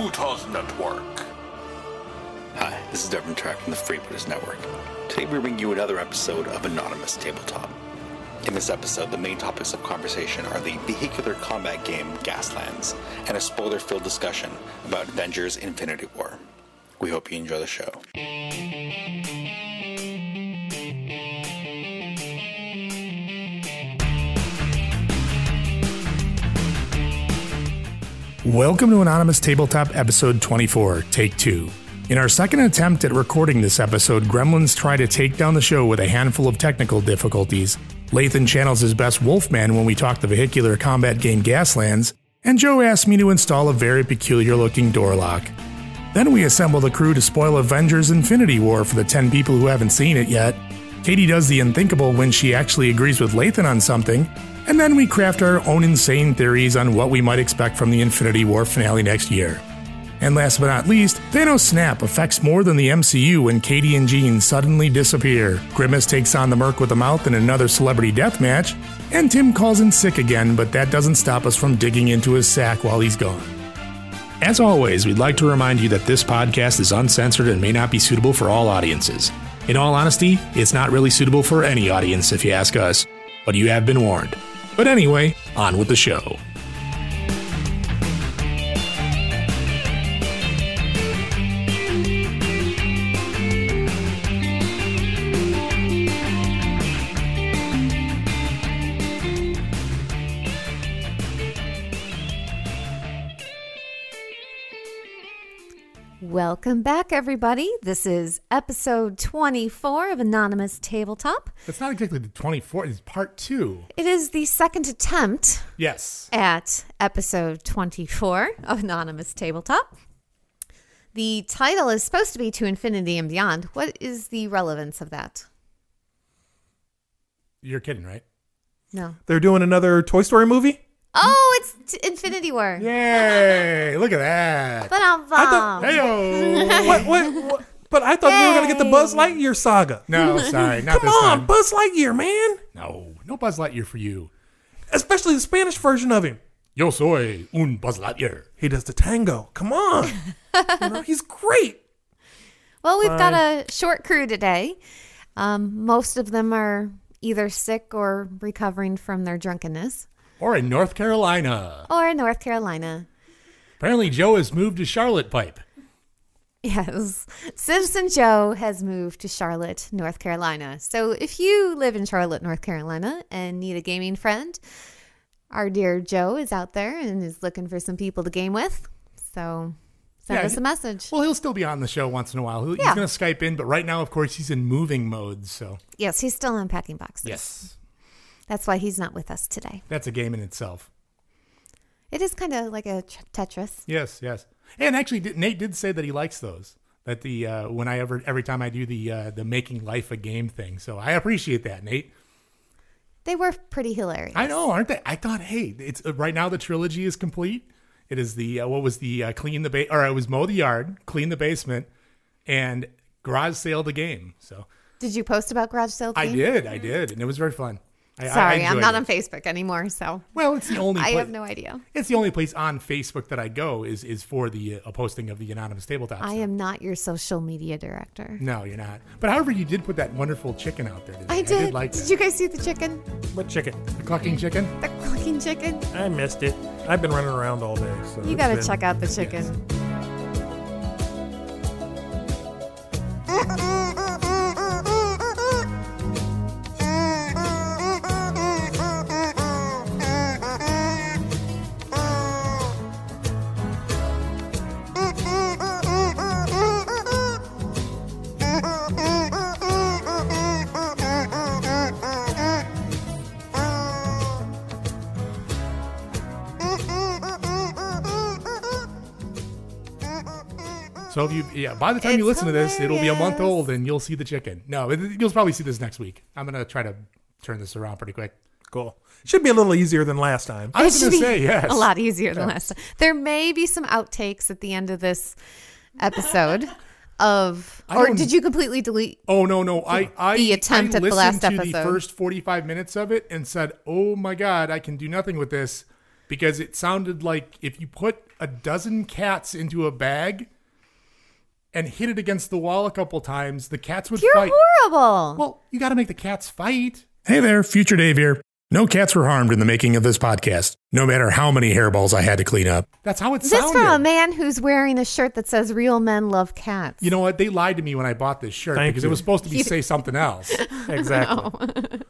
Freebooters Network. Hi, this is Devin Track from the Freebooters Network. Today we bring you another episode of Anonymous Tabletop. In this episode, the main topics of conversation are the vehicular combat game Gaslands and a spoiler filled discussion about Avengers Infinity War. We hope you enjoy the show. Welcome to Anonymous Tabletop Episode 24, Take 2. In our second attempt at recording this episode, Gremlins try to take down the show with a handful of technical difficulties. Lathan channels his best Wolfman when we talk the vehicular combat game Gaslands, and Joe asks me to install a very peculiar looking door lock. Then we assemble the crew to spoil Avengers Infinity War for the 10 people who haven't seen it yet. Katie does the unthinkable when she actually agrees with Lathan on something, and then we craft our own insane theories on what we might expect from the Infinity War finale next year. And last but not least, Thanos Snap affects more than the MCU when Katie and Jean suddenly disappear. Grimace takes on the Merc with a mouth in another celebrity death match, and Tim calls in sick again, but that doesn't stop us from digging into his sack while he's gone. As always, we'd like to remind you that this podcast is uncensored and may not be suitable for all audiences. In all honesty, it's not really suitable for any audience if you ask us, but you have been warned. But anyway, on with the show. Welcome back, everybody. This is episode 24 of Anonymous Tabletop. That's not exactly the 24th, it's part two. It is the second attempt Yes. at episode 24 of Anonymous Tabletop. The title is supposed to be To Infinity and Beyond. What is the relevance of that? You're kidding, right? No. They're doing another Toy Story movie? Oh, it's t- Infinity War. Yay! Look at that. Ba-dum-bum. Heyo! what, what, what? But I thought we were going to get the Buzz Lightyear saga. No, sorry, not Come this on, time. Buzz Lightyear, man. No, no Buzz Lightyear for you. Especially the Spanish version of him. Yo soy un Buzz Lightyear. He does the tango. Come on. you know, he's great. Well, we've got a short crew today. Um, most of them are either sick or recovering from their drunkenness, Or in North Carolina. or in North Carolina. Apparently, Joe has moved to Charlotte Pipe. Yes. Citizen Joe has moved to Charlotte, North Carolina. So if you live in Charlotte, North Carolina and need a gaming friend, our dear Joe is out there and is looking for some people to game with. So send Yeah, us a message. Well, he'll still be on the show once in a while. He'll, Yeah. He's going to Skype in, but right now, of course, he's in moving mode. So, yes, he's still unpacking boxes. yes, That's why he's not with us today. that's a game in itself. It is kind of like a Tetris. Yes, yes. And actually, Nate did say that he likes those. That the uh, when I ever every time I do the uh, the making life a game thing. So I appreciate that, Nate. They were pretty hilarious. I know, aren't they? I thought, hey, it's uh, right now the trilogy is complete. It is the uh, what was the uh, clean the ba- or it was mow the yard, clean the basement, and garage sale the game. So Did you post about Garage Sale? I Game? did, I did, and it was very fun. I, I- I Sorry, I'm not it. on Facebook anymore, so Well, it's the only. I pla- have no idea. It's the only place on Facebook that I go is is for the uh, posting of the anonymous tabletop. I stuff. am not your social media director. No, you're not. But however, you did put that wonderful chicken out there. Today. I did. like did that. you guys see the chicken? What chicken? The clucking chicken. The clucking chicken? I missed it. I've been running around all day. So You got to been- check out the chicken. So if you, yeah, by the time you It's listen to this, it'll be a month old, and you'll see the chicken. No, it, you'll probably see this next week. I'm gonna try to turn this around pretty quick. Cool. Should be a little easier than last time. I was gonna be say yes. A lot easier than last time. There may be some outtakes at the end of this episode of, I or did you completely delete? Oh no, no, I I The attempt I at the last listened to the first 45 minutes of it and said, "Oh my god, I can do nothing with this," because it sounded like if you put a dozen cats into a bag and hit it against the wall a couple times, the cats would fight. You're horrible. Well, you got to make the cats fight. Hey there, future Dave here. No cats were harmed in the making of this podcast, no matter how many hairballs I had to clean up. That's how it this sounded. from a man who's wearing a shirt that says "Real men love cats." you know what? They lied to me when I bought this shirt Thank because you. it was supposed to be say something else. Exactly.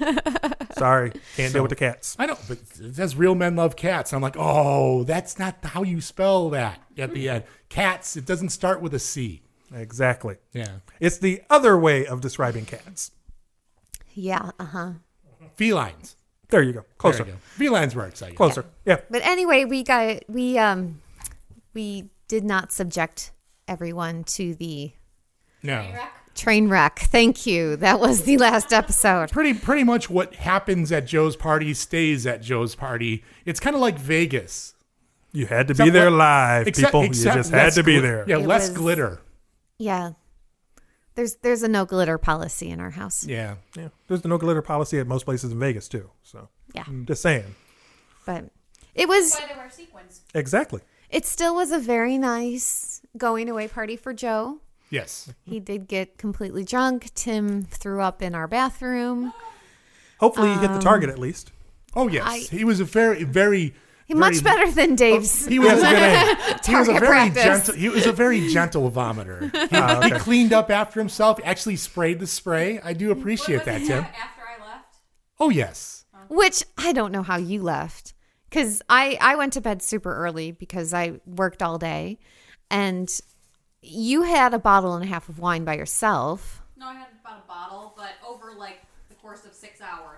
Sorry, can't deal with the cats. I know, but it says real men love cats. I'm like, oh, that's not how you spell that at the end. Cats, it doesn't start with a C. Exactly. Yeah. It's the other way of describing cats. yeah, uh huh. Felines. There you go. Closer. You go. Felines works, I guess. Closer. Yeah. But anyway, we got we um we did not subject everyone to the No. train wreck. Thank you. That was the last episode. Pretty pretty much what happens at Joe's party stays at Joe's party. It's kind of like Vegas. You had to Except be there le- live, except- people. except you just had to be glit- there. Yeah, It less was- glitter. Yeah. There's there's a no glitter policy in our house. Yeah. Yeah. There's the no glitter policy at most places in Vegas too. So Yeah. Mm, just saying. But it was Why they wear sequins. Exactly. it still was a very nice going away party for Joe. Yes. He did get completely drunk. Tim threw up in our bathroom. Hopefully you hit the um, target at least. Oh yes. I- he was a very very Much better than Dave's. He was a good He was a very practice. gentle. He was a very gentle vomiter. He, Ah, he cleaned up after himself. He actually sprayed the spray. I do appreciate that, Tim. After I left. Oh yes. Which I don't know how you left. Because I, I went to bed super early because I worked all day. And you had a bottle and a half of wine by yourself. No, I had about a bottle, but over like the course of six hours, which is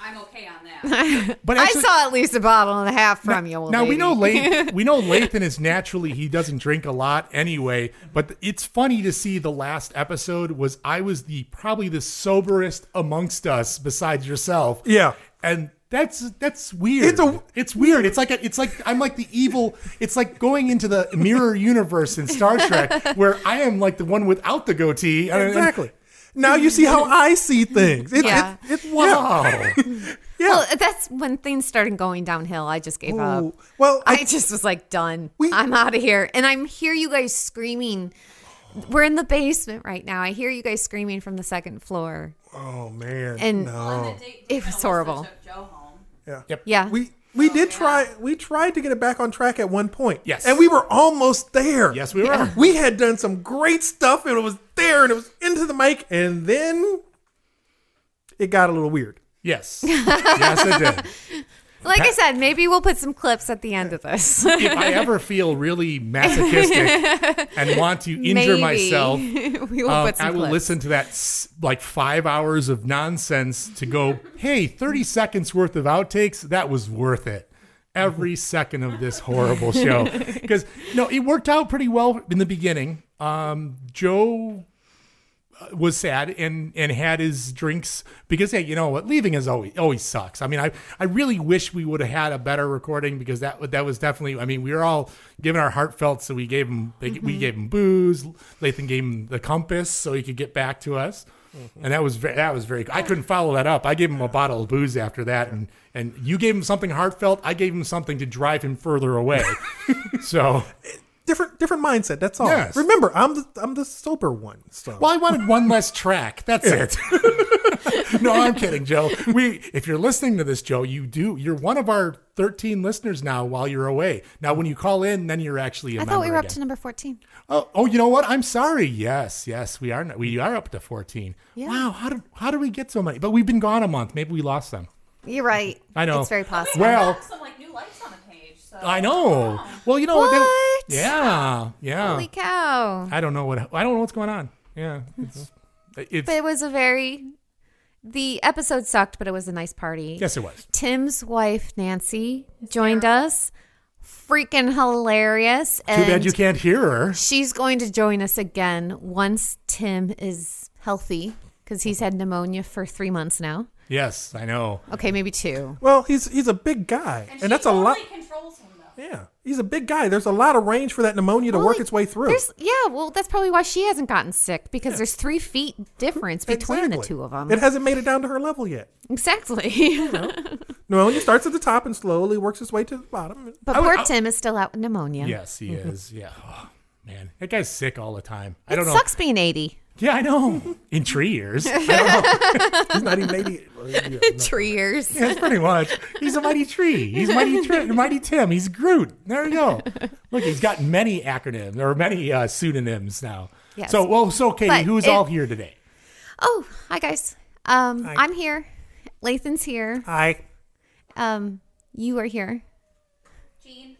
I'm okay on that. But I saw at least a bottle and a half from you. old now we know Lathan, we know Lathan is naturally he doesn't drink a lot anyway. But it's funny to see the last episode was I was the probably the soberest amongst us besides yourself. Yeah. and that's that's weird. It's a- it's weird. It's like a, it's like I'm like the evil. It's like going into the mirror universe in Star Trek where I am like the one without the goatee. And- and- Exactly. Now you see how I see things. It, Yeah. it, it, Wow. Yeah. Well, that's when things started going downhill. I just gave up. Well, I I, just was like, done. We- I'm out of here. And I'm hear you guys screaming. We're in the basement right now. I hear you guys screaming from the second floor. oh man. And- no. On the date, It was horrible. Joe home. Yeah. Yep. Yeah. We we did try we tried to get it back on track at one point. Yes. And we were almost there. Yes, we were. We had done some great stuff and it was there and it was into the mic and then it got a little weird. Yes. Yes, it did. Like I said, maybe we'll put some clips at the end of this. If I ever feel really masochistic and want to injure Maybe. myself, we will um, put some I will clips. listen to that s- like five hours of nonsense to go, hey, 30 seconds worth of outtakes, that was worth it. Every second of this horrible show. Because, no, it worked out pretty well in the beginning. Um, Joe Uh, was sad and and had his drinks because hey you know what? Leaving is always always sucks. I mean i i really wish we would have had a better recording because that that was definitely i mean we were all giving our heartfelt so we gave him we mm-hmm. gave him booze. Lathan gave him the compass so he could get back to us. Mm-hmm. And that was very, that was very i couldn't follow that up. I gave him a bottle of booze after that and and you gave him something heartfelt. I gave him something to drive him further away. So Different different mindset, that's all. Yes. Remember, I'm the I'm the sober one. So Well, I wanted one less track. That's it. no, I'm kidding, Joe. We, if you're listening to this, Joe, you do. You're one of our 13 listeners now. While you're away, now when you call in, then you're actually a I member thought we were up to number 14. Oh, oh, you know what? I'm sorry. Yes, yes, we are. We are up to 14. Yeah. Wow. How did how did we get so many? But we've been gone a month. Maybe we lost them. You're right. I know. It's very possible. Well- Unlock some like new lights on the page. So I know. Well, you know what? What? Yeah, yeah. Holy cow. I don't know what I don't know what's going on. Yeah, it's it's. But it was a very. The episode sucked, but it was a nice party. yes, it was. Tim's wife, Nancy, joined us. Freaking hilarious. Too And bad you can't hear her. she's going to join us again once Tim is healthy because he's had pneumonia for three months now. Yes, I know. Okay, maybe two. Well, he's he's a big guy. And, And, she that's a lot controls him though. Yeah. He's a big guy. There's a lot of range for that pneumonia to Well, work like, its way through. Yeah, well, that's probably why she hasn't gotten sick because there's three feet difference between the two of them. It hasn't made it down to her level yet. exactly. Pneumonia starts at the top and slowly works its way to the bottom. but I poor I- Tim is still out with pneumonia. Yes, he mm-hmm. is. Yeah. Oh, man, that guy's sick all the time. I don't know. sucks being 80. Yeah, I know. In tree years. I don't know. He's not even 80. Well, yeah, no. Tree years. That's pretty much. He's a mighty tree. He's mighty tri- mighty Tim. He's Groot. There you go. Look, he's got many acronyms or many uh, pseudonyms now. Yes. So, well, so Katie, But who's it- all here today? Oh, hi guys. Um, Hi. I'm here. Lathan's here. Hi. Um, you are here. Jean,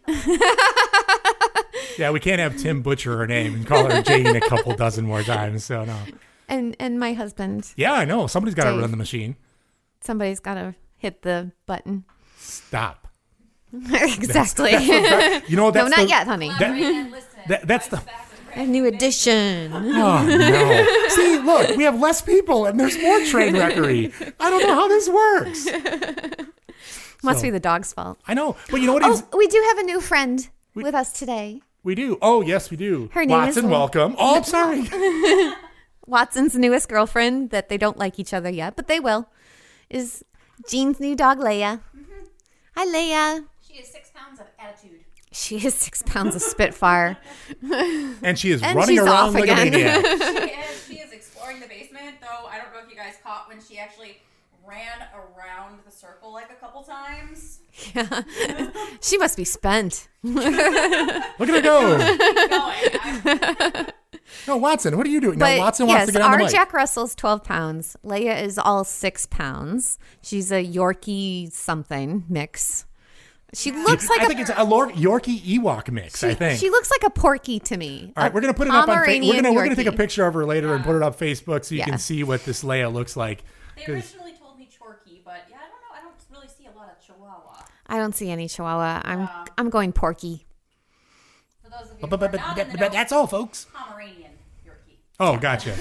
Yeah, we can't have Tim butcher her name and call her Jane a couple dozen more times. So no. And and my husband. Yeah, I know. Somebody's got to run the machine. Somebody's got to hit the button. Stop. exactly. You know that's no, that's not the, yet, honey. collaborate and listen. that- that's the- Mike's back with A new addition. Oh no! See, look, we have less people and there's more train wreckery. I don't know how this works. Must So- be the dog's fault. I know, but you know what? Oh, we do have a new friend with us today. we do. Oh yes, we do. Her name is Watson, Lo- welcome. Oh, I'm sorry. Watson's newest girlfriend that they don't like each other yet, but they will. Is Jean's new dog Leia. Mm-hmm. Hi Leia. She is six pounds of attitude. She is six pounds of Spitfire. And she is And running she's around off like a maniac. She is. She is exploring the basement, though. I don't know if you guys caught when she actually ran around the circle like a couple times. Yeah. she must be spent. Look at her go. Keep going. I- No, Watson, what are you doing? But no, Watson yes, wants to get on our the mic. Jack Russell's 12 pounds. Leia is all six pounds. She's a Yorkie something mix. She looks like I a think it's a Lor- Yorkie Ewok mix. I think. She looks like a porky to me. All right, we're gonna put it up on. Fa- we're gonna we're gonna take a picture of her later and put it up Facebook so you Yeah. can see what this Leia looks like. They 'Cause- originally told me Chorky, but yeah, I don't know. I don't really see a lot of Chihuahua. I don't see any Chihuahua. I'm Yeah. I'm going porky. For those of you But, who but, but, but, but that's all, folks. Pomeranian Yorkie. Oh, gotcha.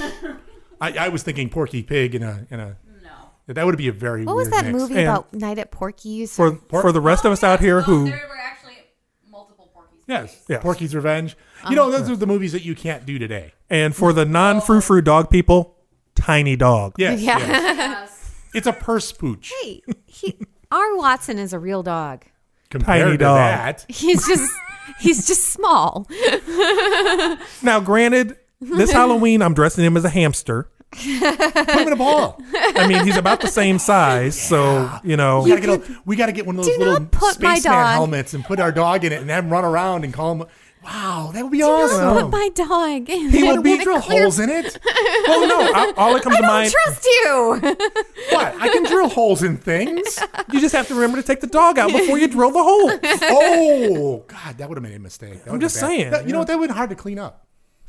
I, I was thinking Porky Pig in a in a. No. That would be a very What was that mix. movie And- about Night at Porky's? For for the rest of us out here Oh, who there were actually multiple Porkies. Yes, Yes. Porky's Revenge. You uh-huh. know, those are the movies that you can't do today. and for the non frou frou dog people, tiny dog. Yes, Yeah. yes. Yes. it's a purse pooch Hey, he, our Watson is a real dog. compared Tiny to dog. that. He's just he's just small. Now, granted, this Halloween I'm dressing him as a hamster. Put him in a ball. I mean, he's about the same size, so you know. We gotta get a, we gotta get one of those Do little not put my spaceman dog- helmets and put our dog in it and then run around and call him. Wow, that would be Do not awesome. put my dog. in he there. would be In drill clear- holes in it. Oh no! I, all that comes I to don't mind. trust you. What? I can drill holes in things. You just have to remember to take the dog out before you drill the hole. Oh God, that would have made a mistake. That I'm would've just been bad. saying, That- you yeah. know what? That would be hard to clean up.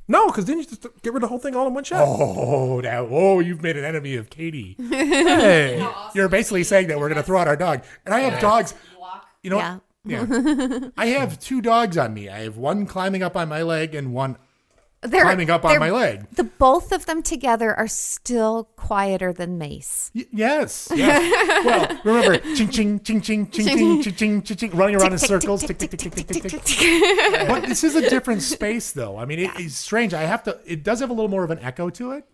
No, because then you just get rid of the whole thing all in one shot. Oh, that. Oh, you've made an enemy of Katie. Hey, You're basically saying that we're gonna throw out our dog, and I have dogs. You know. Yeah. Yeah. I have two dogs on me. I have one climbing up on my leg and one They're climbing up on they're- my leg. The both of them together are still quieter than Mace. Y- yes. yes. well, remember, ching ching ching ching ching ching ching ching ching ching, running around in circles. Tick tick tick tick tick tick tick. But this is a different space, though. I mean, it, it's strange. I have to. It does have a little more of an echo to it,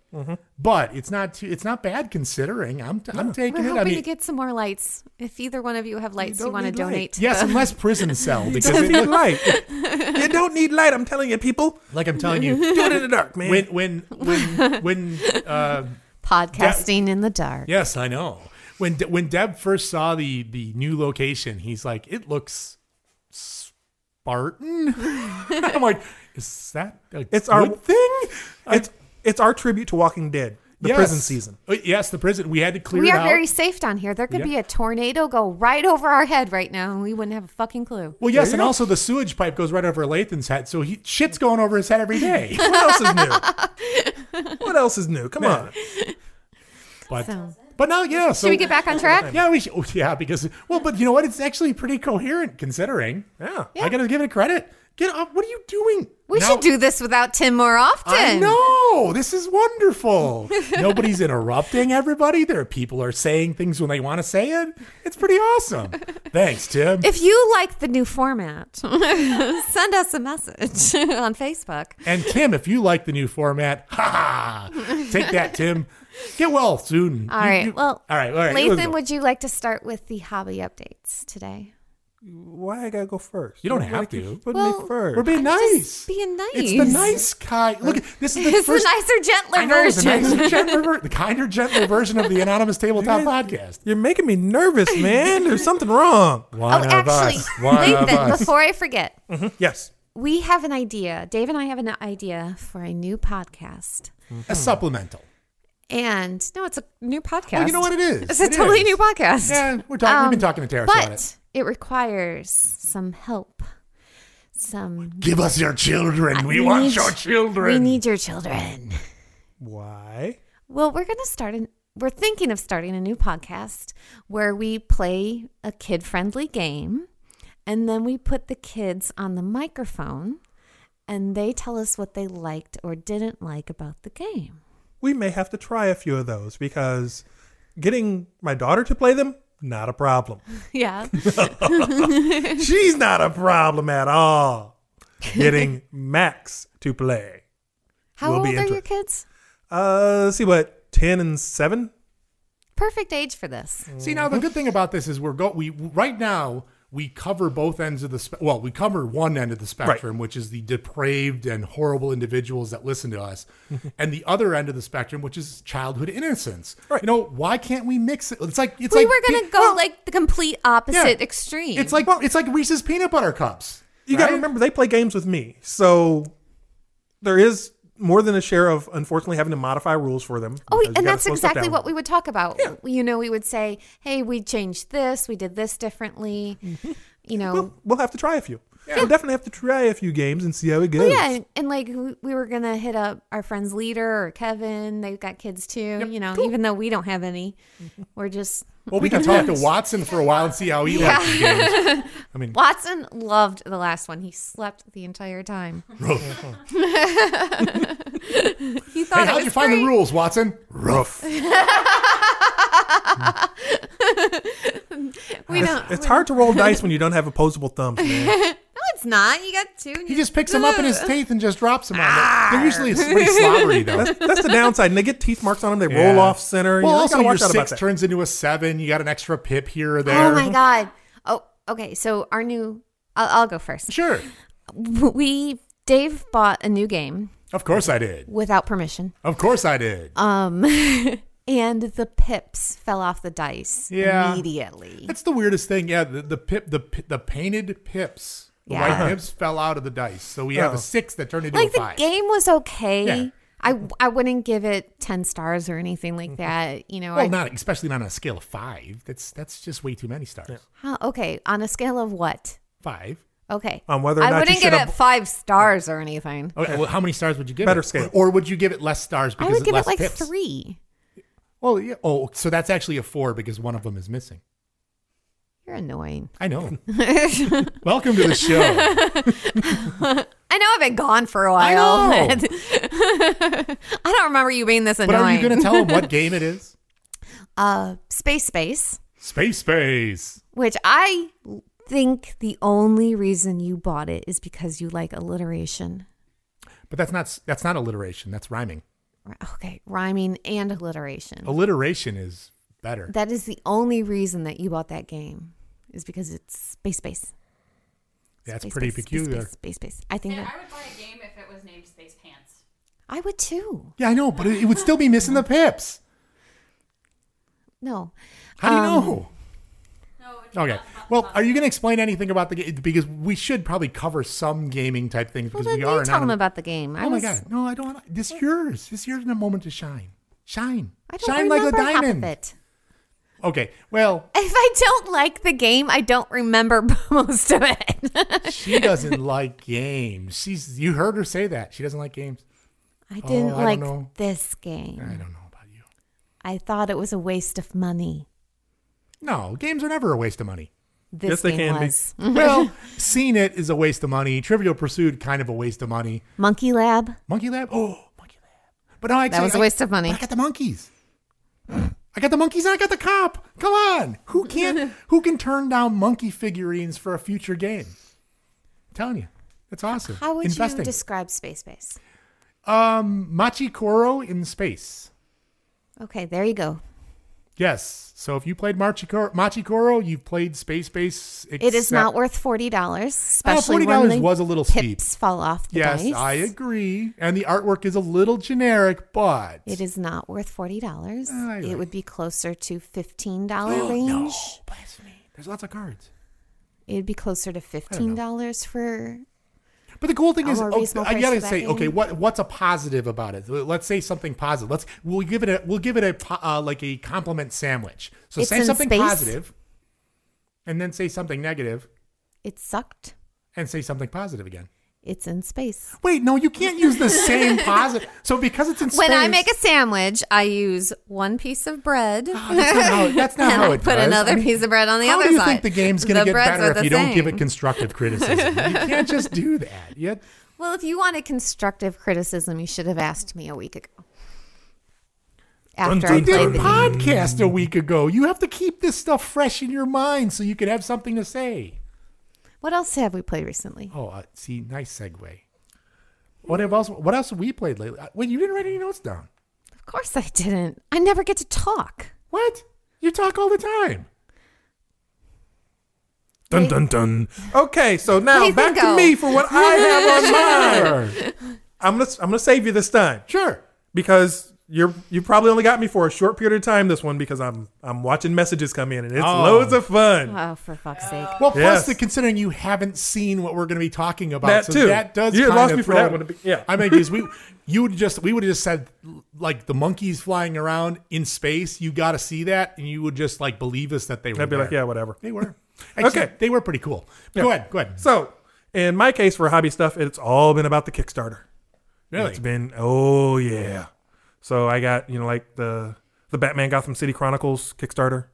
but it's not. Too, it's not bad considering. I'm. T- I'm taking We're it. hoping I mean, to get some more lights. If either one of you have lights you, don't want to need light. donate, to yes, the- unless prison cell you because don't need light. you don't need light. I'm telling you, people. like I'm telling you, Do it in the dark, man. when when when when. Uh, podcasting in the dark. Yes, I know. When De- when Deb first saw the the new location, he's like, "It looks Spartan." I'm like, "Is that a It's good our- thing?" I- it's it's our tribute to Walking Dead, the Yes. prison season. Uh, Yes, the prison. We had to clear We it are out. very safe down here. There could Yeah. be a tornado go right over our head right now, and we wouldn't have a fucking clue. well, yes, There you and go. also the sewage pipe goes right over Lathan's head, so he shit's going over his head every day. What else is new? what else is new? Come on. But So- but now, yeah. So Should we get back on track? Yeah, we should. oh, Yeah, because well, but you know what? It's actually pretty coherent considering. Yeah. I gotta give it credit. Get up. What are you doing? We Now- should do this without Tim more often. I know. This is wonderful. Nobody's interrupting everybody. There are people are saying things when they want to say it. It's pretty awesome. Thanks, Tim. If you like the new format, send us a message on Facebook. and Tim, if you like the new format, ha ha, take that, Tim. Get well soon. All You- right. you- well, all right. All right. Lathan, would you like to start with the hobby updates today? Why I gotta go first? You don't have to. Putting Well, me first. We're being I'm nice. just being nice. It's the nice kind. Look, at this is the It's first. the nicer, gentler I know, it's the nicer, gentler, ver- the kinder, gentler version of the anonymous tabletop podcast. You're making me nervous, man. There's something wrong. One oh, of actually, us. One of us. before I forget, mm-hmm. Yes. we have an idea. Dave and I have an idea for a new podcast. a supplemental. And no, it's a new podcast. Oh, you know what it is? It's a It totally is. new podcast. Yeah, we're talking. we've been Um, talking to Terrace but about it. it requires some help. Some Give us your children. We we want need- your children. we need your children. Why? Well, we're going to start an we're thinking of starting a new podcast where we play a kid-friendly game and then we put the kids on the microphone and they tell us what they liked or didn't like about the game. We may have to try a few of those because getting my daughter to play them, not a problem. Yeah. She's not a problem at all. Getting Max to play. How Will old be are into your kids? Uh, let's see what, 10 and 7? Perfect age for this. See now the good thing about this is we're go we right now we cover both ends of the spe- well we cover one end of the spectrum which is the depraved and horrible individuals that listen to us and the other end of the spectrum which is childhood innocence Right. you know why can't we mix it it's like it's we like were going pe- to go well, like the complete opposite Yeah. extreme. it's like it's like Reese's peanut butter cups You got to remember, they play games with me. So there is more than a share of, unfortunately, having to modify rules for them. Oh, and that's exactly what we would talk about. You know, we would say, "Hey, we changed this. We did this differently." Mm-hmm. You know, We'll, we'll have to try a few. We'll definitely have to try a few games and see how it goes. Yeah, and, and like we we were gonna hit up our friends Leader or Kevin. They've got kids too. You know, even though we don't have any, mm-hmm. we're just well we can talk to Watson for a while and see how he likes the games I mean Watson loved the last one. He slept the entire time. he thought hey how'd you find great. the rules Watson rough We don't. It's hard to roll dice when you don't have opposable thumbs, man. No, it's not. You got two. he just picks them up in his teeth and just drops them on it they're usually pretty slobbery though That's, that's the downside. And they get teeth marks on them. They roll off center. Well, you also gotta your watch out about six that. turns into a seven. You got an extra pip here or there. Oh my god. Oh, okay. So our new. I'll, I'll go first. Sure, We Dave bought a new game of course I did. without permission. Of course I did. Um, and the pips fell off the dice Yeah. immediately. That's the weirdest thing. Yeah, the, the pip, the the painted pips, the Yeah. white pips fell out of the dice. So we have Oh. a six that turned into Like a the five. game was okay. Yeah. I I wouldn't give it ten stars or anything like mm-hmm. that. You know. well, I, not especially not on a scale of five. That's that's just way too many stars. Huh, okay. On a scale of what? Five. Okay. On whether or I not you wouldn't should give have- it five stars or anything. Okay, well, how many stars would you give it? Better it? scale. Or would you give it less stars I would give less it like pips? three. Well, yeah. Oh, so that's actually a four because one of them is missing. You're annoying. I know. Welcome to the show. I know I've been gone for a while. I, know. I don't remember you being this annoying. But are you going to tell them what game it is? uh, Space Base, Space Base. which I think the only reason you bought it is because you like alliteration. But that's not that's not alliteration. That's rhyming. Okay, rhyming and alliteration. Alliteration is better. That is the only reason that you bought that game, is because it's space base. That's Space, pretty space, peculiar. Space, space, space. I think Yeah, that I would buy a game if it was named Space Pants. I would too. Yeah, I know, but it, it would still be missing the pips. No, How do you Um, know? Okay. Well, are you going to explain anything about the game? Because we should probably cover some gaming type things well because then we you are tell them about the game. I Oh my god! No, I don't. want This yours. This yours in a moment to shine. Shine. I don't shine like a remember half of diamond. it. Okay. Well, If I don't like the game, I don't remember most of it. she doesn't like games. She's. You heard her say that she doesn't like games. I didn't Oh, like this game. I don't know about you. I thought it was a waste of money. No, games are never a waste of money. this Yes, they game can be. was. well, seeing it is a waste of money. Trivial Pursuit, kind of a waste of money. Monkey Lab. Monkey Lab? Oh, Monkey Lab. But no, actually, That was a waste of money. I got the monkeys. I got the monkeys and I got the cop. Come on. Who can't who can turn down monkey figurines for a future game? I'm telling you. That's awesome. How would Investing. you describe Space Base? um Machi Koro in space. Okay, there you go. Yes. So if you played Machi Koro, Machi Koro you've played Space Base. It is not worth forty dollars, uh, especially $40 when the was a little steep. pips fall off the Yes, dice. I agree. And the artwork is a little generic, but It is not worth forty dollars. Ah, you're oh, it would be closer to fifteen dollar Oh, range. no, blasphemy. There's lots of cards. It'd be closer to fifteen dollars for. But the cool thing is, more oh, I gotta say, okay, what what's a positive about it? Let's say something positive. Let's we'll give it a we'll give it a uh, like a compliment sandwich. So It's say something space. positive, and then say something negative, It sucked. and say something positive again. It's in space. Wait, no, you can't use the same positive. So because it's in space, When I make a sandwich, I use one piece of bread. Oh, that's not how, that's not and how I it put does. another I mean, piece of bread on the other side. how other do you side. think the game's going to get breads better are if the you don't give it constructive criticism? you can't just do that. You, Well, if you wanted constructive criticism, you should have asked me a week ago. After I I did a the podcast a week ago. You have to keep this stuff fresh in your mind so you can have something to say. What else have we played recently? Oh, uh, see, nice segue. What have else? What else have we played lately? Uh, Wait, you didn't write any notes down. Of course I didn't. I never get to talk. What? You talk all the time. Dun dun dun. Okay, so now Nathan, back to me for what I have on mine. I'm gonna I'm gonna save you this time Sure. because you're you probably only got me for a short period of time this one because I'm I'm watching messages come in and it's Oh. loads of fun. Oh, for fuck's sake. Well, plus Yes. the considering you haven't seen what we're going to be talking about, That so too. that does. You kind lost of me for throw- that one. Yeah. I mean, because we, you would just, we would have just said like the monkeys flying around in space. You got to see that, and you would just like believe us that they were. I'd be like, yeah, whatever. they were. Actually, Okay. they were pretty cool. Go Yeah. ahead, go ahead. So in my case for hobby stuff, it's all been about the Kickstarter. Really? It's been oh yeah. So I got you know like the the Batman Gotham City Chronicles Kickstarter.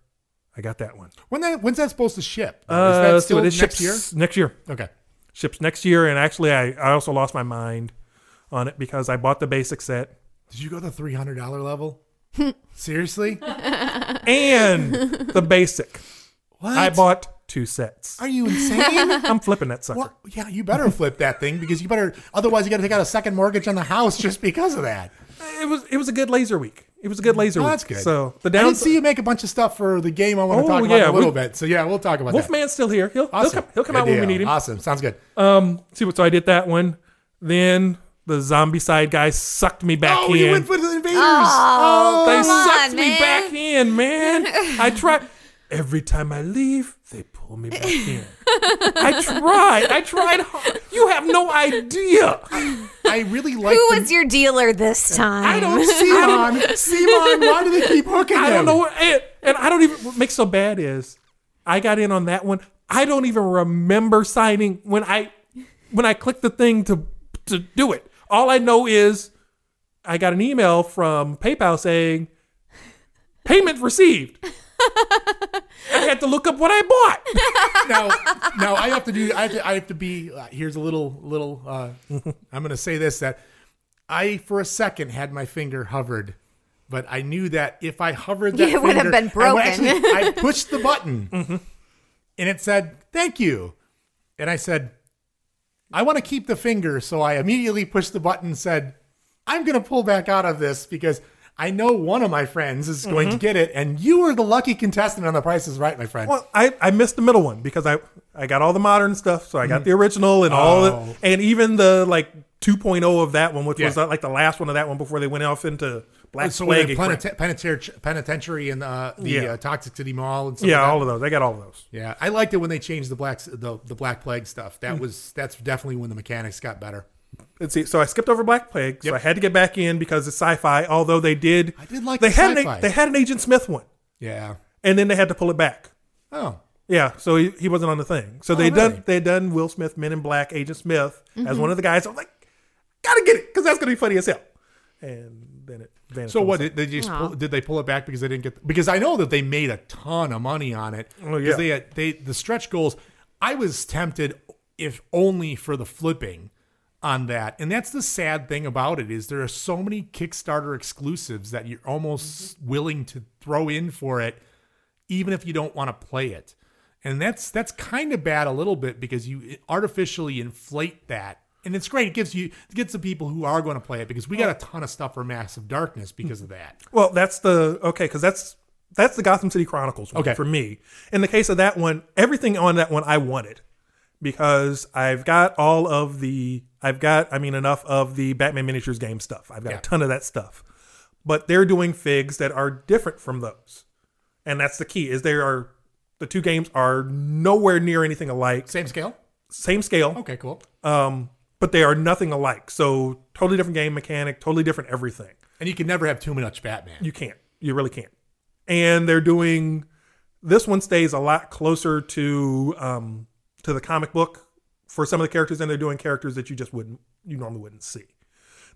I got that one. When that when's that supposed to ship? Uh, Is that let's still it next ships year? Next year Okay. ships next year, and actually I I also lost my mind on it because I bought the basic set Did you go the three hundred dollar level? Seriously? and the basic. What? I bought two sets. Are you insane? I'm flipping that sucker. Well, yeah, you better flip that thing because you better. Otherwise, you got to take out a second mortgage on the house just because of that. It was it was a good laser week. It was a good laser Oh, week. that's good. So the I didn't see you make a bunch of stuff for the game. I want to Oh, talk about yeah, in a little we- bit. So yeah, we'll talk about that. Wolfman's still here. He'll, he'll come, he'll come Good out when we need him. Awesome. Sounds good. Um, see what? So I did that one. Then the Zombicide guy sucked me back oh, in. you went for the invaders. Oh, they come sucked on, me man. back in, man. I try every time I leave, they pull me back in. I tried. I tried hard. You have no idea. I really like. Who the, was your dealer this time? I don't see Simon? Simon, why do they keep hooking I him? don't know what, and, and I don't even. What makes so bad is I got in on that one. I don't even remember signing when I when I clicked the thing to to do it. All I know is I got an email from PayPal saying payment received. I had to look up what I bought. now, now I have to do. I have to. I have to be. Uh, here's a little, little. Uh, I'm going to say this that I, for a second, had my finger hovered, but I knew that if I hovered that, It would have finger- been I- broken. actually, I pushed the button, and it said "Thank you," and I said, "I want to keep the finger," so I immediately pushed the button. and Said, "I'm going to pull back out of this because." I know one of my friends is going to get it, and you were the lucky contestant on The Price is Right, my friend. Well, I, I missed the middle one because I I got all the modern stuff, so I got the original and all Oh. the, and even the like 2.0 of that one, which was Yeah. uh, like the last one of that one before they went off into Black so Plague. the and planeta- crap. penitentiary, penitentiary and uh, the Yeah. uh, Toxic City Mall and stuff yeah, like all of those. I got all of those. yeah, I liked it when they changed the black the, the Black Plague stuff. That was that's definitely when the mechanics got better. Let's see. So I skipped over Black Plague, so Yep. I had to get back in because it's sci-fi. Although they did, I did like they the had sci-fi. An, they had an Agent Smith one, Yeah. and then they had to pull it back. Oh. Yeah, so he, he wasn't on the thing. So Oh, they really? done they done Will Smith Men in Black Agent Smith as mm-hmm. one of the guys. I was like, gotta get it because that's gonna be funny as hell. and then it vanished. So what did they just pull, did they pull it back because they didn't get because I know that they made a ton of money on it Oh, yeah. because they had they the stretch goals. I was tempted if only for the flipping on that, and that's the sad thing about it is there are so many Kickstarter exclusives that you're almost mm-hmm. willing to throw in for it, even if you don't want to play it, and that's that's kind of bad a little bit because you artificially inflate that. And it's great. It gives you it gets the people who are going to play it because we got a ton of stuff for Massive Darkness because of that. Well, that's the okay because that's that's the Gotham City Chronicles one Okay. for me. In the case of that one, everything on that one I wanted because I've got all of the I've got I mean enough of the Batman miniatures game stuff. I've got Yeah. a ton of that stuff, but they're doing figs that are different from those, and that's the key. Is there are the two games are nowhere near anything alike. Same scale. Same scale, Okay, cool. um, but they are nothing alike. So totally different game mechanic, totally different everything. And you can never have too much Batman. You can't. You really can't. And they're doing this one stays a lot closer to um to the comic book for some of the characters, and they're doing characters that you just wouldn't you normally wouldn't see.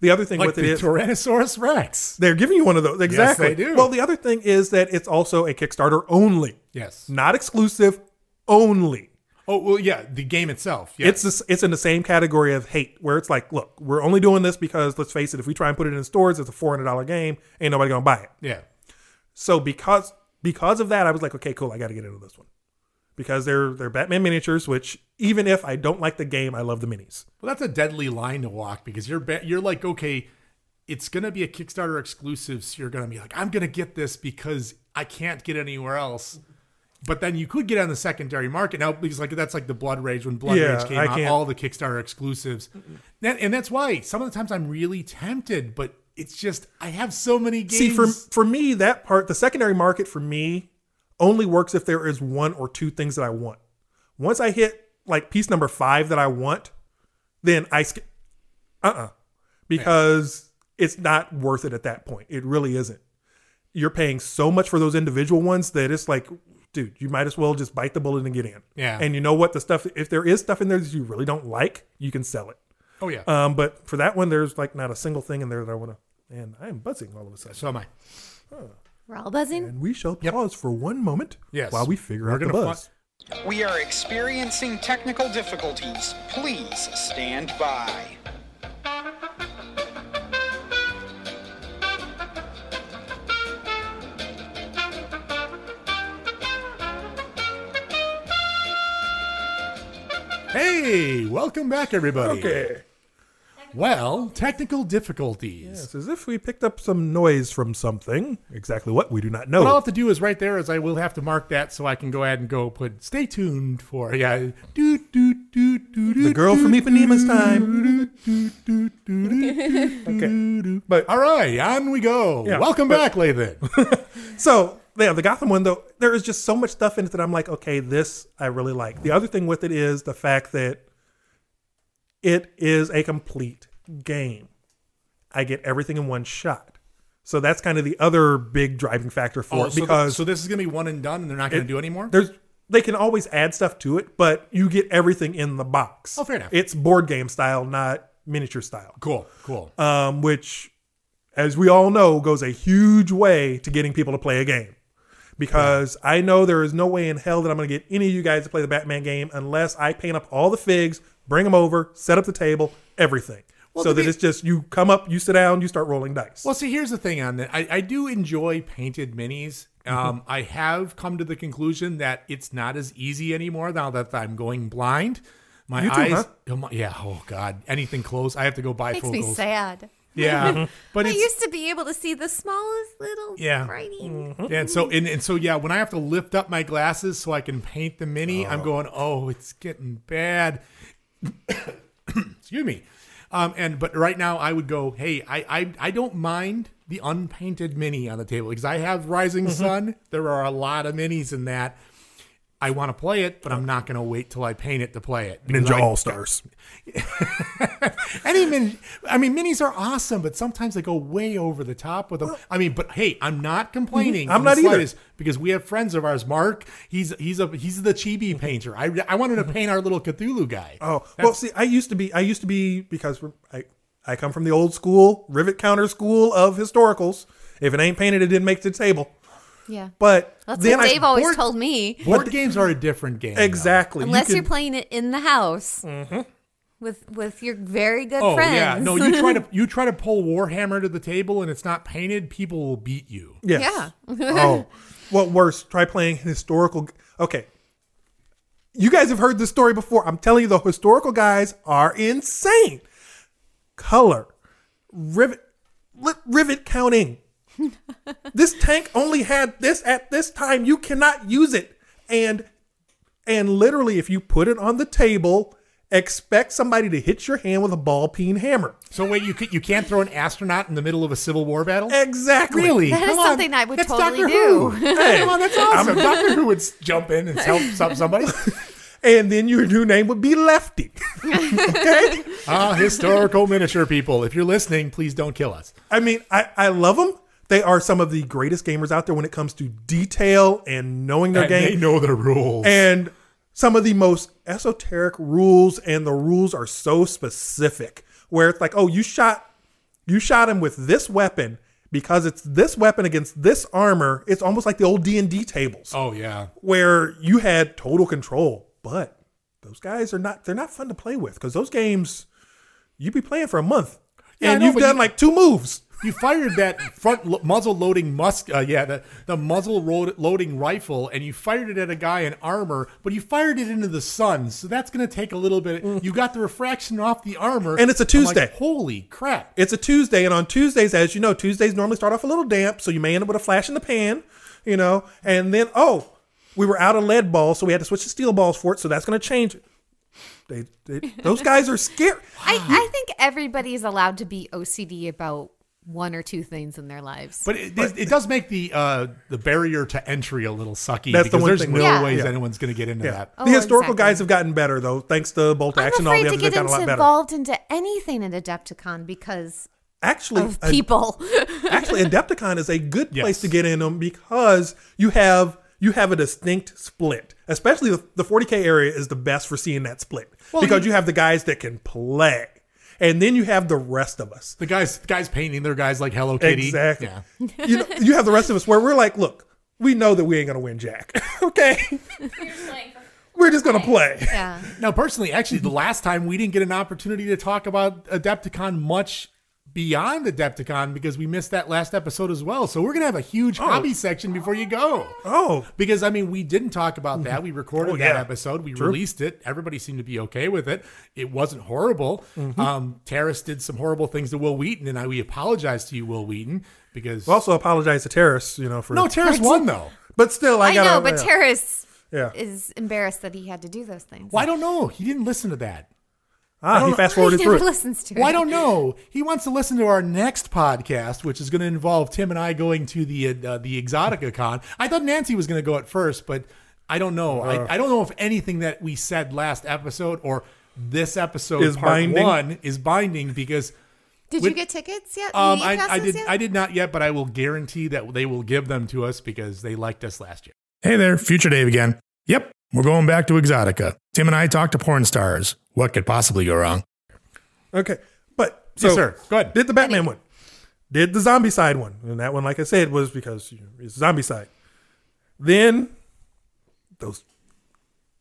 The other thing like with the is Tyrannosaurus Rex. they're giving you one of those exactly. they do. Well, the other thing is that it's also a Kickstarter only, Yes. not exclusive, only. Oh well, yeah. The game itself. Yes. It's this, it's in the same category of hate, where it's like, look, we're only doing this because let's face it, if we try and put it in stores, it's a four hundred dollar game, ain't nobody gonna buy it. yeah. So because because of that, I was like, okay, cool, I got to get into this one because they're they're Batman miniatures. Which even if I don't like the game, I love the minis. Well, that's a deadly line to walk because you're ba- you're like, okay, it's gonna be a Kickstarter exclusive, so you're gonna be like, I'm gonna get this because I can't get anywhere else. But then you could get on the secondary market now because like that's like the Blood Rage when Blood Yeah, Rage came I out, can't- all the Kickstarter exclusives, that, and that's why some of the times I'm really tempted, but it's just I have so many games. See, for for me, that part, the secondary market for me, only works if there is one or two things that I want. Once I hit like piece number five that I want, then I skip. uh-uh. because it's not worth it at that point. It really isn't. You're paying so much for those individual ones that it's like, dude, you might as well just bite the bullet and get in. Yeah. And you know what? The stuff, if there is stuff in there that you really don't like, you can sell it. oh yeah, Um, but for that one, there's like not a single thing in there that I want to. And I am buzzing all of a sudden. so am I. We're all buzzing. And we shall pause for one moment Yes. while we figure We're out the gonna buzz. We are experiencing technical difficulties. Please stand by. Hey, welcome back, everybody. Okay. Well, technical difficulties. It's as if we picked up some noise from something. Exactly what we do not know. What I'll have to do is right there is I will have to mark that so I can go ahead and go put stay tuned for yeah. Do, do, do, do, do, The girl from Ipanema's time. Okay. But all right, on we go. Yeah, Welcome but- back, Lathan. So yeah, the Gotham one though, there is just so much stuff in it that I'm like, okay, this I really like. The other thing with it is the fact that it is a complete game. I get everything in one shot. So that's kind of the other big driving factor for Oh, it so, because so this is gonna be one and done, and they're not gonna do anymore. there's they can always add stuff to it, but you get everything in the box. Oh, fair enough. It's board game style, not miniature style. Cool, cool. Um, which, as we all know, goes a huge way to getting people to play a game. Because I know there is no way in hell that I'm going to get any of you guys to play the Batman game unless I paint up all the figs, bring them over, set up the table, everything. Well, so that be- it's just you come up, you sit down, you start rolling dice. Well, see, here's the thing on that. I, I do enjoy painted minis. Mm-hmm. Um, I have come to the conclusion that it's not as easy anymore now that I'm going blind. My You too, eyes, huh? oh my- yeah. Oh God, anything close, I have to go buy Makes me focals. sad. Yeah, but I it's used to be able to see the smallest little Yeah. writing. yeah, and so and, and so yeah. When I have to lift up my glasses so I can paint the mini, I'm going, oh, it's getting bad. Excuse me. Um, and but right now I would go, hey, I I, I don't mind the unpainted mini on the table because I have Rising Mm-hmm. Sun. There are a lot of minis in that. I want to play it, but I'm not going to wait till I paint it to play it. Ninja I- All Stars. Any min, I mean, minis are awesome, but sometimes they go way over the top with them. I mean, but hey, I'm not mm-hmm. complaining. I'm not either. because we have friends of ours. Mark, he's he's a he's the chibi mm-hmm. painter. I I wanted to paint our little Cthulhu guy. Oh well, see, I used to be, I used to be because I, I come from the old school rivet counter school of historicals. If it ain't painted, it didn't make the table. Yeah. But That's then what I they've always board- told me. Board games are a different game. though. exactly. Unless you you are playing it in the house Mm-hmm. with with your very good Oh friends. yeah, no. You try to you try to pull Warhammer to the table and it's not painted. People will beat you. Yes. Yeah. oh, what worse? Try playing historical. Okay. You guys have heard this story before. I'm telling you, the historical guys are insane. Color, rivet, rivet counting. this tank only had this at this time. You cannot use it, and and literally, if you put it on the table, expect somebody to hit your hand with a ball peen hammer. So wait, you can, you can't throw an astronaut in the middle of a Civil War battle? Exactly. Really? That is Come on. something I would That's totally Doctor do. Who. Hey, Come on, that's awesome. Doctor Who would jump in and help some- somebody. and then your new name would be Lefty. okay. Ah, historical miniature people. If you're listening, please don't kill us. I mean, I, I love them. They are some of the greatest gamers out there when it comes to detail and knowing their And game. they know the rules. and some of the most esoteric rules, and the rules are so specific. Where it's like, oh, you shot, you shot him with this weapon because it's this weapon against this armor. It's almost like the old D and D tables oh yeah. where you had total control. But those guys are not. They're not fun to play with because those games you'd be playing for a month, Yeah, and know, you've done you- like two moves. You fired that front lo- muzzle loading musk, uh, yeah, the, the muzzle ro- loading rifle, and you fired it at a guy in armor, but you fired it into the sun, so that's going to take a little bit. You got the refraction off the armor. And it's a I'm like, Tuesday. Holy crap! It's a Tuesday, and on Tuesdays, as you know, Tuesdays normally start off a little damp, so you may end up with a flash in the pan, you know, and then oh, we were out of lead balls, so we had to switch to steel balls for it, so that's going to change it. They, they, those guys are scared. I, I think everybody is allowed to be OCD about one or two things in their lives. But it, it, it does make the uh, the barrier to entry a little sucky That's the because one there's thing no Yeah. ways Yeah. anyone's going to get into Yeah. that. Oh, the historical exactly. guys have gotten better though, thanks to Bolt I'm Action. All the afraid to others have get gotten a lot into, better. involved into anything in Adepticon because Actually, of a- people. actually, Adepticon is a good place Yes. to get in them because you have you have a distinct split. Especially the, the 40k area is the best for seeing that split because you have the guys that can play, and then you have the rest of us. The guys, the guys painting their guys like Hello Kitty. Exactly. Yeah. you know, you have the rest of us where we're like, look, we know that we ain't gonna win Jack. okay, You're just playing for we're just gonna play. yeah. Now, personally, actually, the last time we didn't get an opportunity to talk about Adepticon much beyond the Adepticon because we missed that last episode as well. So we're gonna have a huge hobby section before you go. Oh, Because I mean, we didn't talk about that. We recorded Oh, that episode. We True. released it. Everybody seemed to be okay with it. It wasn't horrible. Mm-hmm. Um, Terrace did some horrible things to Wil Wheaton, and I we apologize to you, Wil Wheaton, because we also apologize to Terrace, you know, for no, Terrace won though. but still, I, I, gotta. know, but yeah. Terrace Yeah. is embarrassed that he had to do those things. Well, I don't know. He didn't listen to that. Ah, he fast He forwarded through never listens to Well, I don't know. He wants to listen to our next podcast, which is going to involve Tim and I going to the uh, the Exotica Con. I thought Nancy was going to go at first, but I don't know. Uh. I, I don't know if anything that we said last episode or this episode Is part binding? one is binding because Did With- you get tickets yet? um, I, I did yet? I did not yet, but I will guarantee that they will give them to us because they liked us last year. Hey there, Future Dave again. Yep, we're going back to Exotica. Tim and I talked to porn stars. What could possibly go wrong? Okay, but so Yes, sir. Go ahead. Did the Batman one? Did the Zombicide one? And that one, like I said, was because you know, it's Zombicide. Then those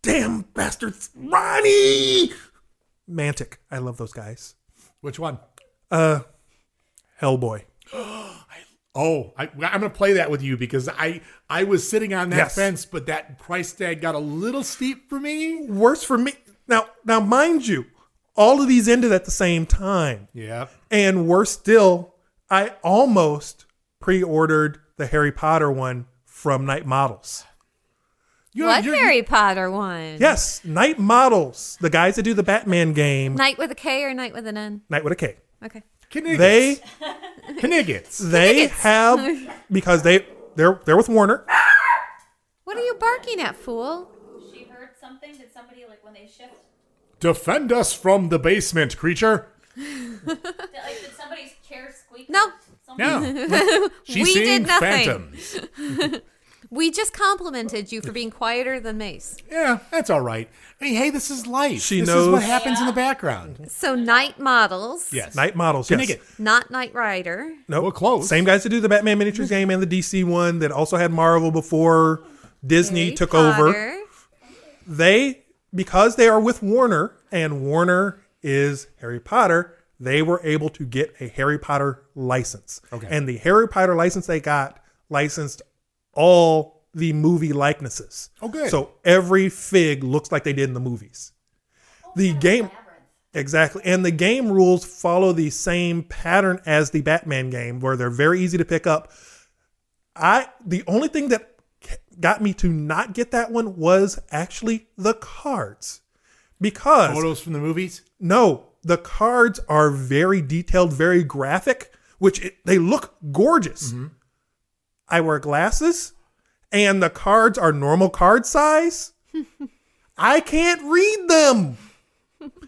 damn bastards, Ronnie, Mantic. I love those guys. Which one? Uh, Hellboy. Oh, I, I'm going to play that with you because I I was sitting on that Yes. fence, but that price tag got a little steep for me. Worse for me. Now, now, mind you, all of these ended at the same time. Yeah. And worse still, I almost pre-ordered the Harry Potter one from Knight Models. You, What you're- Harry Potter one? Yes, Knight Models, the guys that do the Batman game, Night with a K or night with an N? Night with a K. Okay. Kniggets. They Kniggets. they Kniggets. have because they they're they're with Warner. What are you barking at, fool? She heard something. Did somebody like when they shift? Defend us from the basement, creature. Did, like did somebody's chair squeak? No. Something? Yeah. She's We seeing did nothing. phantoms. We We just complimented you for being quieter than Mace. Yeah, that's all right. I mean, hey, this is life. She this knows- is what happens in the background. So Knight Models, Yes. Knight models. Can yes. make it. not Knight Rider. Nope. Well, close. Same guys that do the Batman miniatures game and the DC one that also had Marvel before Disney Harry took over. Potter. They because they are with Warner and Warner is Harry Potter, they were able to get a Harry Potter license. Okay. And the Harry Potter license they got licensed all the movie likenesses. Oh, good. So every fig looks like they did in the movies. Oh, the game Exactly. And the game rules follow the same pattern as the Batman game where they're very easy to pick up. I the only thing that got me to not get that one was actually the cards. Because Photos from the movies. no, the cards are very detailed, very graphic, which it, they look gorgeous. Mm-hmm. I wear glasses and the cards are normal card size. I can't read them.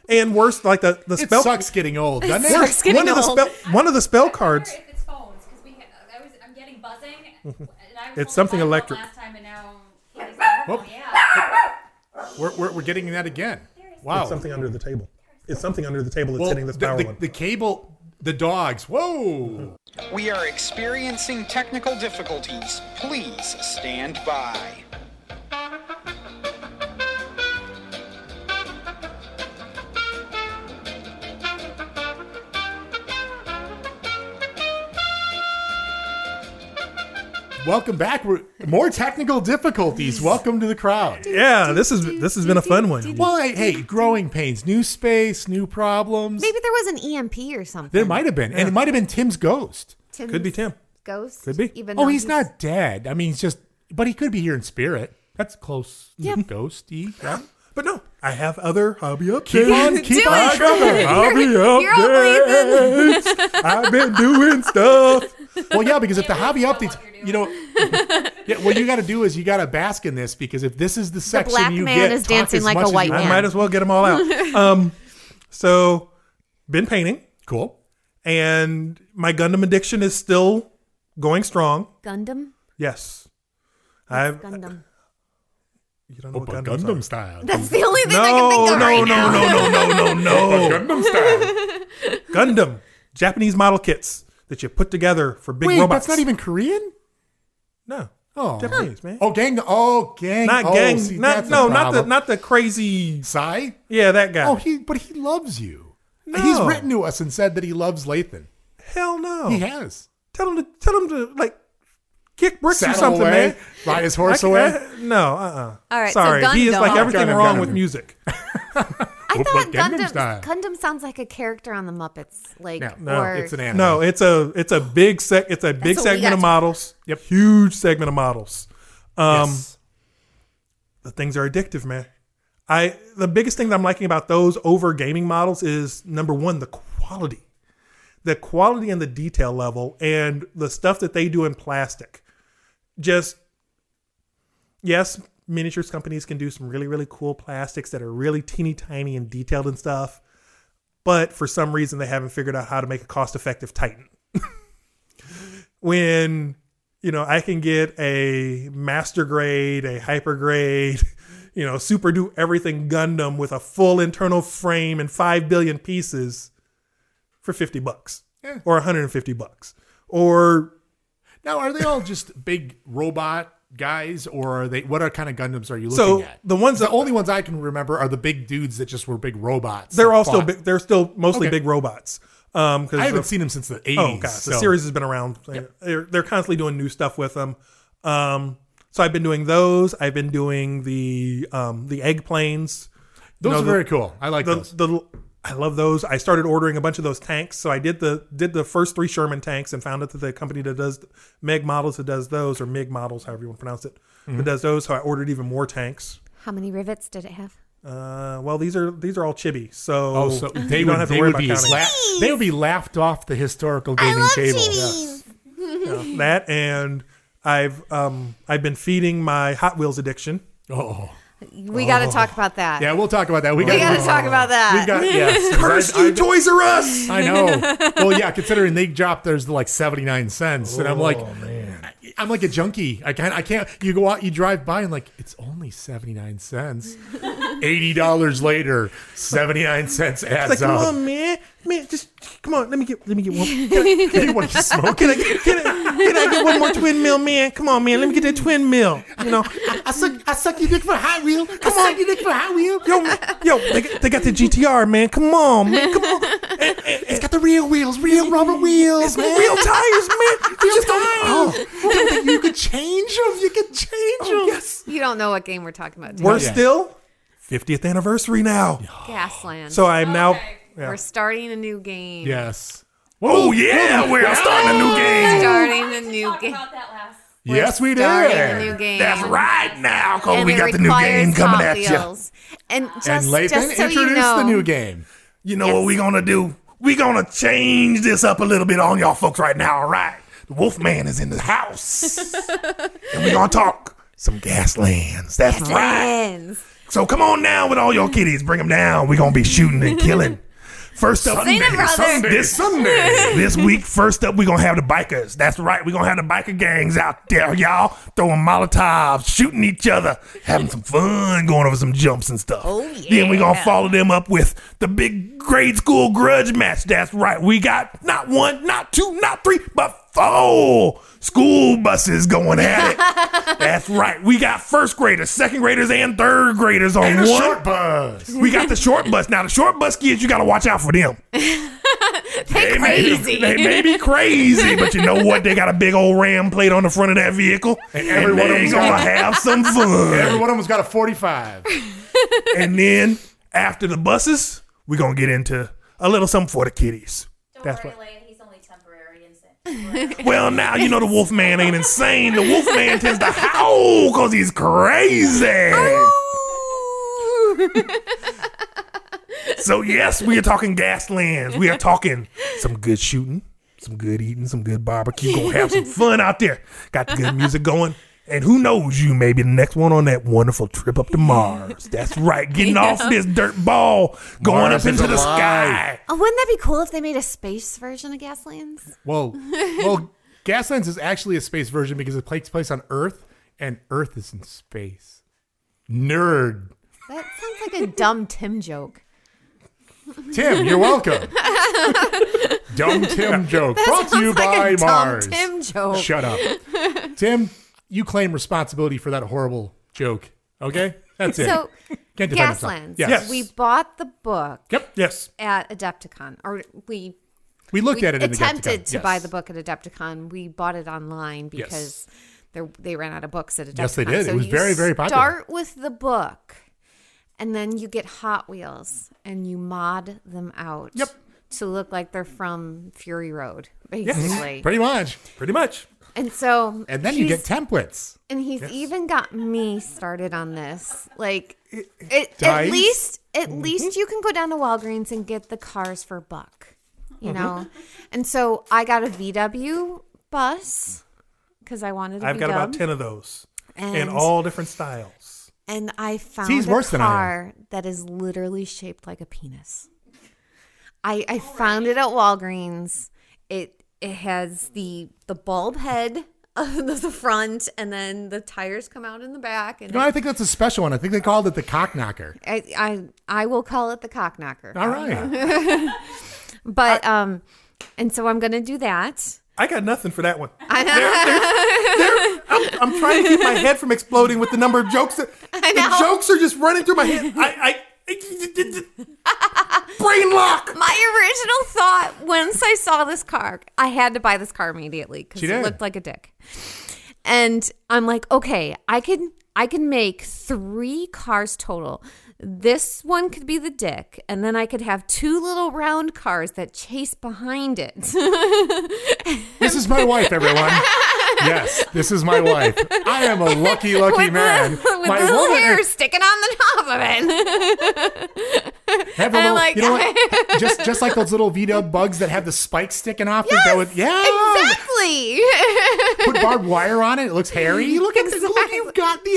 And worse, like the, the It spell sucks getting old, doesn't it? sucks getting one of the spell one of the spell cards. I wonder if it's phones we I was I'm getting buzzing. and I was It's something my phone electric. Last time and now Katie's like, oh, Whoop. yeah. We're, we're, we're getting that again. Wow. It's something under the table. It's something under the table that's well, hitting this the, power the, one. the cable, the dogs. Whoa. We are experiencing technical difficulties. Please stand by. Welcome back. We're, more technical difficulties. Welcome to the crowd. yeah, this is this has been a fun one. Well, hey, hey, growing pains, new space, new problems. Maybe there was an EMP or something. There might have been, and it might have been Tim's ghost. Tim's Could be Tim. Ghost. Could be. Even Oh, though he's not dead. I mean, he's just, but he could be here in spirit. That's close. Yeah. Ghosty. Yeah. But no, I have other hobby updates. Keep on, keep Do on it. Hobby You're all updates. I've been doing stuff. Well, yeah, because if the hobby updates, you're know, yeah, what you got to do is you got to bask in this because if this is the section black you man get, is talk dancing as like a as white you I man. might as well get them all out. Um, so been painting, Cool. and my Gundam addiction is still going strong. Gundam. Yes, I've. Gundam. You don't know Oppa what Gundams Gundam are. style. That's the only thing I No, can think no, of no, right no, now. no, no, no, no, no. Gundam style. Gundam, Japanese model kits that you put together for big Wait, robots. that's not even Korean. no. Oh, Japanese man. Oh, gang. Oh, gang. not oh, gang. see, not that's no, not the problem. not the crazy. Psy. Yeah, that guy. Oh, he. But he loves you. No. He's written to us and said that he loves Lathan. hell no. He has. Tell him to tell him to like kick bricks or Saddle something, away, man. ride his horse I- away. I- no, uh, uh All right, so Sorry, he is Gundam. like everything Gundam, wrong Gundam. with music. I Oppa thought Gundam Gundam, style. Gundam sounds like a character on the Muppets, like No, no, or it's an anime. No, it's a it's a big sec. It's a big what segment of models. Yep. Huge segment of models. Um, Yes. the things are addictive, man. I the biggest thing that I'm liking about those over gaming models is number one, the quality. The quality and the detail level and the stuff that they do in plastic. Just yes, miniatures companies can do some really, really cool plastics that are really teeny tiny and detailed and stuff. But for some reason they haven't figured out how to make a cost effective Titan. when you know I can get a master grade, a hyper grade, you know, super do everything Gundam with a full internal frame and five billion pieces for fifty bucks Yeah. or 150 bucks or Now, are they all just big robot guys, or are they? What are kind of Gundams are you looking So, at? the ones the only ones I can remember are the big dudes that just were big robots. they're all still big, they're still mostly Okay. big robots. Um, cause I haven't the- seen them since the eighties. Oh gosh, the series has been around. They're they're constantly doing new stuff with them. Um, so I've been doing those. I've been doing the um the egg planes. You Those know, are the- very cool. I like the, those. the I love those. I started ordering a bunch of those tanks. So I did the did the first three Sherman tanks and found out that the company that does Meg models that does those or Mig models, however you want to pronounce it, Mm-hmm. that does those. So I ordered even more tanks. how many rivets did it have? Uh, well, these are these are all chibi. So, Oh, so they you would don't have to they worry would about be counting. la- they would be laughed off the historical gaming table. Yeah, that and I've um I've been feeding my Hot Wheels addiction. Oh, We got to talk oh. about that. yeah, we'll talk about that. We we got to talk about that. We got yes. Curse you, Toys R Us! I know. Well, yeah, considering they dropped theirs to like seventy nine cents, and I'm oh, like, Oh, man. I, I'm like a junkie. I can't. I can't. You go out, you drive by, and like it's only seventy nine cents. Eighty dollars later, seventy nine cents adds It's like, come on, man, man, just come on. Let me get, let me get one. Can I, what are you smoking? can I, get, can I, can I get one more twin mill, man? Come on, man. Let me get that twin mill. You know, I suck. I suck your dick for Hot Wheel. Come on, your dick for Hot Wheel. yo, yo, they, got- they got the GTR, man. Come on, man. Come on. And, and, It's got the real wheels, real rubber wheels, man. real tires, man. You just don't. Oh, you could change them. You could change oh, them. Yes. You don't know what game we're talking about. We're? Yeah. still, 50th anniversary now. Gasland. So I'm now. Okay. Yeah. we're starting a new game. Yes. Oh yeah, we're starting a new game. Starting a new game. about that last. Yes, we did. Starting did. a new game. That's right now, cause And we got the new game coming at you. Wheels. And just, and Lathan just so introduced you know, the new game. You know what we're gonna do? We're gonna change this up a little bit on y'all folks right now, all right? The Wolfman is in the house. and we gonna talk some Gaslands. That's right. So come on now with all your kiddies. Bring them down. we gonna be shooting and killing. First up, Sing it, brother. Sunday, this Sunday, this week. First up, we're gonna have the bikers. That's right, we're gonna have the biker gangs out there, y'all, throwing molotovs, shooting each other, having some fun, going over some jumps and stuff. Oh, Then we're gonna follow them up with the big grade school grudge match. That's right, we got not one, not two, not three, but four school buses going at it. That's right, we got first graders, second graders, and third graders on And a one. short bus. We got the short bus. Now the short bus kids, you gotta watch out for them. They crazy. They may be crazy, but you know what? They got a big old ram plate on the front of that vehicle, and, every one of them's gonna have some Every fun. one of them's got a 45. and then after the buses, we're gonna get into a little something for the kiddies. Don't That's worry, what- Lane. He's only temporary insane. Well, now you know the wolf man ain't insane. The wolf man tends to howl because he's crazy. So yes, we are talking Gaslands. We are talking some good shooting, some good eating, some good barbecue. Gonna have some fun out there. Got the good music going. And who knows, you may be the next one on that wonderful trip up to Mars. That's right, getting off this dirt ball, going Mars up into the alive. sky. Oh, wouldn't that be cool if they made a space version of Gaslands? Well, well, Gaslands is actually a space version because it takes place on Earth, and Earth is in space. Nerd. That sounds like a dumb Tim joke. Tim, you're welcome. Dumb Tim joke brought to you like by a dumb Mars. Tim joke. Shut up, Tim. You claim responsibility for that horrible joke. Okay, that's it. So, Can't defend. Gaslands. Yes. We bought the book Yep. Yes. at Adepticon, or we We looked we at it. in the attempted Adepticon. to Yes. buy the book at Adepticon. We bought it online because they they ran out of books at Adepticon. Yes, they did. It was you very, very popular. Start with the book, and then you get Hot Wheels, and you mod them out. Yep. To look like they're from Fury Road, basically. Pretty much. Pretty much. And so, And then you get templates. and he's even got me started on this. Like, it, at least, at Mm-hmm. least you can go down to Walgreens and get the cars for a buck, you Mm-hmm. know. And so I got a VW bus because I wanted. I've got about 10 of those in all different styles. and I found he's a worse than I am. car that is literally shaped like a penis. I I found it at Walgreens. It it has the the bulb head of the front, and then the tires come out in the back, and No, I think that's a special one. I think they called it the cock knocker. I, I I will call it the cock knocker. All right. But um, and so I'm gonna do that. I got nothing for that one. There- there- I'm, I'm trying to keep my head from exploding with the number of jokes that the know. jokes are just running through my head. I, I, brain lock. My original thought once I saw this car, I had to buy this car immediately because She it did. looked like a dick. And I'm like, okay, I can I can make three cars total. This one could be the dick, and then I could have two little round cars that chase behind it. This is my wife, everyone. Yes, this is my wife. I am a lucky, lucky with man. the, with my the little woman hair sticking on the top of it. have a little, like- you know what? just just like those little VW bugs that have the spikes sticking off. Yes, that would, yeah, exactly. Put barbed wire on it. It looks hairy. Look at the look. You've got the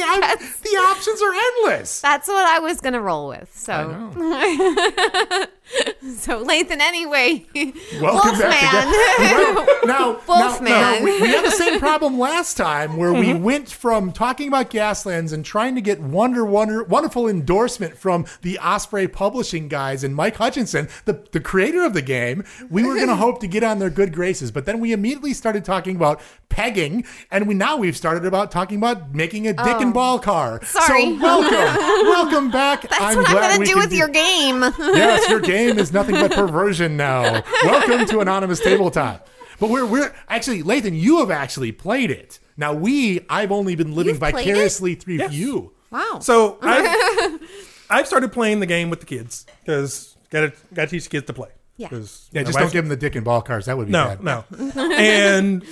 the options are endless. That's what I was gonna roll with. So, so Lathan, anyway, Welcome back Wolfman. Well, now, now, now, we, we had the same problem last time where we mm-hmm. went from talking about Gaslands and trying to get wonder, wonder, wonderful endorsement from the Osprey Publishing guys and Mike Hutchinson, the, the creator of the game. We were going to hope to get on their good graces, but then we immediately started talking about pegging, and we now we've started about talking about making a dick and oh. ball car. Oh. Sorry. So welcome, welcome back. that's I'm what I'm gonna we do with your game. yes, your game is nothing but perversion now. Welcome to Anonymous Tabletop. But we're we're actually Lathan, you have actually played it. Now we I've only been living You've played vicariously through Yes. you. wow. So I've, I've started playing the game with the kids because gotta gotta teach the kids to play. Yeah. 'Cause Yeah, my just don't wife's- give them the dick and ball cars. That would be no, bad. no. and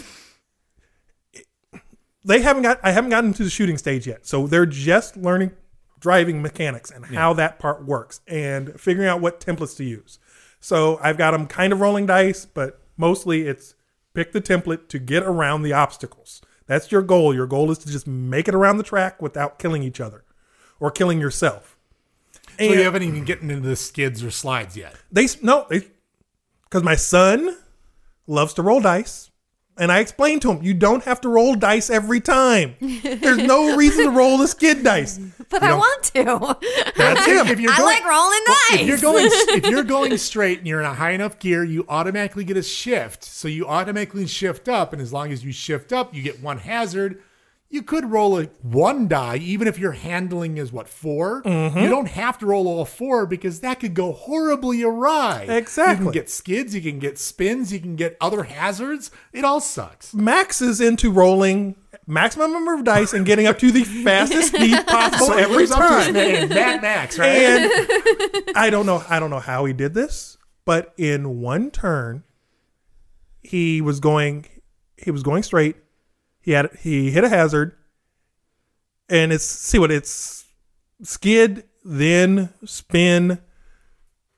they haven't got. I haven't gotten to the shooting stage yet, so they're just learning driving mechanics and how that part works and figuring out what templates to use. So I've got them kind of rolling dice, but mostly it's pick the template to get around the obstacles. That's your goal. Your goal is to just make it around the track without killing each other or killing yourself. So you haven't even gotten into the skids or slides yet. They no, they because my son loves to roll dice, and I explained to him you don't have to roll dice every time. There's no reason to roll the skid dice. but I want to. That's him. If you're I going- like rolling dice. If you're going if you're going straight and you're in a high enough gear, you automatically get a shift. So you automatically shift up, and as long as you shift up, you get one hazard. You could roll a one die, even if your handling is what 4 Mm-hmm. You don't have to roll all four because that could go horribly awry. Exactly. You can get skids, you can get spins, you can get other hazards. It all sucks. Max is into rolling maximum number of dice and getting up to the fastest speed possible So every lives up to his time. name, Mad Max, right? And I don't know. I don't know how he did this, but in one turn, he was going. He was going straight. He had he hit a hazard, and it's see what it's skid then spin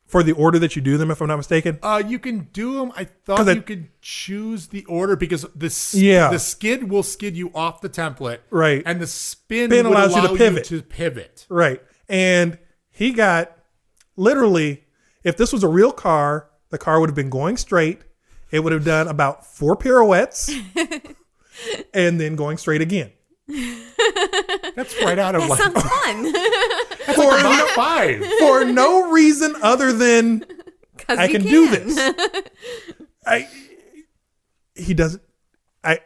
for the order that you do them. If I'm not mistaken. Uh, you can do them. I thought I- you could choose the order because the Yeah. the skid will skid you off the template, Right. And the spin, Spin would allows you to allow pivot. to pivot. Right. And he got literally, if this was a real car, the car would have been going straight. It would have done about four pirouettes and then going straight again. That's right out of That like sounds fun. For, Mach five. for no reason other than 'Cause I you can, do this. I he doesn't I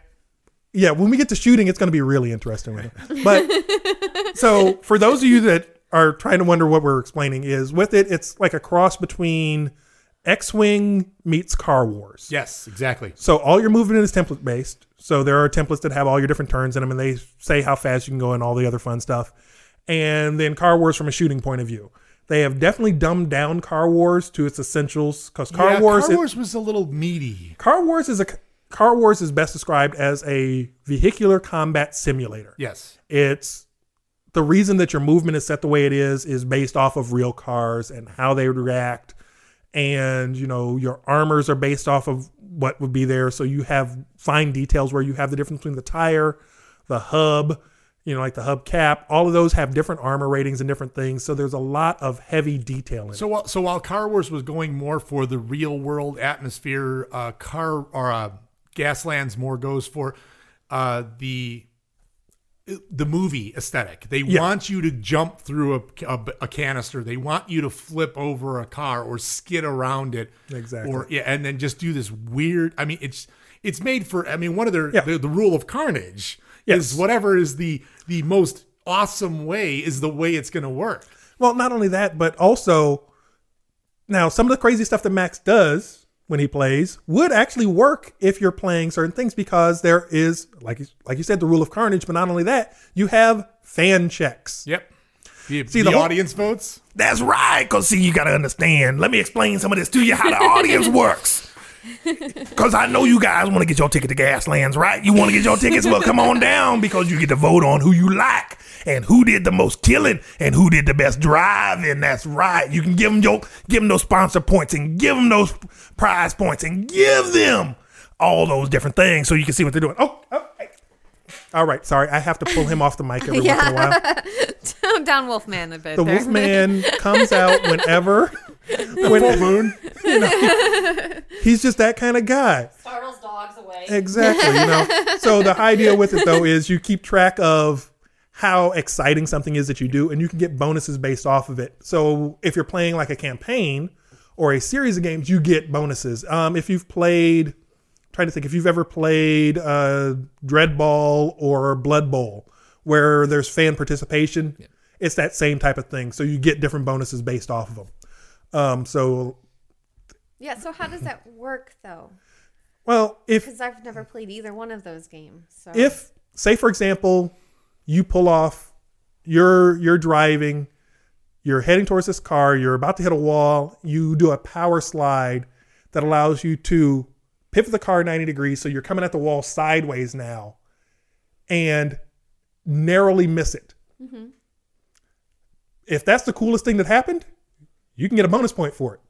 yeah, when we get to shooting, it's going to be really interesting with him. But so for those of you that are trying to wonder what we're explaining is with it, it's like a cross between X-wing meets Car Wars. Yes, exactly. So all your movement is template based. So there are templates that have all your different turns in them, and they say how fast you can go and all the other fun stuff. And then Car Wars from a shooting point of view. They have definitely dumbed down Car Wars to its essentials because Car yeah, Wars Car Wars was a little meaty. Car Wars is a Car Wars is best described as a vehicular combat simulator. Yes. It's the reason that your movement is set the way it is is based off of real cars and how they react and you know your armors are based off of what would be there. So you have fine details where you have the difference between the tire the hub you know like the hub cap. All of those have different armor ratings and different things. So there's a lot of heavy detail in it. So while so while Car Wars was going more for the real world atmosphere, uh, Car or uh, Gaslands more goes for uh, the the movie aesthetic. They Yeah. want you to jump through a, a, a canister. They want you to flip over a car or skid around it. Exactly. Or yeah, and then just do this weird. I mean, it's it's made for. I mean, one of their Yeah. the, the rule of carnage Yes. is whatever is the the most awesome way is the way it's going to work. Well, not only that, but also now some of the crazy stuff that Max does when he plays would actually work if you're playing certain things because there is like you- like you said the rule of carnage, but not only that, you have fan checks. Yep. The, See, the, the whole- audience votes. That's right, cause see, you gotta understand. Let me explain some of this to you how the audience works. Cause I know you guys want to get your ticket to Gaslands, right? You want to get your tickets? Well, come on down because you get to vote on who you like and who did the most killing and who did the best driving. That's right. You can give them your give them those sponsor points and give them those prize points and give them all those different things so you can see what they're doing. Oh, oh hey. all right. Sorry, I have to pull him off the mic every once in a while. Down Wolfman a bit. The there. Wolfman comes out whenever. When, Full moon. he's just that kind of guy. Startles dogs away. Exactly. You know. so the idea with it though is you keep track of how exciting something is that you do, and you can get bonuses based off of it. So if you're playing like a campaign or a series of games, you get bonuses. Um, if you've played, trying to think, if you've ever played uh, Dread Ball or Blood Bowl, where there's fan participation, it's that same type of thing. So you get different bonuses based off of them. Um, so yeah. So how does that work though? well, if Because I've never played either one of those games. So if say for example you pull off you're you're driving you're heading towards this car you're about to hit a wall you do a power slide that allows you to pivot the car 90 degrees so you're coming at the wall sideways now and narrowly miss it if that's the coolest thing that happened you can get a bonus point for it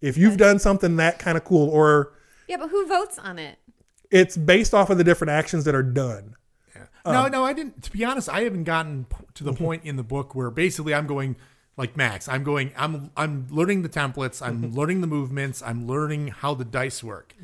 if you've done something that kind of cool or yeah, but who votes on it? it's based off of the different actions that are done no, no, I didn't. To be honest, I haven't gotten to the point in the book where basically I'm going like Max. I'm going. I'm I'm learning the templates. I'm learning the movements. I'm learning how the dice work.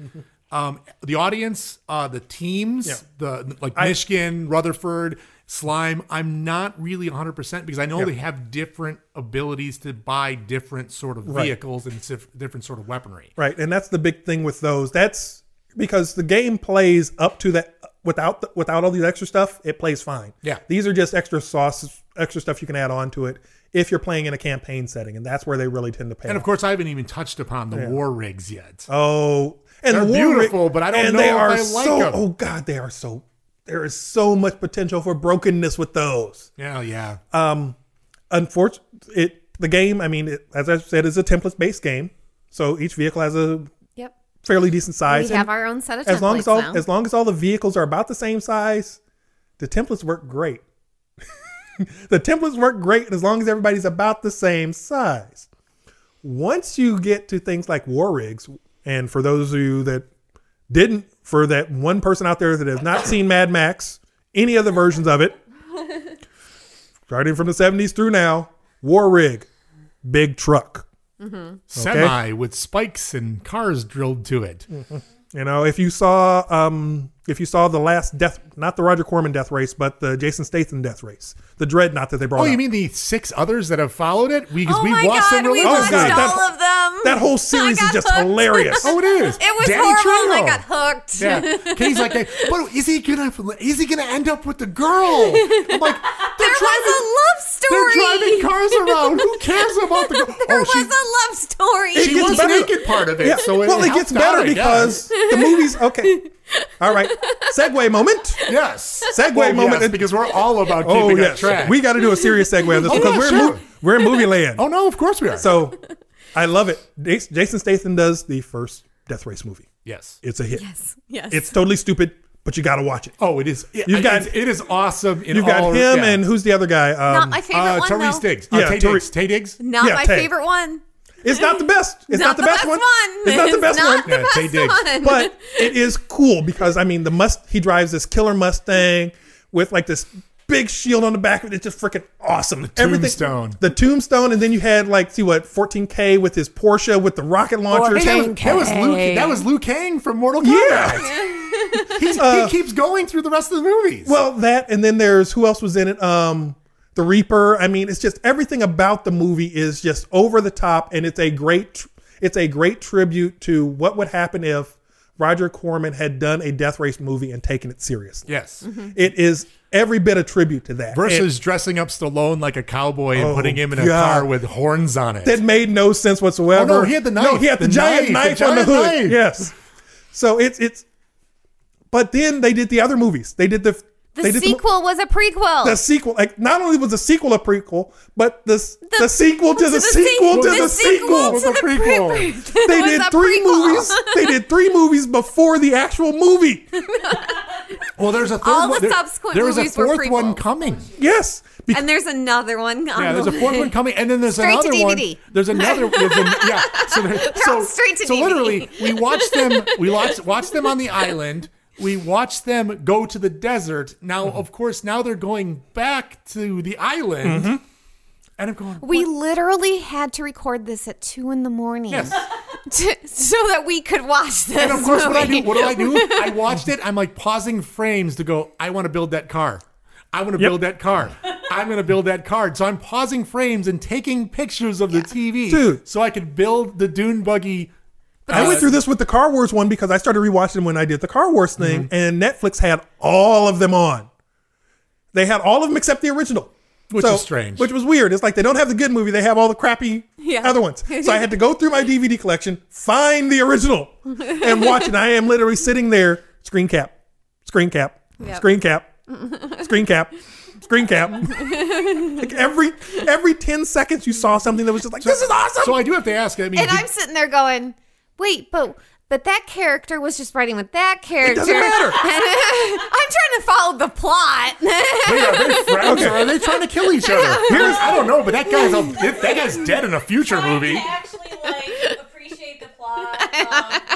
Um, the audience, uh, the teams, Yeah. the like I- Michigan, Rutherford, Slime. I'm not really 100 percent because I know Yeah. they have different abilities to buy different sort of Right. vehicles and sif- different sort of weaponry. Right, and that's the big thing with those. That's because the game plays up to that without the, without all these extra stuff. It plays fine. Yeah. these are just extra sauce, extra stuff you can add on to it if you're playing in a campaign setting, and that's where they really tend to pay. And of off. course, I haven't even touched upon the war rigs yet. oh, and They're the war rig- beautiful, but I don't and know they if are I like so. 'em. Oh God, they are so. There is so much potential for brokenness with those. Yeah, yeah. Um, unfortunately, it the game. I mean, it, as I said, is a template based game, so each vehicle has a Yep. fairly decent size. We have our own set of as long as all now. as long as all the vehicles are about the same size, the templates work great. the templates work great as long as everybody's about the same size. Once you get to things like war rigs, and for those of you that didn't, for that one person out there that has not seen Mad Max, any other versions of it, starting from the 70s through now, war rig, big truck. Semi with spikes and cars drilled to it. You know, if you saw um if you saw the last death not the Roger Corman death race, but the Jason Statham death race. The dreadnought that they brought Oh, you out. mean the six others that have followed it? Because oh we my watched god, them we religiously. Oh, watched God, that- all of them. that whole series is just hooked. hilarious. Oh, it is. It was Danny horrible, and I got hooked. Yeah, Katie's like, but is he gonna is he gonna end up with the girl? I'm like, they're There driving, was a love story. they're driving cars around. Who cares about the girl? There oh, was she, a love story. she was better. naked part of it. Yeah, So it, well, it helped gets better because the movies. Okay, all right. Segue moment. yes, Segue Well, moment. yes, because we're all about keeping Oh on yes, track. we got to do a serious segue on this Oh, one because yeah, we're in sure. mo- we're in movie land. oh no, of course we are. So I love it. Jason Statham does the first Death Race movie. yes. It's a hit. yes, yes. It's totally stupid, but you got to watch it. Oh, it is. It, You've got- it is awesome. In You've got all, him yeah. and who's the other guy? Um, not my favorite uh, one Therese though. Diggs. Uh, Yeah, Tay Therese- Diggs. Taye Diggs. Not Yeah, my Tay. favorite one. It's not the best. It's not, the, best, one. It's not the best not one. the Yeah, best Taye Diggs. one. but it is cool because I mean the must he drives this killer Mustang with like this big shield on the back of it. It's just freaking awesome. The tombstone. the tombstone, and then you had like see what 14K with his Porsche with the rocket launcher. Hey, that, was, that was Luke. That was Liu Kang from Mortal Kombat. Yeah. He's, he keeps going through the rest of the movies. Well, that and then there's who else was in it? Um, the Reaper. I mean, it's just everything about the movie is just over the top, and it's a great it's a great tribute to what would happen if Roger Corman had done a Death Race movie and taken it seriously. yes. Mm-hmm. It is every bit a tribute to that. Versus dressing up Stallone like a cowboy and Oh, putting him in a God. car with horns on it. that made no sense whatsoever. Oh, no, he had the knife. No, he had the, The giant knife, knife, the on the hood. knife. Yes. So it's it's. But then they did the other movies. They did the The they did sequel was a prequel. The, sequel, like not only was the sequel a prequel, but the the, The- sequel to the, sequel to the, sequel. was a prequel. They did three movies. They did three movies before the actual movie. Well, there's a third All one. the there- subsequent there is a movies were fourth one coming. Yes. Be- And there's another one. On Yeah, there's a fourth one coming, and then there's Straight to another one. DVD. There's another. There's an, yeah. So, there, so, straight to so DVD. literally, we watched them. We watched watched them on the island. We watched them go to the desert. Now, Mm-hmm. of course, now they're going back to the island, Mm-hmm. and I'm going. We literally had to record this at two in the morning Yes. to, so that we could watch this. And of course, what I do, what do I do? I watched it. I'm like pausing frames to go. I want to build that car. I want to Yep. build that car. I'm going to build that card. So I'm pausing frames and taking pictures of the TV, Dude. so I could build the dune buggy. I went through this with the Car Wars one because I started rewatching when I did the Car Wars thing, Mm-hmm. and Netflix had all of them on. They had all of them except the original. Which is strange. Which was weird. It's like they don't have the good movie, they have all the crappy Yeah. other ones. So I had to go through my DVD collection, find the original, and watch it. I am literally sitting there, screen cap, screen cap, Yep. screen cap, screen cap. Screen cap. like every every ten seconds, you saw something that was just like, "This is awesome." So I do have to ask. I mean, And did- I'm sitting there going, wait, but but that character was just writing with that character. doesn't matter. I'm trying to follow the plot. wait, are they friends or are they trying to kill each other? Here's, I don't know, but that guy's a, that guy's dead in a future Trying movie. to actually like appreciate the plot of the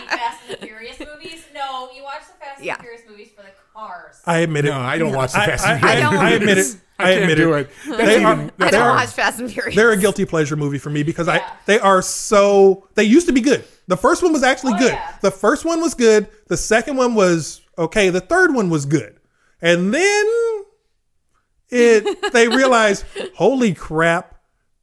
Fast and the Furious movies. No, you watch the Fast Yeah. and the Furious movies for the cars. I admit it. No, I don't watch the Fast I- and Furious. I don't- I admit it. movies. I I can't admit do it. it. That's They even, are- I that's don't They're- watch Fast and Furious. They're a guilty pleasure movie for me because I Yeah. they are so they used to be good. The first one was actually Oh, good. yeah. The first one was good. The second one was okay. The third one was good. And then it they realized, holy crap,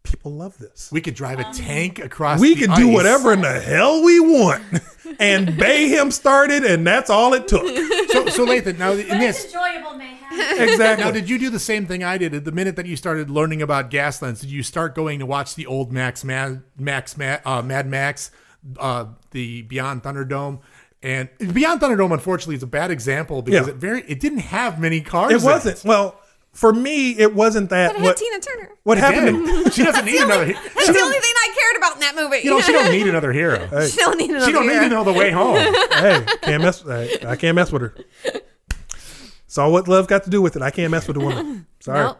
people love this. We could drive a tank across. The city. We the can do whatever in the hell we want. and Bayhem started, and that's all it took. So, so Lathan, now in But it's this, enjoyable, mayhem. Exactly. now did you do the same thing I did? At The minute that you started learning about Gaslands, did you start going to watch the old Max Mad Max Mad, uh, Mad Max, uh, the Beyond Thunderdome? And Beyond Thunderdome, unfortunately, is a bad example because Yeah. it very it didn't have many cars. it wasn't. Well, for me, it wasn't that. But it had what Tina Turner. what happened? To- she doesn't need another. That's She the only thing I cared about in that movie. you know, she don't need another hero. She don't need another She don't need hero. to know the way home. hey, can't mess. I, I can't mess with her. Saw what love got to do with it. I can't mess with a woman. Sorry. Nope.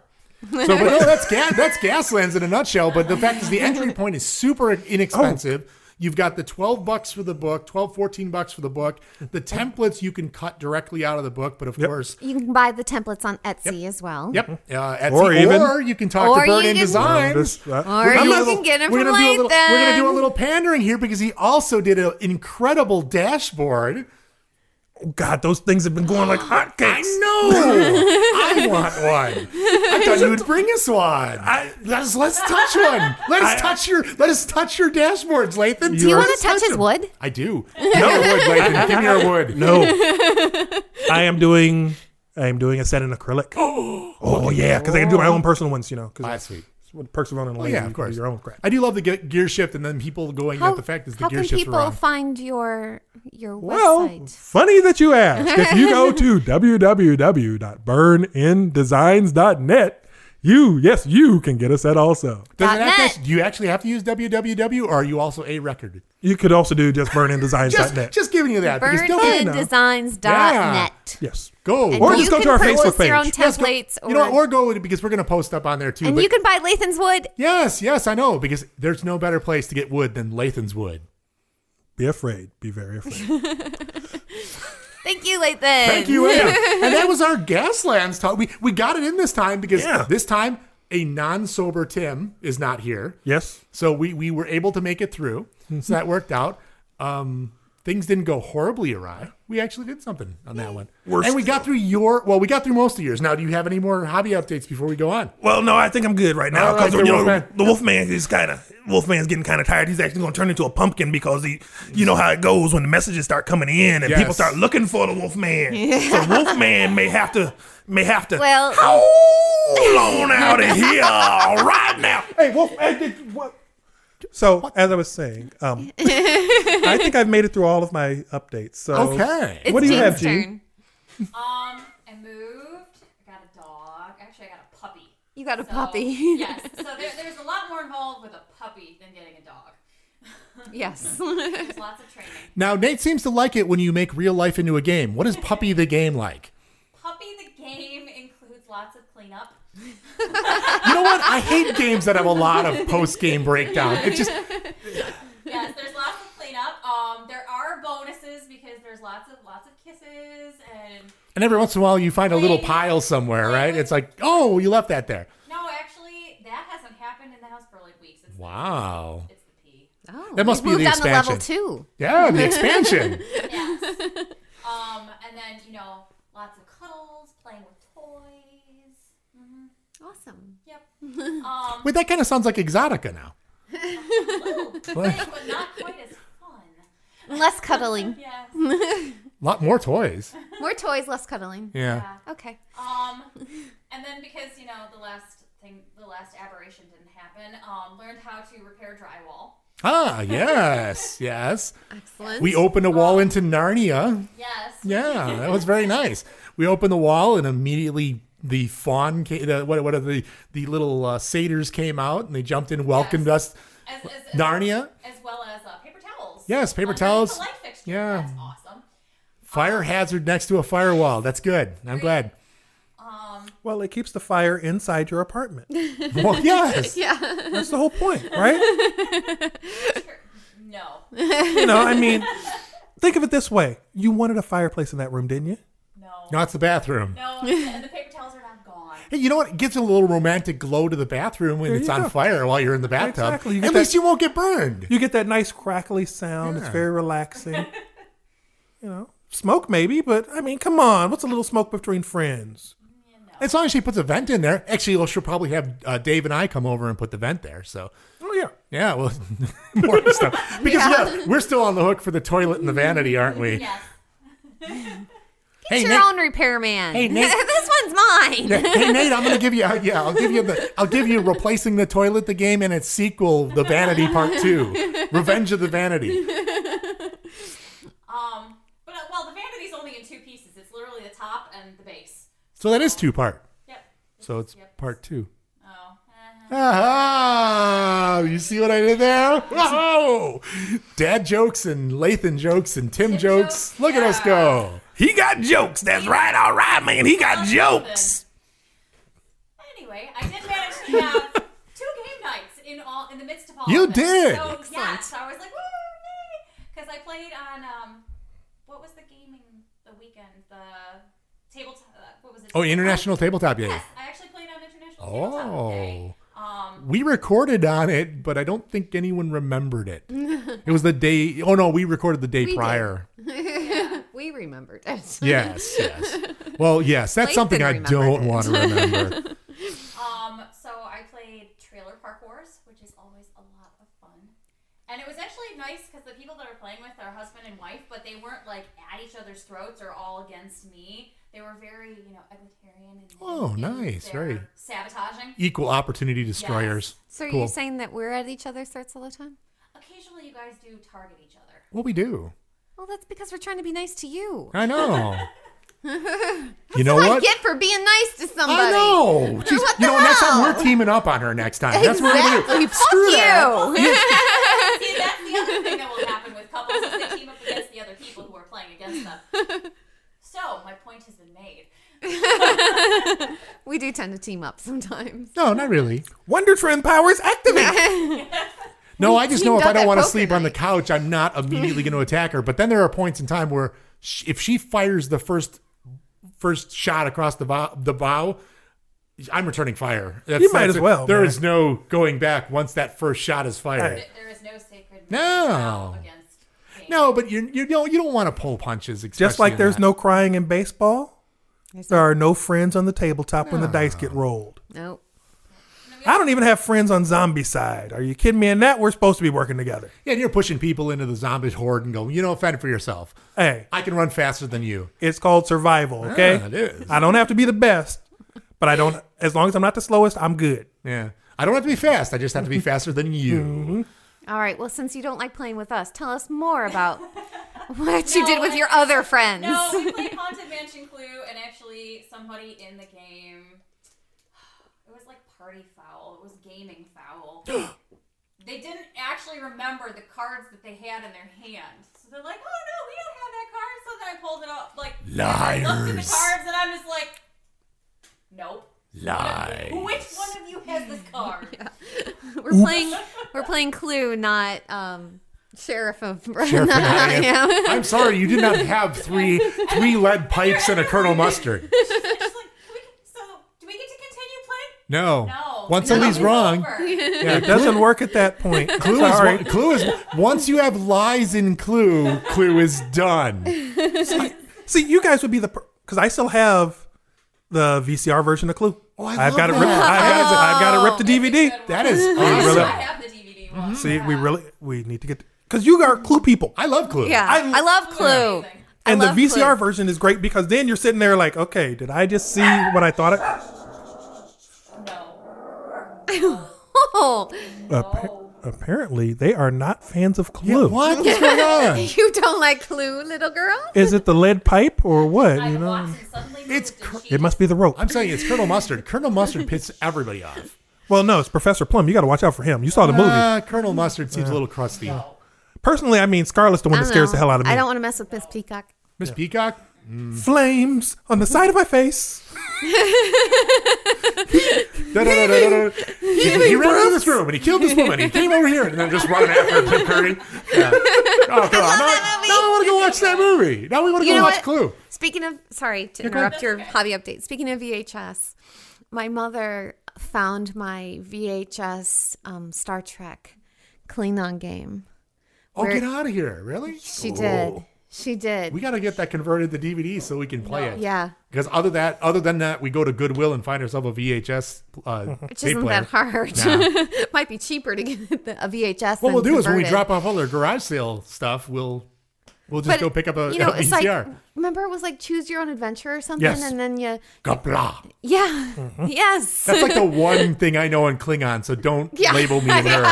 So, but no, that's gas. That's Gaslands in a nutshell. But the fact is, the entry point is super inexpensive. You've got the 12 bucks for the book, 12, 14 bucks for the book. The templates you can cut directly out of the book, but of Yep. course, You can buy the templates on Etsy as well. yep. Uh, Etsy, Or or, you can talk Or to Burn you in can- Designs. This- uh, Or gonna you do a can get it we're from gonna do a little, We're gonna do a little pandering here because he also did an incredible dashboard. Oh God, those things have been going like hotcakes. I know. I want one. I thought you would bring us one. let's let's touch one. Let us touch your let us touch your dashboards, Lathan. Do you want to touch his wood? I do. No me your wood, Lathan. Give me your wood. No, I am doing. I am doing a set in acrylic. Oh, yeah, because I can do my own personal ones. You know, because That's sweet. What perks of owning a Oh, lady. yeah, of course. Your own crap. I do love the ge- gear shift, and then people going at the fact is the how gear can shifts people are on. find your your Well, website? funny that you ask. If you go to www.burnindesigns.net, you, yes, you can get a set also. Does Dot it have to- do you actually have to use www, or are you also a record? You could also do just Just, burnindesigns.net. just giving you that because don't Yeah. BurnInDesigns.net. yes. go. And Or you just go can to our post Facebook your own page. Yes, go- templates. you know, what, or, or go because we're going to post up on there too. and but you can buy Lathan's wood. yes, yes, I know because there's no better place to get wood than Lathan's wood. Be afraid. Be very afraid. Thank you, Lathan. Thank you, Ann. and that was our Gaslands talk. We we got it in this time because Yeah. this time a non-sober Tim is not here, yes. so we we were able to make it through. So that worked out. Um, things didn't go horribly awry. We actually did something on that one, We're and we got through your. Well, we got through most of yours. Now, do you have any more hobby updates before we go on? Well, no, I think I'm good right now because good you know Wolfman. the Wolfman is kind of Wolfman's getting kind of tired. He's actually going to turn into a pumpkin because he, you know how it goes when the messages start coming in and Yes. people start looking for the Wolfman. So Wolfman may have to may have to Well- hold on out of here right now. Hey, Wolfman, did what? So as I was saying, um, I think I've made it through all of my updates. So Okay. It's What do you Jean's have, Jean? turn. Um, I moved. I got a dog. Actually, I got a puppy. You got a So, puppy. yes. So there, there's a lot more involved with a puppy than getting a dog. yes. There's lots of training. Now, Nate seems to like it when you make real life into a game. What is Puppy the game like? clean up. You know what? I hate games that have a lot of post game breakdown. It just yes, there's lots of cleanup. Um, there are bonuses because there's lots of lots of kisses and and every once in a while you find a little pile somewhere, right? It's like, oh, you left that there. no, actually, that hasn't happened in the house for like weeks. It's Wow. it's the pee. Oh, That must be moved the on to level expansion. two. Yeah, the expansion. Yes. um, and then you know, lots of cuddles, playing with toys. Awesome. Yep. Um, Wait, that kind of sounds like Exotica now. little but not quite as fun. Less cuddling. Yes. A lot more toys. More toys, less cuddling. Yeah. Yeah. Okay. Um, and then because you know the last thing, the last aberration didn't happen. Um, learned how to repair drywall. Ah, yes, yes. Excellent. We opened a wall into Narnia. Yes. Yeah, that was very nice. We opened the wall and immediately the fawn came, the, what, what are the, the little uh, satyrs came out and they jumped in, welcomed us. As, as, as, Narnia, as well as uh, paper towels. Yes, paper Underneath towels. The light fixture. Yeah. That's awesome. fire hazard next to a firewall. That's good. I'm glad. Um, Well, it keeps the fire inside your apartment. Well, yes. Yeah. That's the whole point, right? no. You know, I mean, think of it this way: you wanted a fireplace in that room, didn't you? No. No, it's the bathroom. No. And the paper towels are not gone. Hey, you know what? It gives a little romantic glow to the bathroom when There it's you on go. fire while you're in the bathtub. Exactly. You At that- least you won't get burned. You get that nice crackly sound. It's Yeah. very relaxing. you know, smoke maybe, but I mean, come on, what's a little smoke between friends? As long as she puts a vent in there. Actually, well, she'll probably have uh, Dave and I come over and put the vent there. So, Oh yeah. yeah, well, more stuff. Because yeah, we're still on the hook for the toilet and the vanity, aren't we? Yes. Hey, It's Nate. your own repairman. Hey, Nate. this one's mine. hey Nate, I'm gonna give you yeah, I'll give you the I'll give you replacing the toilet the game and its sequel, The Vanity Part Two, Revenge of the Vanity. Um, but uh, well, the vanity's only in two pieces. It's literally the top and the base. So that is two part. Yep. So it's Yep. part two. Oh. uh, Ah, you see what I did there? Oh, dad jokes and Lathan jokes and Tim, Tim jokes. jokes, Look at us go. He got jokes. That's right. All right, man. He got jokes. Anyway, I did manage to have two game nights in all in the midst of all. You of this. did. So yes, I was like, woo, yay! Because I played on um, what was the gaming the weekend? The table. Uh, what was it? Oh, International Tabletop Yeah. Yes, I actually played on International Tabletop Oh. Day. Um, We recorded on it, but I don't think anyone remembered it. It was the day. Oh no, we recorded the day We prior. we remembered it. Yes, yes. Well, yes, that's Lathan something I don't it. want to remember. Um, so I played Trailer Park Wars, which is always a lot of fun. And it was actually nice because the people that are playing with are husband and wife, but they weren't like at each other's throats or all against me. They were very, you know, egalitarian and Oh, in nice, their very- sabotaging. Equal opportunity destroyers. So are Cool. you saying that we're at each other's throats all the time? Occasionally, you guys do target each other. Well, we do. Well, that's because we're trying to be nice to you. I know. you know what I get for being nice to somebody. I know. She's, What you the know, next time we're teaming up on her next time. That's what we're gonna do. Fuck Screw that. you. See, that's the other thing that will happen with couples is they team up against the other people who are playing against them. So, my point has been made. we do tend to team up sometimes. No, not really. Wonder Twin powers activate. No, I just know if I don't want to poker sleep on the couch, I'm not immediately going to attack her. But then there are points in time where sh if she fires the first first shot across the bow, the bow, I'm returning fire. That's, You might that's as it. well, There man. is no going back once that first shot is fired. Hey. There is no sacred No. against. No, but you you don't you don't want to pull punches. Just like there's that. no crying in baseball, there are no friends on the tabletop when the dice get rolled. Nope. I don't even have friends on Zombicide. Are you kidding me? And that we're supposed to be working together. Yeah, and you're pushing people into the zombie horde and go, you know, fend for yourself. Hey, I can run faster than you. it's called survival. Okay, Yeah, it is. I don't have to be the best, but I don't. As long as I'm not the slowest, I'm good. Yeah. I don't have to be fast. I just have to be faster than you. Mm-hmm. All right. Well, since you don't like playing with us, tell us more about what you did with I- your other friends. No, we played Haunted Mansion Clue, and actually, somebody in the game. It was like party foul. Gaming foul. they didn't actually remember the cards that they had in their hand. So they're like, oh no, we don't have that card. So then I pulled it up. Like, I looked at the Liars. cards, and I'm just like, nope. Lie. Which one of you has this card? We're playing we're playing Clue, not um Sheriff of Sheriff of Nottingham. Nottingham. I'm sorry, you did not have three three lead pipes and a Colonel Mustard. Just like, "Can we, so, do we get to continue playing? No. No. Once No, somebody's wrong, yeah, It doesn't work at that point. Clue Sorry. is Clue is once you have lies in Clue, Clue is done. See, you guys would be the because I still have the VCR version of Clue. Oh, I have got it. Ripped. I've, got it, I've got it ripped to oh, DVD. Good That one. I awesome. have the DVD one. Mm-hmm. See, we really we need to get because you are Clue people. I love Clue. Yeah. I- I, love Clue. Amazing. And the VCR Clue. version is great because then you're sitting there like, okay, did I just see what I thought? It, No. Oh, Appa- apparently, they are not fans of Yeah, Clue. what? What's going on? you don't like Clue, little girl? Is it the lead pipe or what? You know, Watson suddenly moved It's and cr- it must be the rope. I'm saying it's Colonel Mustard. Colonel Mustard pissed everybody off. Well, no, it's Professor Plum. You got to watch out for him. You saw the movie. Uh, Colonel Mustard seems a little crusty. Personally, I mean, Scarlet's the one I that don't scares the hell out of me. I don't want to mess with Miss Peacock. Miss Peacock? Flames on the side of my face. Da, da, da. He, he ran into this room and he killed this woman. He came over here and then just running after Tim Curry. Yeah. Oh, come on. Now, that movie. now I want to go watch that movie. Now we want to go know watch what? Clue. Speaking of, sorry to interrupt your hobby update. Speaking of VHS, my mother found my VHS um, Star Trek Klingon game. Oh, Where- get out of here. Really? She did. She did. We got to get that converted to DVD so we can play it. yeah. Because other that, other than that, we go to Goodwill and find ourselves a VHS uh, Which tape isn't player. that hard. Nah. Might be cheaper to get the- a VHS. What we'll do is when we convert drop off all our garage sale stuff, we'll we'll just But, go pick up a, you know, a it's VCR. like remember it was like choose your own adventure or something, Yes. and then you Qapla'. yeah yes That's like the one thing I know in Klingon, so don't Yeah. label me a nerd.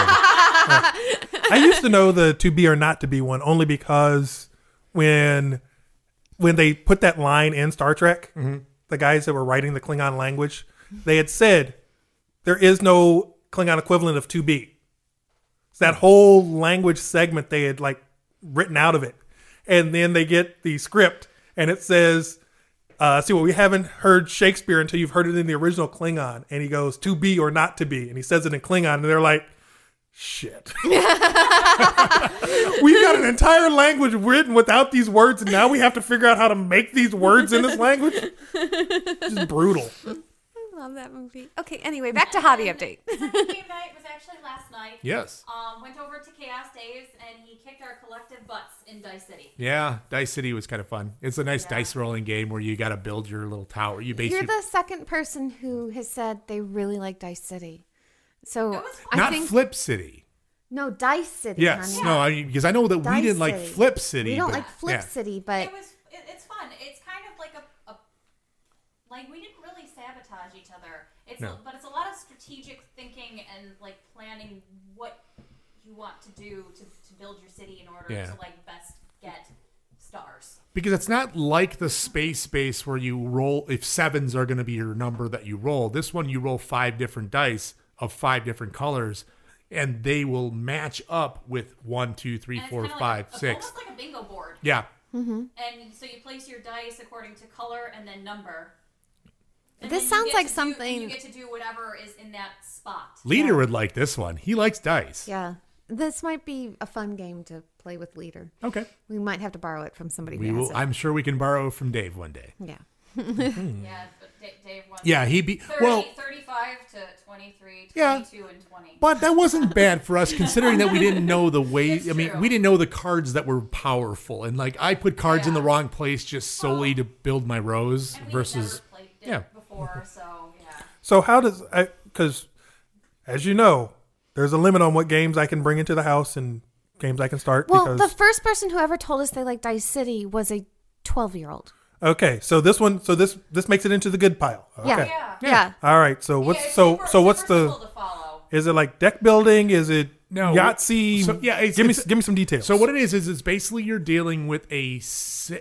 I used to know the to be or not to be one only because when when they put that line in Star Trek, the guys that were writing the Klingon language, they had said there is no Klingon equivalent of to be. It's that whole language segment they had like written out of it, and then they get the script and it says. Uh, see, well, we haven't heard Shakespeare until you've heard it in the original Klingon. And he goes, to be or not to be. And he says it in Klingon. And they're like, shit. We've got an entire language written without these words, and now we have to figure out how to make these words in this language. Just brutal. I love that movie. Okay, anyway, back to hobby update. Second game night was actually last night. Yes. Um, went over to Chaos Dave and he kicked our collective butts in Dice City. Yeah, Dice City was kind of fun. It's a nice dice rolling game where you got to build your little tower. You basically You're the second person who has said they really like Dice City. So was I not think Flip City. no Dice City. Yes, honey. no, I mean, because I know that we didn't like City. Flip City. We don't but- like Flip yeah. City, but It was. It, it's fun. It's kind of like a, a like we didn't really sabotage each other. It's No. but it's a lot of strategic thinking and like planning what you want to do to, to build your city in order Yeah. to like best get stars. Because it's not like the space base where you roll if sevens are going to be your number that you roll. This one you roll five different dice of five different colors, and they will match up with one, two, three, And it's four, kinda five, like a, six. Almost like a bingo board. Yeah, mm-hmm. And so you place your dice according to color and then number. And This then sounds like to do- something- you get to do whatever is in that spot. leader would like this one. He likes dice. yeah, this might be a fun game to play with Leader. Okay, We might have to borrow it from somebody we will. I'm sure we can borrow from Dave one day. yeah. Mm-hmm. Yeah, but Da- Dave won. Yeah, he be 30, well. 35 to 23, Yeah. and 20. But that wasn't bad for us, considering that we didn't know the way. It's I mean, true. we didn't know the cards that were powerful, and like I put cards in the wrong place just solely to build my rows and versus. never played yeah. before, so yeah. So how does I? Because as you know, there's a limit on what games I can bring into the house and games I can start. Well, because the first person who ever told us they liked Dice City was a 12 year old. Okay, so this one, so this this makes it into the good pile. Okay. Yeah. Yeah. Yeah. All right. So what's Yeah, so super- so what's the? simple to follow. Is it like deck building? Is it No. Yahtzee? So, yeah, it's- give me it's- give me some details. So what it is is it's basically you're dealing with a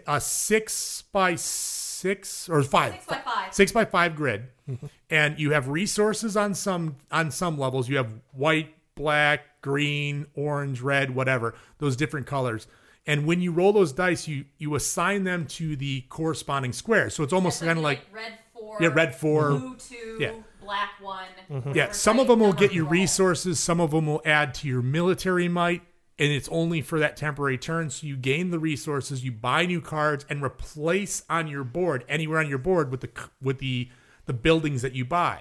a six by six or five Six by five. six by five grid, mm-hmm. and you have resources on some on some levels. You have white, black, green, orange, red, whatever those different colors. And when you roll those dice, you you assign them to the corresponding square. So it's almost So kind of it'd like red four. Yeah, red four. Blue two. Yeah. Black one. Mm-hmm. Yeah, some of them will get you roll. resources, some of them will add to your military might, and it's only for that temporary turn. So you gain the resources, you buy new cards, and replace on your board anywhere on your board with the with the the buildings that you buy.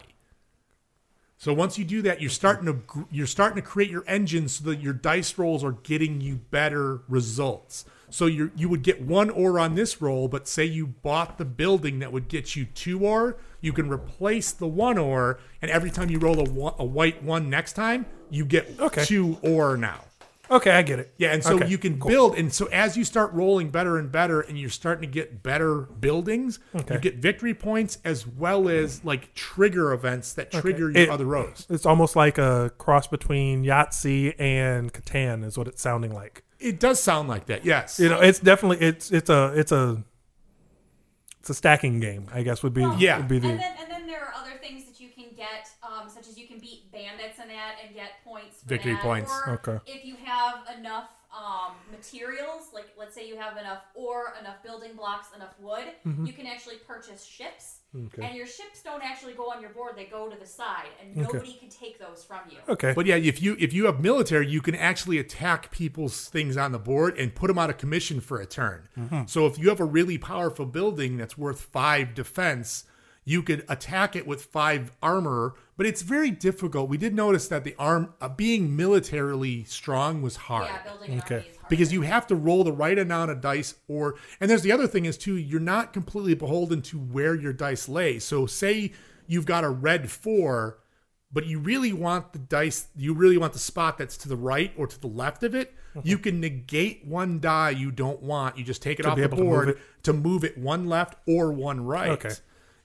So once you do that, you're starting to you're starting to create your engine so that your dice rolls are getting you better results. So you you would get one ore on this roll, but say you bought the building that would get you two ore, you can replace the one ore, and every time you roll a, a white one next time, you get Okay. two ore now. Okay, I get it. Yeah, and so Okay, you can cool. build, and so as you start rolling better and better, and you're starting to get better buildings, Okay. you get victory points as well as like trigger events that trigger your It- other rows. It's almost like a cross between Yahtzee and Catan, is what it's sounding like. It does sound like that, yes. You know, it's definitely it's it's a it's a it's a stacking game. I guess would be Yeah. would be the And then, and then there are other things that you can get, um, such as you can beat bandits in that and get points. For Victory that. points. Or Okay. If you have enough um, materials, like let's say you have enough ore, enough building blocks, enough wood, you can actually purchase ships. Okay. And your ships don't actually go on your board; they go to the side, and Okay. nobody can take those from you. okay. But yeah, if you if you have military, you can actually attack people's things on the board and put them out of commission for a turn. So if you have a really powerful building that's worth five defense, you could attack it with five armor. But it's very difficult. We did notice that the arm uh, being militarily strong was hard Yeah, building Okay. army is hard. because you have to roll the right amount of dice or and there's the other thing is too you're not completely beholden to where your dice lay so say you've got a red four but you really want the dice you really want the spot that's to the right or to the left of it you can negate one die you don't want you just take it To off the able to move board to move it one left or one right Okay.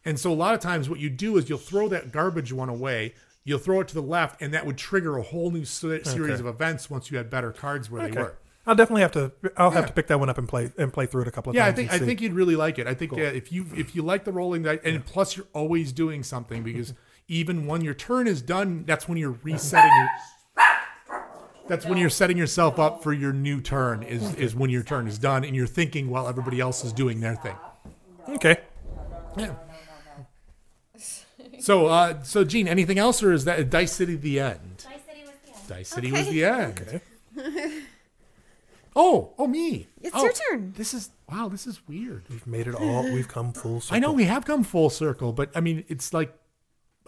And so a lot of times what you do is you'll throw that garbage one away you'll throw it to the left and that would trigger a whole new series Okay. of events once you had better cards where they were I'll definitely have to. I'll have to pick that one up and play and play through it a couple of times. Yeah, I think I think you'd really like it. I think uh, if you if you like the rolling dice, and plus you're always doing something because even when your turn is done, that's when you're resetting your. That's when you're setting yourself up for your new turn. Is is when your turn is done, and you're thinking while everybody else is doing their thing. okay. Yeah. So, uh, so Gene, anything else, or is that Dice City the end? Dice City was the end. Dice City was Okay. the end. Okay. Oh, oh, me. It's Oh, your turn. This is wow. This is weird. We've made it all. We've come full circle. I know we have come full circle, but I mean, it's like,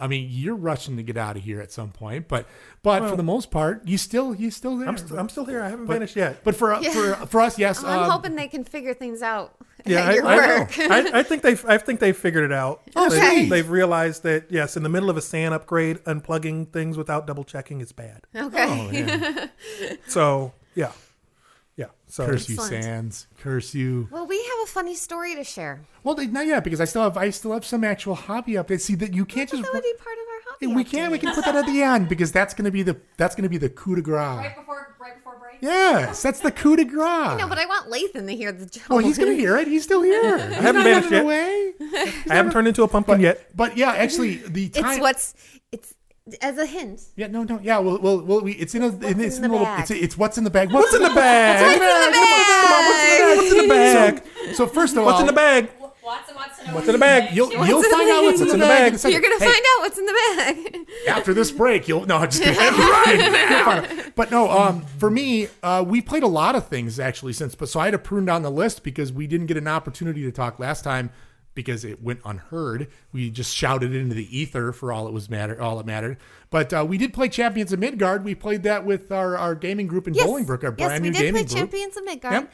I mean, you're rushing to get out of here at some point, but but for the most part, you still you still there. I'm, st- I'm still here. I haven't but, vanished yet. But for Yeah. for for us, yes. I'm um, hoping they can figure things out Yeah, at I, your I know. work. I, I think they've. I think they've figured it out. Oh, They, they've realized that yes, in the middle of a SAN upgrade, unplugging things without double checking is bad. okay. Oh, yeah. So yeah, yeah. So Curse you, Sands. Curse you. Well, we have a funny story to share. Well, not yet because I still have I still have some actual hobby updates. See that you can't just. That would be part of our hobby. we can we can put that at the end because that's gonna be the that's gonna be the coup de grace. Right before, right before break. Yes, that's the coup de grace. No, but I want Lathan to hear the joke. Oh, he's gonna hear it. He's still here. He's haven't not vanished yet. away. I haven't turned into a pumpkin yet. But yeah, actually, the time. It's what's it's as a hint. Yeah, no, no, yeah. Well, well, well we, it's in a, in, it's in in a the little, bag? it's, it's what's in the bag. What's, What's in the bag? What's in the bag? So, so first of all, What's in the bag? Watson wants to know What's in the bag? You'll, you'll find out what's bag? in the bag. in. You're gonna Hey, find out what's in the bag. after this break. You'll no, I'm just kidding. You'll. But no, um, for me, uh, we played a lot of things actually since. But so I had to prune down the list because we didn't get an opportunity to talk last time because it went unheard. We just shouted into the ether for all it was matter, all it mattered. But uh, we did play Champions of Midgard. We played that with our, our gaming group in Bolingbrook, our yes, brand we new did play. Champions of Midgard. Yep.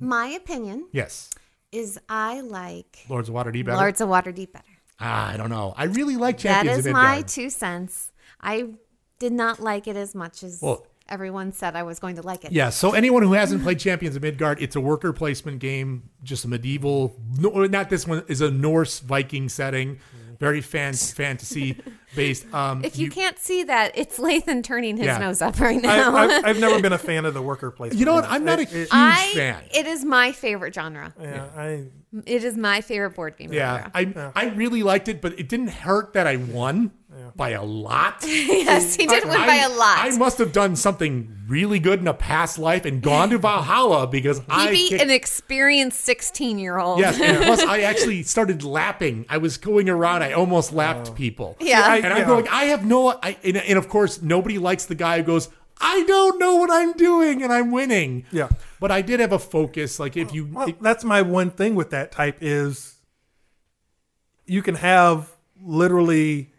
My opinion Yes, is I like Lords of Waterdeep. better. Lords of Waterdeep better. Ah, I don't know. I really like That Champions is of my two cents. I did not like it as much as Well- everyone said I was going to like it. Yeah, so anyone who hasn't played Champions of Midgard, it's a worker placement game, just a medieval. No, not this one is a Norse Viking setting, very fan, fantasy based. Um, If you, can't see that, it's Lathan turning his Yeah. nose up right now. I've, I've never been a fan of the worker placement. you know what? I'm not a It- huge I, fan. It is my favorite genre. yeah, I It is my favorite board game Yeah, genre. I I really liked it, but it didn't hurt that I won by a lot. yes, he did win by a lot. I must have done something really good in a past life and gone to Valhalla because he I beat kicked- an experienced 16 year old. Yes, and plus I actually started lapping. I was going around. I almost lapped people. Yeah. I- and I'm yeah. going. I have no. I and, and of course nobody likes the guy who goes. I don't know what I'm doing, and I'm winning. Yeah. but I did have a focus. Like if you, Well, that's my one thing with that type is you can have literally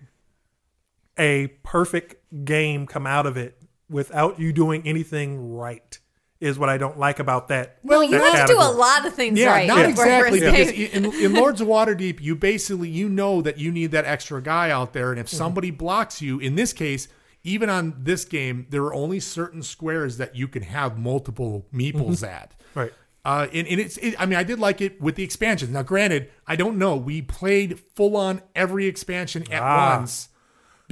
a perfect game come out of it without you doing anything right. Is what I don't like about that. Well, you that have to do a lot of things yeah, right. not before exactly first because in, in Lords of Waterdeep, you basically you know that you need that extra guy out there, and if Mm-hmm. somebody blocks you, in this case, even on this game, there are only certain squares that you can have multiple meeples at. Mm-hmm. Right. Uh, and, and it's, it, I mean, I did like it with the expansions. Now, granted, I don't know. We played full on every expansion at Ah. once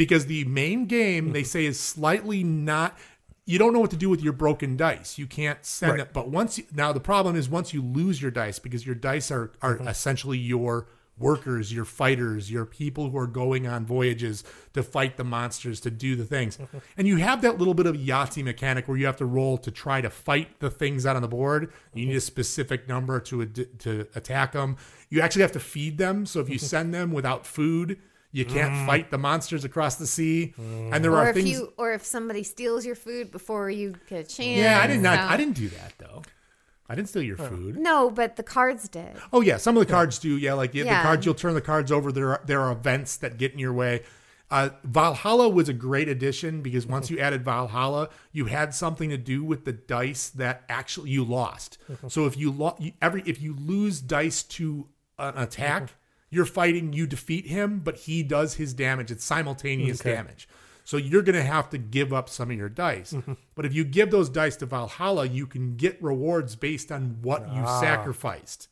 because the main game they say is slightly not. You don't know what to do with your broken dice. You can't send Right. it. But once you, now the problem is once you lose your dice because your dice are are Mm-hmm. essentially your workers, your fighters, your people who are going on voyages to fight the monsters, to do the things. Mm-hmm. And you have that little bit of Yahtzee mechanic where you have to roll to try to fight the things out on the board. You need a specific number to ad- to attack them. You actually have to feed them. So if you send them without food, you can't Mm. fight the monsters across the sea. And there or are if things. you or if somebody steals your food before you get a chance. yeah, I did not. so- I didn't do that though. I didn't steal your food. No, but the cards did. Oh yeah, some of the cards do. Yeah, like yeah, the cards you'll turn the cards over. There are, there are events that get in your way. Uh, Valhalla was a great addition because once you added Valhalla, you had something to do with the dice that actually you lost. So if you lo- every if you lose dice to an attack, you're fighting. You defeat him, but he does his damage. It's simultaneous Okay. damage. So you're going to have to give up some of your dice. Mm-hmm. But if you give those dice to Valhalla, you can get rewards based on what you ah. sacrificed.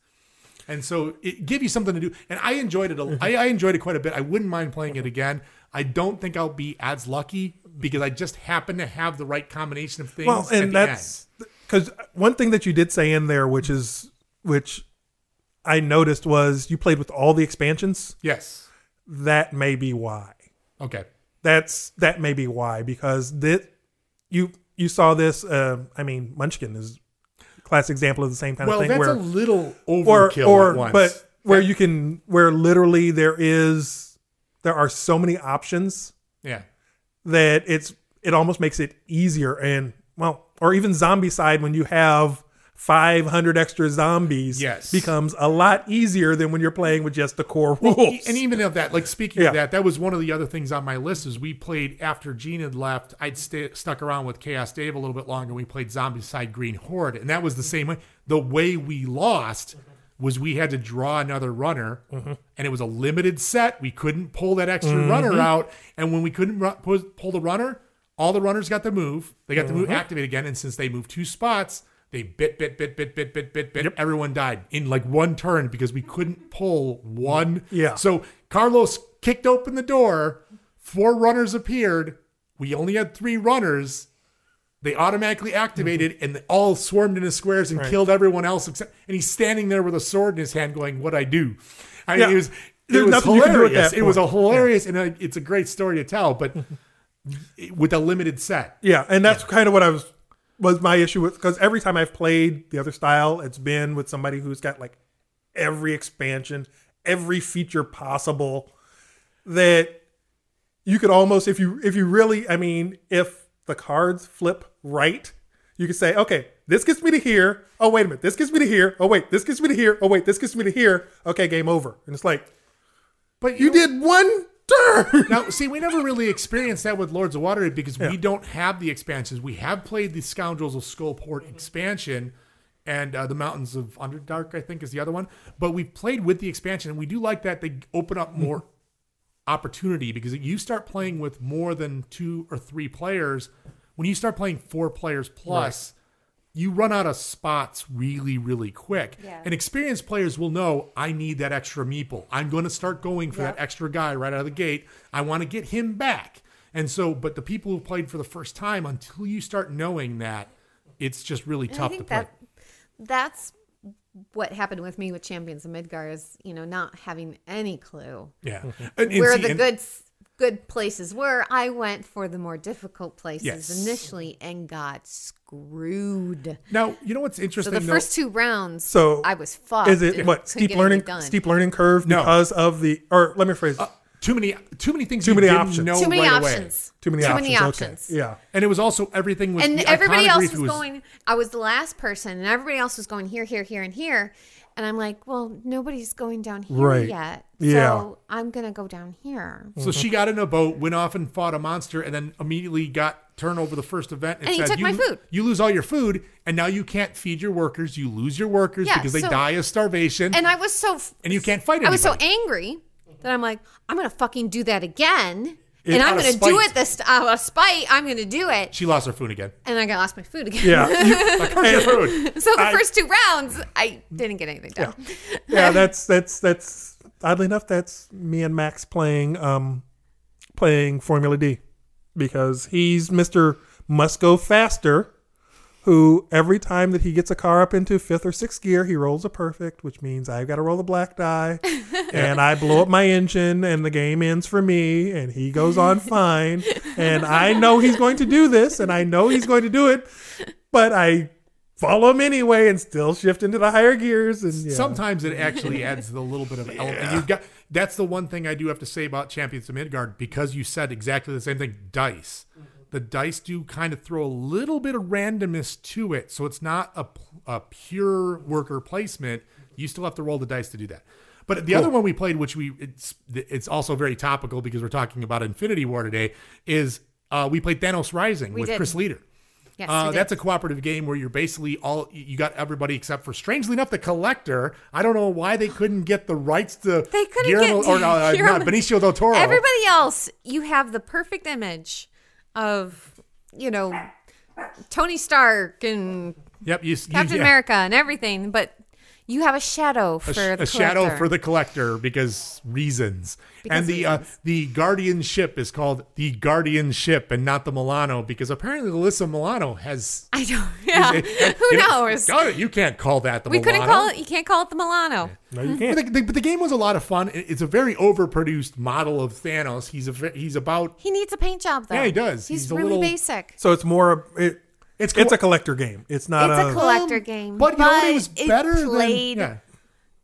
And so it give you something to do. And I enjoyed it. A, mm-hmm. I, I enjoyed it quite a bit. I wouldn't mind playing it again. I don't think I'll be as lucky because I just happen to have the right combination of things. Well, and that's because one thing that you did say in there, which is which I noticed was you played with all the expansions. yes. That may be why. Okay. That's that may be why because this you you saw this. Uh, I mean, Munchkin is a classic example of the same kind Well, of thing Well, that's where a little or overkill or once. but where you can where literally there is there are so many options yeah. that it's it almost makes it easier and well or even Zombicide when you have 500 extra zombies Yes. becomes a lot easier than when you're playing with just the core rules And even of that, like speaking Yeah. of that, that was one of the other things on my list. Is we played after Gene had left. I'd stay, stuck around with Chaos Dave a little bit longer. We played Zombicide Green Horde, and that was the same way. The way we lost was we had to draw another runner, Mm-hmm. and it was a limited set. We couldn't pull that extra runner out, and when we couldn't ru- pull, the runner, all the runners got to move. They got to Mm-hmm. move activate again, and since they moved two spots. They bit, bit, bit, bit, bit, bit, bit, bit. Everyone died in like one turn because we couldn't pull one. Yeah. So Carlos kicked open the door. Four runners appeared. We only had three runners. They automatically activated mm-hmm. and they all swarmed into squares and Right. killed everyone else except. And he's standing there with a sword in his hand, going, "What I do?" I mean, Yeah. it was. It There's was nothing you do at hilarious. that It was a hilarious, and a, it's a great story to tell. But with a limited set, Yeah, and that's kind of what I was was my issue with because every time I've played the other style, it's been with somebody who's got like every expansion, every feature possible that you could almost if you if you really I mean if the cards flip right, you could say, okay, this gets me to here. Oh wait a minute, this gets me to here. Oh wait, this gets me to here. Oh wait, this gets me to here. Okay, game over. And it's like but you did one. Now, see, we never really experienced that with Lords of Waterdeep because we don't have the expansions. We have played the Scoundrels of Skullport expansion and uh, the Mountains of Underdark, I think, is the other one. But we've played with the expansion, and we do like that they open up more opportunity because you start playing with more than two or three players. When you start playing four players plus, you run out of spots really, really quick. Yeah. And experienced players will know I need that extra meeple. I'm going to start going for that extra guy right out of the gate. I want to get him back. And so, but the people who played for the first time, until you start knowing that, it's just really And tough I to play. that that's what happened with me with Champions of Midgard is you know not having any clue yeah. And- and where see, the and- good s- good places were. I went for the more difficult places Yes. initially and got screwed. Now, you know what's So interesting? the though? first two rounds, So, I was fucked. Is it what steep learning steep learning curve No. because of the or let me phrase it. Uh, too many, too many things. Too you many didn't options. Know Too many right away. options. too many too options. many okay. Yeah. And it was also everything was and the everybody else reef was, going i was the last person and everybody else was going here here here and here and i'm like well nobody's going down here Right. yet Yeah. so i'm gonna go down here So she mm-hmm. got in a boat, went off and fought a monster, and then immediately got turned over the first event. And he said, took you, my food." You lose all your food, and now you can't feed your workers. You lose your workers Yeah, because they so- die of starvation, and i was so f- and you can't fight i was so angry that i'm like i'm gonna fucking do that again It- and i'm gonna do it this out of spite i'm gonna do it She lost her food again. and i got lost my food again Yeah. Where's your food? so the I- first two rounds i didn't get anything done yeah, that's that's that's oddly enough that's me and Max playing um playing Formula D because he's Mr. Must Go Faster who every time that he gets a car up into fifth or sixth gear, he rolls a perfect, which means I've got to roll the black die, and I blow up my engine, and the game ends for me, and he goes on fine, and I know he's going to do this, and I know he's going to do it, but I follow him anyway and still shift into the higher gears, and yeah. Sometimes it actually adds the little bit of element. You've got that's the one thing I do have to say about Champions of Midgard because you said exactly the same thing. Dice, mm-hmm. The dice do kind of throw a little bit of randomness to it, so it's not a, a pure worker placement. You still have to roll the dice to do that. But the other one we played, which we it's it's also very topical because we're talking about Infinity War today, is uh, we played Thanos Rising We with did. Chris Leader. yes Uh, that's a cooperative game where you're basically all you got everybody except for strangely enough the collector. I don't know why they couldn't get the rights to They couldn't Guillermo, get- or no, uh, Guillermo- not Benicio del Toro. Everybody else, you have the perfect image of, you know, Tony Stark and yep, you, you Captain yeah, America and everything, but you have a shadow for A, sh- the a shadow collector. for the collector because reasons. Because and the uh, the Guardian ship is called the Guardian ship and not the Milano because apparently Alyssa Milano has. I don't. Yeah. it- it- Who you know, knows? God, you can't call that the we Milano. couldn't call it. You can't call it the Milano. no, you can't. the, the- but the game was a lot of fun. It's a very overproduced model of Thanos. He's a he's about He needs a paint job though. Yeah, he does. He's, He's a really little- basic. So it's more it, It's it's a collector game. It's not It's a a collector Um, game, but you know what? It was it better played than yeah.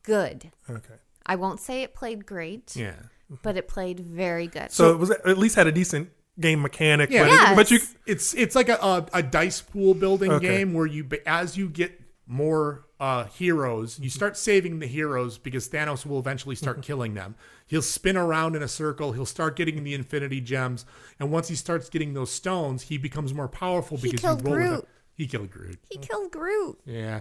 good. okay. I won't say it played great, Yeah. but it played very good. So it was at least had a decent game mechanic. Yeah. but, Yes. but you It's it's like a a, a dice pool building Okay. game where you ba- as you get more uh, heroes, you start saving the heroes because Thanos will eventually start killing them. He'll spin around in a circle. He'll start getting the Infinity Gems, and once he starts getting those stones, he becomes more powerful because He because killed you roll Groot. him. He killed Groot. he killed Groot. Yeah.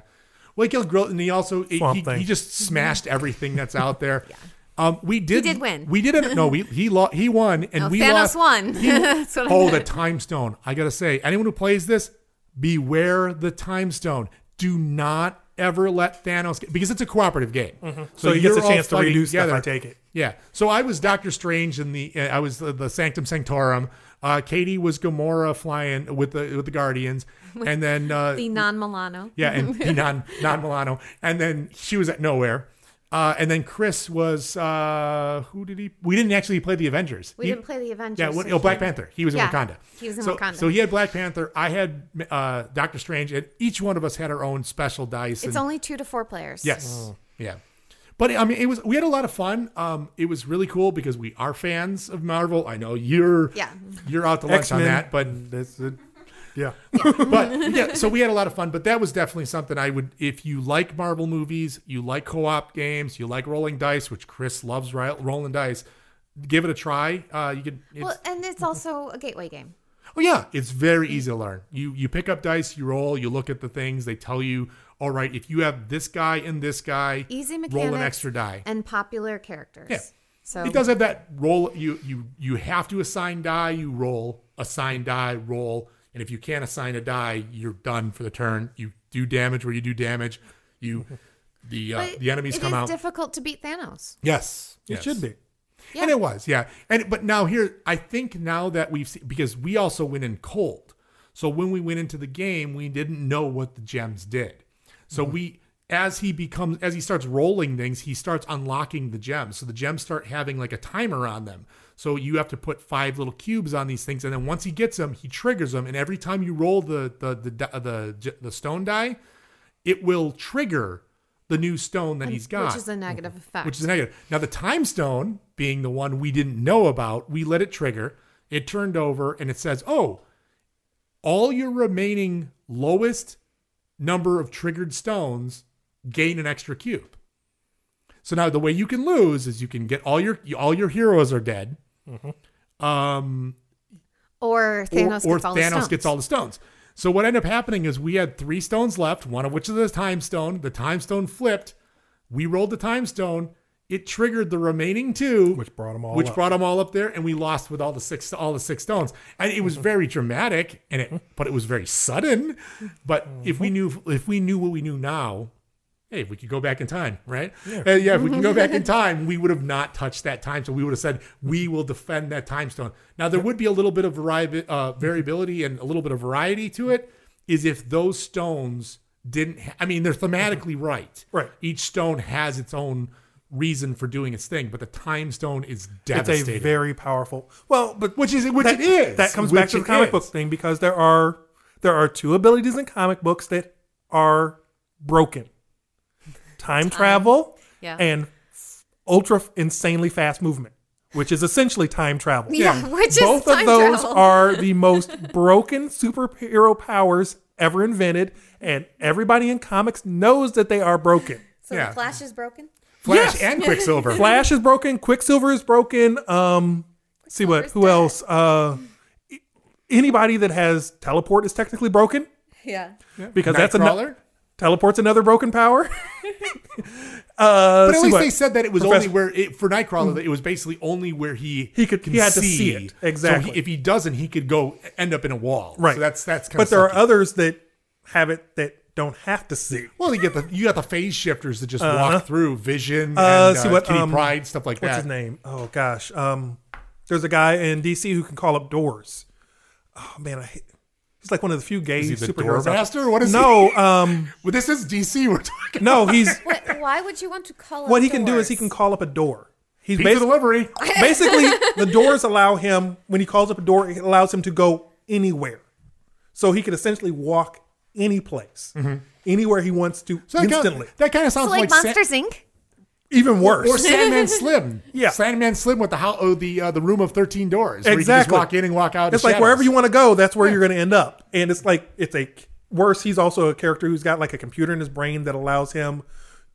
Well, he killed Groot, and he also he, he, just smashed everything that's out there. Um, we did. did win. We didn't. No, we he lo- he won, and No, we Thanos lost. won. He- That's I oh, the time stone! I gotta say, anyone who plays this, beware the time stone. Do not ever let Thanos get, because it's a cooperative game. Mm-hmm. so he gets you're a chance to fighting redo stuff. I take it. Yeah. So I was Doctor Strange in the. Uh, I was the, the Sanctum Sanctorum. Uh, Katie was Gamora flying with the with the Guardians, and then uh, The non-Milano. yeah, and the non non Milano, and then she was at nowhere. Uh, and then Chris was uh, who did he? We didn't actually play the Avengers. We He- didn't play the Avengers. Yeah, what, so oh, Black he- Panther. He was in Yeah, Wakanda. he was in so, Wakanda. So he had Black Panther. I had uh, Doctor Strange, and each one of us had our own special dice. It's and, only two to four players. yes, yeah. But I mean, it was we had a lot of fun. Um, it was really cool because we are fans of Marvel. I know you're Yeah. you're out to lunch X on that, but that's it. Yeah. but yeah, so we had a lot of fun. But that was definitely something I would, if you like Marvel movies, you like co-op games, you like rolling dice, which Chris loves rolling dice. Give it a try. Uh, you could. Well, and it's also a gateway game. oh yeah, it's very easy to learn. You you pick up dice, you roll, you look at the things. They tell you, all right, if you have this guy and this guy, Easy roll an extra die. And popular characters. Yeah. So It does have that roll. You you you have to assign die. You roll assign die roll, and if you can't assign a die, you're done for the turn. You do damage where you do damage. You the uh, the enemies come is out. difficult to beat Thanos. yes, It should be. and it was yeah. And but now here, I think now that we've seen because we also went in cold. So when we went into the game, we didn't know what the gems did. So we as he becomes as he starts rolling things, he starts unlocking the gems. So the gems start having like a timer on them. So you have to put five little cubes on these things, and then once he gets them, he triggers them. And every time you roll the the the the, the, stone die, it will trigger the new stone that he's got Which is a negative effect. which is a negative. Now the time stone, being the one we didn't know about, we let it trigger. It turned over and it says, "Oh, all your remaining lowest number of triggered stones gain an extra cube." So now the way you can lose is you can get all your all your heroes are dead. Mm-hmm. Um, or Thanos or, or gets all Thanos stones. gets all the stones. So what ended up happening is we had three stones left, one of which is the time stone. The time stone flipped. We rolled the time stone. It triggered the remaining two, Which brought 'em all which up. brought them all up there, and we lost with all the six, all the six stones. And it was mm-hmm. very dramatic, and it, but it was very sudden. But mm-hmm. if we knew, if we knew what we knew now, hey, if we could go back in time, right? Uh, Yeah, if we can go back in time, we would have not touched that time. So we would have said, we will defend that time stone. Now, there would be a little bit of vari- uh, variability and a little bit of variety to it, is if those stones didn't, ha- I mean, they're thematically right. Right. Each stone has its own reason for doing its thing, but the time stone is devastating. It's a very powerful. Well, but Which is- which that, it is. That comes back to the comic is. book thing because there are there are two abilities in comic books that are broken: time, travel Yeah. and ultra insanely fast movement, which is essentially time travel. Yeah, which is Both of time those travel. are the most broken superhero powers ever invented, and everybody in comics knows that they are broken. So Yeah. Flash is broken. Flash Yes. and Quicksilver. Flash is broken. Quicksilver is broken. Um, see what? Who dead. else? Uh, anybody that has teleport is technically broken Yeah. because that's another Nightcrawler. Teleport's another broken power. uh, But at least what? they said that it was Professor- only where it, for Nightcrawler that it was basically only where he He could- he had to see it. Exactly. So he, if he doesn't, he could go end up in a wall. Right. So that's that's kind but there are others that have it that don't have to see. Well, you get the you got the phase shifters that just Uh-huh. walk through Vision Uh, and see uh, what, Kitty um, Pryde stuff like What's that. his name? Oh gosh. Um, there's a guy in DC who can call up doors. Oh man, I hate. He's like one of the few gay Is he the superheroes. out Doormaster? What is no, he? um, Well, this is DC. We're talking. no, he's Wait, why would you want to call? what up he can do is he can call up a door. He's Pizza basi- delivery. basically the doors allow him when he calls up a door, it allows him to go anywhere. So he could essentially walk any place, anywhere he wants to So that instantly. Kind of, that kind of So sounds like, like, Sa- Monsters Inc. Even worse. or Sandman Slim. Yeah. Sandman Slim with the how oh, the uh, the room of thirteen doors. Where you can exactly. just walk in and walk out. It's like wherever you want to go, that's where you're going to end up. And it's like it's a worse. He's also a character who's got like a computer in his brain that allows him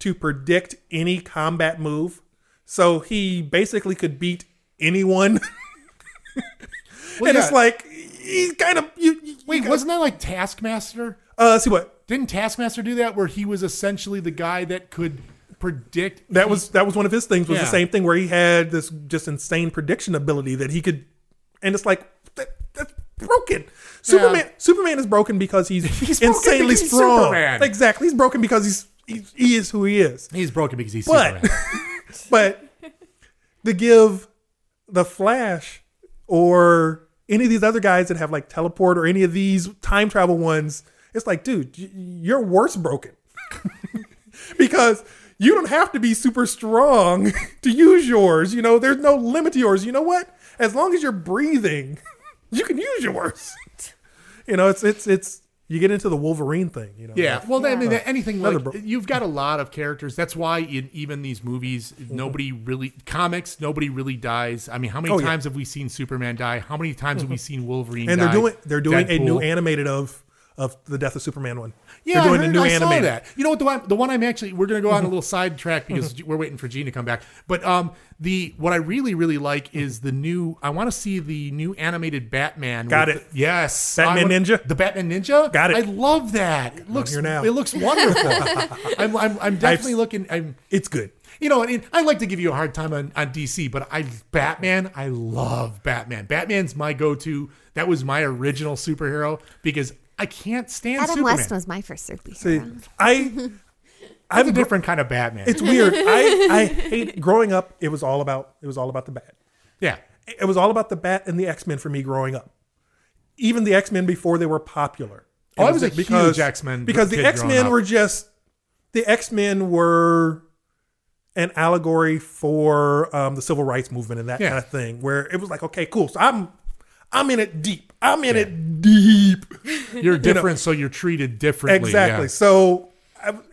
to predict any combat move. So he basically could beat anyone. Well, and yeah. it's like he's kind of you. you Wait, wasn't that like Taskmaster? uh, see what Didn't Taskmaster do that? Where he was essentially the guy that could predict. that was that was one of his things was Yeah. the same thing where he had this just insane prediction ability that he could and it's like that, that's broken superman superman is broken because he's, He's insanely because he's strong Superman. exactly he's broken because he's, he's he is who he is He's broken because he's but Superman. but to give the flash or any of these other guys that have like teleport or any of these time travel ones it's like dude you're worse broken because you don't have to be super strong to use yours you know there's no limit to yours you know what as long as you're breathing you can use yours you know it's it's it's you get into the wolverine thing you know Yeah, well, I mean, anything like bro- you've got a lot of characters. That's why in even these movies, nobody really comics. Nobody really dies. I mean, how many Oh, yeah. times have we seen Superman die? How many times have we seen Wolverine? and they're doing they're doing a new animated of of the death of Superman one. Yeah, they're doing I, heard, a new I saw that. You know what? The one, the one I'm actually we're going to go Mm-hmm. on a little sidetrack because we're waiting for Gene to come back. But um, the what I really really like is the new. I want to see the new animated Batman. Got it. the- yes, Batman want- Ninja? The Batman Ninja. Got it. I love that. It looks here now. It looks wonderful. I'm, I'm I'm definitely looking. I'm It's good. you know, and I like to give you a hard time on, on DC, but I Batman, I love Batman. Batman's my go-to. That was my original superhero because I can't stand Adam Superman. West was my first superhero. See, I I'm a different kind of Batman. it's weird. I I hate growing up. It was all about it was all about the bat. yeah. It was all about the bat and the X Men for me growing up. Even the X Men before they were popular. Oh, I was a it huge X-Men because the X Men were just the X Men were an allegory for um, the civil rights movement and that Yeah. kind of thing, where it was like, okay, cool. So I'm I'm in it deep. I'm in it deep. You're different, so you're treated differently. Exactly. yeah. So,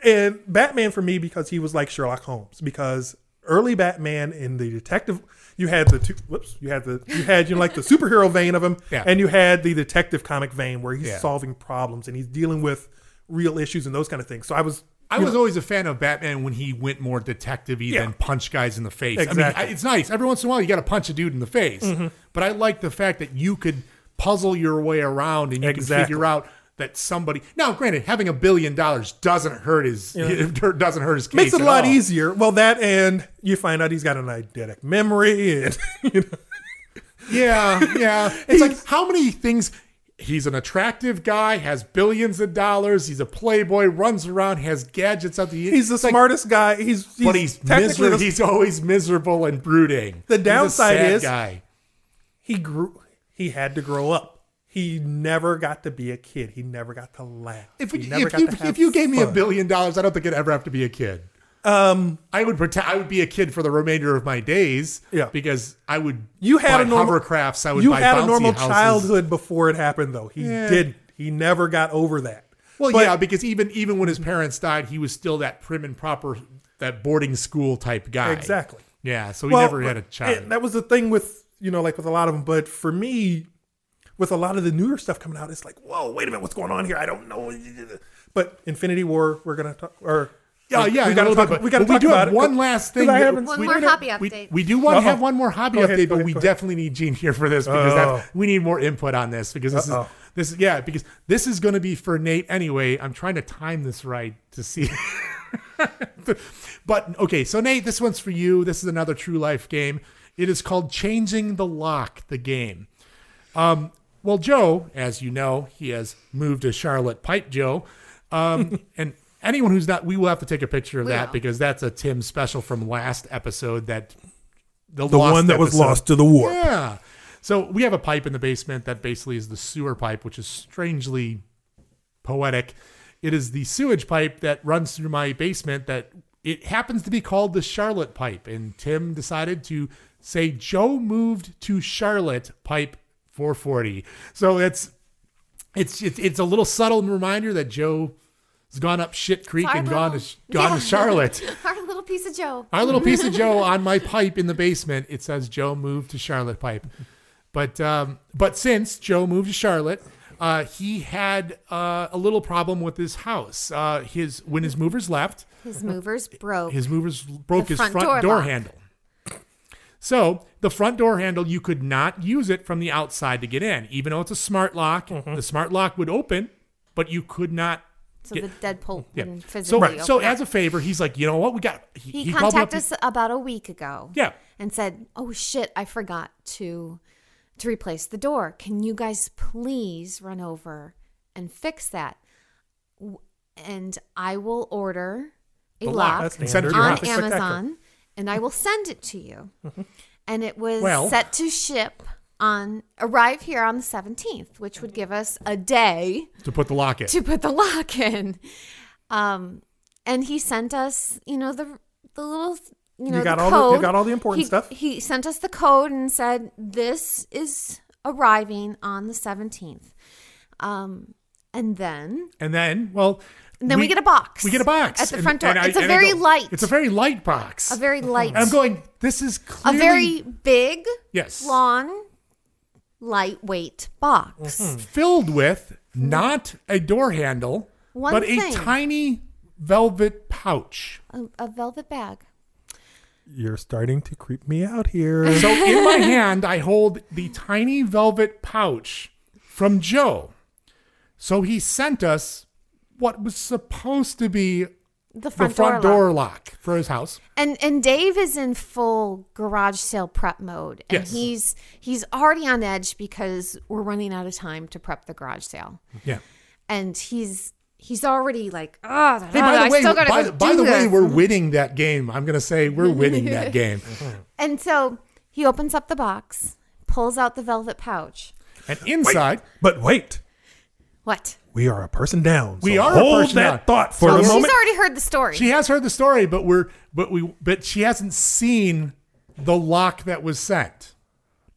and Batman for me because he was like Sherlock Holmes. Because early Batman in the detective, you had the two. Whoops, you had the you had you know like the superhero vein of him, Yeah. and you had the detective comic vein where he's Yeah. solving problems and he's dealing with real issues and those kind of things. So I was. I you was know, always a fan of Batman when he went more detective-y Yeah. than punch guys in the face. I mean, I- it's nice. Every once in a while, you got to punch a dude in the face. Mm-hmm. But I like the fact that you could puzzle your way around and you can figure out that somebody. Now, granted, having a billion dollars doesn't hurt his it doesn't hurt his case. makes it a lot all. easier. Well, that and you find out he's got an eidetic memory, and you know, Yeah, yeah. It's like how many things. He's an attractive guy, has billions of dollars. He's a playboy, runs around, has gadgets up the. he's the like- smartest guy. He's, he's but he's miserable. He's always miserable and brooding. The He's a downside is- guy. he grew he had to grow up he never got to be a kid he never got to laugh If, he we- never if you if you gave me a billion dollars, I don't think I'd ever have to be a kid. um I would pretend I would be a kid for the remainder of my days. Yeah. because I would. you had buy a normal hovercrafts. I would. you buy had a normal houses. childhood before it happened though he Yeah. didn't he never got over that Well, But- yeah, because even even when his parents died, he was still that prim and proper, that boarding school type guy. exactly Yeah, so he Well, never had a child. that was the thing with you know like with a lot of them but for me with a lot of the newer stuff coming out it's like whoa wait a minute what's going on here i don't know but infinity war we're gonna talk or Yeah, yeah, we gotta talk bit, we gotta we talk do about have it, one 'cause- last 'cause thing I that- haven't- One we- more we- hobby we, update. we do want to Uh-oh. have one more hobby ahead, update, but ahead, we definitely need Gene here for this because we need more input on this because this Uh-oh. is this is yeah because this is going to be for Nate anyway. I'm trying to time this right to see. but okay, so Nate, this one's for you. This is another true life game. It is called Changing the Lock, the game. Um, well, Joe, as you know, he has moved to Charlotte Pipe Joe. Um, and anyone who's not, we will have to take a picture of We that will. because that's a Tim special from last episode that the, the lost one that was lost to the war Yeah. So we have a pipe in the basement that basically is the sewer pipe, which is strangely poetic. It is the sewage pipe that runs through my basement that it happens to be called the Charlotte pipe. And Tim decided to say Joe moved to Charlotte pipe 440. So it's it's it's, it's a little subtle reminder that Joe has gone up shit creek and gone to gone Yeah. to Charlotte. Our little piece of Joe. Our little piece of Joe on my pipe in the basement. It says Joe moved to Charlotte pipe. But um, but since Joe moved to Charlotte, uh, he had uh, a little problem with his house. Uh, his when his movers left, His movers broke. his movers broke The his front front, door door, handle. So the front door handle, you could not use it from the outside to get in, even though it's a smart lock. Mm-hmm. The smart lock would open, but you could not. so get- the deadbolt yeah. wouldn't So physically so as a favor, he's like, you know what, we got. He, called me up contacted us about a week ago. Yeah. And said, "Oh shit, I forgot to to replace the door. Can you guys please run over and fix that?" And I will order a The lock, That's And send it standard. to your on house. Spectacular. Amazon, and I will send it to you. And it was Well- set to ship on arrive here on the 17th, which would give us a day to put the lock in. to put the lock in. Um, and he sent us, you know, the the little, you know, got the all the- you got all the important He- stuff? He sent us the code and said this is arriving on the seventeenth. Um, and then And then, well, And then we get a box We get a box at the And- front door. and I- It's a very go, light. It's a very light box. a very uh-huh. light, And I'm going. This is a very big, yes long, lightweight box. Mm-hmm. filled with not a door handle, One but thing. a tiny velvet pouch. A, a velvet bag. You're starting to creep me out here. So in my hand, I hold the tiny velvet pouch from Joe. So he sent us what was supposed to be The front, the front door, door, lock. lock. for his house. And and Dave is in full garage sale prep mode. And Yes. he's he's already on edge because we're running out of time to prep the garage sale. Yeah. And he's he's already like, oh, Hey, by the I way, still gotta by, go the- by do the way, we're winning that game. I'm gonna say we're winning that game. And so he opens up the box, pulls out the velvet pouch. And inside, but wait, What? We are a person down. We so are a hold person that down. thought for So a she's She's already heard the story. She has heard the story, but we're but we but she hasn't seen the lock that was sent.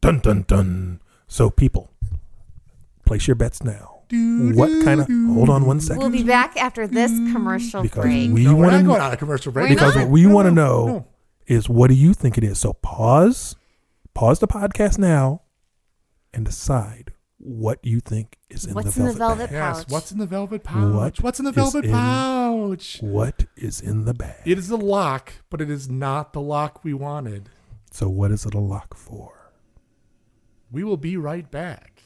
Dun dun dun. So people, place your bets now. What kind of? Hold on one second. we'll be back after this commercial because break. we No, we're want not to going on a commercial break. Because not? what we No, want to no, know no. is what do you think it is? So pause, pause the podcast now, and decide what you think is in What's the in the velvet, velvet bag. Yes. pouch? What's in the velvet pouch? What What's in the is velvet in- pouch? What is in the bag? It is a lock, but it is not the lock we wanted. So what is it a lock for? We will be right back.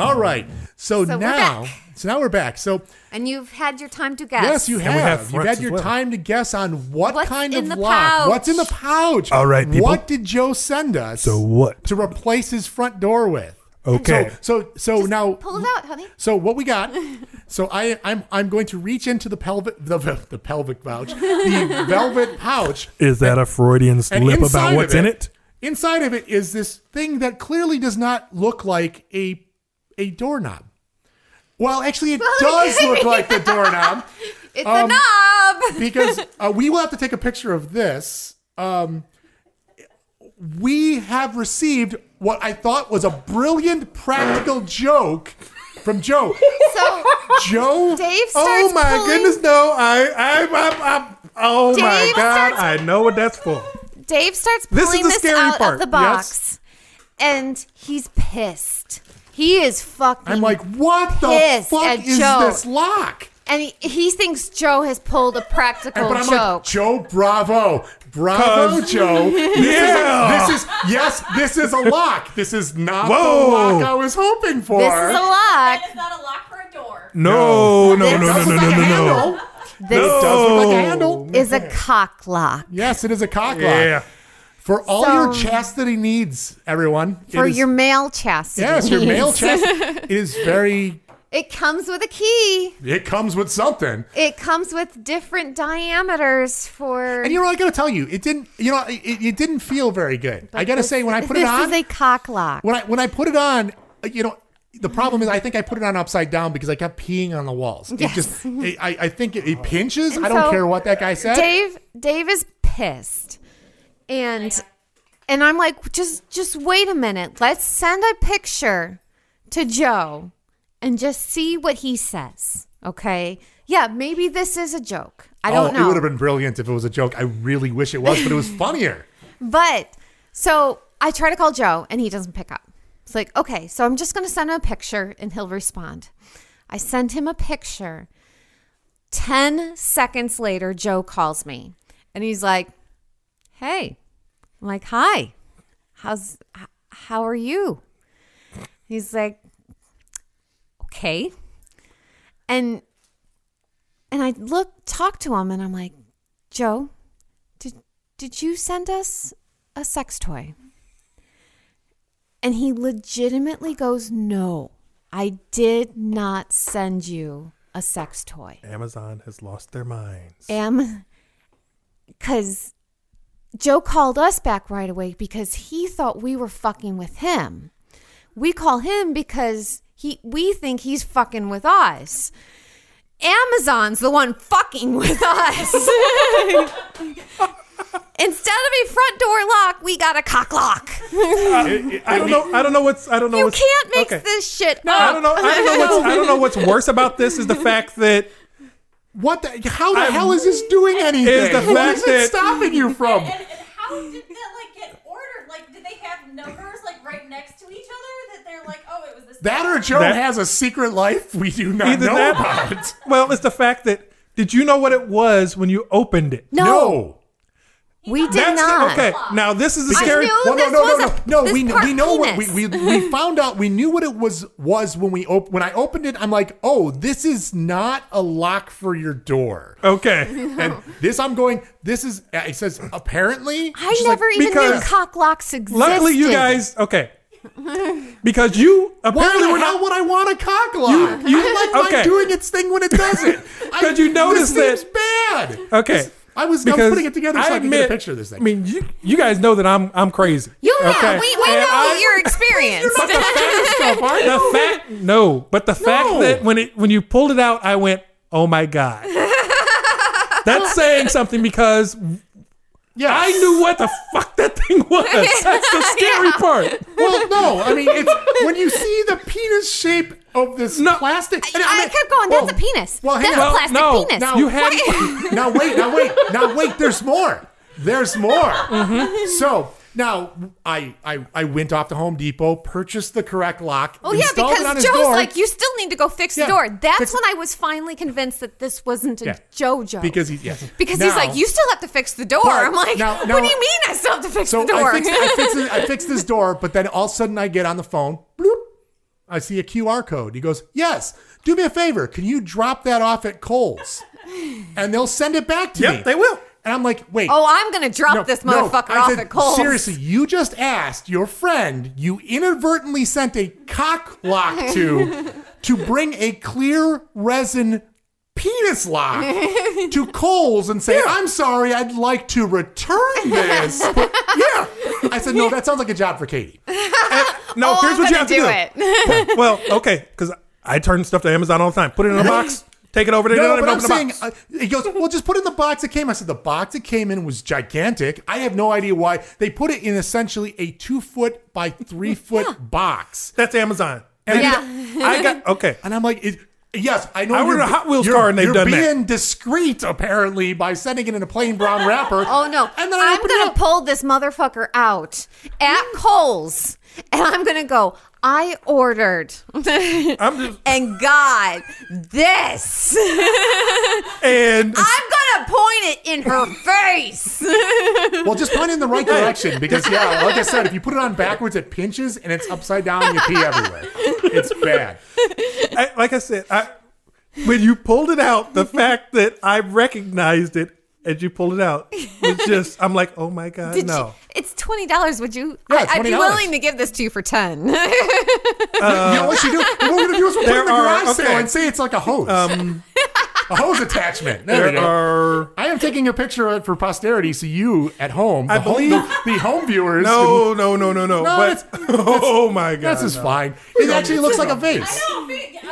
All right. So, So we're now, back. so now we're back. So and you've had your time to guess. yes, you have. we have You've fronts had as your well. time to guess on what What's kind in of the lock. pouch? What's in the pouch? All right, people. What did Joe send us? So what? to replace his front door with? Okay. So so, so now Pull it out, honey. So what we got? So I I'm I'm going to reach into the pelvic the, the pelvic pouch, the velvet pouch, Is that a Freudian and slip inside about of what's in it? Inside of it is this thing that clearly does not look like a a doorknob. Well, actually, it does look like the doorknob It's Um, a knob. because uh, we will have to take a picture of this. Um, we have received what I thought was a brilliant practical joke from Joe. So Joe, Dave Oh my pulling, goodness! No, I, I, I, I oh my God! starts- I know what that's for. Dave starts This is pulling the this, scary out part. of the box, and he's pissed. He is fucking. I'm like, what the Pissed fuck at is Joe. this lock? and he, he thinks Joe has pulled a practical And, but I'm joke. like, Joe, bravo. Bravo, 'Cause- Joe. This, Yeah. is a, this is, yes, this is a lock. This is not the lock I was hoping for. this is a lock. And it's not a lock for a door. No, no, This no, no, does no, look no, like no, a no. handle. This It does look like a handle. is a cock lock Yes, it is a cock lock. Yeah. For all So- your chastity needs, everyone. for is- your male chastity. Yes, your male chastity. it is very. It comes with a key. It comes with something. It comes with different diameters for. And you know, I gotta tell you, it didn't. You know, it, it didn't feel very good. I gotta say, when I put it on, this is a cock lock. when I when I put it on, you know, the problem is I think I put it on upside down because I kept peeing on the walls. It Yes. just, it, I, I think it, it pinches. And I don't so care what that guy said. Dave Dave is pissed. And and I'm like, just just wait a minute. Let's send a picture to Joe and just see what he says. Okay? Yeah, maybe this is a joke. I don't oh, know. It would have been brilliant if it was a joke. I really wish it was, but it was funnier. But so I try to call Joe and he doesn't pick up. It's like, okay, so I'm just going to send him a picture and he'll respond. I send him a picture. 10 seconds later, Joe calls me and he's like, hey, I'm like, hi, how's, how are you? He's like, okay. And, and I look, talk to him and I'm like, Joe, did did you send us a sex toy? And he legitimately goes, No, I did not send you a sex toy. Amazon has lost their minds. Am because Joe called us back right away because he thought we were fucking with him. We call him because he we think he's fucking with us. Amazon's the one fucking with us. Instead of a front door lock, we got a cock lock. I don't know. I don't know what's. I don't know. You can't make okay. this shit No, up. I don't know. I don't know what's. I don't know what's worse about this is the fact that What the? How the I'm- hell is this doing anything? Is the what fact is it stopping you from? And, and how did that like get ordered? Like, did they have numbers like right next to each other that they're like, oh, it was this. That or Joe That- has a secret life we do not know that. about. Well, it's the fact that did you know what it was when you opened it? No. No. We did That's not. okay. Now this is a I scary. knew Well, no, this no, was no, a- no, no. We we know what we, we we found out. We knew what it was was when we op- when I opened it. I'm like, oh, this is not a lock for your door. Okay. And this, I'm going. This is. uh, It says apparently. I She's like, never even knew cock locks existed. Luckily, you guys. Okay. Because you apparently Why were not. what I want a cock lock? you- I like okay. doing its thing when it doesn't. I- 'Cause you noticed this that- seems bad. Okay. This- I was, I was Because putting it together so I, could get a picture of this thing. I mean, you you guys know that I'm I'm crazy. You know, okay? we, we And know I- your experience. But the fact, stuff, aren't the fact, no. But the fact that when it when you pulled it out, I went, "Oh my god!" That's saying something because yeah, I knew what the fuck that thing was. That's the scary part. Well, no, I mean, it's when you see the penis shape of this No. plastic. and I mean- kept going. well, That's a penis. Well, hang That's on. a plastic no, penis. Now, You had now wait, now wait, now wait. There's more. There's more. Mm-hmm. So now I, I I went off to Home Depot, purchased the correct lock. Oh yeah, installed it on because Joe's door, like, you still need to go fix Yeah, the door. That's fix- when I was finally convinced that this wasn't a Yeah. JoJo. because he yes because Now- he's like, you still have to fix the door. But I'm like, now- now- what do you mean I still have to fix So the door? I fixed, I, fixed it, I fixed this door, but then all of a sudden I get on the phone. Bloop. I see a QR code. He goes, "Yes, do me a favor. Can you drop that off at Kohl's, and they'll send it back to me." Yep, they will. And I'm like, "Wait, oh, I'm gonna drop no, this motherfucker I off said, at Kohl's. Seriously, you just asked your friend you inadvertently sent a cock lock to to bring a clear resin penis lock to Kohl's and say, "I'm sorry, I'd like to return this." But, yeah, I said, "No, that sounds like a job for Katie." No, Oh, here's I'm what you gonna have to do do. it. well, okay, because I turn stuff to Amazon all the time. Put it in a box, take it over there, No, and but I'm saying, box. uh, he goes, well, just put it in the box it came. I said, the box it came in was gigantic. I have no idea why. They put it in essentially a two foot by three foot box. That's Amazon. And, Yeah. I got okay. and I'm like, it, yes, I know. I ordered you're- a Hot Wheels you're- car and they've you're done that. being discreet, apparently, by sending it in a plain brown wrapper. Oh no! And then I I'm gonna pull this motherfucker out at Kohl's, and I'm gonna go. I ordered I'm just and God, this. and I'm gonna point it in her face. Well, just point it in the right direction because, yeah, like I said, if you put it on backwards, it pinches and it's upside down. and You pee everywhere. It's bad. I, like I said, I, when you pulled it out, the fact that I recognized it as you pulled it out was just. I'm like, oh my god, Did no. you, it's twenty dollars. Would you? Yeah, I, would be willing to give this to you for ten. Uh, you know what you do? What we're gonna do is we'll put in the There are- garage sale and say it's like a hose, um, a hose attachment. There, There are I am taking a picture of it for posterity, so you at home, the I home, believe- the, the home viewers. no, no, no, no, no. No, but oh my god, this is no. fine. It actually looks like a vase. I don't think the face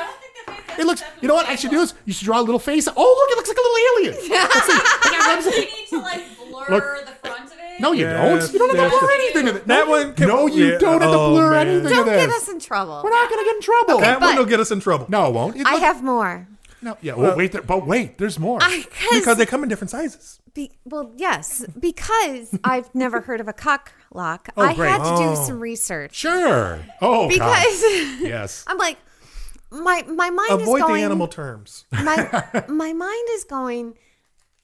It looks. You know what I should do is you should draw a little face. Oh, look! It looks like a little alien. Let's see. We need to like blur Look. the front of it. No, you Yes, don't. You don't have to blur anything of it. That no, one can- no, you yeah, don't have to oh, blur man. anything Don't of get us in trouble. We're not gonna get in trouble. That one But- will get us in trouble. no, it won't. It I look- have more. No, yeah. Well, uh, wait. There, but wait, there's more. because they come in different sizes. Be, well, yes, because I've never heard of a cock lock. Oh, I great. had to do Oh. some research sure. Oh, God. because yes. I'm like, my my mind Avoid is going. the animal terms. my my mind is going.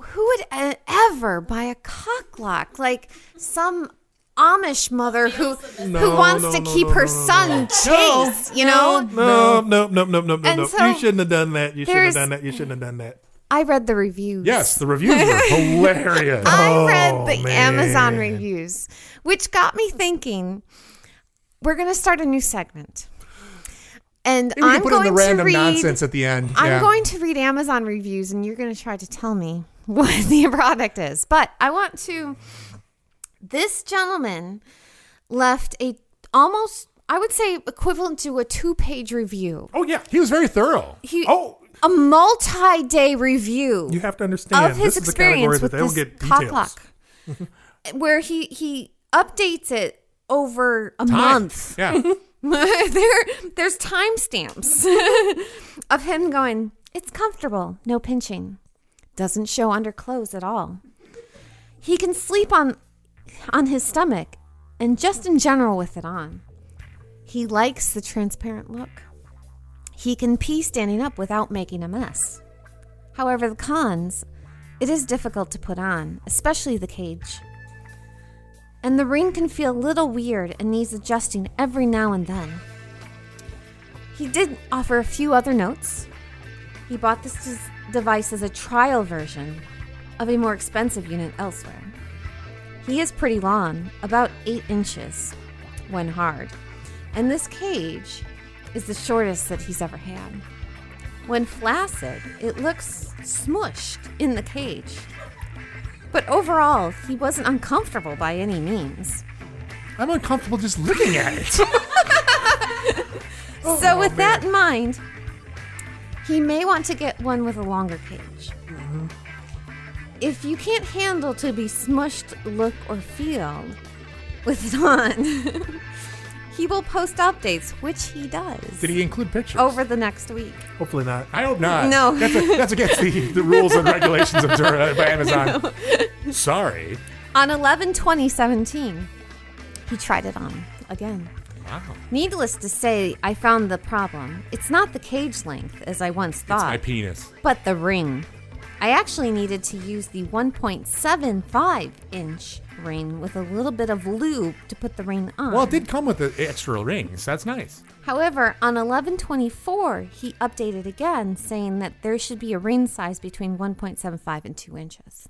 Who would e- ever buy a cock lock? Like some Amish mother who who wants no, to no, keep no, her no, no, son no. chase. You know, No, no, no, no, no, no, And no. so you shouldn't have done that. You shouldn't have done that. You shouldn't have done that. I read the reviews. Yes, the reviews were hilarious. I read the Oh, man. Amazon reviews, which got me thinking. We're gonna start a new segment, and Maybe I'm put in going the to random read. nonsense at the end. I'm yeah. going to read Amazon reviews, and you're going to try to tell me what the product is. But I want to. This gentleman left a almost, I would say, equivalent to a two-page review. Oh yeah. He was very thorough. He, Oh, a multi-day review you have to understand. of his this is a category experience that with they'll this get cock where he he updates it over a Time. month. Yeah. there, there's timestamps of him going. It's comfortable, no pinching. Doesn't show under clothes at all. He can sleep on on his stomach and just in general with it on. He likes the transparent look. He can pee standing up without making a mess. However, the cons, it is difficult to put on, especially the cage. And the ring can feel a little weird and needs adjusting every now and then. He did offer a few other notes. He bought this device as a trial version of a more expensive unit elsewhere. He is pretty long, about 8 inches when hard, and this cage is the shortest that he's ever had. When flaccid, it looks smushed in the cage. But overall, he wasn't uncomfortable by any means. I'm uncomfortable just looking at it. so, oh, with that in mind, he may want to get one with a longer cage. Mm-hmm. If you can't handle to be smushed, look, or feel with it on, he will post updates, which he does Did he include pictures? over the next week. Hopefully not. I hope not. No. that's, a, that's against the, the rules and regulations of Dura by Amazon. Sorry. On 11 2017, he tried it on again. Wow. Needless to say, I found the problem. It's not the cage length, as I once thought. It's my penis. but the ring. I actually needed to use the 1.75 inch ring with a little bit of lube to put the ring on. Well, it did come with the extra rings. That's nice. However, on 1124, he updated again, saying that there should be a ring size between 1.75 and 2 inches.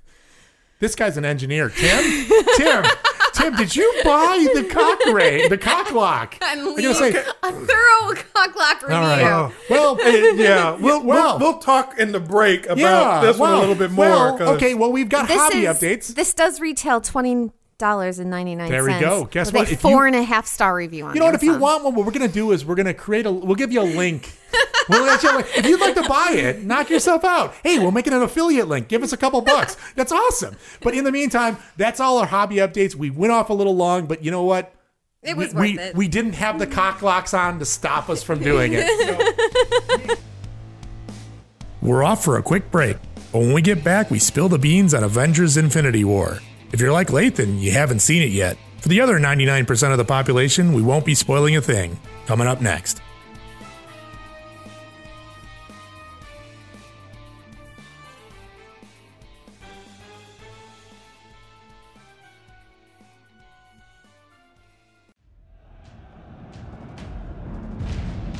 This guy's an engineer. Tim? Tim, Tim, did you buy the cock ray, the cock lock? And I'm gonna say, a thorough cocklock review. all right. Well, Eh, yeah, we'll, Well- we'll we'll talk in the break about yeah, this one a little bit more. Well, 'cause- okay, well, we've got This hobby is, updates. This does retail twenty dollars and ninety nine There we go. Guess with what? A If you- four and a half star review on. It. You know what? If you want one, what we're gonna do is we're gonna create a. We'll give you a link. We'll let you, if you'd like to buy it, knock yourself out. Hey, we'll make it an affiliate link. Give us a couple bucks. That's awesome. But in the meantime, that's all our hobby updates. We went off a little long, but you know what? It was we, worth it. we didn't have the cock locks on to stop us from doing it. We're off for a quick break, but when we get back, we spill the beans on Avengers Infinity War. If you're like Lathan, you haven't seen it yet. For the other 99% of the population, we won't be spoiling a thing. Coming up next.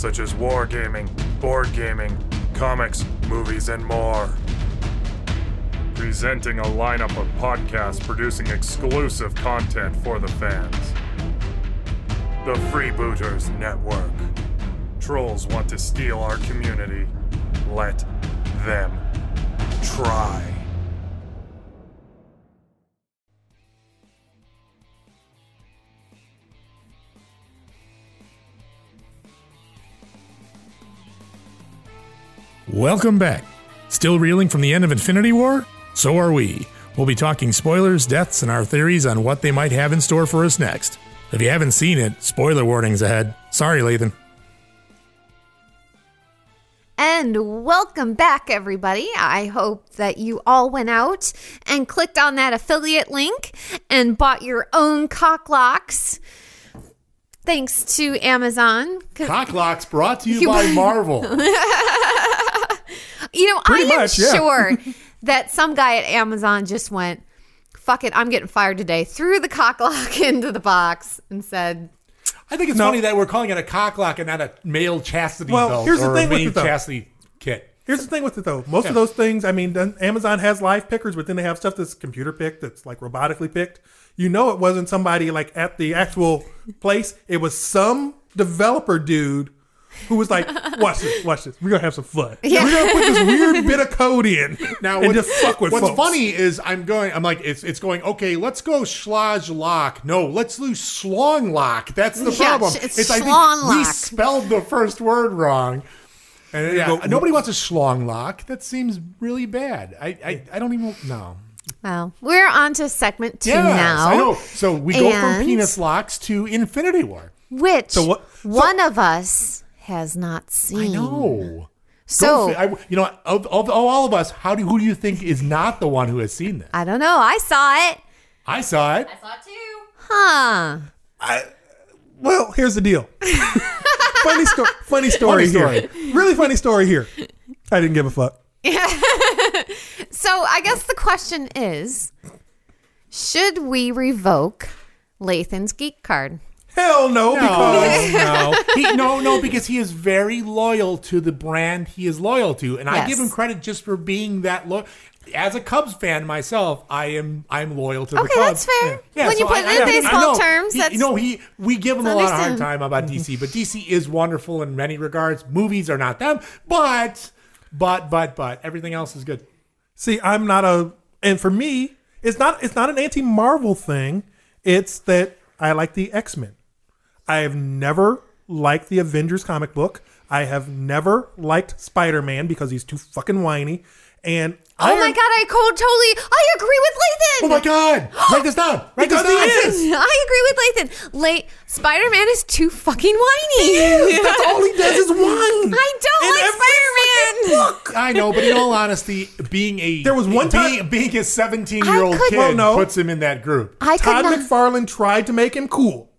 such as wargaming, board gaming, comics, movies, and more. Presenting a lineup of podcasts producing exclusive content for the fans. The Freebooters Network. Trolls want to steal our community. Let them try. Welcome back. Still reeling from the end of Infinity War? So are we. We'll be talking spoilers, deaths, and our theories on what they might have in store for us next. If you haven't seen it, spoiler warnings ahead. Sorry, Lathan. And welcome back, everybody. I hope that you all went out and clicked on that affiliate link and bought your own cock locks. Thanks to Amazon. cock locks brought to you You- by Marvel. You know, Pretty I am yeah. sure that some guy at Amazon just went, fuck it, I'm getting fired today, threw the cock lock into the box and said, I think it's No. funny that we're calling it a cock lock and not a male chastity Well, belt here's the or thing a with main it, though. chastity kit. Here's the thing with it though. Most Yeah. of those things, I mean, Amazon has live pickers, but then they have stuff that's computer picked, that's like robotically picked. You know, it wasn't somebody like at the actual place. It was some developer dude who was like, "Watch this, watch this. We're gonna have some fun. Yeah. We're gonna put this weird bit of code in Now, and what- just fuck with what's folks." funny is I'm going. I'm like it's it's going. Okay, let's go schlage lock. No, let's do slong lock. That's the Yeah, problem. it's I think schlong we lock. spelled the first word wrong. And yeah, go- nobody wants a schlong lock. That seems really bad. I I, I don't even know. Well, we're on to segment two Yes, now. I know. So we go from penis locks to Infinity War. Which So what- so- one of us has not seen. I know. So I, you know, of, of, of all of us, how do who do you think is not the one who has seen this? I don't know. I saw it. I saw it. I saw it too. Huh. I, well, here's the deal. funny story. Funny story Funny here. Really funny story here. I didn't give a fuck. So I guess the question is should we revoke Lathan's geek card? Hell no, because No, no, he, no, no, because he is very loyal to the brand he is loyal to, and I Yes. give him credit just for being that loyal. As a Cubs fan myself, I am I'm loyal to the Okay, Cubs. that's fair. When you put it in I baseball know. terms, He- that's- you know he we give him a lot of hard understand. time about DC, but DC is wonderful in many regards. Movies are not them, but but but but everything else is good. see, I'm not a, and for me, it's not it's not an anti-Marvel thing. It's that I like the X-Men. I have never liked the Avengers comic book. I have never liked Spider-Man because he's too fucking whiny. And Oh Iron- my god, I co- totally I agree with Lathan. Oh my God! Write this down. Write this he down. is. I agree with Lathan. Late Spider-Man is too fucking whiny. That's all he does is whine. I don't In like Spider-Man. fucking. I know, but in all honesty, being a There was one being, time- being a 17 year old kid Well, no. puts him in that group. I could Todd not. McFarlane tried to make him cool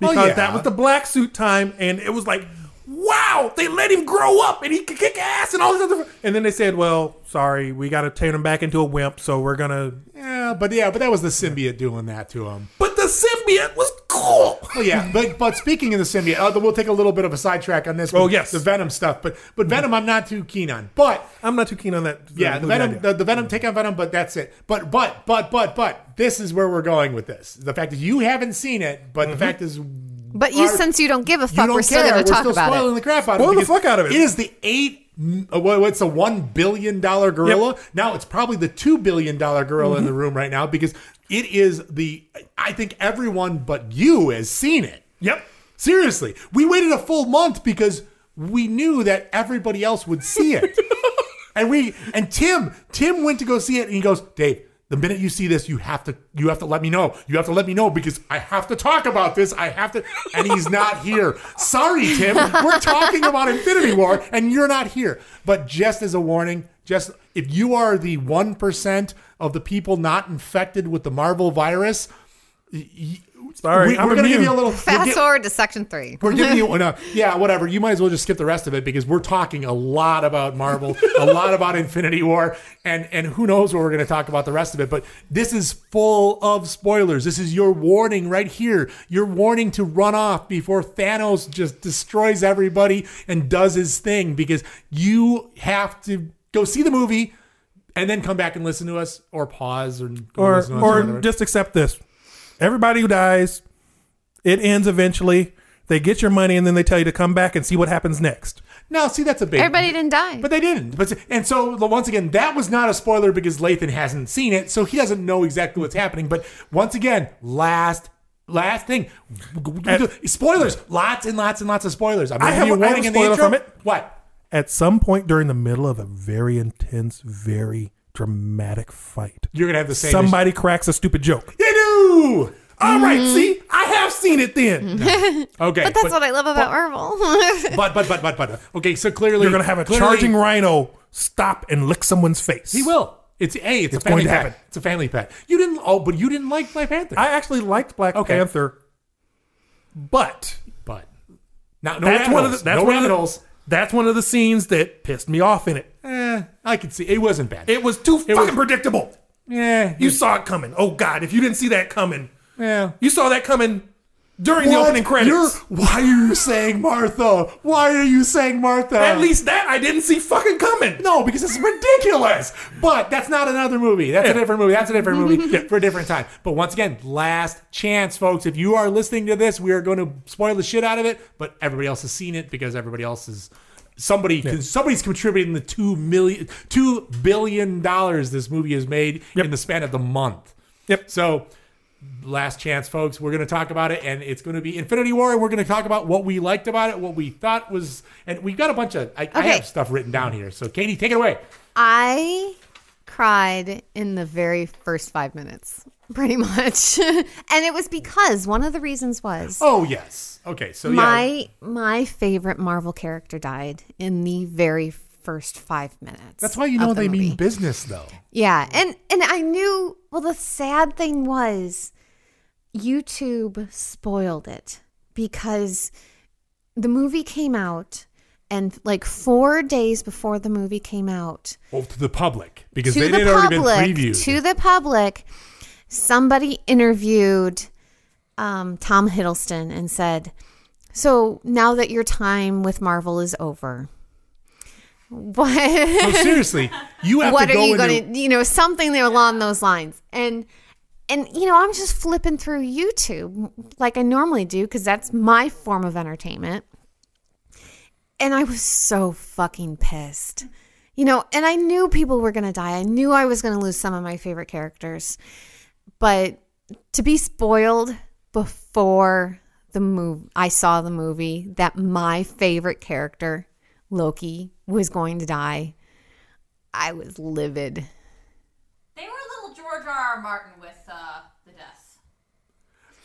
Oh, because Oh, yeah. that was the black suit time, and it was like, wow, they let him grow up and he could kick ass and all this other. And then they said, well, sorry, we got to turn him back into a wimp, so we're gonna. Yeah, but yeah, but that was the symbiote doing that to him. But the symbiote was cool. Oh yeah, but but speaking of the symbiote, uh, we'll take a little bit of a sidetrack on this. Oh, yes. the Venom stuff. But but Venom, I'm not too keen on. But I'm not too keen on that. yeah, the Venom, the, the Venom, take on Venom. But that's it. But but but but but this is where we're going with this. The fact that you haven't seen it, but Mm-hmm. the fact is. But you, our- since you don't give a fuck, we're still going to talk still about spoiling it. the crap out Spoil of the it. because fuck out of it. It is the eight. uh, what- What's a one billion dollar gorilla? Now it's probably the two billion dollar gorilla in the Mm-hmm. room right now because it is the. I think everyone but you has seen it. Yep. Seriously, we waited a full month because we knew that everybody else would see it, and we and Tim Tim went to go see it, and he goes, Dave. The minute you see this, you have to you have to let me know. You have to let me know because I have to talk about this. I have to, and he's not here. Sorry, Tim. We're talking about Infinity War, and you're not here. But just as a warning, just if you are the one percent of the people not infected with the Marvel virus, Sorry, we, I'm are gonna give you a little we'll Fast gi- forward to section three. we're giving you no, yeah, whatever. You might as well just skip the rest of it because we're talking a lot about Marvel, a lot about Infinity War, and and who knows what we're going to talk about the rest of it. But this is full of spoilers. This is your warning right here. Your warning to run off before Thanos just destroys everybody and does his thing because you have to go see the movie and then come back and listen to us or pause or go Or listen to us or just accept this. Everybody who dies, it ends eventually. They get your money and then they tell you to come back and see what happens next. Now, See, that's a big. Everybody didn't die. But they didn't. But and so once again, that was not a spoiler because Lathan hasn't seen it, so he doesn't know exactly what's happening. But once again, last last thing, spoilers, lots and lots and lots of spoilers. I'm I gonna have give you a- I have warning a in the spoiler intro. from it. What? At some point during the middle of a very intense, very dramatic fight, You're gonna have the same. somebody cracks a stupid joke. You do. All right, mm-hmm. see, I have seen it then. Okay, but that's what I love about Marvel. But but but but but uh, okay. So clearly, You're gonna have a clearly- charging rhino stop and lick someone's face. He will. It's hey, it's, It's a family going to pet. happen. It's a family pet. You didn't. Oh, but you didn't like Black Panther. I actually liked Black Okay. Panther, but but not no that's one of holes. the that's no one of rabbit the, holes. That's one of the scenes that pissed me off in it. Eh, I could see it wasn't bad. It was too fucking was- predictable. yeah, You saw it coming. Oh God, if you didn't see that coming, yeah. you saw that coming during the opening credits. Why are you saying Martha? Why are you saying Martha? At least that I didn't see fucking coming. no, because it's ridiculous. But that's not another movie. That's Yeah. a different movie. That's a different movie for a different time. But once again, last chance, folks. If you are listening to this, we are going to spoil the shit out of it. But everybody else has seen it because everybody else is. Somebody, somebody's contributing the two million, two billion dollars this movie has made in the span of the month. Yep. So, last chance, folks. We're going to talk about it, and it's going to be Infinity War, and we're going to talk about what we liked about it, what we thought was, and we've got a bunch of. I, I have stuff written down here. So, Katie, take it away. I cried in the very first five minutes, pretty much. and it was because one of the reasons was Oh yes. Okay. So yeah. my my favorite Marvel character died in the very first five minutes. That's why you know the they movie. mean business, though. Yeah, and and I knew. Well, the sad thing was, YouTube spoiled it because the movie came out, and like four days before the movie came out, Well, to the public because they the had already been previewed. to the public, somebody interviewed um, Tom Hiddleston and said, "So now that your time with Marvel is over." What? no, seriously, you have what to are go you into. going to you know something there along those lines and and you know i'm just flipping through youtube like i normally do because that's my form of entertainment and i was so fucking pissed you know and i knew people were going to die i knew i was going to lose some of my favorite characters but to be spoiled before the move i saw the movie that my favorite character loki was going to die I was livid. They were a little George R. R. Martin with uh, the deaths.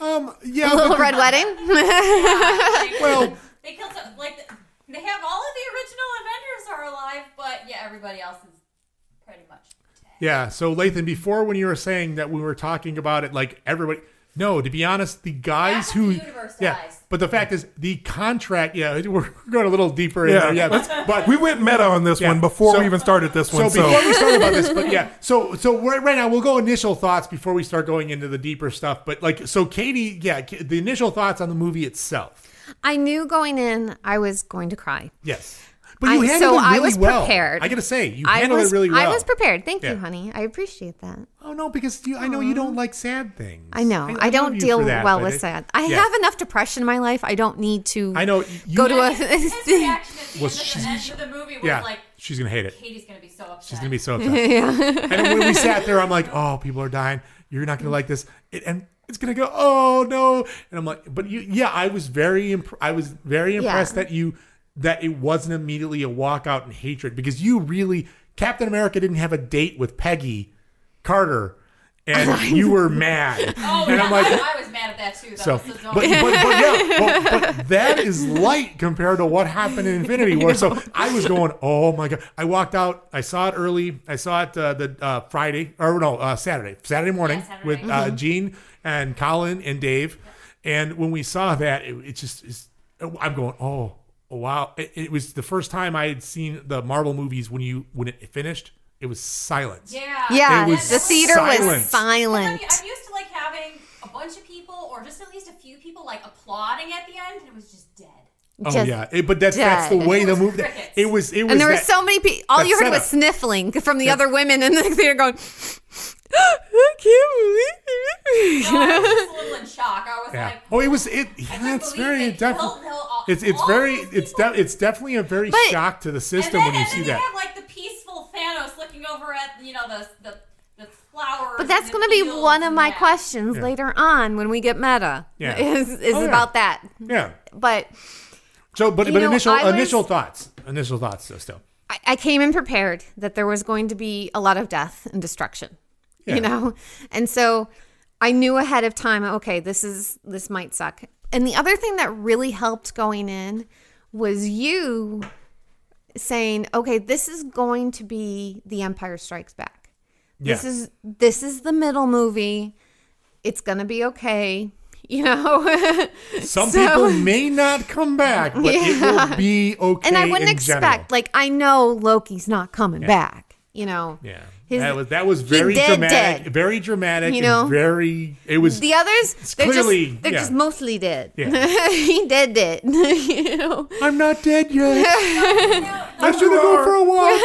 Um, yeah, A little but- red wedding. Like, Well- they killed some, like they have all of the original Avengers are alive, but yeah, everybody else is pretty much dead. Yeah. So Lathan, before when you were saying that we were talking about it, like everybody. No, to be honest, the guys Half who the universe yeah. dies. But the fact is, the contract. Yeah, we're going a little deeper in there. Yeah, let's- but we went meta on this Yeah. one before So- we even started this one. So, before we started about this, but yeah, so so right, right now we'll go initial thoughts before we start going into the deeper stuff. But like, so Katie, yeah, the initial thoughts on the movie itself. I knew going in I was going to cry. Yes, but you I- handled so it I was well. prepared. I gotta say, you I handled was it really well. I was prepared. Thank Yeah. you, honey. I appreciate that. Oh no, because you, I know you don't like sad things. I know. I, love don't you deal for that, well but with it- sad. I yeah. have enough depression in my life. I don't need to I know. You, go to a His reaction at the Was end, she- of the, end of the movie was yeah, like, she's gonna hate it. Katie's gonna be so upset. She's gonna be so upset. And when we sat there, I'm like, oh, people are dying. You're not gonna like this. It, and it's gonna go. Oh no. And I'm like, but you, yeah, I was very, imp- I was very impressed Yeah. that you, that it wasn't immediately a walkout in hatred because you really, Captain America didn't have a date with Peggy Carter, and you were mad. Oh, and yeah, I'm like, I, I was mad at that too. Though, so, so, but, but, but yeah, but, but that is light compared to what happened in Infinity War. So I was going, oh my god! I walked out. I saw it early. I saw it uh, the uh, Friday or no uh, Saturday, Saturday morning Yeah, Saturday. with uh, Gene and Colin and Dave. And when we saw that, it, it just is. I'm going, oh wow! It, it was the first time I had seen the Marvel movies when you when it finished. It was silence. yeah, Yeah, It was the theater was silent. I'm, I'm used to like having a bunch of people, or just at least a few people, like applauding at the end, and it was just dead. Oh Just yeah, It- but that's that's the way the movie. crickets. It was it was and there were so many people. All you heard was sniffling from the other women in the theater, going, "I can't believe No, I was just a little in shock. I was Yeah. like, Oh, it was it. Yeah, it's very they definitely. killed- killed all- It's it's all very it's people. de- it's definitely a very But- shock to the system then, when you and see then you that. have like the peaceful Thanos looking over at you know the the, the flowers. But that's going to be one of my that. questions Yeah. later on when we get meta. Yeah. is is Oh, yeah. about that. yeah. But So, but but know, initial I was- initial thoughts. Initial thoughts. So still. I, I came in prepared that there was going to be a lot of death and destruction. Yeah. You know, and so I knew ahead of time. Okay, this is this might suck. And the other thing that really helped going in was you saying, "Okay, this is going to be The Empire Strikes Back. This Yeah. is this is the middle movie. It's gonna be okay." You know, Some So- people may not come back, but it will be okay. and I wouldn't expect general. like I know Loki's not coming back. You know, Yeah. His- that was that was very dead, dramatic. dead. Very dramatic. You know? and very. It was. The others, they're clearly- just they're yeah. just mostly dead. Yeah. he dead dead. you know. I'm not dead yet. I I'm gonna go for a walk.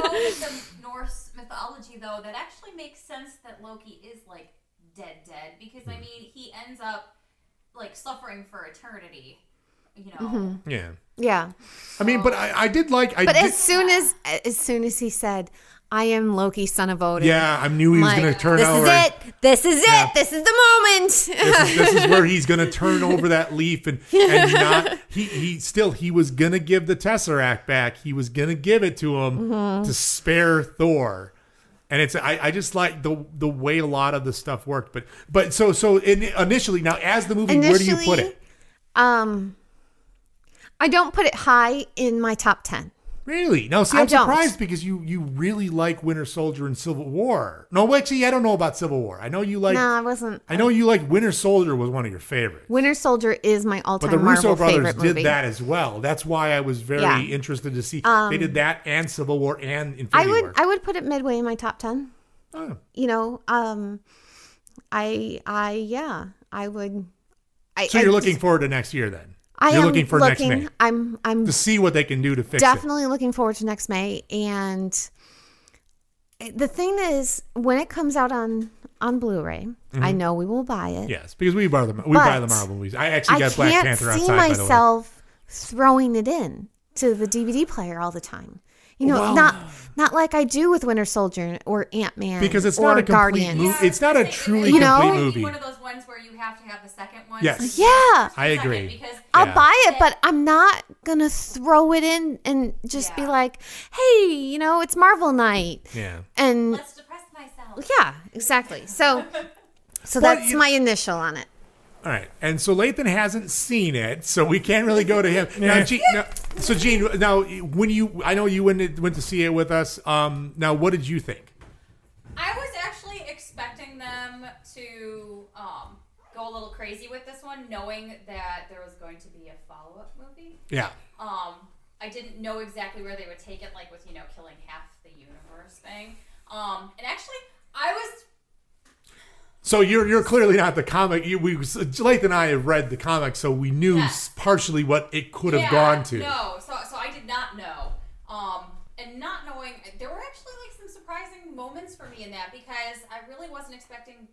go with Norse mythology, though, that actually makes sense that Loki is like dead, dead, because Hmm. I mean, he ends up like suffering for eternity. You know, Yeah. Yeah. I mean, but I, I did like. I But did, as soon as as soon as he said, "I am Loki, son of Odin," yeah, I knew he was I'm going like, to turn over. this over. is it. This is Yeah. it. This is the moment. this is, this is where he's going to turn over that leaf and, and not he he still he was going to give the tesseract back he was going to give it to him Mm-hmm. to spare thor and it's I, I just like the the way a lot of the stuff worked. But but so so in, initially now as the movie, where do you put it? Um, I don't put it high in my top ten. Really? No, see, I I'm surprised because you you really like Winter Soldier and Civil War. No, actually, I don't know about Civil War. I know you like. no, I wasn't. I know you like Winter Soldier was one of your favorites. Winter Soldier is my all-time But the Russo Marvel brothers did movie. that as well. That's why I was very Yeah. interested to see Um, they did that and Civil War and Infinity I would War. I would put it midway in my top ten. Oh. You know, um, I I yeah, I would. I, so you're just- looking forward to next year then? I you're am looking for looking, next May I'm I'm to see what they can do to fix it. definitely looking forward to next May. And the thing is, when it comes out on on Blu-ray, I mm-hmm. know we will buy it. Yes, because we buy the we buy the Marvel movies. I actually I got Black Panther see outside by the way. myself throwing it in to the DVD player all the time. You know, Well- not not like I do with Winter Soldier or Ant Man Because it's not a complete Guardians. movie. It's not a truly You know? complete movie. One of those ones where you have to have the second one. Yes. Yeah, I agree. Because I'll Yeah. buy it, but I'm not gonna throw it in and just be like, "Hey, you know, it's Marvel night," Yeah. and let's depress myself. yeah, exactly. So, so But that's you- my initial on it. All right, and so Lathan hasn't seen it, so we can't really go to him. Now, Gene, now, so Gene, now when you, I know you went went to see it with us. Um, now, what did you think? I was actually expecting them to um, go a little crazy with this one, knowing that there was going to be a follow up movie. Yeah, Um, I didn't know exactly where they would take it, like with you know killing half the universe thing. Um, and actually, I was so you're you're clearly not the comic. You, we Lathan and I have read the comic, so we knew Yes. partially what it could have yeah, gone to. No, so so I did not know. Um, and not knowing, there were actually like some surprising moments for me in that because I really wasn't expecting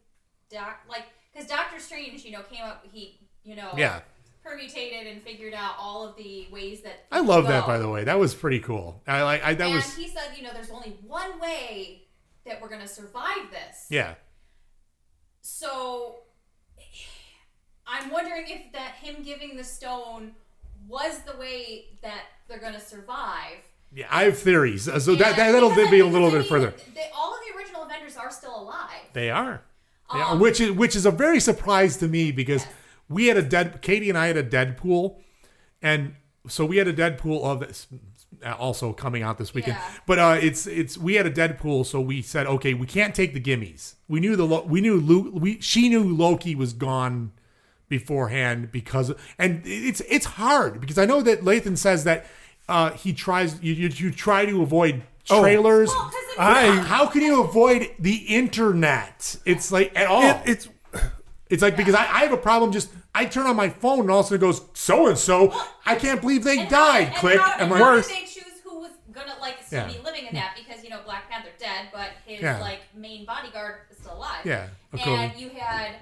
Doc like because Doctor Strange, you know, came up he you know Yeah. permutated and figured out all of the ways that I love that, by the way. That was pretty cool. I like. I, that and was. he said, you know, there's only one way that we're gonna survive this. Yeah. So I'm wondering if that him giving the stone was the way that they're gonna survive. Yeah, I have theories. So that, And- that that'll because be a little bit further. They, all of the original Avengers are still alive. They are. Yeah, Um, which is which is a very surprise to me because Yes. we had a dead Katie and I had a Deadpool, and so we had a Deadpool of this also coming out this weekend. Yeah. But uh, it's it's we had a Deadpool, so we said okay, we can't take the gimmies. We knew the Lo- we knew Luke, we she knew Loki was gone beforehand because and it's it's hard because I know that Lathan says that uh, he tries you, you you try to avoid Oh. trailers. Well, 'cause if- I- How can you avoid the internet? It's like at all. It, it's it's like because I, I have a problem. Just I turn on my phone and all of a sudden it goes so and so. I can't believe they And how- died. and Click. How, I'm and like, how worse. did they choose who was gonna like still Yeah. be living in that? Because you know Black Panther dead, but his Yeah. like main bodyguard is still alive. Yeah, of And you had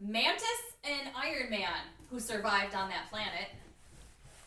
Mantis and Iron Man who survived on that planet.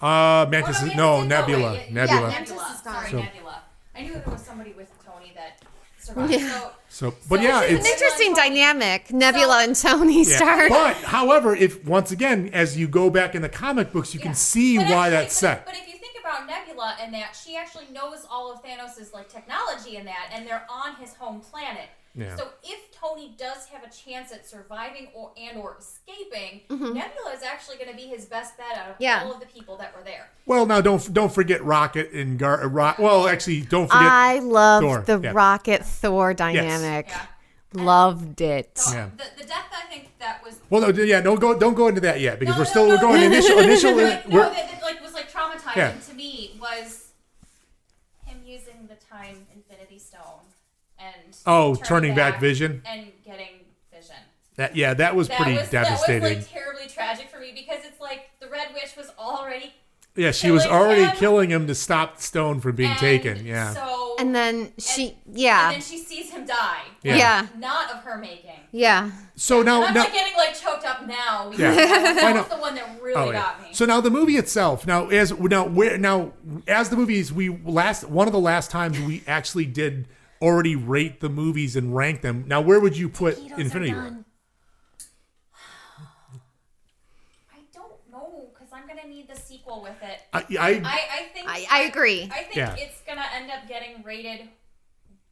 Uh, Oh, Mantis is Mantis no did- Nebula. yeah, Nebula. Mantis Nebula. is gone. Sorry, So- Nebula. I knew there was somebody with Tony that survived. Yeah. So, So, but So yeah, it's An interesting dynamic, Nebula and Tony yeah. Stark. But however, if once again, as you go back in the comic books, you Yeah. can see But why actually- that's but- set. But if you think about Nebula and that, she actually knows all of Thanos' like technology and that, and they're on his home planet. Yeah. So if Tony does have a chance at surviving or and or escaping, Mm-hmm. Nebula is actually going to be his best bet out of Yeah. all of the people that were there. Well, now don't don't forget Rocket and Gar. Uh, Rock, well, actually, don't forget. I love Thor, the yeah. Rocket Thor dynamic. Yeah. Loved it. So Yeah. the, the death, I think that was. well, no, yeah, don't go don't go into that yet because No, we're no, still no, we're going no, initial initial. no, no, we're, that, that, like was like traumatizing Yeah. Was him using the time Infinity Stone and Oh, turning back Vision? and getting Vision. that, yeah, that was That pretty was, devastating. That was like terribly tragic for me because it's like the Red Witch was already yeah, she was already him. killing him to stop Stone from being and taken. Yeah. So And then she, and yeah, then she sees him die. Yeah. yeah, Not of her making. yeah. so now And I'm now. like getting like choked up now Yeah. I that know. was the one that really Oh, yeah. got me. So now the movie itself. Now as now where now as the movies we last one of the last times we actually did already rate the movies and rank them. Now where would you put Taquitos Infinity War? I don't know because I'm gonna need the sequel with it. I, I I, I think I, I agree. I think Yeah. it's gonna end up getting rated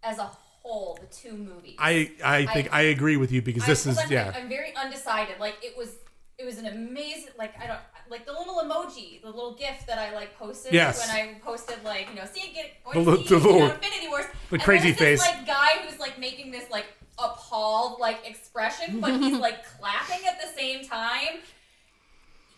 as a whole whole, the two movies. I I think I, agree with you because this I, is yeah. I'm very undecided. Like it was, it was an amazing. Like I don't like the little emoji, the little GIF that I like posted Yes. when I posted like you know see it get The going li- see the you know, little- Infinity Wars. the and crazy there's this, face. like guy who's like making this like appalled like expression, but he's like clapping at the same time.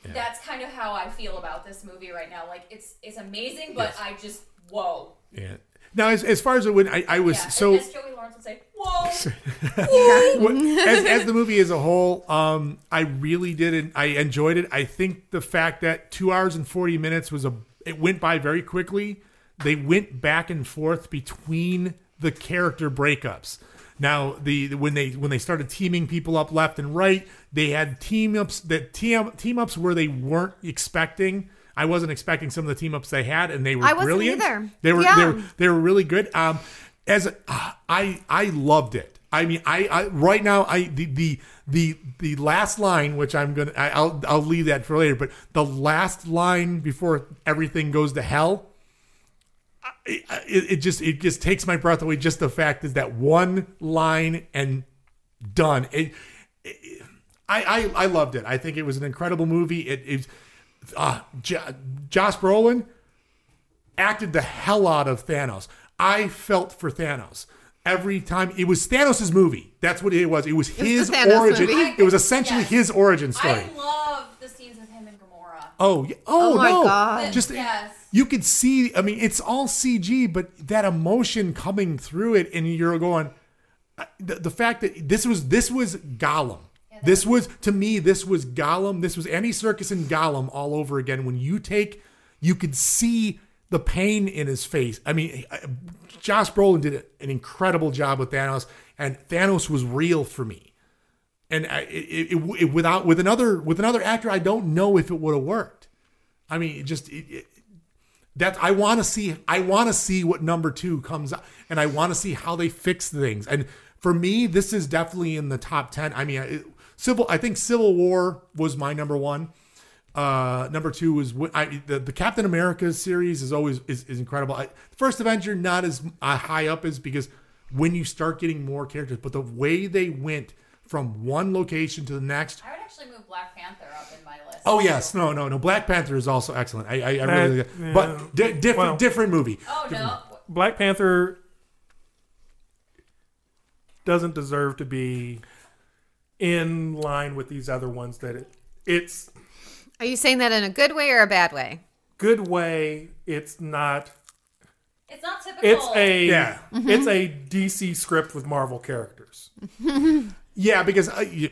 That's kind of how I feel about this movie right now. Like it's it's amazing, but I just whoa. yeah. Now as, as far as it went, I, I was Yeah, so as Joey Lawrence would say, whoa. as, as the movie as a whole, um, I really did it. I enjoyed it. I think the fact that two hours and forty minutes was a it went by very quickly. They went back and forth between the character breakups. Now the when they when they started teaming people up left and right, they had team ups that team team ups where they weren't expecting. I wasn't expecting some of the team ups they had, and they were I wasn't brilliant. either. They were they were they were really good. Um, as a, uh, I I loved it. I mean, I, I right now I the the the the last line, which I'm gonna I, I'll I'll leave that for later. But the last line before everything goes to hell, I- I- it, it just it just takes my breath away. Just the fact is that one line and done. It, it- I, I I loved it. I think it was an incredible movie. It is uh, J- Josh Brolin acted the hell out of Thanos. I felt for Thanos every time. It was Thanos' movie. That's what it was. It was his the Thanos origin. movie. It was essentially Yes. his origin story. I love the scenes with him and Gamora. Oh, yeah. oh, Oh my no! God. Just Yes. You could see. I mean, it's all CG, but that emotion coming through it, and you're going. uh, The, the fact that this was this was Gollum. This was to me. This was Gollum. This was Andy Serkis and Gollum all over again. When you take, you could see the pain in his face. I mean, uh, Josh Brolin did an incredible job with Thanos, and Thanos was real for me and I, it, it, it, without with another with another actor, I don't know if it would have worked. I mean, it just it, that I want to see. I want to see what number two comes out, and I want to see how they fix things. And for me, this is definitely in the top ten. I mean, it, civil. I think Civil War was my number one. Uh, number two was I, the the Captain America series is always is, is incredible. I, First Avenger not as uh, high up as because when you start getting more characters, but the way they went from one location to the next. I would actually move Black Panther up in my list. Oh yes, no, no, no. Black Panther is also excellent. I, I, I really, Uh, yeah. but di- different, Well- different movie. Oh no. Black Panther doesn't deserve to be in line with these other ones that it, it's Are you saying that in a good way or a bad way? good way it's not It's not typical. it's a Yeah. it's a DC script with Marvel characters Yeah, because uh, y-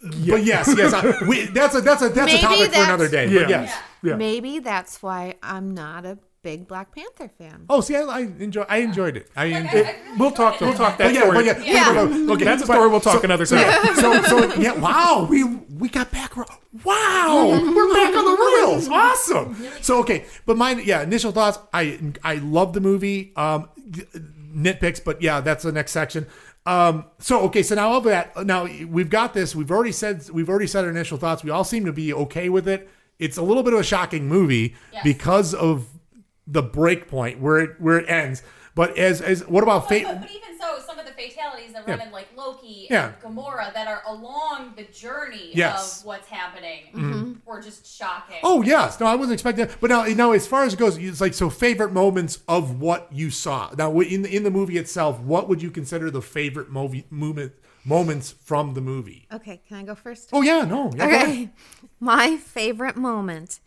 but yes, yes, I, we, that's a that's a that's Maybe a topic for another day. Yeah. But yes, Yeah. Maybe that's why I'm not a big Black Panther fan. Oh, see, I, I enjoy. I enjoyed it. I Like, enjoyed. I- I really we'll talk enjoyed we'll talk that But yeah, story but yeah, Yeah. no, no, no, okay, that's a but- story we'll talk another time Yeah, so so yeah, wow, we we got back. Wow, we're back on the rails. Awesome. So okay, but my yeah initial thoughts. I I love the movie. Um, nitpicks, but yeah, that's the next section. Um, so okay, so now of that, now we've got this. We've already said we've already said our initial thoughts. We all seem to be okay with it. It's a little bit of a shocking movie Yes. because of the break point where it where it ends. But as as what about fate? but, but even so, some of the fatalities that run in like Loki Yeah. and Gamora that are along the journey Yes. of what's happening mm-hmm. were just shocking. Oh yes, no, I wasn't expecting that. But now, now as far as it goes, it's like so favorite moments of what you saw. Now, in the, in the movie itself, what would you consider the favorite movie moment moments from the movie? Okay, can I go first? Oh yeah, no, yeah. Okay. My favorite moment,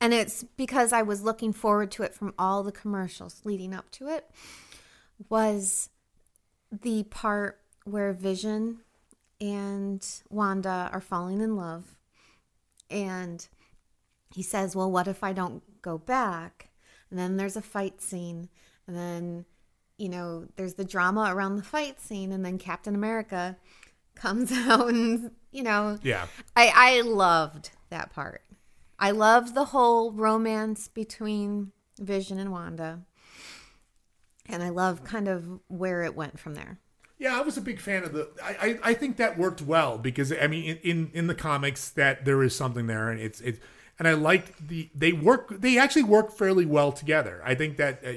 and it's because I was looking forward to it from all the commercials leading up to it, was the part where Vision and Wanda are falling in love. And he says, Well, what if I don't go back? And then there's a fight scene. And then, you know, there's the drama around the fight scene. And then Captain America comes out and, you know, yeah. I, I loved that part. I loved the whole romance between Vision and Wanda. And I love kind of where it went from there. Yeah, I was a big fan of the. I, I, I think that worked well because I mean, in, in in the comics, that there is something there, and it's it's, and I liked the they work. They actually work fairly well together. I think that uh,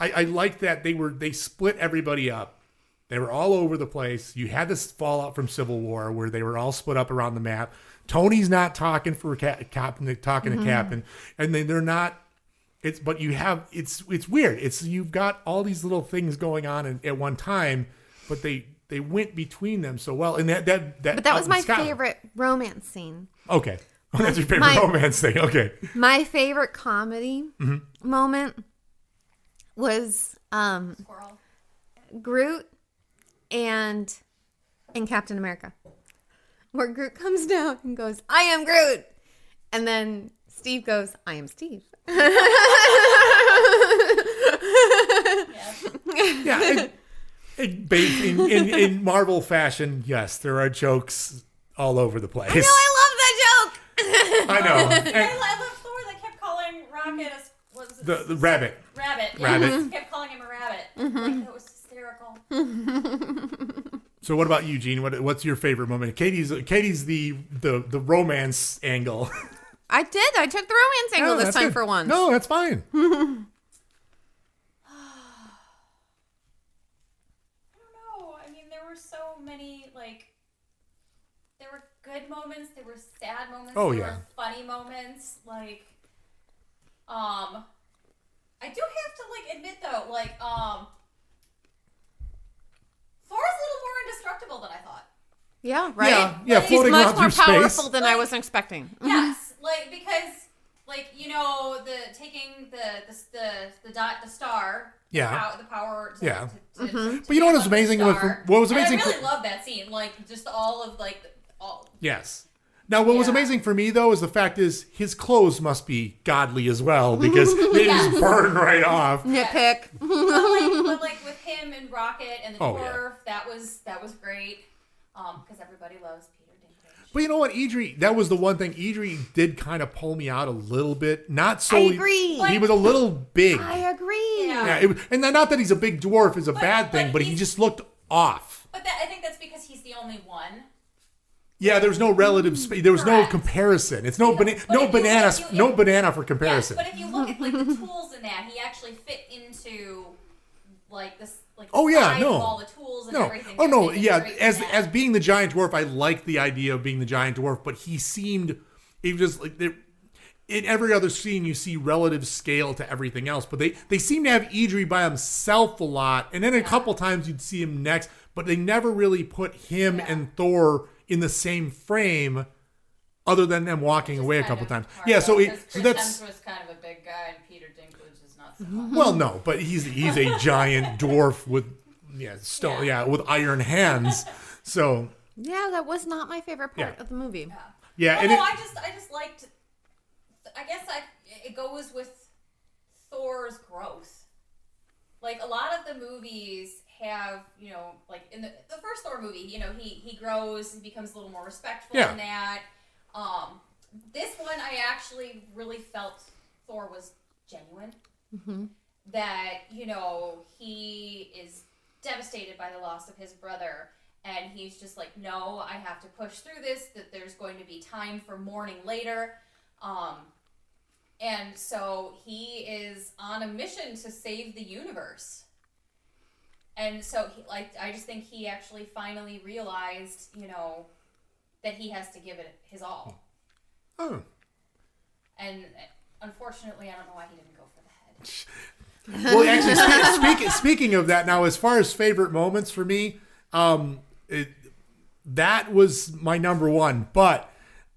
I, I like that they were they split everybody up. They were all over the place. You had this fallout from Civil War where they were all split up around the map. Tony's not talking for Cap, Captain, talking to Captain, and then they're not. It's but you have it's it's weird. It's you've got all these little things going on in, at one time, but they they went between them so well. And that that that But that was my Scotland- favorite romance scene. Okay, Oh, that's your favorite My- romance thing. Okay, My favorite comedy Mm-hmm. moment was um, Squirrel. Groot and in Captain America, where Groot comes down and goes, "I am Groot," and then Steve goes, "I am Steve." Yeah. It, it, in, in, in Marvel fashion, yes, there are jokes all over the place. No, I love that joke. I know. I, And I love Thor that kept calling Rocket a was it? the, the rabbit. rabbit. Rabbit. Yeah, kept calling him a rabbit. Mm-hmm. Like, that was hysterical. So, what about you, Gene? What, what's your favorite moment? Katie's Katie's the the the romance angle. I did. I took the romance angle No, this time good. for once. No, that's fine. I don't know. I mean, there were so many like. There were good moments. There were sad moments. Oh, there yeah. Were funny moments. Like, um, I do have to like admit though, like, um, Thor's a little more indestructible than I thought. Yeah, right. Yeah, yeah, He's He's much more through powerful space. than I was expecting. Yes, like because like you know the taking the the the the, dot, the star. Yeah. The power, the power to, Yeah. To, to, to, But you know what was amazing with- what was And amazing I really for- love that scene. Like just all of like all. Yes. Now, what was amazing for me though is the fact is his clothes must be godly as well because they just burn right off. Nitpick. But like, but like with him and Rocket and the Oh, dwarf, yeah. that was that was great. Um, because everybody loves Peter Dinklage. But you know what, Eitri, that was the one thing. Eitri did kind of pull me out a little bit. Not solely. agree. He was a little big. I agree. Yeah. yeah, it, was- and not that he's a big dwarf is a But- bad thing, but but he he's- just looked off. But that, I think that's because he's the only one. Yeah, there was no relative space. There was no Correct. comparison. It's no bana- But no you- banana. if you- no if- banana for Yes, comparison. but if you look at like the tools in that, he actually fit into like this like the Oh, yeah, no. all the tools and No. everything. Oh no. Yeah. As that. as being the giant dwarf, I liked the idea of being the giant dwarf, but he seemed he was just like there. In every other scene, you see relative scale to everything else, but they they seem to have Eitri by himself a lot, and then a couple times you'd see him next, but they never really put him Yeah. and Thor in the same frame, other than them walking away a couple times. Yeah. So it, so that's kind of a big guy, and Peter Dinklage is not so much. Well, no, but he's he's a giant dwarf with yeah stone yeah. Yeah. with iron hands. So Yeah, that was not my favorite part Yeah. of the movie. yeah, Oh, and no, it, I just I just liked. I guess I it goes with Thor's growth. Like a lot of the movies have, you know, like in the the first Thor movie, you know, he he grows and becomes a little more respectful Yeah. in that. Um, this one I actually really felt Thor was genuine. Mm-hmm. That you know he is devastated by the loss of his brother. And he's just like, no, I have to push through this. That there's going to be time for mourning later. Um, and so he is on a mission to save the universe. And so, he, like, I just think he actually finally realized, you know, that he has to give it his all. Hmm. oh. And uh, unfortunately, I don't know why he didn't go for the head. Well, actually, spe- speaking speaking of that, now as far as favorite moments for me, um, it, that was my number one. But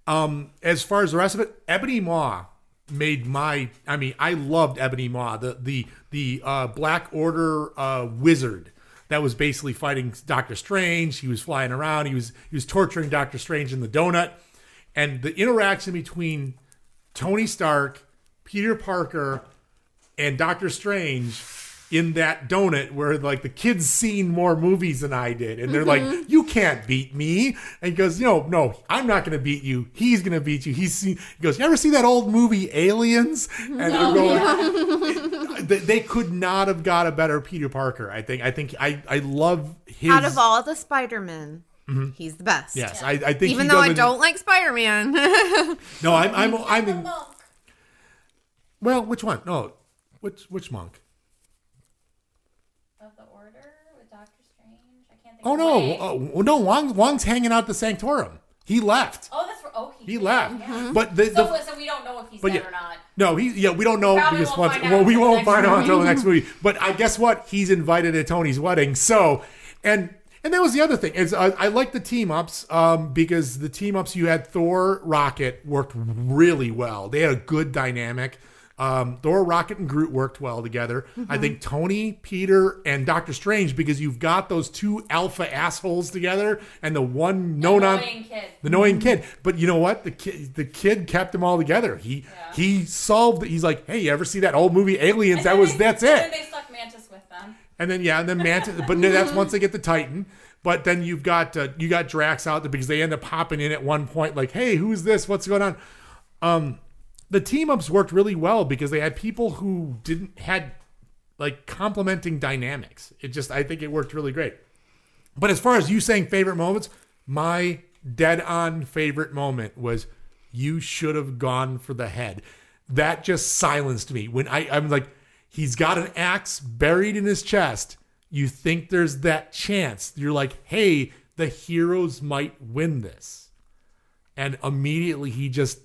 um, as far as the rest of it, Ebony Maw made my. I mean, I loved Ebony Maw, the the the uh, Black Order uh, wizard that was basically fighting Doctor Strange. He was flying around. He was he was torturing Doctor Strange in the donut, and the interaction between Tony Stark, Peter Parker, and Doctor Strange in that donut where like the kids seen more movies than I did and they're like mm-hmm. you can't beat me. And he goes no no I'm not gonna beat you. He's gonna beat you. He's seen he goes you ever see that old movie Aliens? Mm-hmm. And they're going they, they could not have got a better Peter Parker I think. I think I I love his Out of all the Spider-Man, mm-hmm. he's the best. yes I, I think Even though I don't like Spider-Man. no I'm I'm I'm The in, well which one? No which which monk Of the order with Doctor Strange? I can't think. Oh of no, Wang. uh, no, Wong Wong's hanging out the Sanctorum. He left. Oh, that's right. Oh, he, He did, left. yeah. But the, So, the so we don't know if he's but dead yeah. or not. no, he yeah, we don't know Probably because won't once find out well, we won't find out until the next movie. But I guess what? He's invited to Tony's wedding. So and and that was the other thing is I, I like the team ups um, because the team ups you had Thor Rocket worked really well. They had a good dynamic. Um, Thor, Rocket, and Groot worked well together. I think Tony, Peter, and Doctor Strange because you've got those two alpha assholes together, and the one no non Annoying kid. the annoying kid. But you know what? The kid, the kid kept them all together. He he solved. It. He's like, hey, you ever see that old movie Aliens? That was they- that's and it. And then they stuck Mantis with them. And then yeah, and then Mantis. but no, that's once they get the Titan. But then you've got uh, you got Drax out there because they end up popping in at one point, like, hey, who's this? What's going on? Um, the team ups worked really well because they had people who didn't had like complementing dynamics. It just I think it worked really great. But as far as you saying favorite moments, my dead on favorite moment was you should have gone for the head. That just silenced me. When I, I'm like, he's got an axe buried in his chest. You think there's that chance. You're like, hey, the heroes might win this. And immediately he just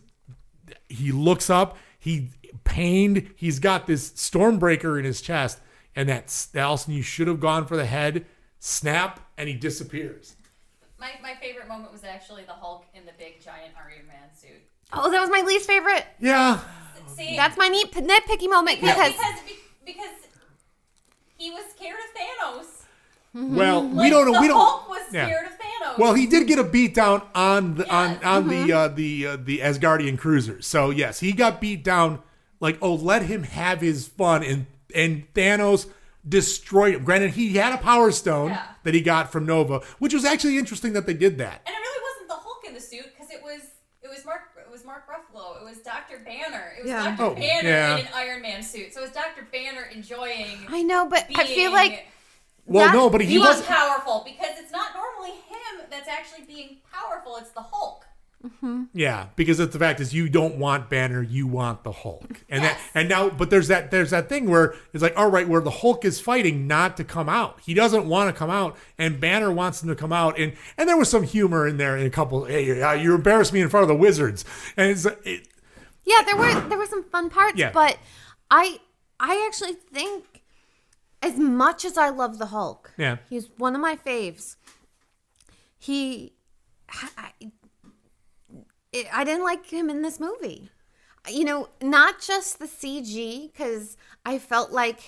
he looks up, he pained, he's got this stormbreaker in his chest, and that's Allison, you should have gone for the head, snap, and he disappears. My, my favorite moment was actually the Hulk in the big giant Iron Man suit. Oh, that was my least favorite. Yeah. See, That's my neat nitpicky moment because, because because because he was scared of Thanos. Well, we don't know. We don't. Hulk was yeah. scared of Thanos. Well, he did get a beat down on the on Yes. on the uh, the uh, the Asgardian cruisers. So yes, he got beat down. Like oh, let him have his fun, and and Thanos destroyed him. Granted, he had a Power Stone Yeah. that he got from Nova, which was actually interesting that they did that. and it really wasn't the Hulk in the suit because it was it was Mark it was Mark Ruffalo. It was Doctor Banner. It was Yeah. Doctor Oh, Banner yeah. in an Iron Man suit. So it was Doctor Banner enjoying. I know, but I feel like Well, That- no, but he, he was was. powerful because it's not normally him that's actually being powerful. It's the Hulk. Yeah, because it's the fact is you don't want Banner, you want the Hulk, and Yes. that and now, but there's that there's that thing where it's like, all right, where the Hulk is fighting not to come out, he doesn't want to come out, and Banner wants him to come out, and and there was some humor in there in a couple. Hey, uh, you embarrassed me in front of the Wizards, and it's it, yeah, there were there were some fun parts, Yeah. but I I actually think as much as I love the Hulk, Yeah. he's one of my faves. He, I, I, didn't like him in this movie. You know, not just the CG because I felt like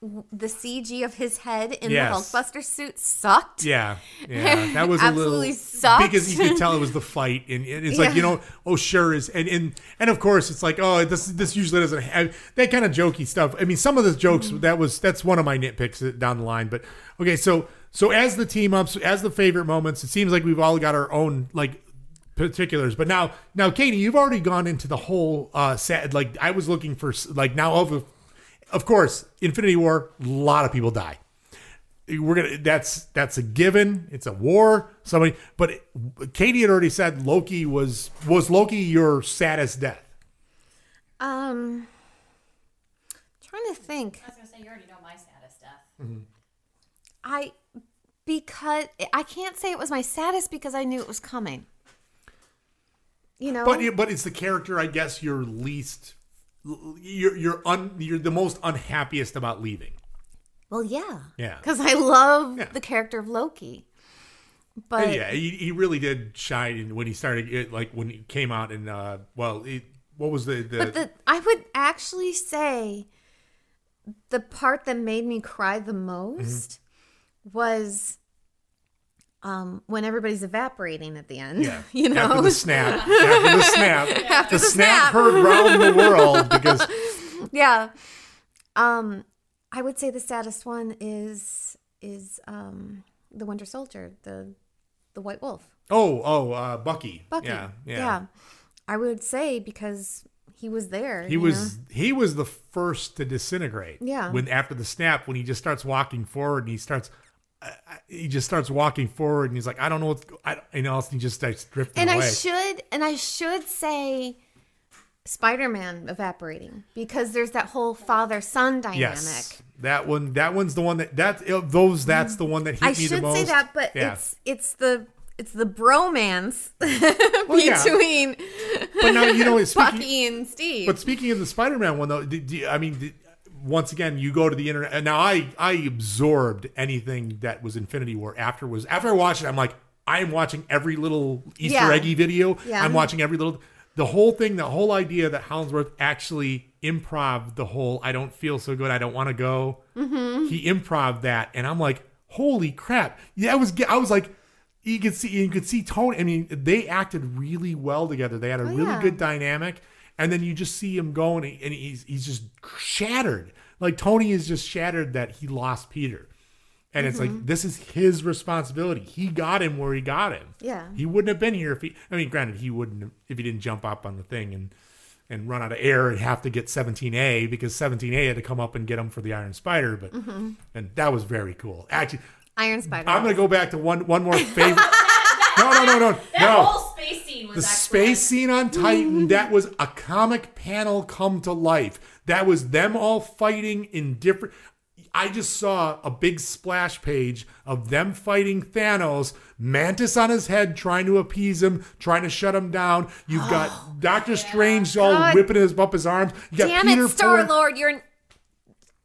the CG of his head in Yes. the Hulkbuster suit sucked. yeah, yeah, that was a Absolutely little sucked. because you could tell it was the fight, and, it's like you know, oh sure is, and and and of course it's like oh this this usually doesn't have that kind of jokey stuff. I mean, some of the jokes Mm-hmm. that was that's one of my nitpicks down the line, but okay, so so as the team ups, as the favorite moments, it seems like we've all got our own like particulars. But now, now, Katie, you've already gone into the whole uh set. Like I was looking for s- like now of of course Infinity War, a lot of people die we're gonna that's that's a given it's a war somebody but katie had already said loki was was loki your saddest death Um, trying to think. I was gonna say you already know my saddest death. Mm-hmm. I because I can't say it was my saddest because I knew it was coming. You know, but but it's the character i guess you're least you're you're un you're the most unhappiest about leaving well, yeah, Yeah. because I love Yeah. the character of Loki. But yeah he, he really did shine when he started it, like when he came out and uh well it, what was the the, but the I would actually say the part that made me cry the most Mm-hmm. was um when everybody's evaporating at the end. yeah you know, after the snap after the snap After the, the snap snap. heard round the world because yeah. Um, I would say the saddest one is is um the Winter Soldier, the the White Wolf, oh oh uh bucky Bucky. yeah yeah. I would say because he was there. He was know? he was the first to disintegrate. Yeah. When after the snap, when he just starts walking forward and he starts, he just starts walking forward and he's like, I don't know what's, I, don't- you know, else he just starts drifting And away. I should and I should say Spider-Man evaporating because there's that whole father-son dynamic. yes. That one, that one's the one that that those. That's the one that hit I me the should most. say that, but Yeah. it's it's the it's the bromance Well, between But now you know, speaking, Bucky and Steve. But speaking of the Spider-Man one, though, did, do- I mean, once again, you go to the internet, and now I I absorbed anything that was Infinity War after was after I watched it. I'm like, I am watching every little Easter Yeah. eggy video. Yeah. I'm watching every little the whole thing, the whole idea that Hollingsworth actually improv the whole. I don't feel so good. I don't want to go. Mm-hmm. He improv that, and I'm like, holy crap! Yeah, I was I was like. You could see, you could see Tony. I mean, they acted really well together. They had a really Oh, yeah. good dynamic and then you just see him going and he's he's just shattered like tony is just shattered that he lost peter and it's Mm-hmm. like this is his responsibility he got him where he got him Yeah. he wouldn't have been here if he i mean granted he wouldn't if he didn't jump up on the thing and and run out of air and have to get 17a because 17a had to come up and get him for the iron spider but Mm-hmm. and that was very cool actually Iron Spider. i'm gonna go back to one one more favorite no no no no That no whole space scene was the excellent. space scene on Titan, that was a comic panel come to life. That was them all fighting in different. I just saw a big splash page of them fighting Thanos, Mantis on his head, trying to appease him, trying to shut him down. You've got oh, Doctor Strange all God. whipping his up his arms. You got Damn Peter it, Star Lord! You're an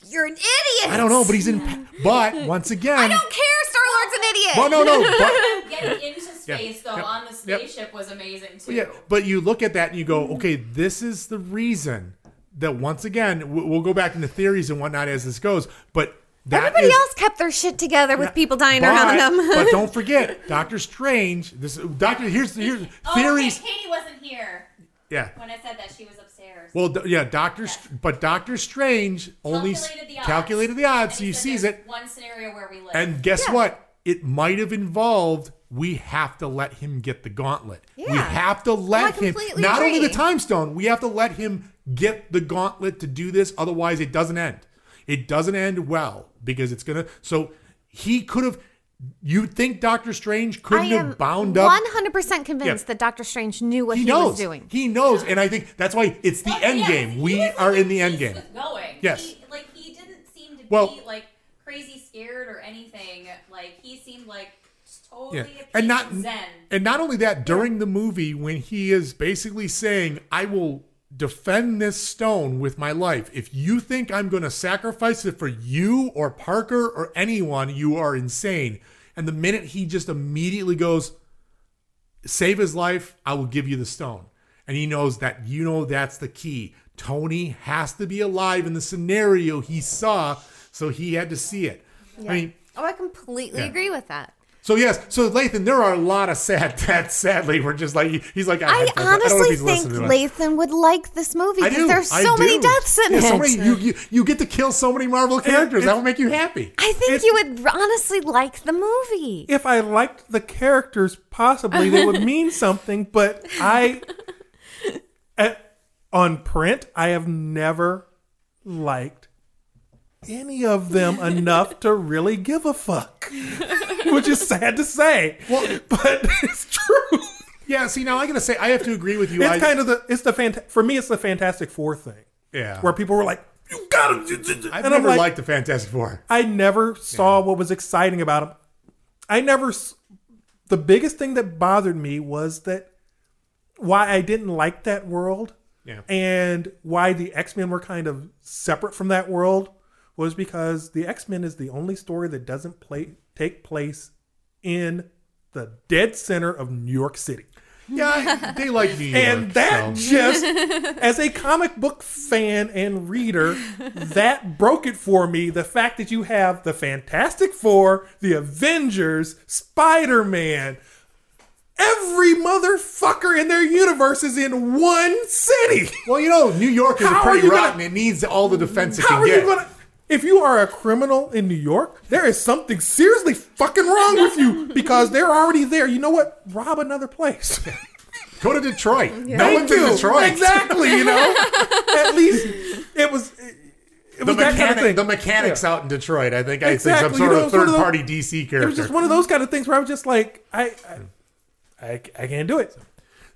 you're an idiot. I don't know, but he's in. pa- But once again, I don't care. Star Lord's an idiot. well, no, no, but Getting into space though Yep. on the Yep. spaceship was amazing too. Yeah, but you look at that and you go, okay, this is the reason that once again we'll go back into theories and whatnot as this goes, but that Everybody is- else kept their shit together with people dying but, around them. but don't forget, Doctor Strange. This Doctor. Here's here's Oh, theories. okay, Katie wasn't here Yeah. when I said that she was upstairs. Well, d- yeah, Doctor. St- But Doctor Strange only s- calculated the odds. calculated the odds, And so he he sees it. One scenario where we live. And guess what? It might have involved we have to let him get the gauntlet. Yeah. We have to let I him completely not only the time stone, we have to let him get the gauntlet to do this. Otherwise, it doesn't end. It doesn't end well because it's gonna. So he could have. You think Doctor Strange couldn't am have bound up? 100% convinced Yeah. that Doctor Strange knew what he he, knows. was doing. He knows, and I think that's why it's the Well, end yeah, game. We are like, in the end pleased game. with Going. Yes. He, like he didn't seem to Well- be like crazy scared or anything. Like he seemed like totally Yeah. And not zen. and not only that, during the movie when he is basically saying, "I will defend this stone with my life. If you think I'm going to sacrifice it for you or Parker or anyone, you are insane." And the minute he just immediately goes, "Save his life, I will give you the stone." And he knows that you know that's the key. Tony has to be alive in the scenario he saw, so he had to see it. I mean, Oh, I completely Yeah. agree with that. So yes, so Lathan, there are a lot of sad deaths. Sadly, we're just like he's like I I, don't honestly if think listening to us. Lathan would like this movie I because do. there's I so many do. deaths in Yeah, it. So many, you, you you get to kill so many Marvel characters. it- that will make you happy. I think It- you would honestly like the movie. if I liked the characters, possibly they would mean something. But I, at, on print, I have never liked any of them enough to really give a fuck, which is sad to say. Well- but it's true. Yeah. See, now I gotta say I have to agree with you. It's I, kind of the it's the fant- for me it's the Fantastic Four thing yeah. where people were like, "You gotta," I've and I'm never like, liked the Fantastic Four. I never saw what was exciting about them. I never. The biggest thing that bothered me was that why I didn't like that world, Yeah. and why the X Men were kind of separate from that world was because the X Men is the only story that doesn't play take place in the dead center of New York City. Yeah, they like New York. And that so. just, as a comic book fan and reader, that broke it for me. The fact that you have the Fantastic Four, the Avengers, Spider Man, every motherfucker in their universe is in one city. Well, you know, New York is How are pretty you gonna- rotten. it needs all the defense it How can are get. gonna? If you are a criminal in New York, there is something seriously fucking wrong with you because they're already there. You know what? Rob another place. Go to Detroit. No Thank one's in. Detroit. Exactly. You know, at least it was. It The was that kind of mechanic, thing. the mechanics out in Detroit. I think I think some sort You know, of sort third of the- party DC character. It was just one of those kind of things where I was just like, I, I, I, I can't do it.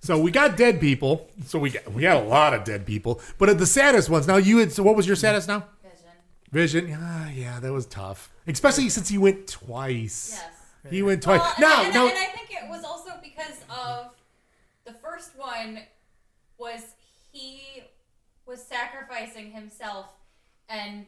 So we got dead people. So we got we got a lot of dead people. But the saddest ones. Now you had. So what was your saddest now? Vision. Vision, ah, yeah, that was tough. Especially since he went twice. Yes. He went twice. Well, no, and, no. and I think it was also because of the first one was he was sacrificing himself, and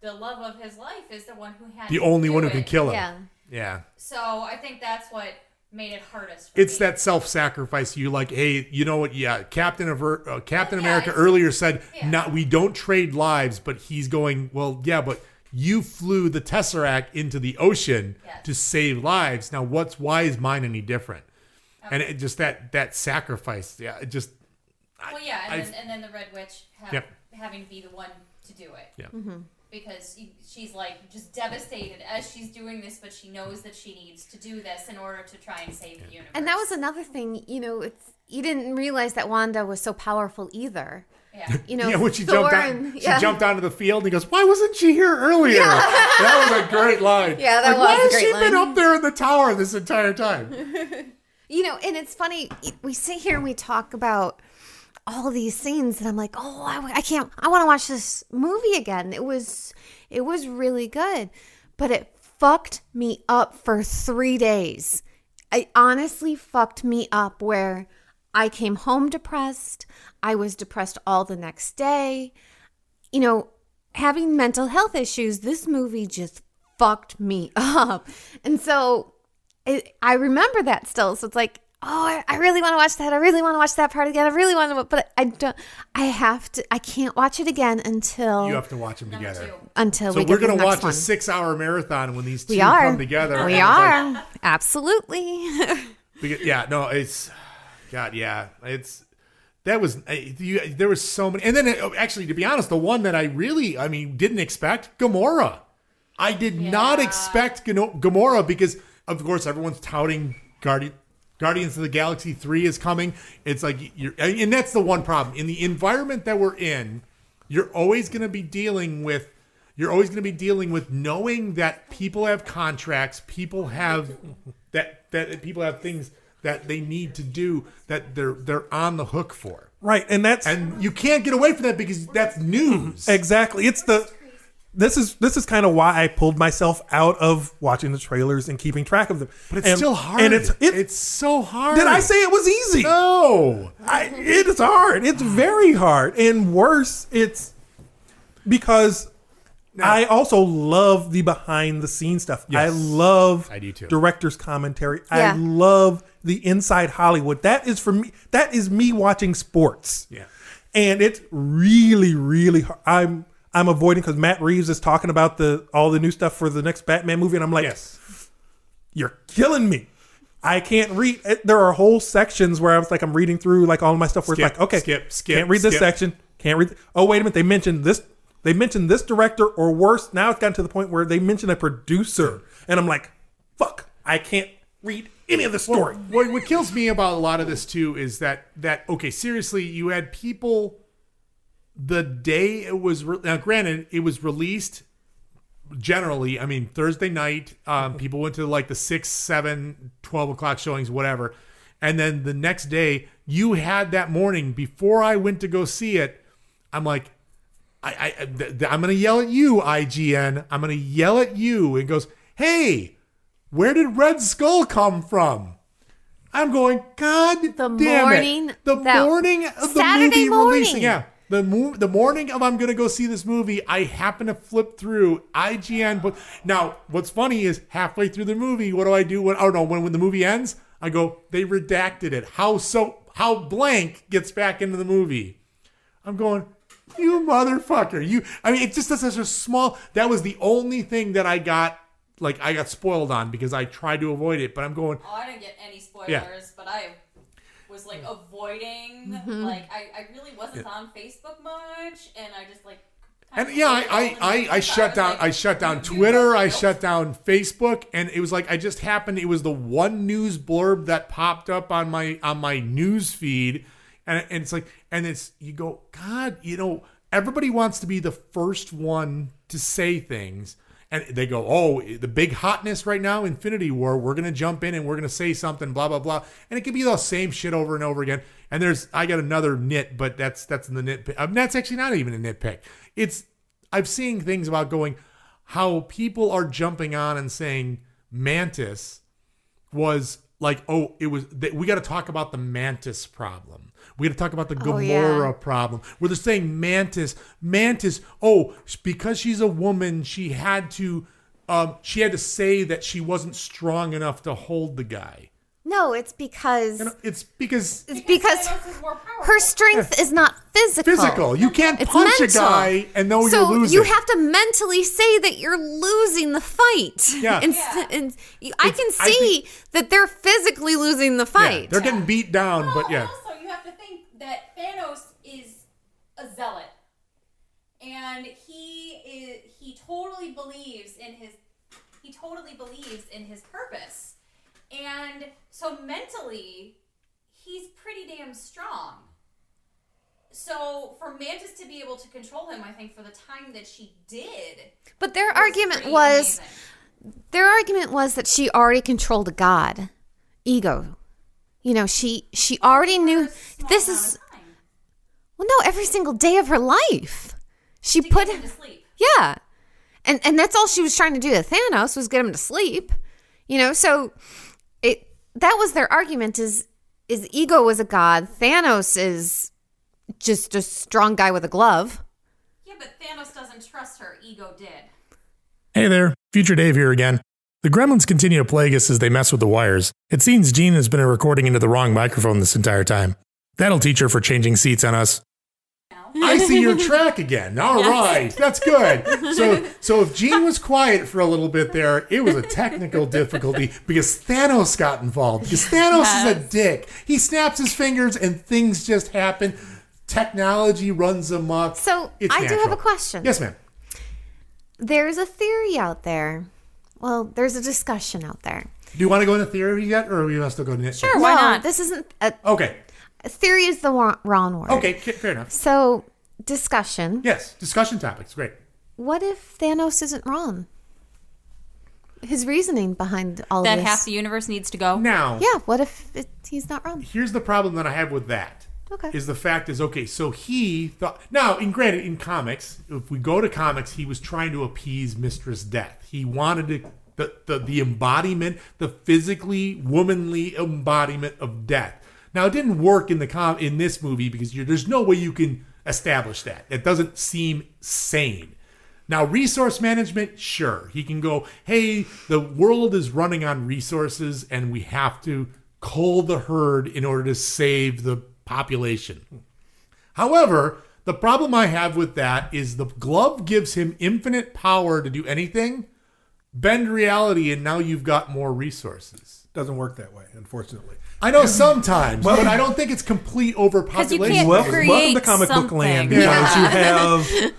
the love of his life is the one who had the to only do one who it. can kill him. Yeah. Yeah. So I think that's what made it hardest. For It's me. that self-sacrifice. You like, hey, you know what? Yeah, Captain of uh, Captain Yeah, America earlier said, yeah. "Not we don't trade lives," but he's going, well, yeah, but you flew the Tesseract into the ocean Yes. to save lives. Now, what's why is mine any different? And it just that that sacrifice, yeah, it just Well, yeah, and, I- then, and then the Red Witch have, Yep. having to be the one to do it. Yeah. Because he- she's like just devastated as she's doing this, but she knows that she needs to do this in order to try and save the universe. And that was another thing, you know, it's you didn't realize that Wanda was so powerful either. yeah. You know, yeah, when she Thor jumped out, and- she yeah. jumped onto the field. and He goes, "Why wasn't she here earlier?" that was a great line. Yeah, that like, Why was a has great she been up there in the tower this entire time? You know, and it's funny. We sit here and we talk about all these scenes, and I'm like, oh, I, I can't. I want to watch this movie again. It was, it was really good, but it fucked me up for three days. It honestly fucked me up. Where I came home depressed. I was depressed all the next day. You know, having mental health issues. This movie just fucked me up, and so it, I remember that still. So it's like, oh, I, I really want to watch that. I really want to watch that part again. I really want to, but I don't. I have to. I can't watch it again until You have to watch them together. two. until So we we're gonna watch one. a six-hour marathon when these two we are come together. We And it's like- are absolutely. Because- yeah, no, it's God, yeah, it's that was you, there was so many, and then uh, actually, to be honest, the one that I really, I mean, didn't expect Gamora. I did not expect Gano- Gamora because, of course, everyone's touting Guardian. Guardians of the Galaxy 3 is coming. It's like you're and that's the one problem. In the environment that we're in, you're always going to be dealing with you're always going to be dealing with knowing that people have contracts, people have that that people have things that they need to do that they're they're on the hook for. Right, and that's And you can't get away from that because that's news. exactly it's the this is this is kind of why I pulled myself out of watching the trailers and keeping track of them. But it's And- still hard. And it's it, it's so hard. did I say it was easy? no? I, it is hard. It's very hard. And worse, it's because I also love the behind the scenes stuff. I love I do too. director's commentary. Yeah. I love the inside Hollywood. That is for me. That is me watching sports. Yeah. And it's really, really hard. I'm I'm avoiding because Matt Reeves is talking about the all the new stuff for the next Batman movie, and I'm like, Yes. you're killing me. I can't read. it- There are whole sections where I was like, I'm reading through like all of my stuff where Skip, it's like, okay, skip, skip, can't read this section, can't read. Oh, wait a minute, they mentioned this. They mentioned this director, or worse, now it's gotten to the point where they mentioned a producer, and I'm like, fuck, I can't read any of the story. What, what kills me about a lot of this too is that that okay, seriously, you had people the day it was re- now. Granted, it was released generally. I mean, Thursday night, um, people went to like the six, seven, 12 o'clock showings, whatever, and then the next day, you had that morning before I went to go see it. I'm like, I, I th- th- I'm gonna yell at you, IGN. I'm gonna yell at you. And goes, hey, where did Red Skull come from? I'm going, God The damn morning it. The morning of the Saturday movie morning. releasing. Yeah. The, mo- the morning of I'm going to go see this movie, I happen to flip through IGN. But now, what's funny is halfway through the movie, what do I do? When, oh no, when, when the movie ends, I go, they redacted it. How so? How blank gets back into the movie? I'm going, you motherfucker. You, I mean, it just does such a small, that was the only thing that I got, like, I got spoiled on because I tried to avoid it. But I'm going, Oh, I didn't get any spoilers, Yeah. but I was like avoiding. Mm-hmm. Like I, I really wasn't on Facebook much, and I just like. And yeah, I, I, I, I shut down like, I shut down you- you Twitter, I shut down Facebook, and it was like I just happened it was the one news blurb that popped up on my on my news feed and, and it's like and it's you go, God, you know, everybody wants to be the first one to say things. And they go, oh, the big hotness right now, Infinity War. We're gonna jump in and we're gonna say something, blah blah blah. And it could be the same shit over and over again. And there's, I got another nit, but that's that's in the nitpick. Um, that's actually not even a nitpick. It's I've seen things about going how people are jumping on and saying Mantis was like, oh, it was. We got to talk about the Mantis problem. We got to talk about the Oh, yeah. problem. Where they're saying Mantis, Mantis. Oh, because she's a woman, she had to. Um, she had to say that she wasn't strong enough to hold the guy. No, it's because And it's because it's because Thanos is more powerful. her strength is not physical. physical. You can't It's punch mental. a guy and know so you're losing. you have to mentally say that you're losing the fight. Yeah. and, Yeah. and I It's- can I see that they're physically losing the fight. Yeah, fight. they're getting beat down, Well, but yeah. Also, you have to think that Thanos is a zealot, and he is he totally believes in his he totally believes in his purpose, and so mentally, he's pretty damn strong. So for Mantis to be able to control him, I think for the time that she did, but their was argument was amazing. their argument was that she already controlled a god ego. You know, she she already knew this is well no, every single day of her life. She to put him to sleep. Yeah. And and that's all she was trying to do to Thanos was get him to sleep. You know, so it that was their argument is is ego was a god. Thanos is just a strong guy with a glove. Yeah, but Thanos doesn't trust her. Ego did. Hey there, Future Dave here again. The gremlins continue to plague us as they mess with the wires. It seems Jean has been recording into the wrong microphone this entire time. That'll teach her for changing seats on us. I see your track again. All right, that's good. So, so if Gene was quiet for a little bit there, it was a technical difficulty because Thanos got involved. Because Thanos is a dick. He snaps his fingers and things just happen. Technology runs amok. So, It's I do have a question. Yes, ma'am. There's a theory out there. Well, there's a discussion out there. Do you want to go into theory yet, or are we want to still go into Sure, why no, not? this isn't a, Okay. a theory is the wrong, wrong word. Okay. Fair enough. So, discussion. Yes. Discussion topics. Great. What if Thanos isn't wrong? His reasoning behind all that of this. half the universe needs to go. Now, Yeah, what if it, he's not wrong? here's the problem that I have with that. Okay. Is the fact is okay, so he thought now in granted in comics, if we go to comics, he was trying to appease Mistress Death. He wanted to the, the, the embodiment, the physically womanly embodiment of death. Now it didn't work in the com in this movie because there's no way you can establish that. It doesn't seem sane. Now, resource management, sure. He can go, hey, the world is running on resources and we have to cull the herd in order to save the population. However, the problem I have with that is the glove gives him infinite power to do anything, bend reality, and now you've got more resources. Doesn't work that way, unfortunately. I know sometimes, but I don't think it's complete overpopulation. can't Welcome, create welcome to comic book land something. because you have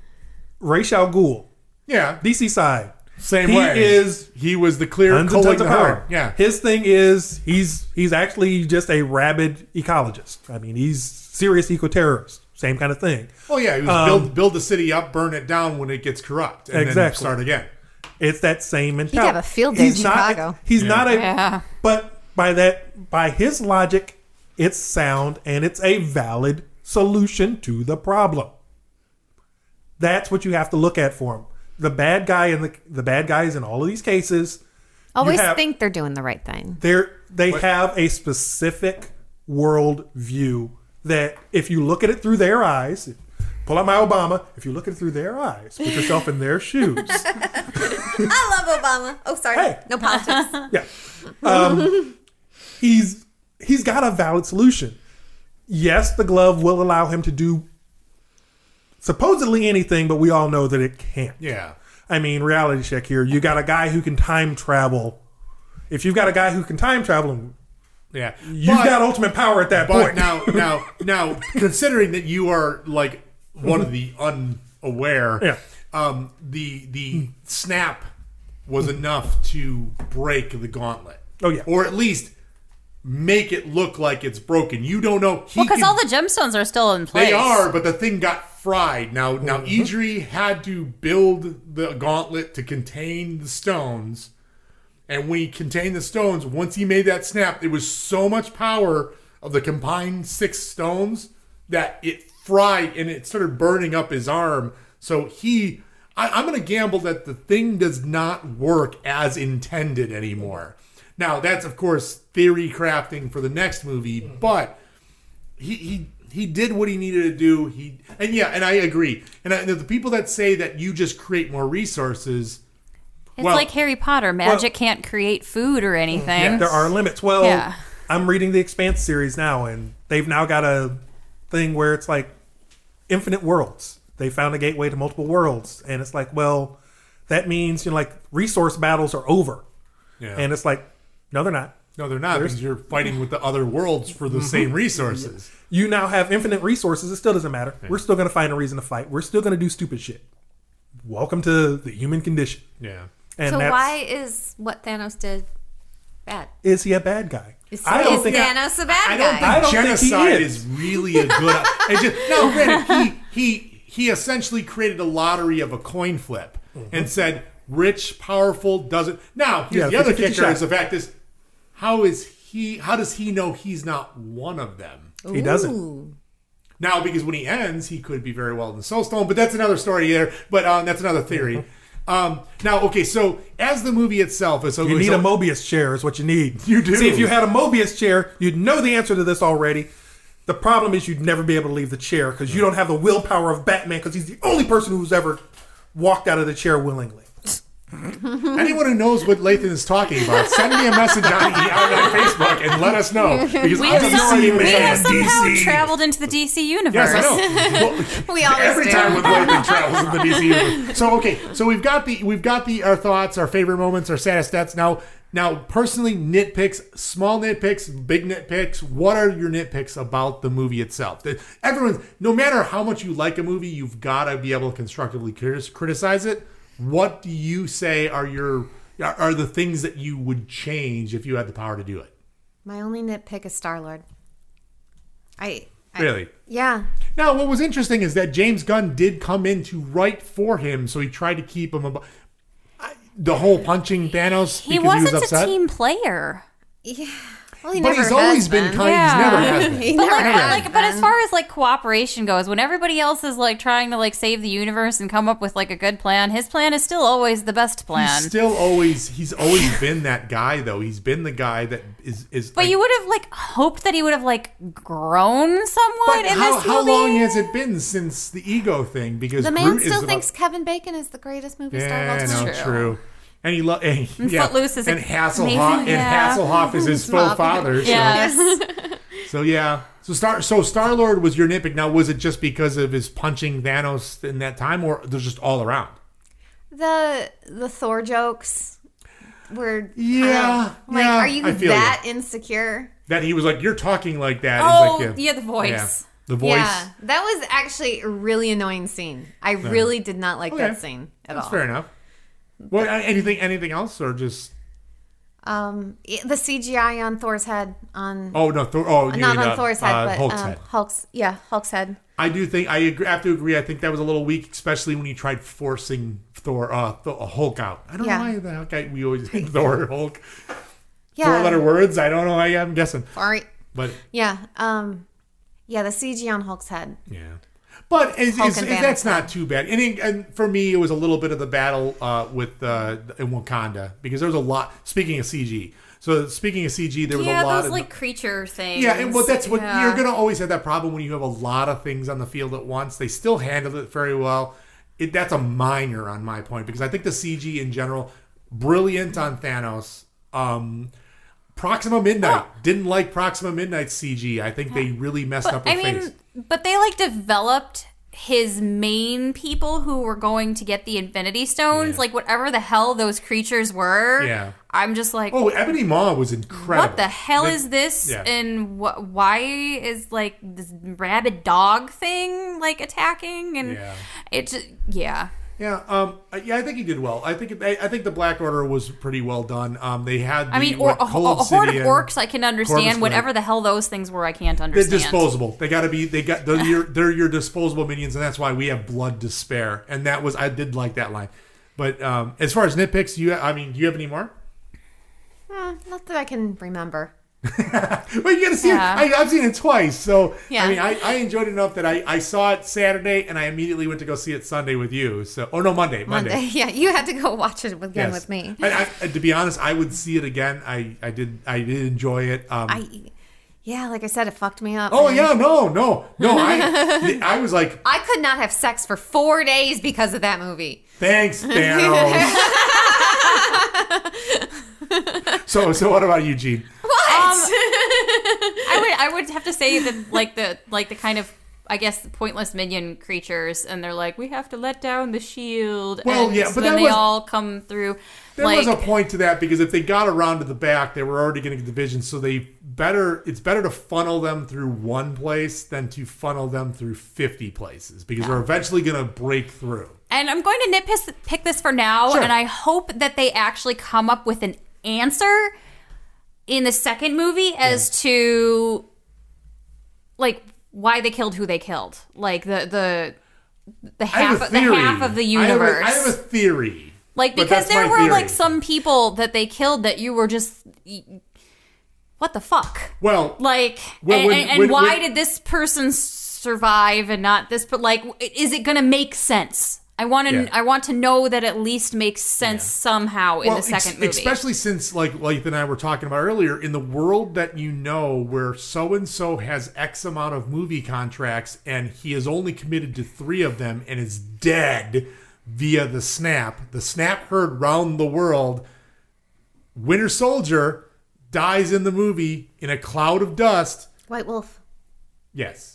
Ra's al Ghul, yeah, DC side. Same he way. is he was the clear tons and tons of the herd. power. Yeah, His thing is he's he's actually just a rabid ecologist. I mean, he's serious eco-terrorist. Same kind of thing. Oh yeah, he was Um, build build the city up, burn it down when it gets corrupt, and then Exactly. start again. It's that same mentality. have a field day in He's not- Chicago. He's not a. Yeah. But by that, by his logic, it's sound and it's a valid solution to the problem. That's what you have to look at for him. The bad guy and the the bad guys in all of these cases, Always have- think they're doing the right thing. they're they have a specific world view that if you look at it through their eyes, pull out my Obama. If you look at it through their eyes, put yourself in their shoes. I love Obama. Oh, sorry. Hey. No politics. Yeah. Um, he's he's got a valid solution. Yes, the glove will allow him to do supposedly anything, but we all know that it can't. Yeah, I mean, reality check here. You got a guy who can time travel. If you've got a guy who can time travel, yeah. you've But- got ultimate power at that But point. now, now, now, considering that you are like one of the unaware, Yeah. um, the the snap was enough to break the gauntlet. Oh, yeah. or at least make it look like it's broken. You don't know. He Well, because all the gemstones are still in place. They are, but the thing got fried. Now, now Mm-hmm. Eitri had to build the gauntlet to contain the stones, and when he contained the stones, once he made that snap, there was so much power of the combined six stones that it fried and it started burning up his arm. So he, I, I'm going to gamble that the thing does not work as intended anymore. Now that's of course theory crafting for the next movie, mm-hmm. but he he he did what he needed to do. He and yeah, and I agree. And I, the people that say that you just create more resources, It's Well- like Harry Potter. Magic can't create food or anything. There are limits. Well, Yeah. I'm reading the Expanse series now, and they've now got a thing where it's like infinite worlds. They found a gateway to multiple worlds, and it's like, well, that means you know, like resource battles are over, yeah. and it's like, no, they're not. no, they're not because you're fighting with the other worlds for the mm-hmm. same resources. You now have infinite resources. It still doesn't matter. We're still going to find a reason to fight. We're still going to do stupid shit. Welcome to the human condition. Yeah. And so why is what Thanos did bad? is he a bad guy? Is, I don't is think. Thanos a bad I don't guy? think I don't think he genocide is. is. really a good. just, no, granted, he he he essentially created a lottery of a coin flip and mm-hmm. said rich, powerful doesn't. Now here's Yeah, the other kicker: shot. is the fact is how is he? How does he know he's not one of them? He doesn't. Now, because when he ends, he could be very well in the Soul Stone, but that's another story there. But um, that's another theory. Um, now, okay, so as the movie itself is so You need so- a Mobius chair, is what you need. You do. See, if you had a Mobius chair, you'd know the answer to this already. The problem is you'd never be able to leave the chair because you don't have the willpower of Batman because he's the only person who's ever walked out of the chair willingly. Anyone who knows what Lathan is talking about, send me a message on, on, on Facebook and let us know. Because We I'm have, some, we have somehow DC. traveled into the DC universe. Yes, I know. Well, We always every do. time with Lathan travels in the DC universe. So okay, so we've got the we've got the our thoughts, our favorite moments, our saddest deaths. Now, now personally, nitpicks, small nitpicks, big nitpicks. What are your nitpicks about the movie itself? Everyone, no matter how much you like a movie, you've got to be able to constructively criticize it. What do you say are your are are the things that you would change if you had the power to do it? My only nitpick is Star Lord. I, I Really? yeah. Now, what was interesting is that James Gunn did come in to write for him, so he tried to keep him above. The whole punching Thanos He because he was wasn't upset. a team player. Yeah. Well, he but never he's always has been, kind. Yeah. He's never has been. He But never like, has like, but as far as like cooperation goes, when everybody else is like trying to like save the universe and come up with like a good plan, his plan is still always the best plan. He's still always he's always been that guy though. He's been the guy that is is. but like- you would have like hoped that he would have like grown somewhat But in how, this how long has it been since the ego thing? Because the man Groot still is thinks about, Kevin Bacon is the greatest movie star of all yeah, time. no, True. true. And he lo- and, yeah, Footloose is and a- Hasselhoff amazing, and. Hasselhoff is his faux father. So. Yes. So yeah. So Star so Star Lord was your nitpick. Now was it just because of his punching Thanos in that time, or there's just all around? The the Thor jokes were Yeah, um, like yeah, are you I feel that insecure? That he was like, "You're talking like that." oh, He's like, yeah, the voice. yeah, the voice. Yeah, that was actually a really annoying scene. I really did not like Okay. that scene at That's all. fair enough. What? anything? Anything else, or just? Um, the CGI on Thor's head on Oh no, Thor. Oh, not mean, on uh, Thor's head, uh, but Hulk's um, head. Hulk's yeah, Hulk's head. I do think I agree, have to agree. I think that was a little weak, especially when he tried forcing Thor, uh, Th- Hulk out. I don't Yeah. know why the I, we always Thor Hulk. Yeah, Four letter words. I don't know. I, I'm guessing, sorry. but Yeah, um, yeah, the CG on Hulk's head. Yeah. But is, Hulk is, is- that's not too bad. And, it- and for me, it was a little bit of the battle uh, with uh, in Wakanda because there was a lot. Speaking of CG, so speaking of CG, there was yeah, a lot those of like creature things. yeah. And well, that's what Yeah. you're gonna always have that problem when you have a lot of things on the field at once. They still handled it very well. It, that's a minor on my point because I think the CG in general brilliant on Thanos. Um, Proxima Midnight didn't like Proxima Midnight CG. I think they really messed up her I mean, but they like developed his main people who were going to get the Infinity Stones, Yeah. like whatever the hell those creatures were. Yeah. I'm just like, Oh, Ebony Maw was incredible. what the hell is this? yeah. And wh- why is like this rabid dog thing like attacking? And Yeah. it just, yeah. Yeah, um, uh, yeah, I think he did well. I think I, I think the Black Order was pretty well done. Um, they had the, I mean, or, what, a, Cold a horde of orcs I can understand. Corvus Whatever Glaive. the hell those things were, I can't understand. They're disposable. They got to be. They got. They're your, they're your disposable minions, and that's why we have blood to spare. And that was I did like that line. But um, as far as nitpicks, you I mean, do you have any more? Hmm, not that I can remember. But you got to see Yeah. it. I, I've seen it twice, so Yeah. I mean, I, I enjoyed it enough that I, I saw it Saturday and I immediately went to go see it Sunday with you. So, oh no, Monday, Monday. Monday. Yeah, you had to go watch it again Yes. with me. And I, to be honest, I would see it again. I, I did I did enjoy it. Um, I, yeah, like I said, it fucked me up. oh man. yeah, no, no, no. I I was like, I could not have sex for four days because of that movie. thanks, Thanos. so so what about you, Gene? What um, I would I would have to say that like the like the kind of I guess pointless minion creatures, and they're like, we have to let down the shield. Well, and yeah, but then they was- all come through. There like, was a point to that because if they got around to the back, they were already getting to get division. So they better it's better to funnel them through one place than to funnel them through fifty places because they're eventually going to break through. and I'm going to nitpick pick this for now, Sure. and I hope that they actually come up with an answer in the second movie as to like why they killed who they killed, like the the the half the half of the I have a- universe. I have a, theory. Like because there were theory. like some people that they killed that you were just what the fuck? Well, Like Well, and, when- and, and when- why when- did this person survive and not this but like is it going to make sense? I want to Yeah. I want to know that at least makes sense somehow in well, the second ex- movie. especially since like like and I were talking about earlier, in the world that you know where so and so has X amount of movie contracts and he is only committed to three of them and is dead via the snap. The snap heard round the world. Winter Soldier dies in the movie in a cloud of dust. White Wolf. Yes.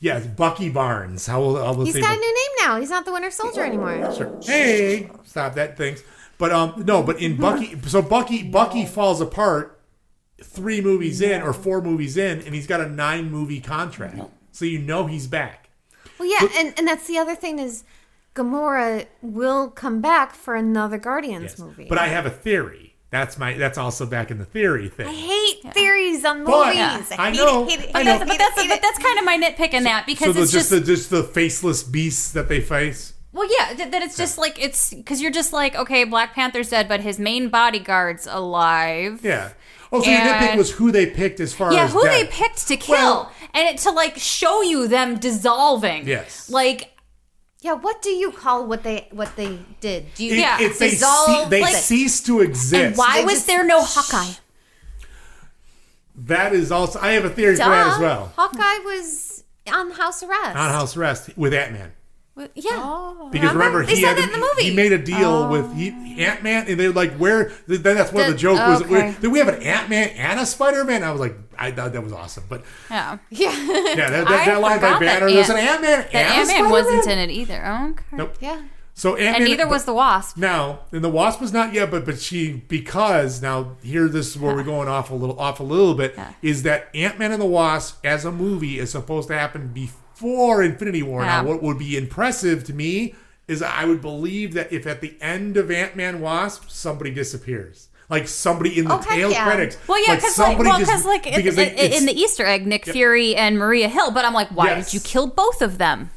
Yes, Bucky Barnes. How will, how will He's say got a new name now. He's not the Winter Soldier anymore. Sure. Hey, stop that things. But um, no, but in Bucky, so Bucky, Bucky falls apart three movies in or four movies in, and he's got a nine movie contract. So you know he's back. Well, yeah, and, and that's the other thing is Gamora will come back for another Guardians Yes. movie. But I have a theory. That's my. That's also back in the theory thing. I hate theories on movies. But- I, I hate know, it, hate it, I know. it, but that's but that's kind of my nitpick in that because So the, it's just just, the just the faceless beasts that they face. well yeah th- that it's just like it's because you're just like okay Black Panther's dead but his main bodyguard's alive Yeah. Oh, so your nitpick And- was who they picked as far as yeah as who dead. they picked to kill Well- and it, to like show you them dissolving Yes. like Yeah, what do you call what they what they did? Do you It- Yeah. it's they, dissolve, ce- they like- cease to exist. and why They was just- there no Hawkeye That is also. I have a theory for that as well. Hawkeye was on house arrest. On house arrest with Ant Man. Well, Yeah. Oh. Because remember, They he said had that in the movie. he made a deal oh. with he, Ant Man, and they're like, "Where?" Then that's one of the The- joke was, okay. where, "Did we have an Ant Man and a Spider Man?" I was like, "I thought that was awesome," but yeah Yeah. yeah, that, that, that line by forgot that Banner, there's an Ant- Ant Man that and Ant Man wasn't in it either Oh, okay Nope. yeah. So Ant-Man, and Man, neither was the Wasp now, and the Wasp was not yet, but but she because now here this is where we're going off a little off a little bit is that Ant Man and the Wasp as a movie is supposed to happen before Infinity War. Yeah. Now, what would be impressive to me is I would believe that if at the end of Ant Man Wasp somebody disappears, like somebody in the Oh, tail yeah. credits, Well, yeah, because like, somebody well, just- like in, because in- in the Easter egg, Nick Fury and Maria Hill. But I'm like, why Yes. did you kill both of them?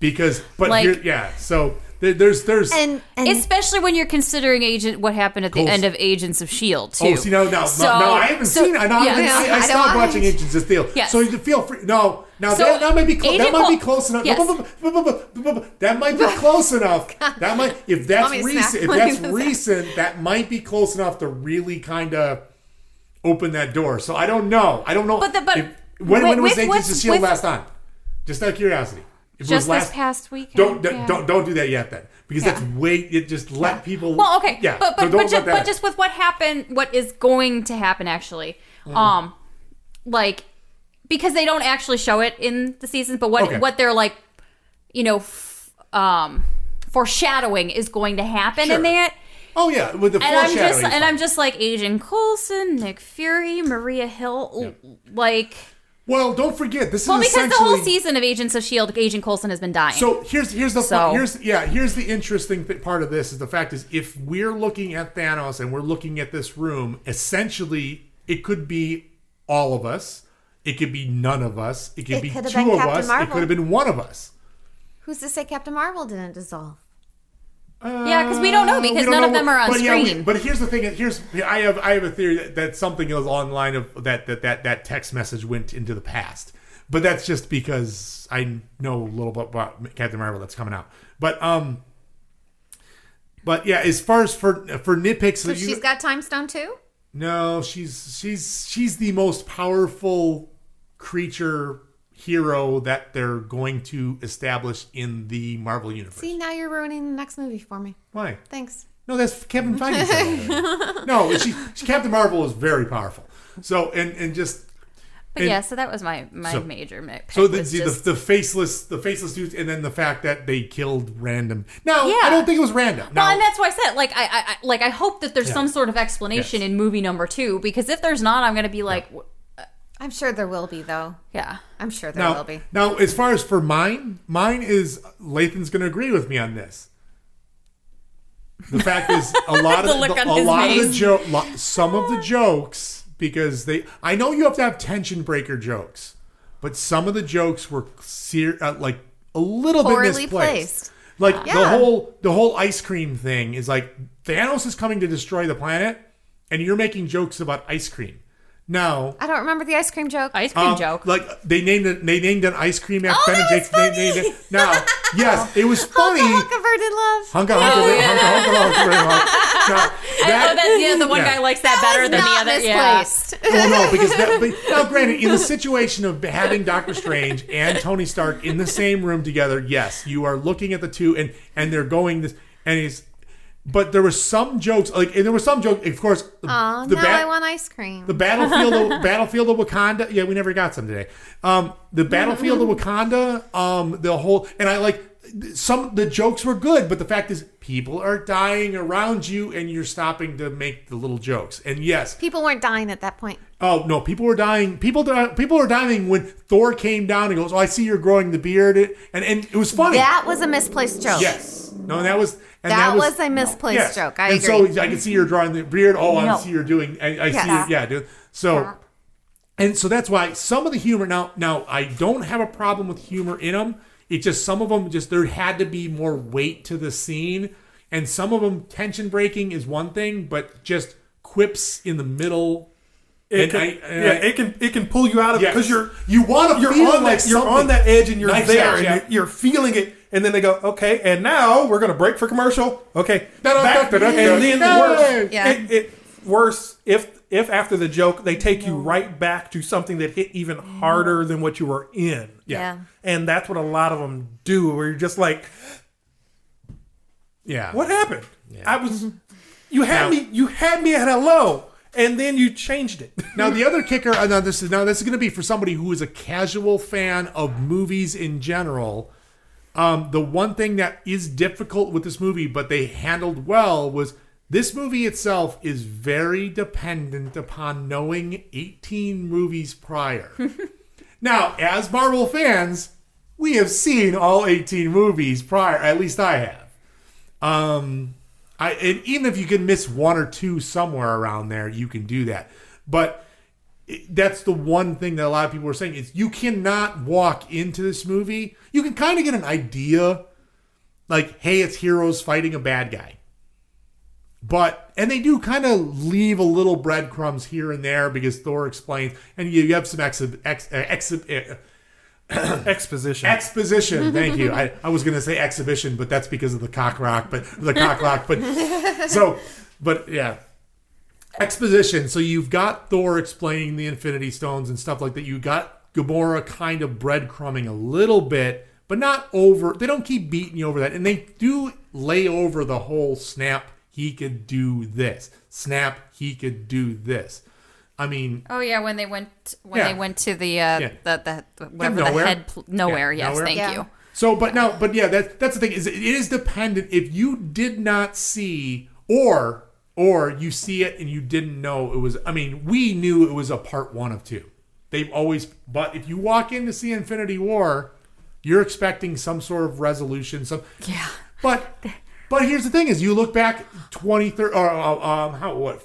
because but like- yeah, so there's there's And and Especially when you're considering Agent, what happened at the Cool. end of Agents of Shield oh, too. Oh, see, no, no, So- no, no, I haven't so- seen it. No, I, yeah. haven't- I, I I stopped don't- watching Agents of Steel. Yes. So you feel free. No, now So, that, that might be clo- that might be close enough. Yes. That might be close enough. That might if that's Want me to recent. If that's recent, that might be close enough to really kind of open that door. So I don't know. I don't know. But the- but if- when, when was with- Agents with- of Shield with- last time? Just out of curiosity. If just this past weekend. Don't yeah. don't don't do that yet then because Yeah. that's way it just let people. Well, okay, Yeah, but so but don't but, just, but just with what happened, what is going to happen actually, um, like because they don't actually show it in the seasons, but what Okay. what they're like, you know, f- um, foreshadowing is going to happen Sure. in that. Oh yeah, with the And I'm just and. I'm just like Agent Coulson, Nick Fury, Maria Hill, like Well, don't forget this well is well because the whole season of Agents of Shield, Agent Coulson has been dying. so here's here's the So- here's yeah here's the interesting th- part of this is the fact is if we're looking at Thanos and we're looking at this room, essentially it could be all of us, it could be none of us, it could It be two of Captain us, it could have been one of us. who's to say Captain Marvel didn't dissolve? Yeah, because we don't know Uh, because don't none know of them are on but yeah, screen. we- but here's the thing. Here's I have I have a theory that, that something is online of that that that that text message went into the past. But that's just because I know a little bit about Captain Marvel that's coming out. But um, but yeah, as far as for for nitpicks, So you, she's got time stone too. no, she's she's she's the most powerful creature hero that they're going to establish in the Marvel universe. See, now you're ruining the next movie for me. Why? Thanks. No, that's Kevin Feige. no, she, she, Captain Marvel is very powerful. So and and just but and- yeah, so that was my my so- major nitpick. so the, the, just- the faceless the faceless dudes and then the fact that they killed random. Now Yeah. I don't think it was random. Well, Now, and that's why I said, like, I, I, I like, I hope that there's Yeah. some sort of explanation Yes. in movie number two, because if there's not, I'm gonna be like, w- I'm sure there will be though. yeah, I'm sure there now, will be. now, as far as for mine, mine is Lathan's going to agree with me on this. The fact is, a lot of The the, a his lot of the face. joke, some of the jokes because they. I know you have to have tension breaker jokes, but some of the jokes were ser- uh, like a little Poorly bit misplaced. placed. Like the whole the whole ice cream thing is like Thanos is coming to destroy the planet, and you're making jokes about ice cream. Now, I don't remember the ice cream joke. ice cream um, joke. Like they named it. They named an ice cream after Oh, Ben and that Jake's. was They named it. Now, yes, it was funny. Hunka Hunka Verdant Love. Hunka hunka hunka hunka hunka hunka. Now, I know that yeah, the one yeah. guy likes that, better was than the not other. Yeah. misplaced. Well, no, because that, but, now, granted, in the situation of having Doctor Strange and Tony Stark in the same room together, yes, you are looking at the two, and and they're going this, and he's, but there were some jokes, like, and there were some jokes, of course. The, Oh, the now bat- I want ice cream. the battlefield of, battlefield of Wakanda. Yeah, we never got some today. Um, the battlefield of Wakanda. Um, the whole and I like some. The jokes were good, but the fact is, people are dying around you, and you're stopping to make the little jokes. And yes, People weren't dying at that point. oh no, people were dying. People di- people were dying when Thor came down and goes, "Oh, I see you're growing the beard," and and it was funny. That was a misplaced joke. Yes. No, that was and That was a misplaced yes. joke. I and agree. so I can see you're drawing the beard. Oh, I see you're doing. I, I see. Yeah. You, yeah, dude. So, and so that's why some of the humor now. Now I don't have a problem with humor in them. It's just some of them just there had to be more weight to the scene, and some of them tension breaking is one thing, but just quips in the middle. It And can, I- yeah, I- it can it can pull you out of it Yes. because you're You wanna you're feel on like that you're on that edge and you're Knives there out, and yeah. you're, you're feeling it and then they go okay and now we're gonna break for commercial okay back, and then worse Yeah. it, it worse if if after the joke they take you right back to something that hit even harder than what you were in. Yeah. and that's what a lot of them do where you're just like Yeah. what happened? I was you had Now- me you had me at a low and then you changed it. Now the other kicker, uh, now this is now this is going to be for somebody who is a casual fan of movies in general. Um, the one thing that is difficult with this movie, but they handled well, was this movie itself is very dependent upon knowing 18 movies prior. now, as Marvel fans, we have seen all 18 movies prior. At least I have. Um, I and even if you can miss one or two somewhere around there, you can do that. But that's the one thing that a lot of people are saying is you cannot walk into this movie. You can kind of get an idea, like, hey, it's heroes fighting a bad guy. But and they do kind of leave a little breadcrumbs here and there because Thor explains, and you, you have some ex, uh, exposition exposition. Thank you. I, I was going to say exhibition, but that's because of the cock rock, but the cock rock. But so, but yeah, exposition. So you've got Thor explaining the Infinity Stones and stuff like that. You got Gamora kind of breadcrumbing a little bit, but not over. They don't keep beating you over that, and they do lay over the whole snap. He could do this. Snap. He could do this. I mean, Oh yeah, when they went when Yeah. they went to the uh Yeah. the, the whatever nowhere. the head pl- nowhere. Yeah, yes, nowhere. thank Yeah. you. So, but now, but yeah, that that's the thing is it is dependent. If you did not see or or you see it and you didn't know it was. I mean, we knew it was a part one of two. They've always, but if you walk in to see Infinity War, you're expecting some sort of resolution. Some Yeah. but but here's the thing: is you look back 20, 30, or uh, um, how what,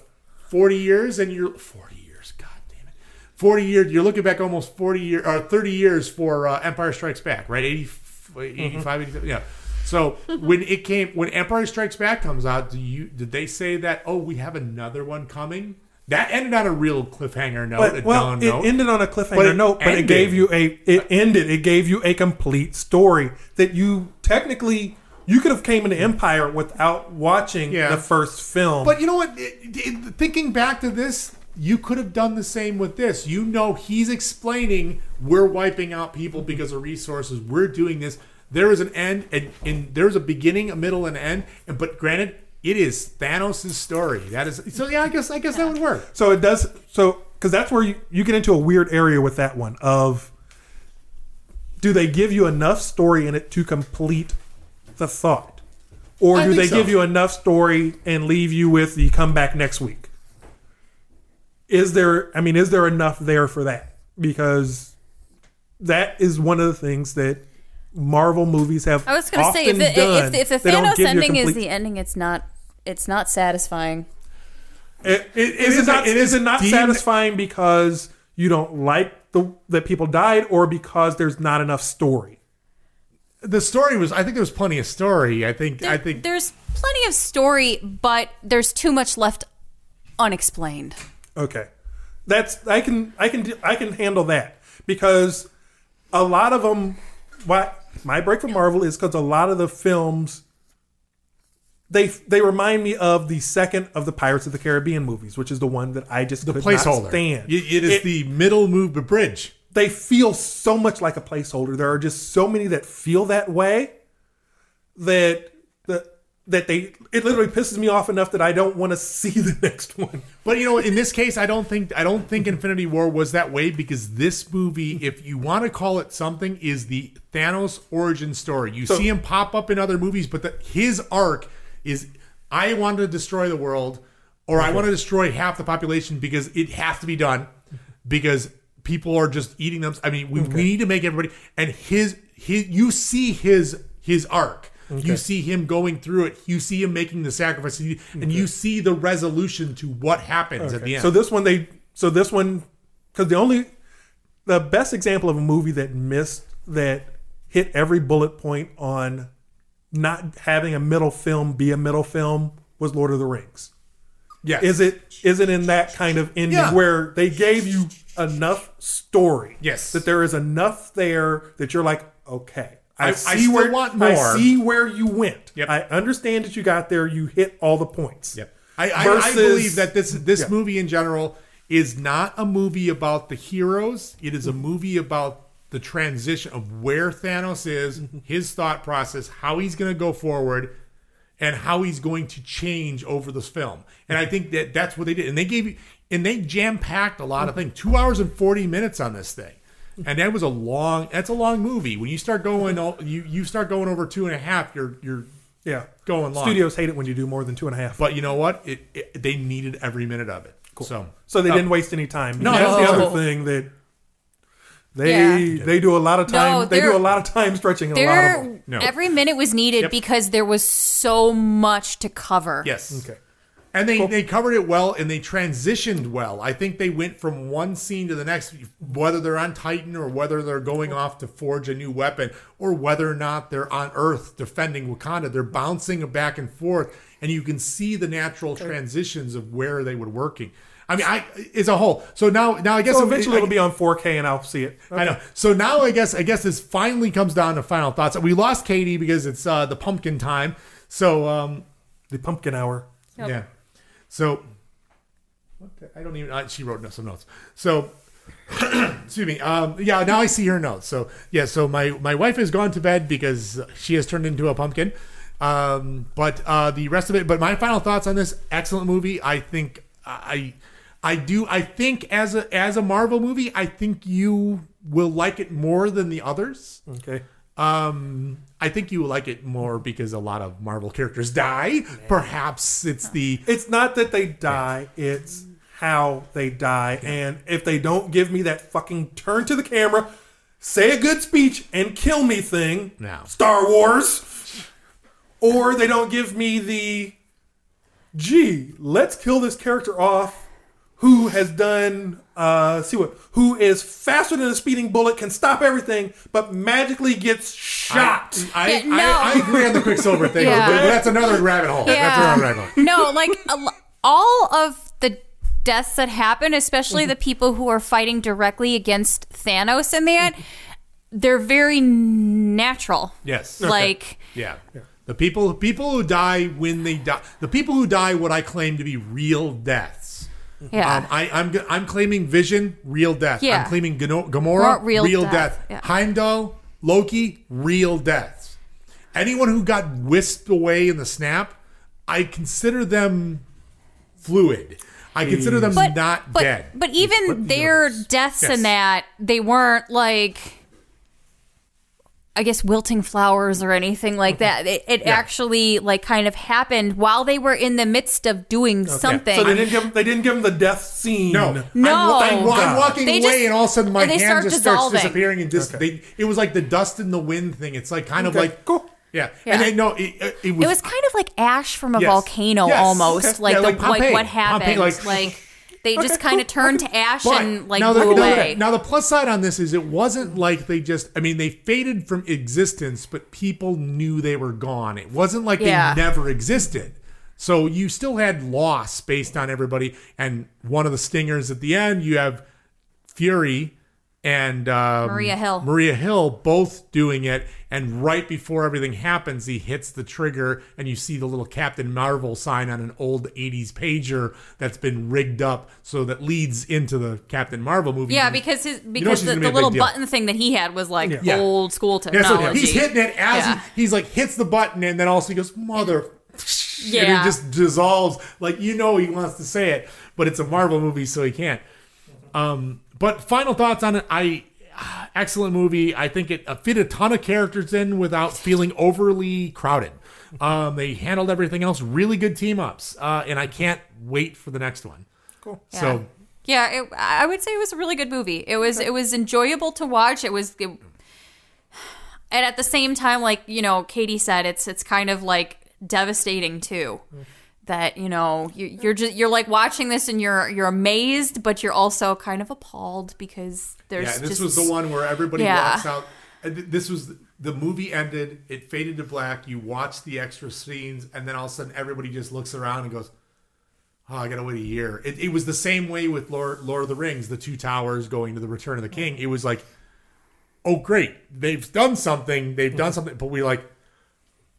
forty years, and you're forty years. God damn it, forty years. You're looking back almost forty years or thirty years for uh, Empire Strikes Back, right? 80, 85, 87, yeah. So when it came, when Empire Strikes Back comes out, do you did they say that? Oh, we have another one coming. That ended on a real cliffhanger note. But a well, it note. ended on a cliffhanger But note, but it gave you a it ended. It gave you a complete story that you technically you could have came into Empire without watching Yeah. the first film. But you know what? It- it- thinking back to this, you could have done the same with this. You know, he's explaining we're wiping out people because of resources. We're doing this. There is an end, and, and there's a beginning, a middle, and an end. And, but granted, it is Thanos' story. That is so. Yeah, I guess I guess that would work. So it does. So because that's where you, you get into a weird area with that one of do they give you enough story in it to complete the thought, or I do they so. give you enough story and leave you with the come back next week? Is there? I mean, is there enough there for that? Because that is one of the things that Marvel movies have. I was going to say if often the, if, the, if the They don't Thanos give you a ending is the ending, it's not it's not satisfying. It, it, is, is it not, it is is it not deemed- satisfying because you don't like the that people died, or because there's not enough story? The story was. I think there was plenty of story. I think. I think. there's plenty of story, but there's too much left unexplained. Okay, that's I can I can I can handle that because a lot of them. Why my break from Marvel is because a lot of the films they they remind me of the second of the Pirates of the Caribbean movies, which is the one that I just the could not placeholder. stand. Y- it is It- the middle move, the bridge. They feel so much like a placeholder. There are just so many that feel that way that that that they it literally pisses me off enough that I don't want to see the next one. But you know, in this case, I don't think I don't think Infinity War was that way because this movie, hmm. if you want to call it something, is the Thanos origin story. You So- see him pop up in other movies, but the, his arc is I want to destroy the world, or I want to destroy half the population because it has to be done because people are just eating them. I mean, we, we need to make everybody and his his you see his his arc. You see him going through it. You see him making the sacrifice, and you see the resolution to what happens at the end. So this one they so this one because the only the best example of a movie that missed that hit every bullet point on not having a middle film be a middle film was Lord of the Rings. Yeah, Is it is it in that kind of ending Yeah. where they gave you enough story? Yes. That there is enough there that you're like, okay. I- I see still where want I see where you went. Yep. I understand that you got there. You hit all the points. Yep. I, I, I believe that this this Yeah. movie in general is not a movie about the heroes. It is a movie about the transition of where Thanos is, mm-hmm. his thought process, how he's going to go forward, and how he's going to change over this film. And I think that that's what they did. And they gave you, and they jam packed a lot of things. Two hours and forty minutes on this thing. And that was a long. That's a long movie. When you start going, you you start going over two and a half. You're you're Yeah. going long. Studios hate it when you do more than two and a half. But you know what? It, it they needed every minute of it. Cool. So So they Oh. didn't waste any time. No, that's the other thing that they Yeah. they do a lot of time. No, they do a lot of time stretching. in A lot of them. No. every minute was needed Yep. because there was so much to cover. yes, Okay. and they they covered it well and they transitioned well. I think they went from one scene to the next, whether they're on Titan or whether they're going off to forge a new weapon or whether or not they're on Earth defending Wakanda. They're bouncing back and forth, and you can see the natural transitions of where they were working. I mean, I as a whole. So now, now I guess So eventually I- it'll be on 4K and I'll see it. I know. So now I guess I guess this finally comes down to final thoughts. We lost Katie because it's uh, the pumpkin time. So um, The pumpkin hour. yeah. So what the, I don't even. Uh, she wrote some notes. So excuse me. Um, yeah. Now I see her notes. So yeah. So my my wife has gone to bed because she has turned into a pumpkin. Um, but uh, the rest of it. But my final thoughts on this excellent movie. I think I. I do. I think as a as a Marvel movie, I think you will like it more than the others. Okay. Um, I think you will like it more because a lot of Marvel characters die. Perhaps it's the It's not that they die, it's how they die. And if they don't give me that fucking turn to the camera, say a good speech, and kill me thing, No. Star Wars, or they don't give me the, gee, let's kill this character off who has done uh see what who is faster than a speeding bullet, can stop everything, but magically gets shot. I, Yeah, no. I, I agree on the Quicksilver thing, Yeah. but that's another rabbit hole. That's Yeah. another rabbit hole. no, like all of the deaths that happen, especially the people who are fighting directly against Thanos in that, they're very natural. Yes. Like Yeah. The people people who die when they die, the people who die, what I claim to be real deaths. Yeah. Um, I, I'm g- I'm claiming Vision, real death. Yeah. I'm claiming Gano- Gamora, Real real, death, death. yeah. Heimdall, Loki, real deaths. Anyone who got whisked away in the snap, I consider them fluid. I consider them but not but, dead. But even their deaths Yes. in that, they weren't like I guess wilting flowers or anything like that. Mm-hmm. It, it actually like kind of happened while they were in the midst of doing something. So they didn't give him, they didn't give him the death scene. No, No. I'm, wa- I'm walking They away, just- and all of a sudden my hand start just dissolving. starts disappearing, and just they, it was like the dust in the wind thing. It's like kind of like cool. yeah, Yeah. and then no, it, it, it was it was kind of like ash from a Yes. volcano Yes. almost. Okay. Like Yeah, the like like, what happened. Pompeii, like, like- they just kind of turned to ash But and like now blew the, away. the- Now the plus side on this is it wasn't like they just. I mean, they faded from existence, but people knew they were gone. It wasn't like Yeah. they never existed. So you still had loss based on everybody. And one of the stingers at the end, you have Fury and um, Maria Hill. Maria Hill both doing it. And right before everything happens, he hits the trigger, and you see the little Captain Marvel sign on an old '80s pager that's been rigged up, so that leads into the Captain Marvel movie. yeah, because his know because she's the, the little button thing that he had was like Yeah. old school technology. Yeah, so he's hitting it as Yeah. he, he's like hits the button, and then also he goes mother. And Yeah. he just dissolves. Like you know he wants to say it, but it's a Marvel movie, so he can't. Um, but final thoughts on it. I excellent movie. I think it uh, fit a ton of characters in without feeling overly crowded. Um, they handled everything else really good team ups, uh, and I can't wait for the next one. Cool. So Yeah, it, I would say it was a really good movie. It was it was enjoyable to watch. It was, it, and at the same time, like you know, Katie said, it's it's kind of like devastating too. That you know you, you're just you're like watching this and you're you're amazed, but you're also kind of appalled because there's yeah, this just, was the one where everybody Yeah. walks out. This was the movie ended. It faded to black. You watch the extra scenes, and then all of a sudden, everybody just looks around and goes, "Oh, I gotta wait a year." It, it was the same way with Lord Lord of the Rings, the two towers going to the Return of the King. It was like, "Oh, great, they've done something. They've done something," but we like,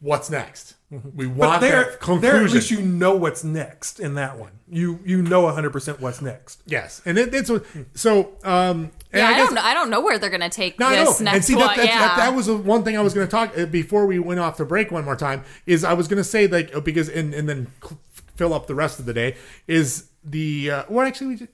"What's next?" We But want there, that there at least you know what's next in that one. You you know 100 percent what's next. yes, and it, it's so. Um, and Yeah, I, guess- don't know. I don't know where they're gonna take No, this know. next and see, one. that, that, yeah, that, that was the one thing I was going to talk uh, before we went off the break one more time. Is I was going to say like uh, because and and then fill up the rest of the day is the uh, well actually we just,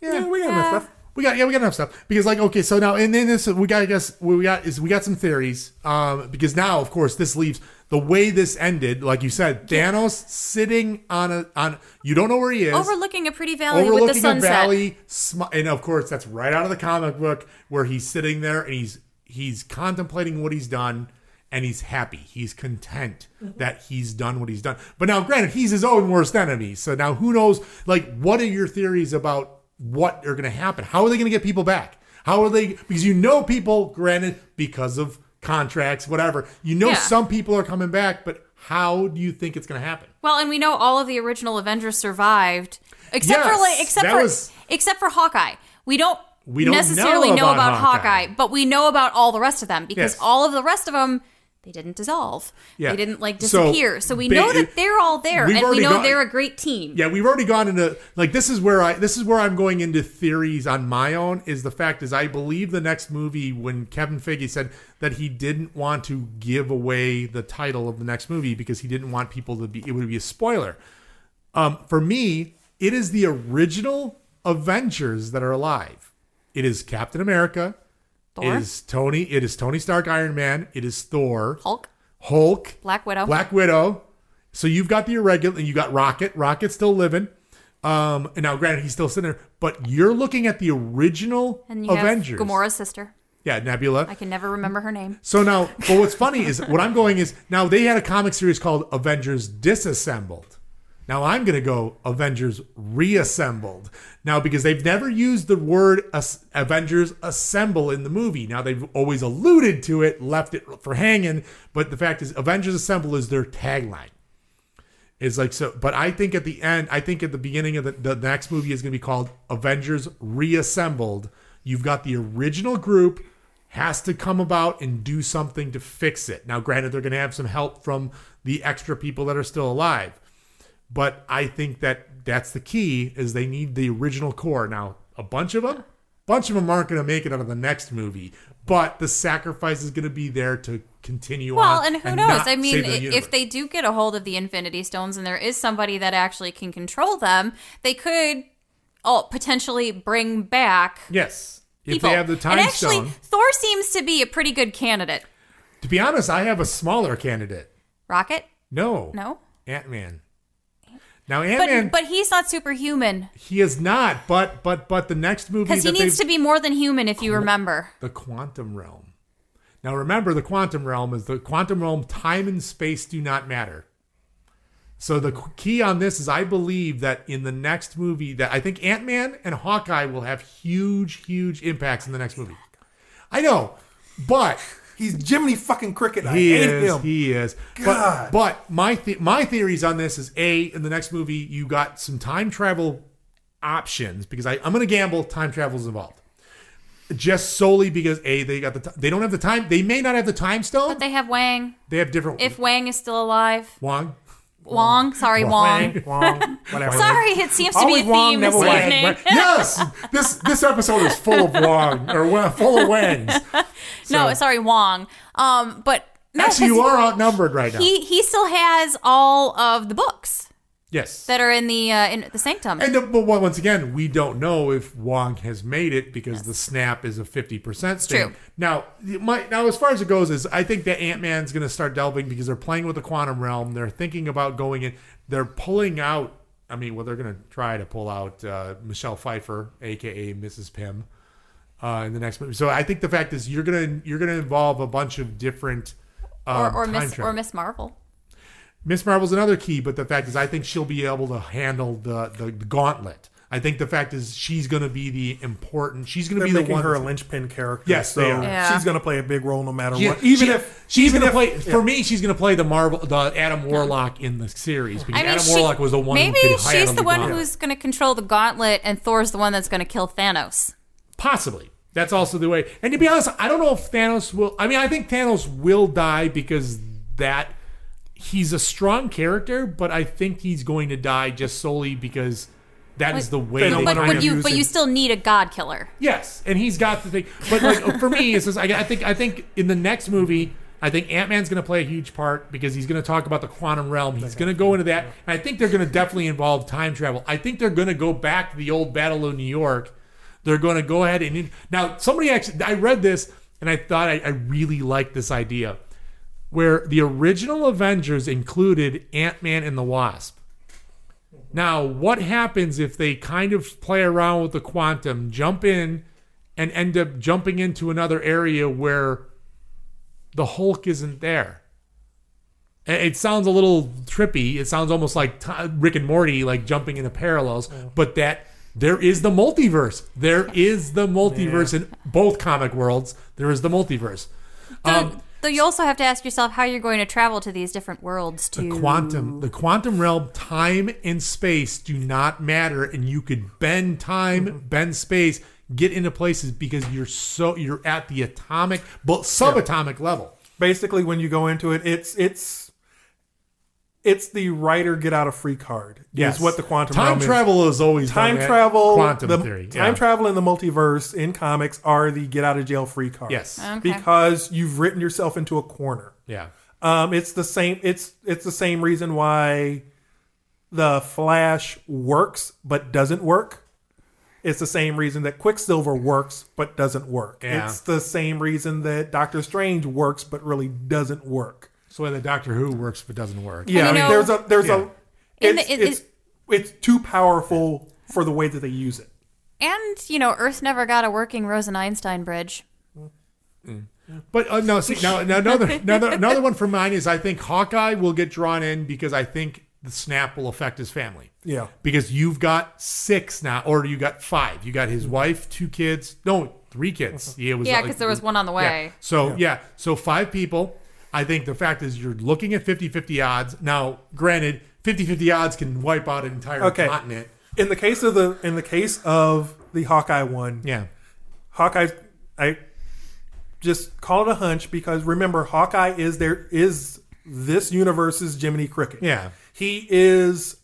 yeah, Yeah, we got enough stuff. we got yeah we got enough stuff because like okay so now and then this we got I guess what we got is we got some theories um because now of course this leaves the way this ended like you said Thanos sitting on a on you don't know where he is overlooking a pretty valley with the overlooking a valley, sm- and of course that's right out of the comic book where he's sitting there and he's he's contemplating what he's done and he's happy, he's content mm-hmm. that he's done what he's done. But now, granted, he's his own worst enemy, so now who knows? Like, what are your theories about what are going to happen? How are they going to get people back? How are they? Because you know people, granted, because of contracts, whatever. You know Yeah. some people are coming back, but how do you think it's going to happen? Well, and we know all of the original Avengers survived, except for like except for was- except for Hawkeye. We don't We don't necessarily know know about about, Hawkeye. Hawkeye. but we know about all the rest of them because Yes. all of the rest of them they didn't dissolve. Yeah. They didn't like disappear. So, we ba- know that they're all there, and we know they're a great team. Yeah, we've already gone into like this is where I this is where I'm going into theories on my own is the fact is I believe the next movie when Kevin Feige said that he didn't want to give away the title of the next movie because he didn't want people to be it would be a spoiler. Um, for me, it is the original Avengers that are alive. It is Captain America. Thor? It is Tony. It is Tony Stark, Iron Man. It is Thor, Hulk, Hulk, Black Widow. Black Widow. So you've got the irregular, and you got Rocket. Rocket's still living. Um, and now, granted, he's still sitting there, but you're looking at the original and you Avengers. have Gamora's sister. Yeah, Nebula. I can never remember her name. So now, but what's funny is what I'm going is now they had a comic series called Avengers Disassembled. Now I'm going to go Avengers reassembled. Now because they've never used the word as- Avengers assemble in the movie. Now they've always alluded to it, left it for hanging, but the fact is Avengers assemble is their tagline. It's like so, but I think at the end, I think at the beginning of the, the next movie is going to be called Avengers Reassembled. You've got the original group has to come about and do something to fix it. Now, granted, they're going to have some help from the extra people that are still alive, but I think that that's the key is they need the original core. Now, a bunch of them, bunch of them aren't going to make it out of the next movie, but the sacrifice is going to be there to continue Well, on. and who not knows? I mean, the if they do get a hold of the Infinity Stones and there is somebody that actually can control them, they could oh, potentially bring back yes, if people. they have the time and actually, stone. Thor seems to be a pretty good candidate. To be honest, I have a smaller candidate. Rocket? No. No? Ant Man. Now Ant But Man, but he's not superhuman he is not. But but but the next movie because he needs to be more than human. If you remember, the quantum realm. Now remember, the quantum realm is the quantum realm. Time and space do not matter. So the key on this is, I believe that in the next movie, that I think Ant Man and Hawkeye will have huge, huge impacts in the next movie. I know, but He's Jiminy fucking Cricket. I He hate is. him. He is. But, God. but my th- my theories on this is a in the next movie you got some time travel options because I, I'm going to gamble time travel is involved. Just solely because a they got the t- they don't have the time they may not have the time stone but they have Wang. they have different If Wang is still alive, Wong Wong. Sorry, Wong. Wong, whatever. Sorry, it seems to be Always a Wong, theme this never Wang. evening. Yes this this episode is full of Wong or wa- full of Wangs no, So- sorry, Wong. Um, but no, actually 'cause you are outnumbered right now He he still has all of the books yes that are in the uh, in the sanctum. And the, but once again, we don't know if Wong has made it because the snap is a fifty percent thing. true. Now, my, now as far as it goes, is I think that Ant Man's going to start delving because they're playing with the quantum realm. They're thinking about going in. They're pulling out. I mean, well, they're going to try to pull out uh, Michelle Pfeiffer, aka Mrs. Pym, uh, in the next movie. So I think the fact is you're gonna you're gonna involve a bunch of different. or Um, or time Miss travel. or Miss Marvel. Miss Marvel's another key, but the fact is, I think she'll be able to handle the the, the gauntlet. I think the fact is, she's going to be the important. She's going to They're be the making one. her a linchpin character. Yes, so they are. Yeah. she's going to play a big role no matter She- what. Even she- if she's even going to play yeah. for me, she's going to play the Marvel, the Adam Warlock in the series because I mean, Adam she, Warlock was the one. maybe who could she's handle the one gauntlet. who's going to control the gauntlet, and Thor's the one that's going to kill Thanos. Possibly. That's also the way. And to be honest, I don't know if Thanos will. I mean, I think Thanos will die because that he's a strong character, but I think he's going to die just solely because that is the way. They they But, kind but of- you use but it. you still need a god killer. Yes, and he's got the thing. But like for me, it's just, I, I think I think in the next movie, I think Ant Man's going to play a huge part because he's going to talk about the quantum realm. He's going to go into that, and I think they're going to definitely involve time travel. I think they're going to go back to the old Battle of New York. They're going to go ahead and now somebody actually I read this and I thought I, I really liked this idea where the original Avengers included Ant Man and the Wasp. Now, what happens if they kind of play around with the quantum, jump in, and end up jumping into another area where the Hulk isn't there? It sounds a little trippy. It sounds almost like Rick and Morty, like jumping into parallels. But that there is the multiverse. There is the multiverse in both comic worlds. There is the multiverse. Um, Though you also have to ask yourself how you're going to travel to these different worlds to the quantum the quantum realm time and space do not matter and you could bend time mm-hmm. bend space get into places because you're so you're at the atomic but subatomic level. Basically when you go into it, it's it's it's the writer get out of free card. yes is what the quantum time realm travel is always time done travel quantum the, theory time travel in the multiverse in comics are the get out of jail free card. yes Okay. because you've written yourself into a corner yeah um it's the same it's it's the same reason why the flash works but doesn't work it's the same reason that quicksilver works but doesn't work Yeah. it's the same reason that doctor strange works but really doesn't work so when the doctor who works but it doesn't work yeah, I mean, know- there's a there's Yeah. a it's, the- it- it's, it's too powerful for the way that they use it. and you know Earth never got a working Rosen Einstein bridge. But uh, no, see now, now another another another one for mine is I think Hawkeye will get drawn in because I think the snap will affect his family. Yeah. Because you've got six now, or you got five. You got his wife, two kids. No, three kids. Yeah, it was Yeah, like- 'cause there was one on the Yeah. way. So yeah. so five people. I think the fact is you're looking at 50-50 odds. Now, granted, 50-50 odds can wipe out an entire Okay. continent. In the case of the in the case of the Hawkeye one, Yeah. Hawkeye, I just call it a hunch because remember, Hawkeye is there is this universe's Jiminy Cricket. Yeah. he is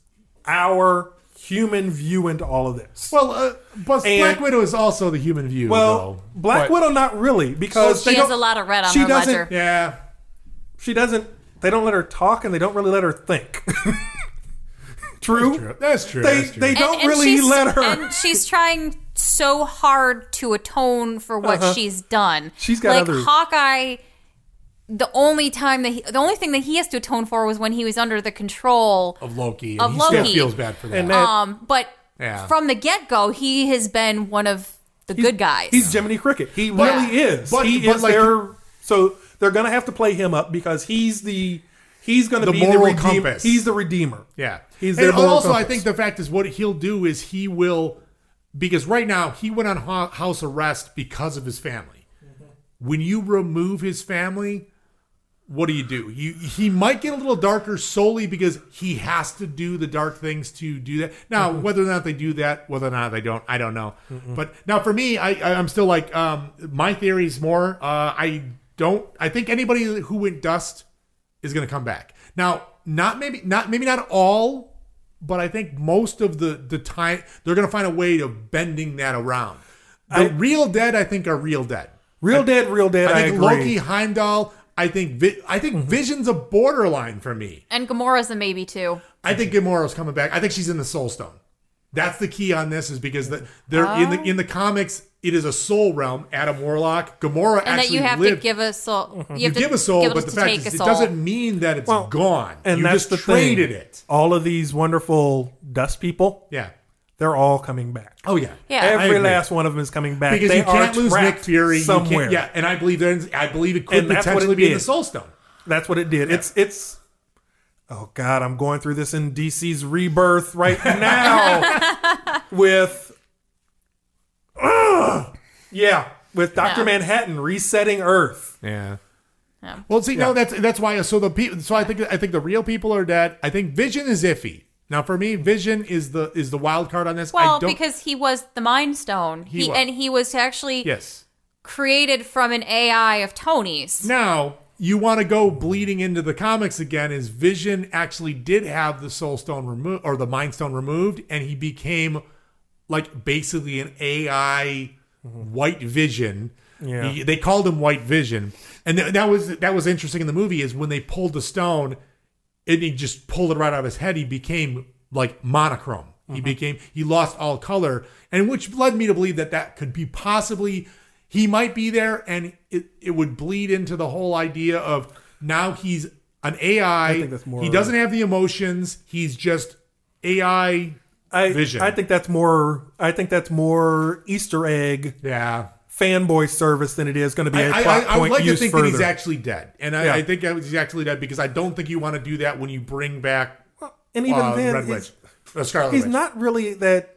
our human view into all of this. Well, uh, but And- Black Widow is also the human view. Well, though. Black But- Widow, not really, because She they has don't- a lot of red on she her doesn't- ledger. Yeah. She doesn't. They don't let her talk, and they don't really let her think. true. That's true. They That's true. they don't And- and really let her. And she's trying so hard to atone for what Uh-huh. she's done. She's got like other- Hawkeye. The only time that he, the only thing that he has to atone for was when he was under the control of Loki. And Of he still Loki. feels bad for that. And that- Um, but Yeah. from the get go, he has been one of the good guys. He's Jiminy Cricket. He But- really is. but- he but is like- their. So they're gonna have to play him up because he's the he's gonna The be moral the redeemer. compass. He's the redeemer. Yeah. He's and their moral also, I think the fact is what he'll do is he will, because right now he went on house arrest because of his family. When you remove his family, what do you do? You he might get a little darker solely because he has to do the dark things to do that. Now, Mm-hmm. whether or not they do that, whether or not they don't, I don't know. But now for me, I, I I'm still like um my theory is more. Uh, I don't. I think anybody who went dust is going to come back. Now, not maybe not maybe not all, but I think most of the the time they're going to find a way of bending that around. The I- real dead, I think, are real dead. real dead, real dead. I, I think agree. Loki, Heimdall. I think Vi- I think mm-hmm. Vision's a borderline for me. and Gamora's a maybe too. I think Gamora's coming back. I think she's in the Soul Stone. That's the key on this is because the, they're in the oh. in the comics. It is a soul realm. Adam Warlock, Gamora And that you have lived. to give a soul. You, you have to give a soul, give but the fact is, it doesn't mean that it's Well, gone. and you that's just the traded thing. it. All of these wonderful dust people, Yeah. they're all coming back. Oh yeah. Yeah. Every last one of them is coming back because They you can't are lose Nick Fury. Somewhere. yeah, and I believe there's. I believe it could And potentially it be in the. Soul Stone. That's what it did. It's it's. Oh God, I'm going through this in DC's rebirth right now with. Ugh. yeah, with Doctor Yeah. Manhattan resetting Earth. Yeah. Yeah. Well, see, no, that's that's why. So the people. So I think I think the real people are dead. I think Vision is iffy. Now, for me, Vision is the is the wild card on this. I Well, don't, because he was the Mind Stone, He he, was. and he was actually yes. created from an AI of Tony's. Now you want to go bleeding into the comics again? Is Vision actually did have the Soul Stone removed or the Mind Stone removed, and he became like basically an AI mm-hmm. White Vision. Yeah. He- they called him White Vision, and th- that was that was interesting in the movie is when they pulled the stone, and he just pulled it right out of his head. He became like monochrome. He mm-hmm. became he lost all color, and which led me to believe that that could be possibly he might be there, and it it would bleed into the whole idea of now he's an AI. think that's more- he doesn't have the emotions. He's just AI. I, Vision. I think that's more. I think that's more Easter egg Yeah. fanboy service than it is going to be a I, I, I, I would like to think further. that he's actually dead, and I, Yeah. I think he's actually dead because I don't think you want to do that when you bring back and even uh, then, Red he's- Witch, uh, Scarlet he's Witch. not really that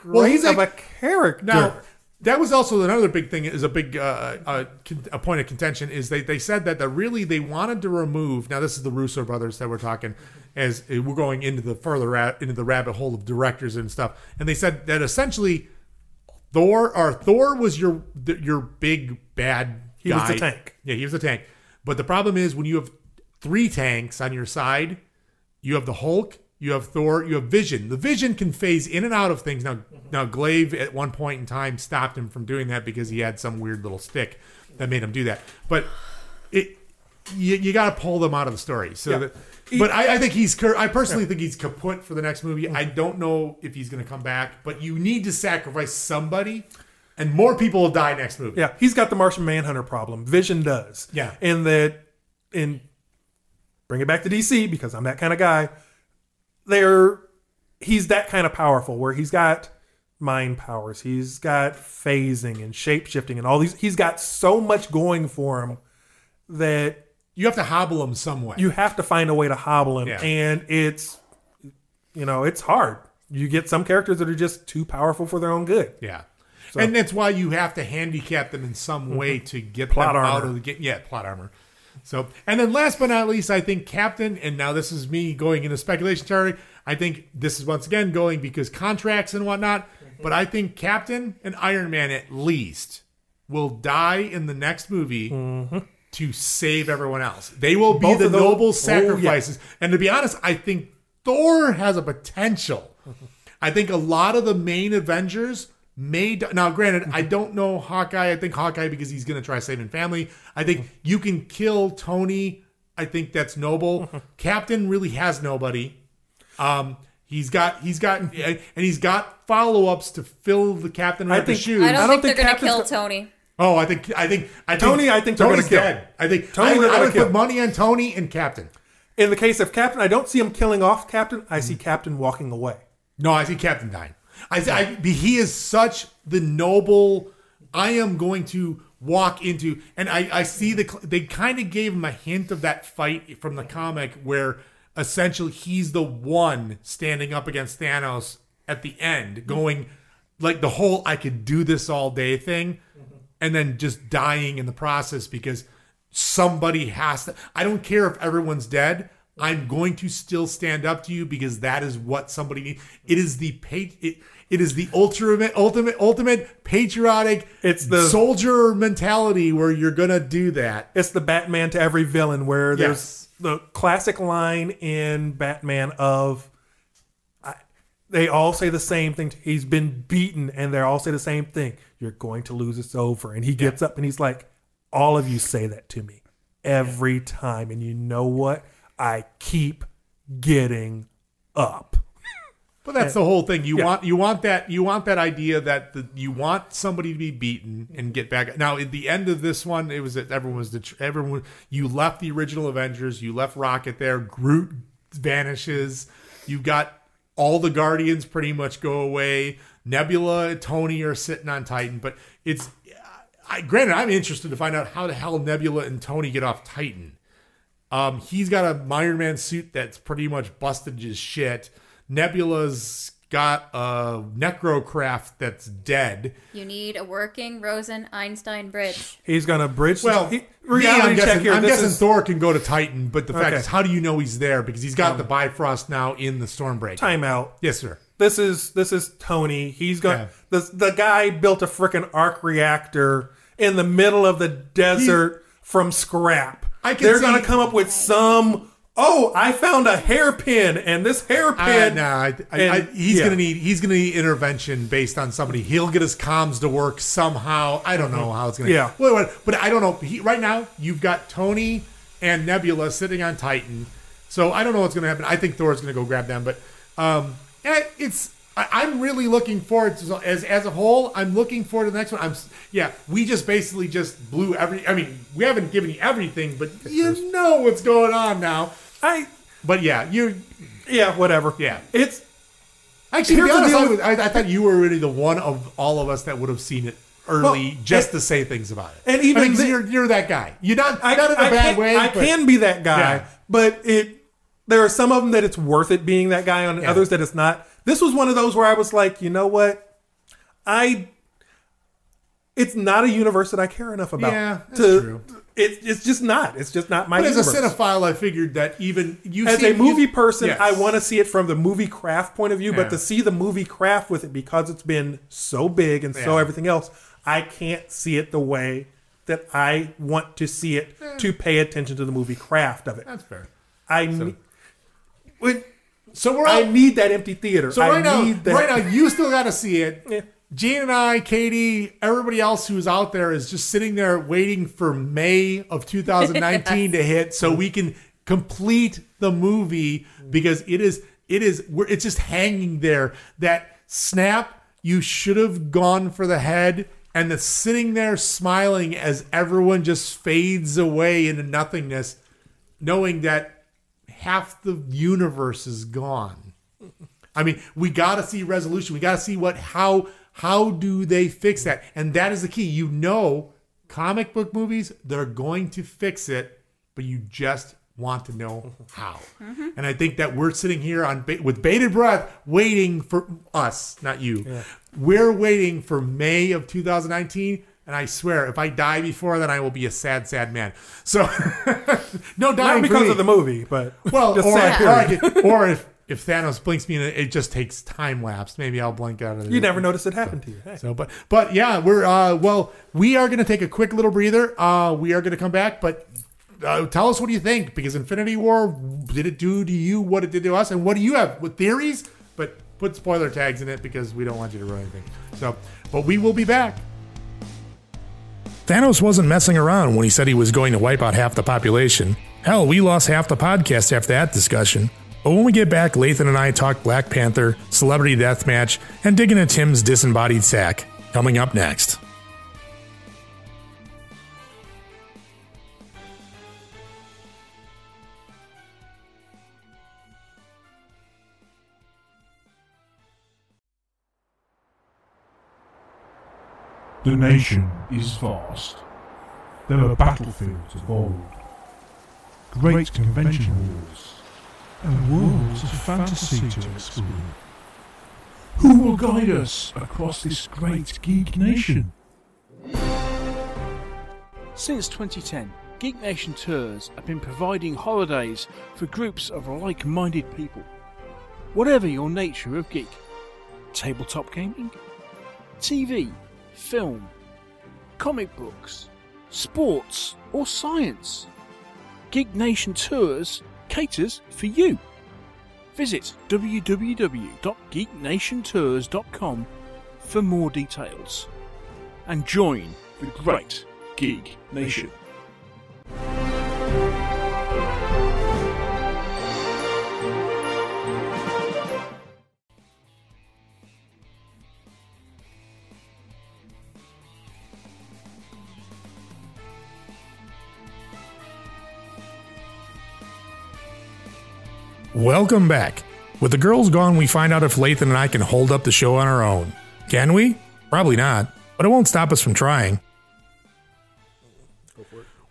great Well, he's of like- a character. Now, that was also another big thing. Is a big uh, uh, con- a point of contention is they they said that the really they wanted to remove. Now this is the Russo brothers that we're talking as uh, we're going into the further ra- into the rabbit hole of directors and stuff. And they said that essentially Thor or Thor was your your big bad. He was the tank. Yeah, he was the tank. But the problem is when you have three tanks on your side, you have the Hulk, you have Thor, you have Vision. The Vision can phase in and out of things. Now, mm-hmm. now Glaive at one point in time stopped him from doing that because he had some weird little stick that made him do that. But it, you, you got to pull them out of the story. So, Yeah. that, but I, I think he's. I personally think he's kaput for the next movie. I mm-hmm. don't know if he's going to come back, but you need to sacrifice somebody, and more people will die next movie. Yeah, he's got the Martian Manhunter problem. Vision does. Yeah. and that in bring it back to DC because I'm that kind of guy. They're he's that kind of powerful where he's got mind powers, he's got phasing and shape shifting and all these. He's got so much going for him that you have to hobble him some way. You have to find a way to hobble him, Yeah. and it's you know it's hard. You get some characters that are just too powerful for their own good. Yeah. and that's why you have to handicap them in some way mm-hmm. to get Plot them out of the game. Yeah, plot armor. So, and then last but not least, I think Captain, and now this is me going into speculation territory. I think this is once again going because contracts and whatnot. But I think Captain and Iron Man at least will die in the next movie mm-hmm. to save everyone else. They will be Both the noble oh, yeah. sacrifices. And to be honest, I think Thor has a potential. I think a lot of the main Avengers may die. now. Granted, I don't know Hawkeye. I think Hawkeye because he's going to try saving family. I think you can kill Tony. I think that's noble. Captain really has nobody. Um, he's got he's got and he's got follow ups to fill the Captain I America think- shoes. I don't, I don't think, think they're Captain's gonna kill Tony. Oh, I think I think I think Tony, I think they're Tony's gonna kill. dead. I think Tony, I, would- I would kill. put money on Tony and Captain. In the case of Captain, I don't see him killing off Captain. I see Captain walking away. No, I see Captain dying. I, I he is such the noble. I am going to walk into, and I I see the they kind of gave him a hint of that fight from the comic where essentially he's the one standing up against Thanos at the end, going like the whole "I could do this all day" thing, mm-hmm. and then just dying in the process because somebody has to. I don't care if everyone's dead. I'm going to still stand up to you because that is what somebody needs. It is the it, it is the ultimate ultimate ultimate patriotic It's the- soldier mentality where you're gonna do that. It's the Batman to every villain where there's Yes. the classic line in Batman of I, they all say the same thing. He's been beaten, and they all say the same thing. You're going to lose. It's over. And he gets up and he's like, "All of you say that to me every time, and you know what? I keep getting up." But that's the whole thing. You Yeah. want you want that you want that idea that the, you want somebody to be beaten and get back. Now, at the end of this one, it was that everyone was the everyone. You left the original Avengers. You left Rocket there. Groot vanishes. You got all the Guardians pretty much go away. Nebula, and Tony are sitting on Titan, but it's. I, granted, I'm interested to find out how the hell Nebula and Tony get off Titan. Um, he's got a Iron Man suit that's pretty much busted as shit. Nebula's got a Necrocraft that's dead. You need a working Rosen Einstein bridge. He's gonna bridge. Well, he, me, reality I'm check guessing, here. I'm this guessing is Thor can go to Titan, but the fact Okay. is, how do you know he's there? Because he's got the Bifrost now in the Stormbreaker. timeout. Yes, sir. This is this is Tony. He's going. Yeah. The the guy built a freaking arc reactor in the middle of the desert from scrap. I can They're see- going to come up with some. Oh, I found a hairpin, and this hairpin. nah, I, I, and- I, he's yeah. gonna need he's gonna need intervention based on somebody. He'll get his comms to work somehow. I don't know how it's gonna. Yeah. Wait, wait, but I don't know. He, right now, you've got Tony and Nebula sitting on Titan, so I don't know what's gonna happen. I think Thor's gonna go grab them, but um, it's. I, I'm really looking forward to as as a whole. I'm looking forward to the next one. I'm yeah. We just basically just blew every. I mean, we haven't given you everything, but you know what's going on now. I But yeah, you yeah, whatever. Yeah. it's Actually, to be honest, I, was- I, I thought you were really the one of all of us that would have seen it early Well, just to say things about it. and even I think the- you're, you're that guy. You're not, I, not in a bad way. I but- can be that guy, Yeah. but it there are some of them that it's worth it being that guy, and Yeah. others that it's not. This was one of those where I was like, you know what, I. It's not a universe that I care enough about. Yeah, that's to, true. It's it's just not. It's just not my But as a cinephile, I figured that even you as a movie person, Yes. I want to see it from the movie craft point of view, Yeah. but to see the movie craft with it because it's been so big and so everything else, I can't see it the way that I want to see it to pay attention to the movie craft of it. That's fair. I ne- when- So we're I all, need that empty theater. so I right now, need that. right now, you still got to see it. Yeah. Gene and I, Katie, everybody else who's out there is just sitting there waiting for May of 2019 to hit so we can complete the movie because it is it is we're, it's just hanging there. That snap, you should have gone for the head, and the sitting there smiling as everyone just fades away into nothingness, knowing that half the universe is gone. I mean, we got to see resolution. We got to see what how how do they fix that? And that is the key. You know, comic book movies they're going to fix it but you just want to know how. Mm-hmm. And I think that we're sitting here on with bated breath, waiting for us, not you. We're waiting for May of 2019. And I swear, if I die before then, I will be a sad, sad man. So, no dying Not because of the movie, but Well, just or, sad or, I or if, if Thanos blinks me it, it just takes time lapse, maybe I'll blink out of the you never noticed it happened to you. Hey. so, but but yeah, we're uh well, we are gonna take a quick little breather. Uh, we are gonna come back, but uh, tell us what do you think because Infinity War did it do to you what it did to us, and what do you have with theories? But put spoiler tags in it because we don't want you to ruin anything. So, but we will be back. Thanos wasn't messing around when he said he was going to wipe out half the population. Hell, we lost half the podcast after that discussion. But when we get back, Lathan and I talk Black Panther, Celebrity Deathmatch, and dig into Tim's disembodied sack. Coming up next. The nation is vast. There are battlefields of old, great convention halls, and worlds of fantasy to explore. Who will guide us across this great geek nation? Since 2010, Geek Nation Tours have been providing holidays for groups of like minded people. Whatever your nature of geek tabletop gaming, TV, film, comic books, sports, or science Geek Nation Tours caters for you. Visit www.geeknationtours.com for more details and join the great Geek Nation. Welcome back. With the girls gone, we find out if Lathan and I can hold up the show on our own. Can we? Probably not, but it won't stop us from trying.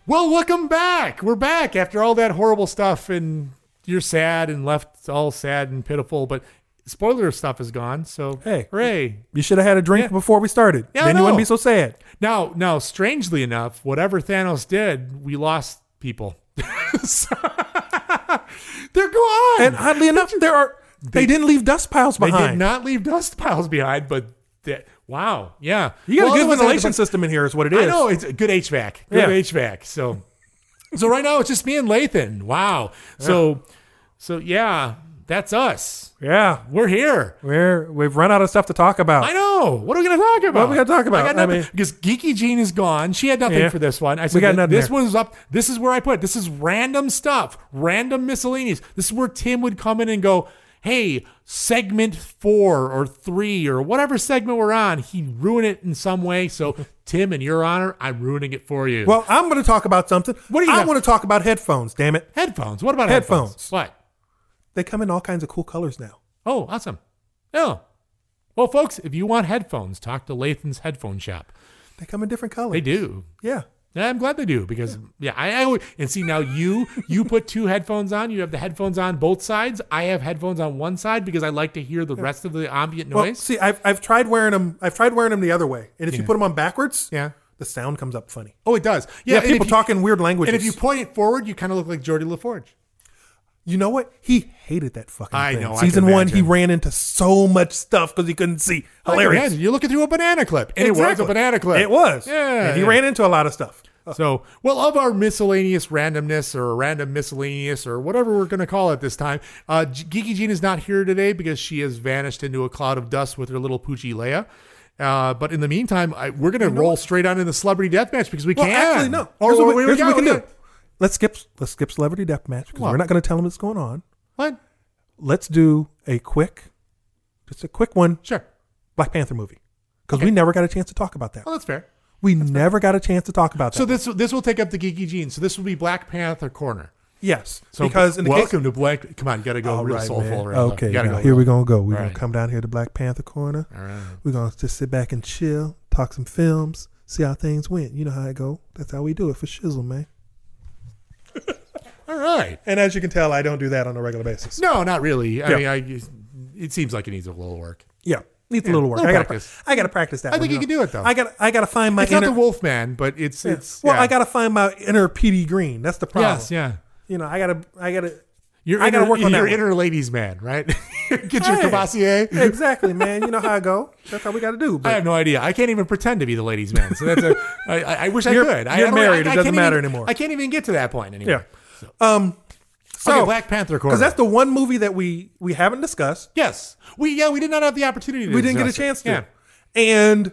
Well, welcome back. We're back after all that horrible stuff, and you're sad and left all sad and pitiful. But spoiler stuff is gone. So Hey. hooray! You should have had a drink Yeah. before we started. Yeah, I then you wouldn't be so sad. Now, now, strangely enough, whatever Thanos did, we lost people. So- They're gone. And oddly enough, there are they, didn't leave dust piles behind. they did not leave dust piles behind, but they- wow, yeah, You got Well, a good otherwise I had ventilation system in here, is what it is. I know it's a good HVAC. Good Yeah. HVAC. So, so right now it's just me and Lathan. Wow. So, so yeah, that's us. Yeah, We're here. we're we've run out of stuff to talk about. I know. What are we going to talk about? What we gonna talk about? I got I nothing, mean- because Geeky Jean is gone. She had nothing Yeah. for this one. I said, got nothing this there." one's up. This is where I put it. This is random stuff, random miscellaneous. This is where Tim would come in and go, hey, segment four or three or whatever segment we're on, he'd ruin it in some way. So, Tim, in your honor, I'm ruining it for you. Well, I'm going to talk about something. What do you I want to talk about headphones. Damn it, headphones. What about headphones? Headphones. What? They come in all kinds of cool colors now. Oh, awesome. Oh. Well, folks, if you want headphones, talk to Lathan's headphone shop. They come in different colors. They do. Yeah. Yeah, I'm glad they do because yeah, I, I and see now you you put two headphones on. You have the headphones on both sides. I have headphones on one side because I like to hear the rest of the ambient Well, noise. see, I've I've tried wearing them. I've tried wearing them the other way, and if you put them on backwards, yeah. the sound comes up funny. Oh, it does. Yeah, if people you- talking weird languages. And if you point it forward, you kind of look like Geordi La Forge. You know what? He hated that fucking I thing. know, I Season can one, he imagine. ran into so much stuff because he couldn't see. I can Hilarious. imagine. You're looking through a banana clip, and it was a Exactly. banana clip. It was. Yeah, And he yeah. ran into a lot of stuff. So, well, of our miscellaneous randomness or random miscellaneous or whatever we're going to call it this time, uh, G- Geeky Jean is not here today because she has vanished into a cloud of dust with her little poochie Leia. Uh, but in the meantime, I, we're going to roll straight on into celebrity deathmatch because we Well, can. actually, no. Oh, Here's what we, we, here's got- what we can do. Let's skip. Let's skip celebrity death match because we're not going to tell them what's going on. What? Let's do a quick, just a quick one. Sure. Black Panther movie because we never got a chance to talk about that. Oh, that's fair. We never got a chance to talk about that. So this this will take up the Geeky Jean. So this will be Black Panther corner. yes, So because in the welcome case, to Black. Come on, you got to go All real right, soulful. around Okay, now go here we're gonna go. We're All gonna right. come down here to Black Panther corner. All right. We're gonna just sit back and chill, talk some films, see how things went. You know how it go. That's how we do it for shizzle, man. All right. And as you can tell, I don't do that on a regular basis. No, not really. I Yeah. mean, I, it seems like it needs a little work. Yeah, needs Yeah, a little work. little I gotta, practice. I gotta practice that. I think one, you can do it, though. I got, I gotta find my it's inner. not the Wolfman, but it's Yeah. it's. well. I gotta find my inner PD Green. That's the problem. Yes, yeah. You know, I gotta, I gotta. Your I gotta inner- work on your that. inner ladies man, right? Get your Hey. Courvoisier. exactly, man. You know how I go. That's how we got to do. I have no idea. I can't even pretend to be the ladies' man. So that's a. I, I I wish I You're- could. I, you're I married. I- It doesn't matter even- anymore. I can't even get to that point anymore. yeah. Um. So okay, Black Panther corner. because that's the one movie that we we haven't discussed. yes. We yeah we did not have the opportunity. to We didn't get a discuss it. chance to. Yeah. And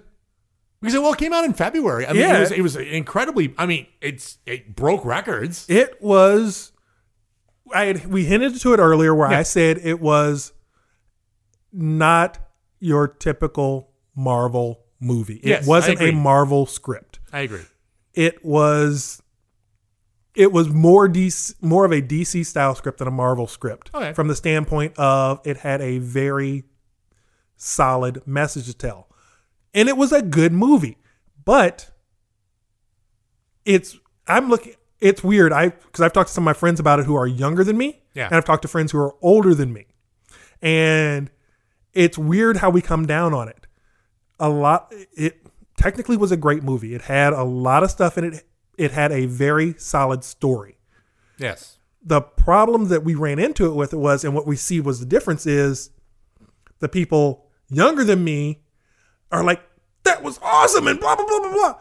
Because it, well, it came out in February. I mean, Yeah. it was it was incredibly. I mean, it's it broke records. it was. I had, we hinted to it earlier where Yeah. I said it was not your typical Marvel movie. It Yes, wasn't a. Marvel script. I agree. It was it was more DC, more of a DC style script than a Marvel script. Okay. From the standpoint of it had a very solid message to tell. And it was a good movie. But it's I'm looking it's weird. I because I've talked to some of my friends about it who are younger than me. Yeah. And I've talked to friends who are older than me. And it's weird how we come down on it. A lot it technically was a great movie. It had a lot of stuff in it. It had a very solid story. Yes. The problem that we ran into it with it was, and what we see was the difference is the people younger than me are like, that was awesome and blah blah blah blah blah.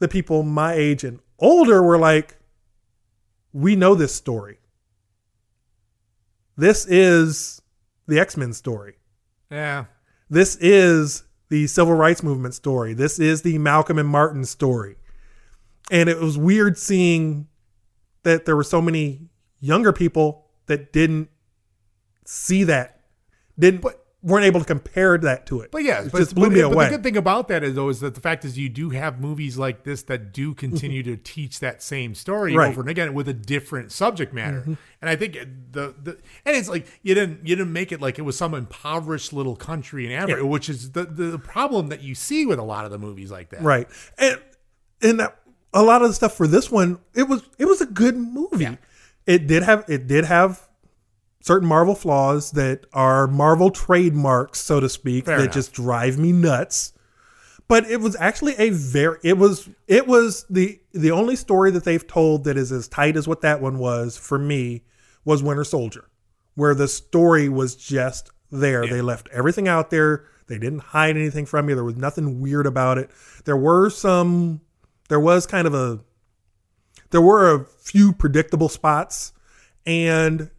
The people my age and older were like, we know this story. This is the X-Men story. Yeah. This is the civil rights movement story. This is the Malcolm and Martin story. And it was weird seeing that there were so many younger people that didn't see that, didn't but, weren't able to compare that to it. But yeah, it but, just blew but- me but away. the good thing about that is though is that the fact is you do have movies like this that do continue to teach that same story Right. over and again with a different subject matter. Mhm. And I think the the and it's like you didn't you didn't make it like it was some impoverished little country in Africa, Yeah. which is the the problem that you see with a lot of the movies like that. Right. And and that, a lot of the stuff for this one, it was it was a good movie. It did have it did have certain Marvel flaws that are Marvel trademarks, so to speak, Fair that enough. just drive me nuts. But it was actually a very it was it was the the only story that they've told that is as tight as what that one was for me was Winter Soldier, where the story was just there. They left everything out there. They didn't hide anything from you. There was nothing weird about it. There were some there was kind of a there were a few predictable spots and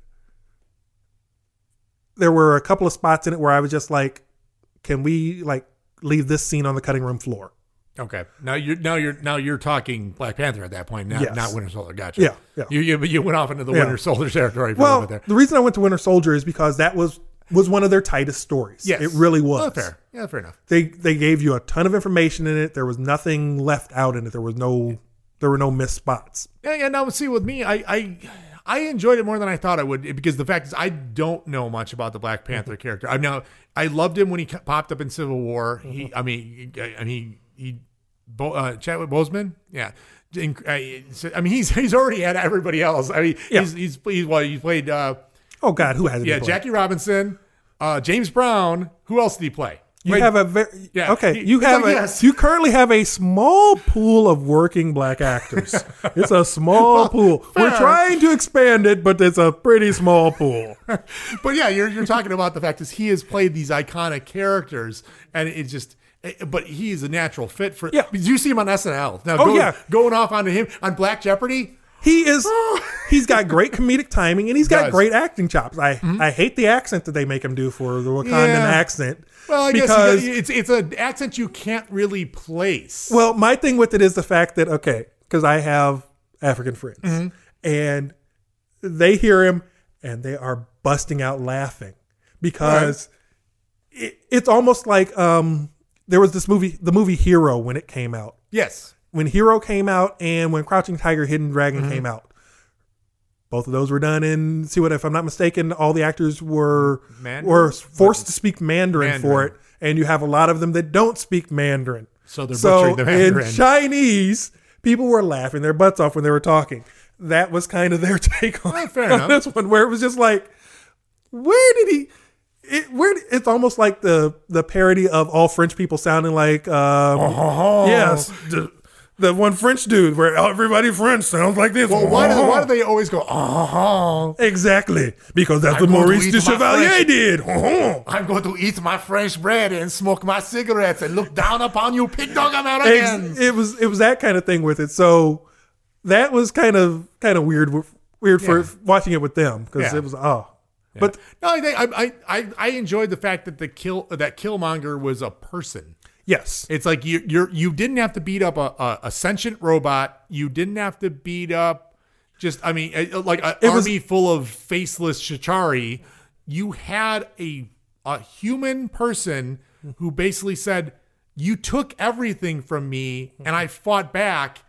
there were a couple of spots in it where I was just like, can we like leave this scene on the cutting room floor? Okay. Now you're now you're now you're talking Black Panther at that point, not, Yes. not Winter Soldier. Gotcha. Yeah, yeah. You, you you went off into the Yeah. Winter Soldier territory for a Well, little bit there. the reason I went to Winter Soldier is because that was was one of their tightest stories. Yes. it really was. Oh, fair. Yeah, fair enough. They they gave you a ton of information in it. There was nothing left out in it. There was no there were no missed spots. Yeah, yeah. Now, see, with me, I, I, I enjoyed it more than I thought I would because the fact is, I don't know much about the Black Panther character. I know I loved him when he popped up in Civil War. He, I mean, I mean, he, Bo, uh, Chadwick Boseman, yeah. I I mean, he's he's already had everybody else. I mean, Yeah. he's he's he's well, he played. Uh, Oh God, who hasn't? yeah? Jackie Robinson, uh, James Brown. Who else did he play? You Played- have a very Yeah, okay. he- you have like, a yes. you currently have a small pool of working black actors. it's a small pool. We're trying to expand it, but it's a pretty small pool. but yeah, you're you're talking about the fact is he has played these iconic characters, and it just. eh, But he is a natural fit for. Yeah. Did you see him on SNL? Now, Oh, yeah. going off onto him on Black Jeopardy. He is. he's got great comedic timing, and he's got Does. great acting chops. I I hate the accent that they make him do for the Wakandan Mm-hmm. Yeah. accent. Well, I because guess you- it's it's an accent you can't really place. Well, my thing with it is the fact that okay, because I have African friends, Mm-hmm. and they hear him and they are busting out laughing because it, it's almost like um there was this movie, the movie Hero, when it came out. yes, When Hero came out and when Crouching Tiger, Hidden Dragon Mm-hmm. came out. Both of those were done in. See what? If I'm not mistaken, all the actors were Mandarin? were forced to speak Mandarin, for it, and you have a lot of them that don't speak Mandarin. So they're butchering the Mandarin. in Chinese, people were laughing their butts off when they were talking. that was kind of their take on, Oh, fair on enough. this one, where it was just like, where did he? It, where it's almost like the the parody of all French people sounding like, um, Oh. yes, the, the one French dude where everybody French sounds like this. Well, why do, why do they always go, uh-huh. exactly? Because that's I'm what Maurice de Chevalier did. Oh. I'm going to eat my French bread and smoke my cigarettes and look down upon you pig dog Americans. it was it was that kind of thing with it. So that was kind of kind of weird weird for watching it with them because Yeah. it was oh. But no, I, I, I, I, I enjoyed the fact that the kill that Killmonger was a person. Yes, It's like you you're you didn't have to beat up a, a, a sentient robot. You didn't have to beat up just I mean like an It was- army full of faceless Chitauri. You had a a human person who basically said, "You took everything from me, and I fought back.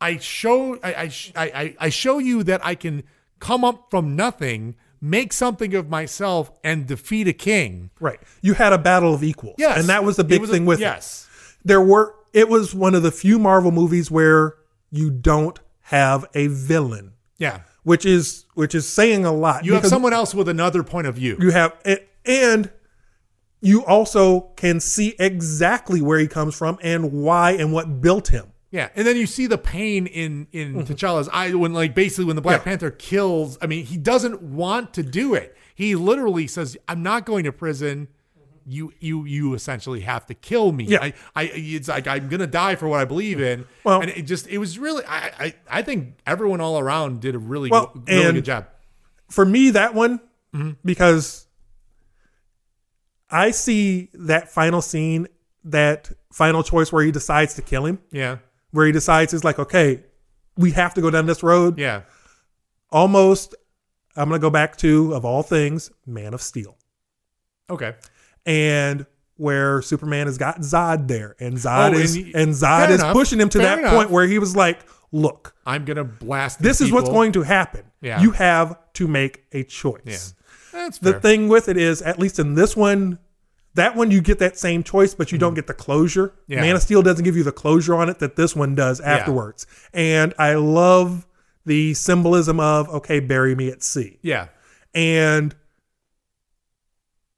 I show I, I I I show you that I can come up from nothing." Make something of myself and defeat a king. right. You had a battle of equals. Yes. and that was the big was a- thing with it. yes. it. There were it was one of the few Marvel movies where you don't have a villain, Yeah. which is which is saying a lot. You have someone else with another point of view. You have and you also can see exactly where he comes from and why and what built him. Yeah, and then you see the pain in in T'Challa's eye when, like, basically when the Black Mm-hmm. Yeah. Panther kills. I mean, he doesn't want to do it. He literally says, "I'm not going to prison. You you you essentially have to kill me. Yeah. I, I it's like I'm gonna die for what I believe in. Well- and it just it was really I I, I think everyone all around did a really Well, good, really good job. for me that one Mm-hmm. because I see that final scene, that final choice where he decides to kill him, Yeah, where he decides is like, okay, we have to go down this road. yeah, Almost, I'm gonna go back to of all things, Man of Steel, okay. and where Superman has got Zod there, and oh, Zod Oh, is and and Zod is enough. pushing him to that enough. point where he was like, look, I'm gonna blast. this is what's going to happen. Yeah. You have to make a choice. Yeah, that's the fair. thing with it is, at least in this one, that one you get that same choice, but you don't get the closure. Mm-hmm. Yeah. Man of Steel doesn't give you the closure on it that this one does afterwards. And I love the symbolism of okay, bury me at sea. yeah, And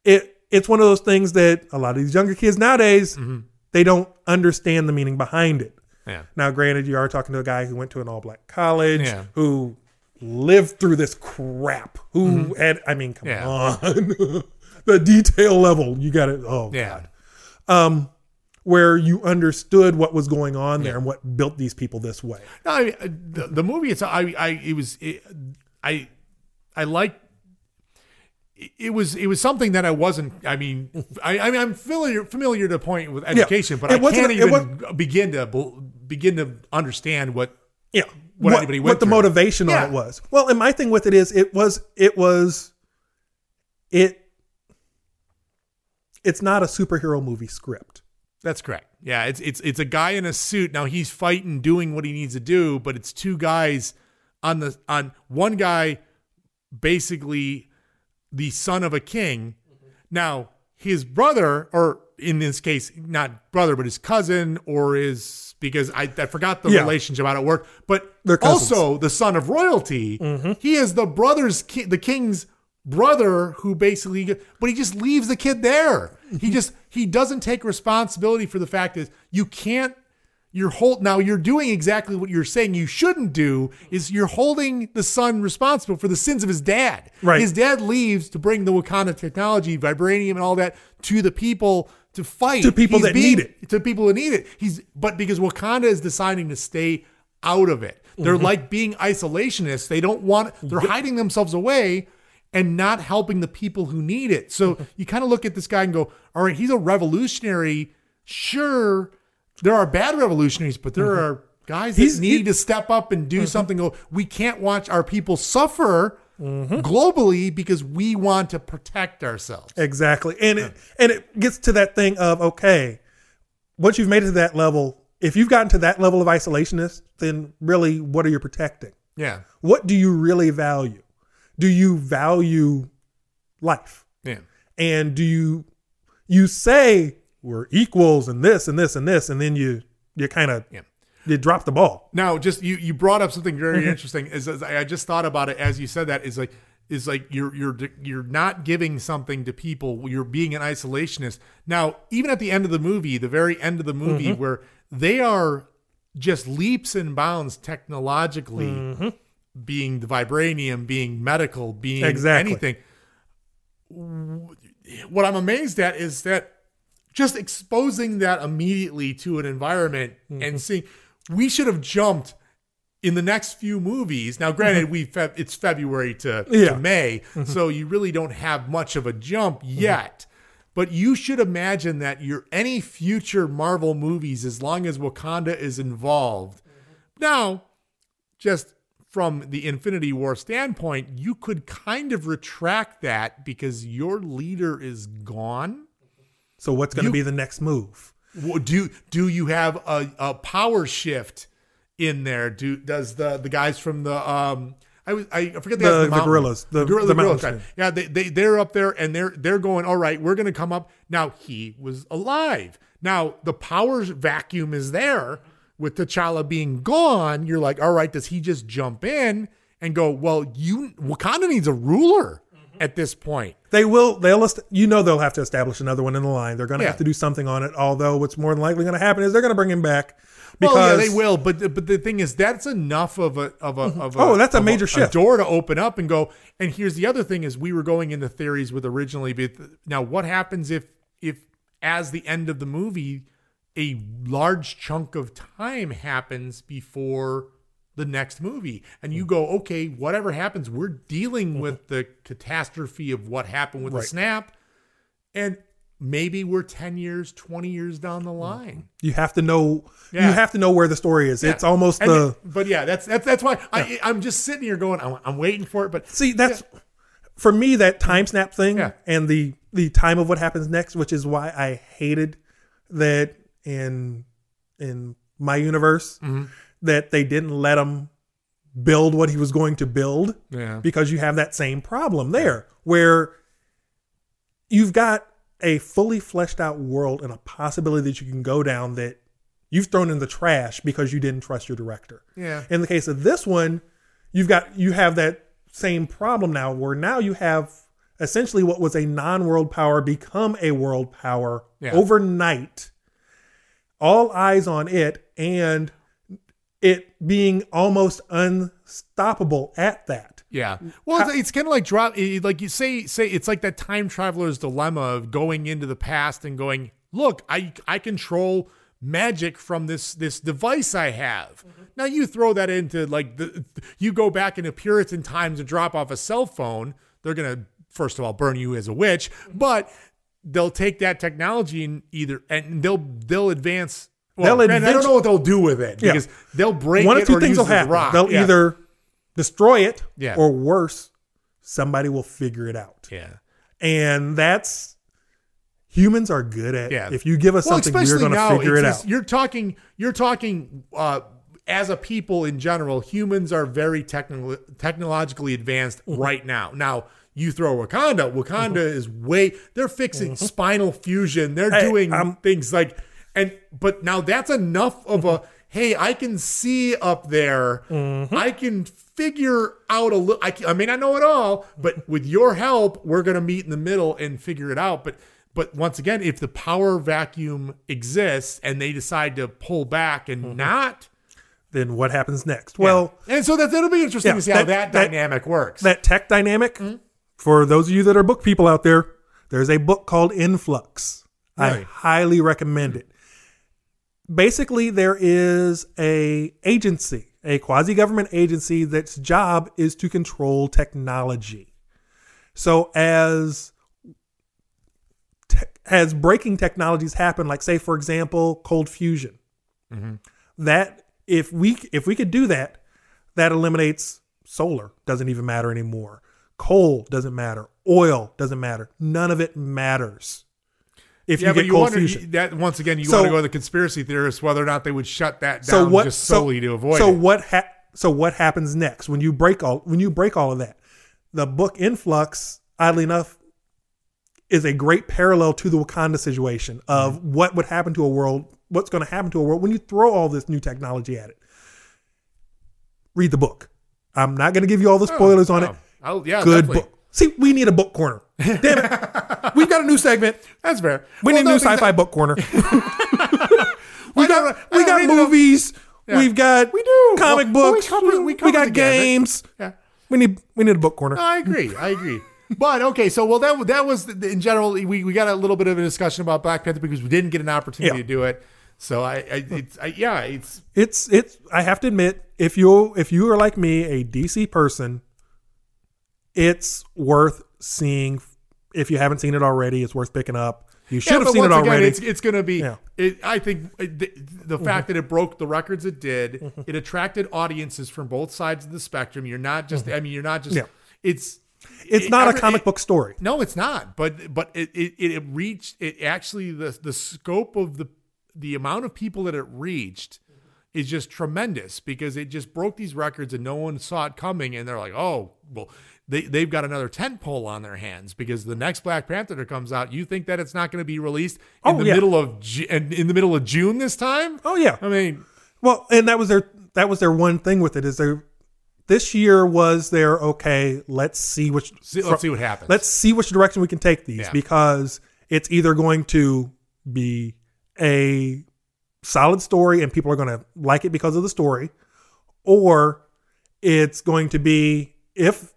it it's one of those things that a lot of these younger kids nowadays Mm-hmm. they don't understand the meaning behind it. yeah. Now, granted, you are talking to a guy who went to an all black college, Yeah. who lived through this crap, who had, I mean, come Mm-hmm. Yeah. on. the detail level, you got it. Oh, Yeah. um, where you understood what was going on there and what built these people this way. No, I mean, uh, the, the movie itself, I, I, it was, it, I, I like. It was it was something that I wasn't. I mean, I, I mean, I'm familiar familiar to the point with education, but It I wasn't- can't even begin to begin to understand what. Yeah. What What, anybody what the through. motivation Yeah. on it was. Well, and my thing with it is it was it was it it's not a superhero movie script. That's correct. Yeah, it's it's it's a guy in a suit. Now he's fighting, doing what he needs to do, but it's two guys on the on one guy, basically the son of a king. Mm-hmm. Now his brother, or in this case, not brother, but his cousin, or his because I, I forgot the Yeah. relationship how it worked, but also the son of royalty. Mm-hmm. He is the brother's ki- the king's brother who basically but he just leaves the kid there. He just he doesn't take responsibility for the fact that you can't you're hold now you're doing exactly what you're saying you shouldn't do is you're holding the son responsible for the sins of his dad. Right. His dad leaves to bring the Wakanda technology, vibranium and all that to the people to fight. To people that need it. To people that need it. He's but because Wakanda is deciding to stay out of it. They're Mm-hmm. like being isolationists. They don't want they're hiding themselves away and not helping the people who need it. So you kind of look at this guy and go, all right, he's a revolutionary. Sure, there are bad revolutionaries, but there are guys that Mm-hmm. He's- need he- Mm-hmm. to step up and do something. Go, we can't watch our people suffer Mm-hmm. globally because we want to protect ourselves. Exactly. And it and it gets to that thing of okay, once you've made it to that level, if you've gotten to that level of isolationist, then really what are you protecting? Yeah. What do you really value? Do you value life? Yeah. And do you you say we're equals and this and this and this and then you you kind of Yeah. they dropped the ball. Now, just you you brought up something very interesting. Is, is I just thought about it as you said that. Is like is like you're you're you're not giving something to people. You're being an isolationist. Now, even at the end of the movie, the very end of the movie, Mhm. where they are just leaps and bounds technologically, Mhm. Being the vibranium, being medical, being Exactly. anything. What I'm amazed at is that just exposing that immediately to an environment Mm-hmm. and seeing we should have jumped in the next few movies. Now, granted, we fe- it's February to, Mm-hmm. Yeah. to May, Mhm. so you really don't have much of a jump yet. But you should imagine that your any future Marvel movies, as long as Wakanda is involved, now just from the Infinity War standpoint, you could kind of retract that because your leader is gone. So what's going to be the next move? Do do you have a, a power shift in there? Do does the the guys from the um I was I forget the, The- from the gorillas. The- gorilla- the gorillas. Yeah, they, they they're up there and they're they're going. All right, we're gonna come up now. He was alive. Now the power vacuum is there with T'Challa being gone. You're like, all right, does he just jump in and go? Well, you Wakanda needs a ruler mm-hmm. at this point. They will. They'll. You know they'll have to establish another one in the line. They're going to Yeah. have to do something on it. Although what's more than likely going to happen is they're going to bring him back because well, yeah, they will. But the- but the thing is, that's enough of a of a mm-hmm. of a Oh, that's a major shift. door to open up and go. And here's the other thing: is we were going into theories with originally, but now what happens if if as the end of the movie, a large chunk of time happens before the next movie, and you hmm. go, okay, whatever happens, we're dealing mm-hmm. with the catastrophe of what happened with Right. the snap, and maybe we're ten years, twenty years down the mm-hmm. line. You have to know. Yeah. You have to know where the story is. Yeah. It's almost And the. but yeah, that's that's that's why I I'm just sitting here going, I'm, I'm waiting for it. But See, that's for me that time snap thing Yeah. and the the time of what happens next, which is why I hated that in in my universe Mhm. that they didn't let him build what he was going to build. Yeah. Because you have that same problem there where you've got a fully fleshed out world and a possibility that you can go down that you've thrown in the trash because you didn't trust your director. Yeah. In the case of this one, you've got you have that same problem now where now you have essentially what was a non-world power become a world power Yeah. overnight. All eyes on it and it being almost unstoppable at that. Yeah. Well, it's, it's kind of like drop, eh, like you say, say it's like that time traveler's dilemma of going into the past and going, look, I I control magic from this this device I have. Now you throw that into like the you go back into Puritan times and drop off a cell phone. They're gonna first of all burn you as a witch, but they'll take that technology and either and they'll they'll advance. Well, They'll granted, I don't know what they'll do with it Yeah. because they'll break One it of two or things will happen. rock. They'll Yeah. either destroy it Yeah. or worse, somebody will figure it out. Yeah. And that's humans are good at Yeah. if you give us Well, something, we're going to figure it just- out. You're talking. You're talking. Uh, as a people in general, humans are very technical, technologically advanced Mm-hmm. right now. Now you throw Wakanda. Wakanda is way. They're fixing spinal fusion. They're Hey, doing I'm- things like and. But now that's enough of a. Hey, I can see up there. Mm-hmm. I can figure out a little. I, I may not know it all, but with your help, we're gonna meet in the middle and figure it out. But but once again, if the power vacuum exists and they decide to pull back and Mm-hmm. not, then what happens next? Well, and so that that'll be interesting yeah, to see how that, that- that- dynamic works. that tech dynamic, Mm-hmm. For those of you that are book people out there, there's a book called Influx. I highly recommend it. Basically, there is a agency, a quasi government agency that's job is to control technology. So as te- as breaking technologies happen, like say for example, cold fusion, mm-hmm. that if we if we could do that, that eliminates solar doesn't even matter anymore. Coal doesn't matter. Oil doesn't matter. None of it matters. If yeah, you but get you cold wonder fusion. that once again, you So- want to go to the conspiracy theorists whether or not they would shut that down so what just so- solely to avoid so it. what ha- so what happens next when you break all when you break all of that the book influx oddly enough is a great parallel to the wakanda situation of Mm-hmm. what would happen to a world what's going to happen to a world when you throw all this new technology at it. Read the book. I'm not going to give you all the spoilers on it. Oh, yeah, Good definitely. book. See, we need a book corner. Damn it. We've got a new segment. That's fair. We Well, need a new sci-fi book corner. we got we got movies. Yeah. We've got We do. comic Well, we books. cover- we cover got the games. Yeah. We need we need a book corner. I agree. I agree. But okay, so well, that that was in general. We, we got a little bit of a discussion about Black Panther because we didn't get an opportunity Yeah. to do it. So I, I it's I, yeah, it's It's it's I have to admit, if you if you are like me, a DC person, it's worth seeing. If you haven't seen it already, it's worth picking up. You should Yeah, have seen it once again, already. it's it's going to be. Yeah. It, I think uh, the, the fact that it broke the records it did, Mm-hmm. it attracted audiences from both sides of the spectrum. You're not just. I mean, you're not just. Mm-hmm. Yeah. It's. it's it- not a comic it- book story. No, it's not. But but it it, it reached it actually the the scope of the the amount of people that it reached is just tremendous because it just broke these records and no one saw it coming and they're like, oh well. They, they've got another tent pole on their hands because the next Black Panther that comes out, you think that it's not going to be released in Oh, the yeah. middle of Ju- in in the middle of June this time? Oh yeah. I mean, Well, and that was their that was their one thing with it is their this year was their okay. Let's see which See- let's see what happens. Let's see which direction we can take these Yeah. because it's either going to be a solid story and people are going to like it because of the story, or it's going to be if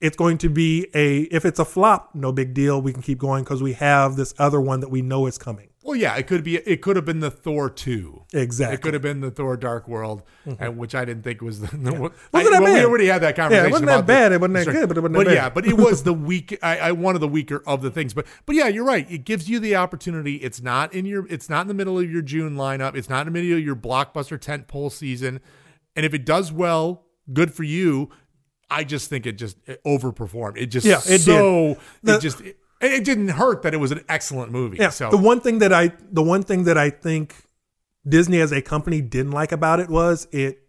it's going to be a if it's a flop, no big deal. We can keep going because we have this other one that we know is coming. well, yeah, it could be. It could have been the Thor two. Exactly. It could have been the Thor Dark World, mm-hmm. and which I didn't think was the. the Wasn't I- that well, We already had that conversation. Yeah, it wasn't that about the- bad. It wasn't that good, but it wasn't But that yeah, bad. but it was the weak. I, I one of the weaker of the things. But but yeah, you're right. It gives you the opportunity. It's not in your. It's not in the middle of your June lineup. It's not in the middle of your blockbuster tent pole season. And if it does well, good for you. I just think it just it overperformed. It just Yeah, it did. so The- it just. It, it didn't hurt that it was an excellent movie. Yeah. So The one thing that I the one thing that I think Disney as a company didn't like about it was it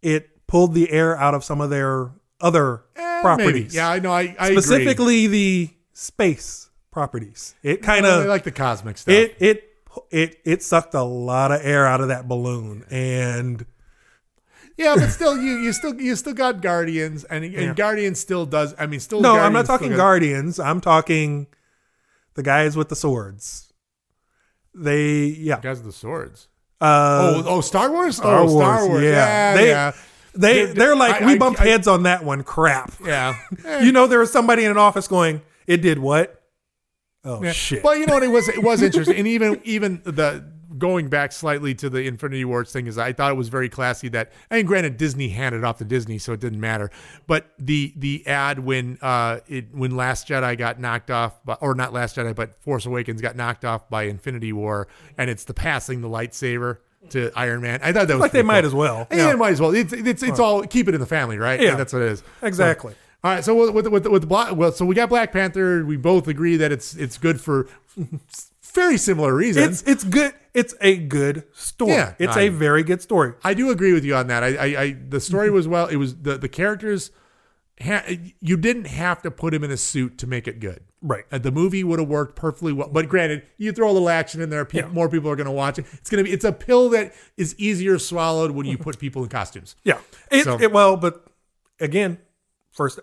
it pulled the air out of some of their other Eh, properties. maybe. Yeah, I know. I, I agree. specifically the space properties. It kind of like the cosmic stuff. it it it it sucked a lot of air out of that balloon and Yeah, but still, you you still you still got Guardians, and and Yeah. Guardians still does. I mean, still. no, I'm not talking got- Guardians. I'm talking the guys with the swords. They yeah. the Guys with the swords. Uh, oh, oh, Star Wars. Star oh, Wars. Star Wars. Yeah, Yeah, they yeah. they Dude, they're like I- we I- bumped I- heads on that one. Crap. Yeah. you know there was somebody in an office going, "It did what? Oh Yeah. shit!" But you know what? It was it was interesting, and even even the going back slightly to the Infinity Wars thing is I thought it was very classy that. And granted, Disney handed off to Disney, so it didn't matter. But the the ad when uh it when Last Jedi got knocked off, by, or not Last Jedi, but Force Awakens got knocked off by Infinity War, and it's the passing the lightsaber to Iron Man. I thought that was Like they pretty might as well. Yeah, Yeah. it might as well. It's it's, it's all keep it in the family, right? Yeah. that's what it is. Exactly. So- all right, so with with with, with Black, well, so we got Black Panther. We both agree that it's it's good for very similar reasons. It's it's good. It's a good story. Yeah, it's I- a very good story. I do agree with you on that. I, I, I the story was well. It was the the characters. Ha, you didn't have to put him in a suit to make it good. Right. Uh, the movie would have worked perfectly well. But granted, you throw a little action in there, pe- Yeah. more people are going to watch it. It's going to be. It's a pill that is easier swallowed when you put people in costumes. Yeah. It, So- it well, but again, first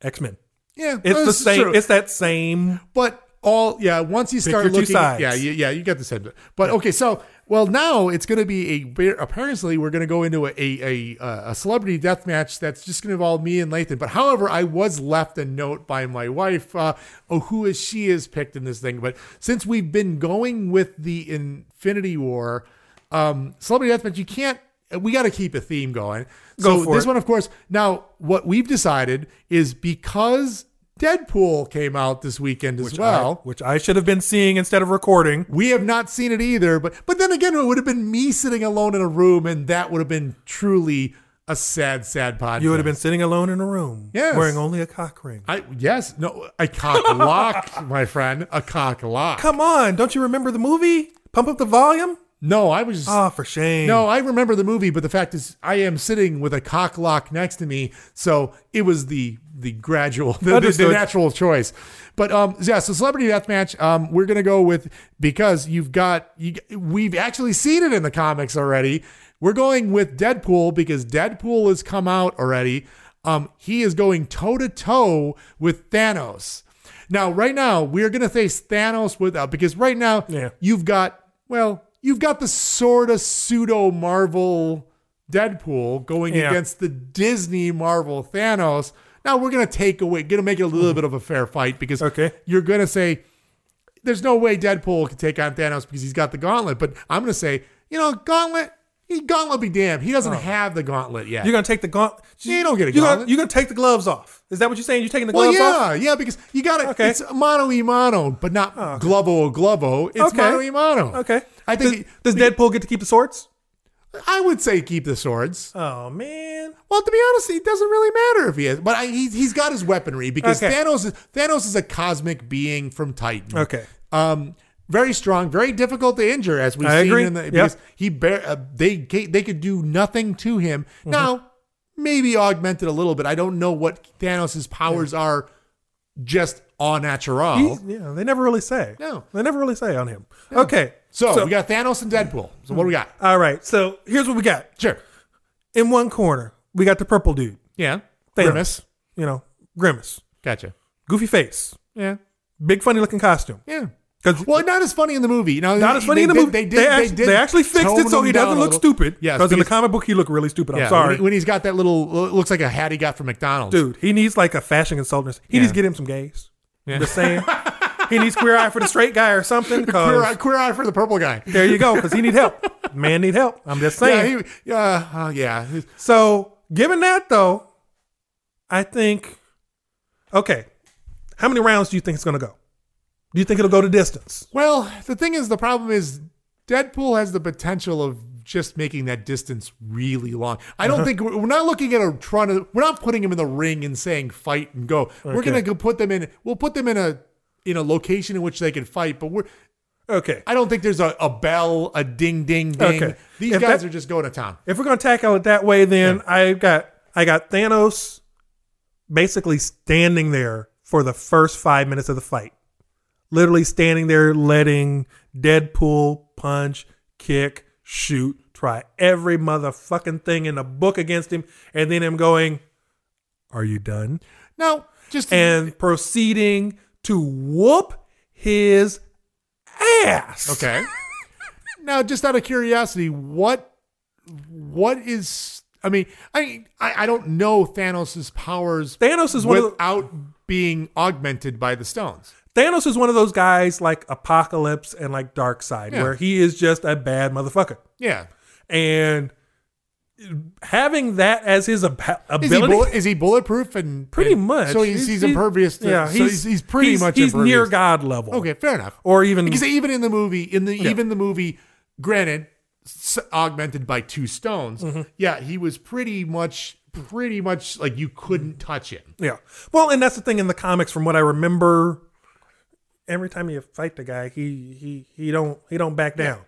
X Men. Yeah, It's the same. true. It's that same. But all yeah, once you start looking, yeah, you, yeah, you got the same. But okay, so well now it's going to be a apparently we're going to go into a a, a a celebrity death match that's just going to involve me and Lathan. But however, I was left a note by my wife. Uh, oh, who is she is picked in this thing? But since we've been going with the Infinity War, um, celebrity death match, you can't. We got to keep a theme going. Go so for this it. one, of course. Now, what we've decided is because Deadpool came out this weekend as Which well. I, which I should have been seeing instead of recording. We have not seen it either, but but then again, it would have been me sitting alone in a room, and that would have been truly a sad, sad podcast. You would have been sitting alone in a room, Yes. wearing only a cock ring. I yes, no, a cock lock, my friend, a cock lock. Come on, don't you remember the movie? Pump up the volume. No, I was. Oh, for shame. No, I remember the movie, but the fact is, I am sitting with a cock lock next to me, so it was the the gradual, the, the, the natural choice. But um, yeah, so celebrity death match. Um, we're gonna go with because you've got you. We've actually seen it in the comics already. We're going with Deadpool because Deadpool has come out already. Um, he is going toe to toe with Thanos. Now, right now, we're gonna face Thanos without because right now Yeah. you've got well, you've got the sort of pseudo Marvel Deadpool going Yeah. against the Disney Marvel Thanos. Now we're gonna take away, gonna make it a little bit of a fair fight because Mm-hmm. Okay. you're gonna say there's no way Deadpool can take on Thanos because he's got the gauntlet. But I'm gonna say, you know, gauntlet, he gauntlet be damned. He doesn't have the gauntlet yet. Oh. You're gonna take the gauntlet. Yeah, you don't get a You're gonna, gauntlet. you're gonna take the gloves off. Is that what you're saying? You're taking the well, gloves off? yeah, yeah, because you got to Okay. It's mano y mano, but not glovo glovo. It's Okay. mano y mano. Okay. I think Does, does Deadpool get to keep the swords? I would say keep the swords. Oh man. Well, to be honest, it doesn't really matter if he is, but I, he, he's got his weaponry because Okay. Thanos is Thanos is a cosmic being from Titan. Okay. Um, very strong, very difficult to injure, as we've I seen agree. in the Yep. because he bear, uh, they they could do nothing to him. Mm-hmm. Now, maybe augmented a little bit. I don't know what Thanos' powers are, just au natural. He's- yeah, they never really say. No. They never really say on him. Okay. So, we got Thanos and Deadpool. So what do we got? All right. So here's what we got. Sure. In one corner, we got the purple dude. Yeah. Thanos. Grimace. You know, Grimace. Gotcha. Goofy face. Yeah. Big funny looking costume. Yeah. 'Cause- Well, not as funny in the movie. Now, Not as funny they in the movie. They did. They, They, actually, did they actually fixed it so he doesn't look stupid. Yes, because in the comic book he looked really stupid. I'm yeah, sorry, When, he, he's got that little, looks like a hat he got from McDonald's. dude. He needs like a fashion consultant. He Yeah. needs to get him some gays. I'm just saying. he needs queer eye for the straight guy or something. Queer eye, queer eye for the purple guy. there you go. Because he need help. Man need help. I'm just saying. Yeah, he, yeah, uh, yeah. So, given that though, I think okay. How many rounds do you think it's going to go? Do you think it'll go to distance? Well, the thing is, the problem is, Deadpool has the potential of just making that distance really long. I Uh-huh. don't think we're we're not looking at a trying to. We're not putting him in the ring and saying fight and go. We're gonna go put them in. We'll put them in a in a location in which they can fight. But we're. Okay. I don't think there's a, a bell, a ding, ding, ding. Okay. These If guys that- are just going to town. If we're going to tackle it that way, then I got I got Thanos basically standing there for the first five minutes of the fight, literally standing there, letting Deadpool punch, kick, shoot, try every motherfucking thing in the book against him, and then him going, "Are you done?" No. just and proceeding to whoop his ass. Okay. now, just out of curiosity, what what is? I mean, I I, I don't know Thanos' powers. Thanos is one of the- without being augmented by the stones. Thanos is one of those guys like Apocalypse and like Darkseid, Yeah. where he is just a bad motherfucker. Yeah. And having that as his ab- Is he, ability, bullet, is he bulletproof and pretty and- much. So he's, he's, impervious. To, yeah, so he's, he's pretty he's- much he's near. God level. Okay, fair enough. Or even because even in the movie, in the Yeah. even the movie, granted, s- augmented by two stones. Mm-hmm. Yeah, he was pretty much pretty much like you couldn't touch him. Yeah. Well, and that's the thing in the comics, from what I remember. Every time you fight the guy, he he he don't he don't back down.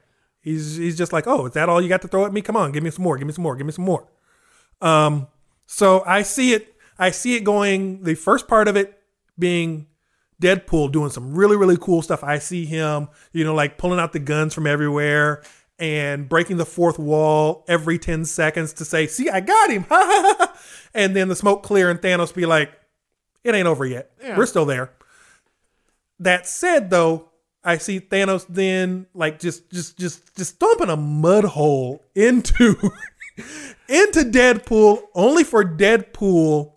He's he's just like, oh, is that all you got to throw at me? Come on, give me some more, give me some more, give me some more. Um, so I see it. I see it going. The first part of it being Deadpool doing some really really cool stuff. I see him, you know, like pulling out the guns from everywhere and breaking the fourth wall every ten seconds to say, "See, I got him!" and then the smoke clear and Thanos be like, "It ain't over yet. Yeah. We're still there." That said, though, I see Thanos then like just just just just thumping a mud hole into into Deadpool, only for Deadpool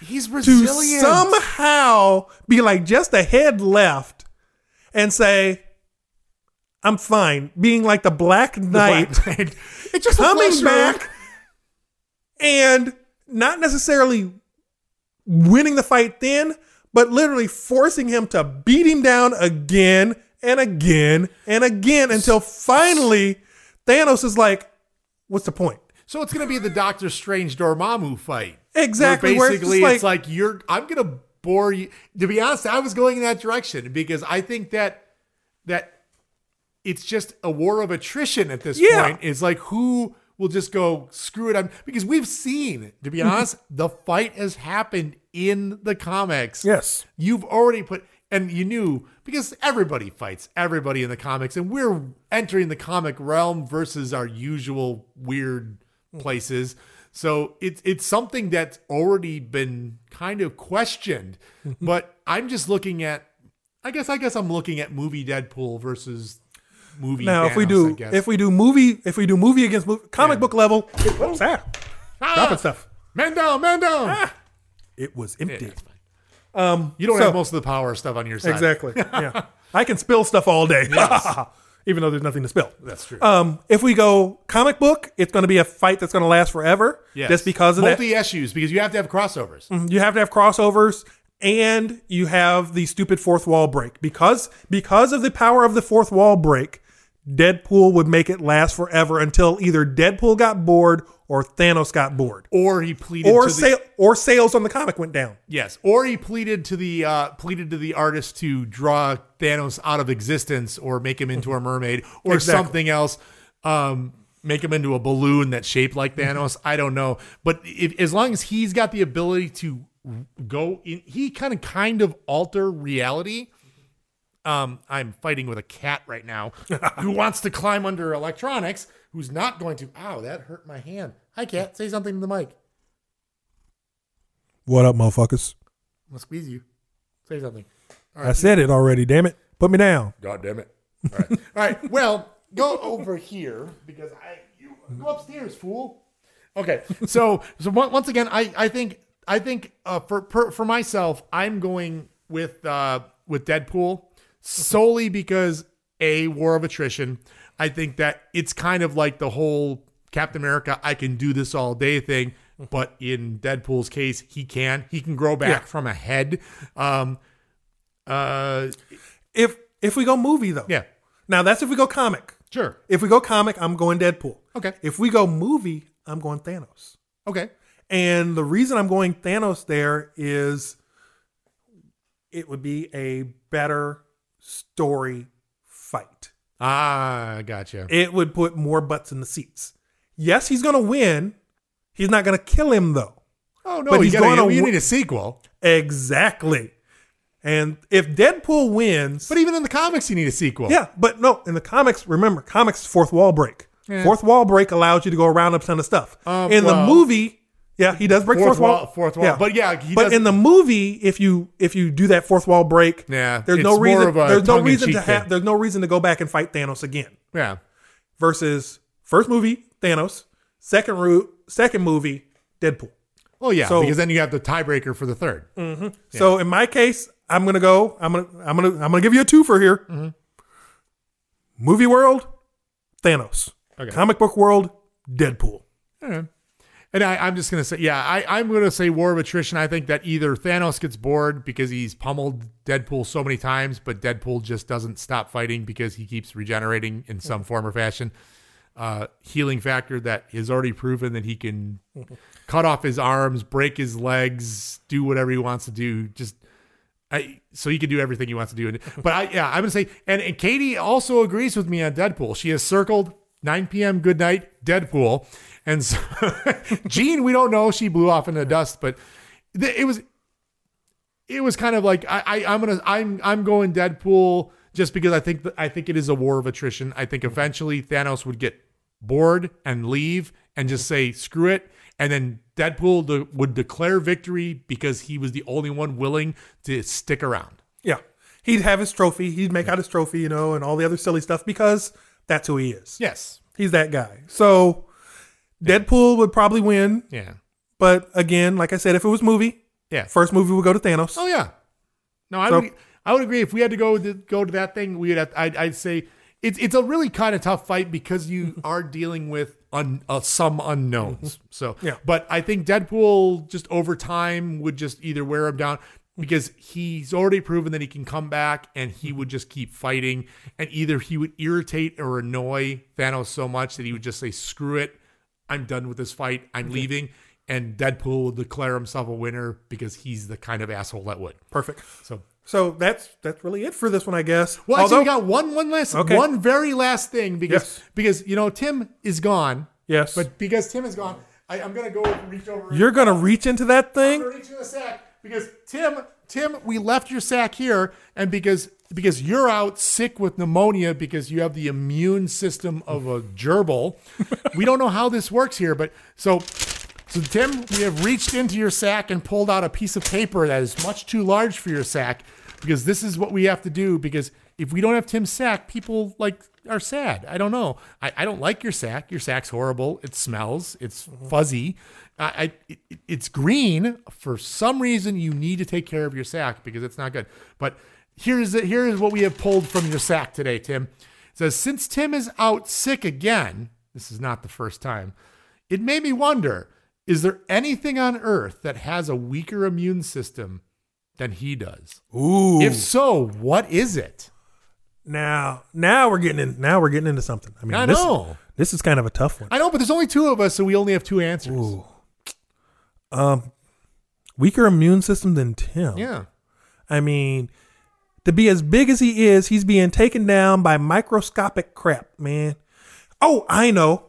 He's resilient. to somehow be like just a head left and say, "I'm fine." Being like the Black Knight, Black Knight. It's just coming back and not necessarily winning the fight then, but literally forcing him to beat him down again and again and again until finally Thanos is like, "What's the point?" So it's going to be the Doctor Strange Dormammu fight. Exactly, Where where it's basically, it's like you're. I'm going to bore you. To be honest, I was going in that direction because I think that that it's just a war of attrition at this Yeah. point. It's like who will just go screw it. I'm because we've seen, to be Mhm. honest, the fight has happened in the comics. Yes. You've already put and you knew because everybody fights everybody in the comics, and we're entering the comic realm versus our usual weird places. So it's it's something that's already been kind of questioned. but I'm just looking at I guess I guess I'm looking at movie Deadpool versus movie Now, if we do if we do movie if we do movie against movie, comic book level, it, whoops, ah, Ah! dropping stuff. Man down, man down. It was empty. fine. Um, you don't so- have most of the power stuff on your side. Exactly. Yeah. I can spill stuff all day. Yes. Even though there's nothing to spill. That's true. Um, if we go comic book, it's going to be a fight that's going to last forever. Yes. Just because of that. multi issues because you have to have crossovers. Mhm. You have to have crossovers and you have the stupid fourth wall break. Because because of the power of the fourth wall break, Deadpool would make it last forever until either Deadpool got bored or Thanos got bored. Or he pleaded Or to the- or sales on the comic went down. Yes, or he pleaded to the uh, pleaded to the artist to draw Thanos out of existence, or make him into a mermaid, or Exactly. something else. Um, make him into a balloon that's shaped like Thanos. I don't know, but if, as long as he's got the ability to go in, he kind of kind of alter reality. Um, I'm fighting with a cat right now who wants to climb under electronics. Who's not going to? Ow, that hurt my hand. Hi, cat. Say something to the mic. What up, motherfuckers? I'm gonna squeeze you. Say something. All I said it already, damn it. Put me down. God damn it. All right. All right. Well, go over here because I you go upstairs, fool. Okay. So so once again, I I think I think uh, for per, for myself, I'm going with uh with Deadpool solely because a war of attrition. I think that it's kind of like the whole Captain America, I can do this all day thing. But in Deadpool's case, he can. He can grow back Yeah. from a head. Um, uh, If if we go movie though. Yeah. Now that's if we go comic. Sure. If we go comic, I'm going Deadpool. Okay. If we go movie, I'm going Thanos. Okay. And the reason I'm going Thanos there is it would be a better story fight. Ah, gotcha. It would put more butts in the seats. Yes, he's going to win. He's not going to kill him though. Oh no, But you, he's gotta, gonna you need a sequel. Exactly. And if Deadpool wins, But even in the comics, you need a sequel. yeah, but no, in the comics, remember, comics fourth wall break. Yeah. Fourth wall break allows you to go around a ton of stuff. Um, in the movie, yeah, he does break Fourth fourth, wall. wall- fourth wall. But yeah, he but does- in the movie, if you if you do that fourth wall break, Yeah, there's no reason. There's no reason to have. There's no reason to go back and fight Thanos again. Yeah. Versus first movie Thanos, second route, second movie Deadpool. Oh yeah, So- because then you have the tiebreaker for the 3rd hmm So in my case, I'm gonna go. I'm gonna. I'm gonna. I'm gonna give you a two for here. Mm-hmm. Movie world, Thanos. Okay. Comic book world, Deadpool. Yeah. And I, I'm just gonna say, yeah, I, I'm gonna say war of attrition. I think that either Thanos gets bored because he's pummeled Deadpool so many times, but Deadpool just doesn't stop fighting because he keeps regenerating in some form or fashion. Uh, healing factor that has already proven that he can cut off his arms, break his legs, do whatever he wants to do. Just I, so he can do everything he wants to do. But I, yeah, I'm gonna say, and, and Katie also agrees with me on Deadpool. She has circled 9 p.m. Good night, Deadpool, and so Jean, we don't know. She blew off in the dust, but th- it was, it was kind of like I, I, I'm gonna, I'm, I'm going Deadpool just because I think that I think it is a war of attrition. I think eventually Thanos would get bored and leave and just say screw it and then deadpool de- would declare victory because he was the only one willing to stick around Yeah, he'd have his trophy. He'd make out his trophy, you know, and all the other silly stuff because that's who he is. yes He's that guy. So Deadpool would probably win. yeah. But again, like I said, if it was movie, yeah. first movie would go to Thanos. oh yeah. No i So- would i would agree. If we had to go to go to that thing we would have, I'd, I'd say it's it's a really kind of tough fight because you are dealing with un, uh, some unknowns. So Yeah. but i think deadpool just over time would just either wear him down because he's already proven that he can come back and he would just keep fighting. And either he would irritate or annoy Thanos so much that he would just say screw it I'm done with this fight I'm leaving and Deadpool will declare himself a winner because he's the kind of asshole that would Perfect. so So that's that's really it for this one, I guess. Well, actually, we got one one last Okay. one very last thing because Yes. because you know Tim is gone. Yes. But because Tim is gone, I, I'm gonna go reach over. You're gonna reach into that thing. I'm gonna reach in the sack because Tim Tim we left your sack here and because because you're out sick with pneumonia because you have the immune system of a gerbil. we don't know how this works here, but so so Tim, we have reached into your sack and pulled out a piece of paper that is much too large for your sack because this is what we have to do because if we don't have Tim's sack, people like are sad. I don't know. I, I don't like your sack. Your sack's horrible. It smells. It's mm-hmm. fuzzy. I, I it, it's green. For some reason, you need to take care of your sack because it's not good. But here's the, here is what we have pulled from your sack today, Tim. It says since Tim is out sick again, this is not the first time. It made me wonder: Is there anything on Earth that has a weaker immune system than he does? Ooh. If so, what is it? Now, now we're getting in. Now we're getting into something. I mean, I this, know. this is kind of a tough one. I know, but there's only two of us, so we only have two answers. Ooh. Um, weaker immune system than Tim. Yeah. I mean, to be as big as he is, he's being taken down by microscopic crap, man. Oh, I know.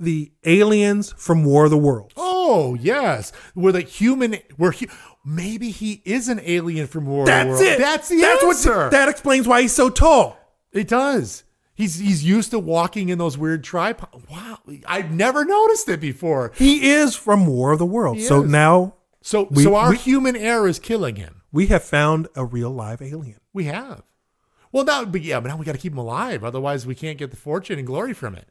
The aliens from War of the Worlds. Oh yes, we're the human. We're hu- maybe he is an alien from War of the Worlds. That's it. That's the That's answer. what. That explains why he's so tall. It does. He's he's used to walking in those weird tripod. Wow, I've never noticed it before. He is from War of the Worlds. So now So We- so our we- human air is killing him. We have found a real live alien. We have. Well, now, but yeah, but now we got to keep him alive. Otherwise, we can't get the fortune and glory from it.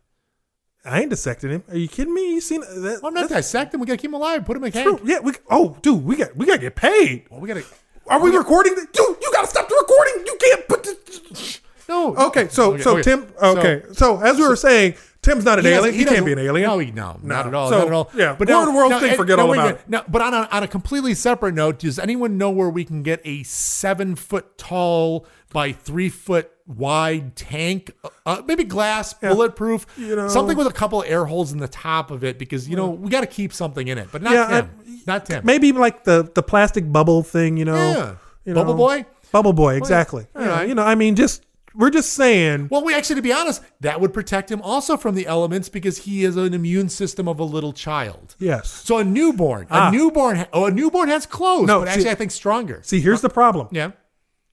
I ain't dissecting him. Are you kidding me? You seen uh, that? Well, I'm not dissecting. him. We got to keep him alive. Put him in a cage. Yeah. We. Oh, dude, we got we got to get paid. Well, we got to. Are we recording? This? Dude, you got to stop the recording. You can't put this. No. Okay, so Okay, so okay. Tim. Okay, so, as we were saying, Tim's not an He alien. He, can't be an alien. No, he, no, No. not at all. So, not at all. yeah, but now, of the now, thing, forget all about but on a, on a completely separate note, does anyone know where we can get a seven foot tall by three foot wide tank? Uh, maybe glass, bulletproof, You know. something with a couple air holes in the top of it, because you know we got to keep something in it. But not Yeah, Tim. not Tim. Maybe like the the plastic bubble thing. You know. Yeah. You Bubble know. boy? Bubble boy. Exactly. All Yeah, right. You know. I mean, just we're just saying. Well, we actually, to be honest, that would protect him also from the elements because he has an immune system of a little child. Yes. So a newborn, Ah. a newborn, ha- oh, a newborn has clothes, No, but see- actually, I think stronger. See, here's the problem. Yeah.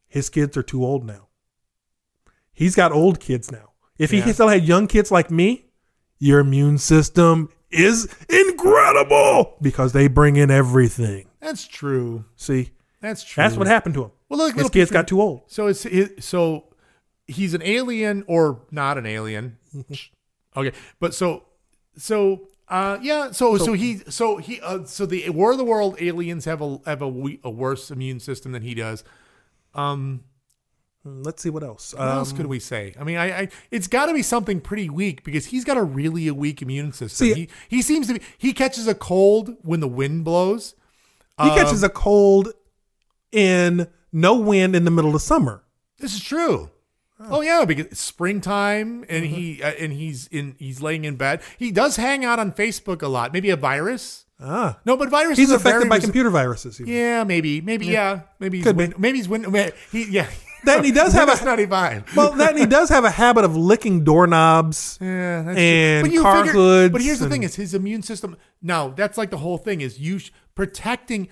His kids are too old now. He's got old kids now. If Yeah. he still had young kids like me, your immune system is incredible because they bring in everything. That's true. See, That's true. that's what happened to him. Well, look, his kids got too old. So it's it, so he's an alien or not an alien. okay, but so so uh yeah so so, So- he so he uh, so the War of the World aliens have a have a, we- a worse immune system than he does. Um, Let's see what else. what else Um, could we say? I mean, I, I it's got to be something pretty weak because he's got a really a weak immune system. See- he he seems to be he catches a cold when the wind blows. He Um, catches a cold in no wind in the middle of summer. This is true. Oh yeah, because it's springtime Mm-hmm. and he uh, and he's in he's laying in bed. He does hang out on Facebook a lot. Maybe a virus. Ah, No, but viruses he's affected by computer viruses. even. Yeah, maybe, maybe, yeah, maybe he's Could win- be. maybe he's win- he yeah. Then he does have a- ninety five. Well, then he does have a habit of licking doorknobs. Yeah, that's and true. car hoods. But here's the and- thing: is his immune system. Now that's like the whole thing is you sh- protecting.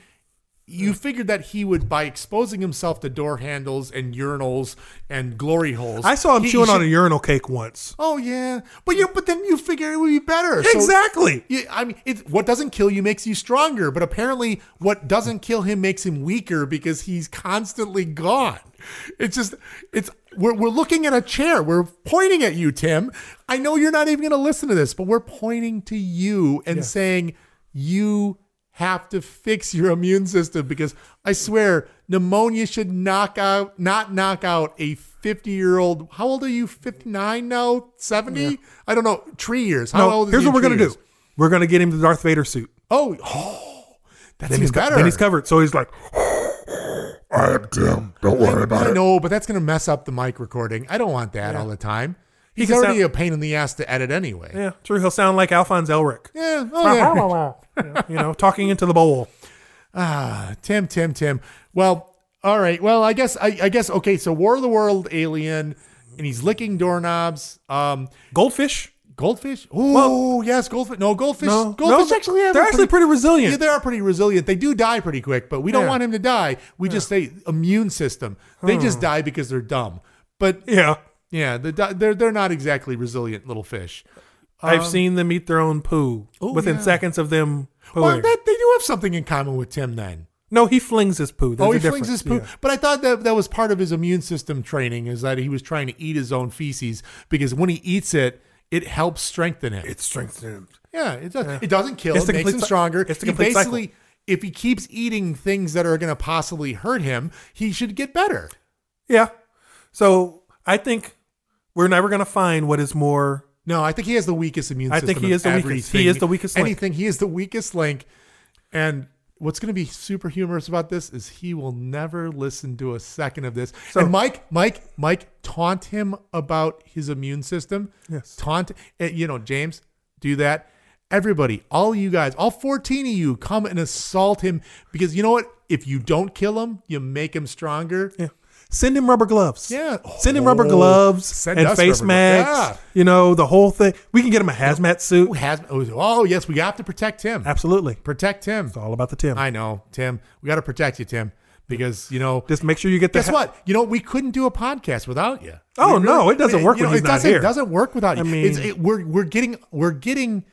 You hmm. figured that he would by exposing himself to door handles and urinals and glory holes. I saw him he- he chewing on a urinal cake once. Oh yeah, but you but then you figure it would be better. So- Exactly. yeah, I mean, it, what doesn't kill you makes you stronger, but apparently, what doesn't kill him makes him weaker because he's constantly gone. It's just, it's we're we're looking at a chair. We're pointing at you, Tim. I know you're not even going to listen to this, but we're pointing to you and saying you have to fix your immune system because I swear pneumonia should knock out, not knock out a 50 year old. How old are you? 59 now? 70? I don't know. Tree years. How no, old is here's he what we're gonna years? do. We're gonna get him the Darth Vader suit. Oh, oh, that's Then even he's co- better. then he's covered. So he's like, I am Tim. Don't worry about I it. I know, but that's going to mess up the mic recording. I don't want that all the time. He's can already sound- a pain in the ass to edit anyway. yeah, true. He'll sound like Alphonse Elric. Yeah. Oh, yeah. you know, talking into the bowl. ah, Tim, Tim, Tim. Well, All right. Well, I guess I, I guess okay. So War of the World alien, and he's licking doorknobs. Um, Goldfish. goldfish. Oh yes, goldfish. No, goldfish. No, goldfish no, actually have they're actually pretty resilient. Yeah, they are pretty resilient. They do die pretty quick, but we don't Yeah. want him to die. We just say immune system. They just die because they're dumb. But Yeah. Yeah, the, they're they're not exactly resilient little fish. I've um, seen them eat their own poo Oh, within yeah. seconds of them pooing. Well, that, they do have something in common with Tim then. no, he flings his poo. There's oh, he flings his poo. Yeah. But I thought that that was part of his immune system training is that he was trying to eat his own feces because when he eats it, it helps strengthen him. It strengthens him. yeah, it, does, it doesn't kill. It's it makes him stronger. it's the He complete cycle. basically, if he keeps eating things that are going to possibly hurt him, he should get better. Yeah. So I think we're never going to find what is more. No, I think he has the weakest immune system. I think he is the weakest. He is the weakest link. Anything. He is the weakest link. And what's going to be super humorous about this is he will never listen to a second of this. So- and Mike, Mike, Mike, taunt him about his immune system. Yes. Taunt, eh, you know, James, do that. Everybody, all you guys, all 14 of you, come and assault him because you know what? If you don't kill him, you make him stronger. Yeah. Send him rubber gloves. Yeah. Send him rubber Oh, gloves send and us face rubber masks. You know, the whole thing. We can get him a hazmat suit. Who has? Oh, oh, yes, we have to protect him. Absolutely. Protect him. It's all about the Tim. I know, Tim. We got to protect you, Tim, because you know. Just make sure you get the Guess ha- what? You know, we couldn't do a podcast without you. Oh, We no, it doesn't eh, you work know, when he's it not doesn't, here. It doesn't work without you. I it's, mean- it, we're we're getting we're getting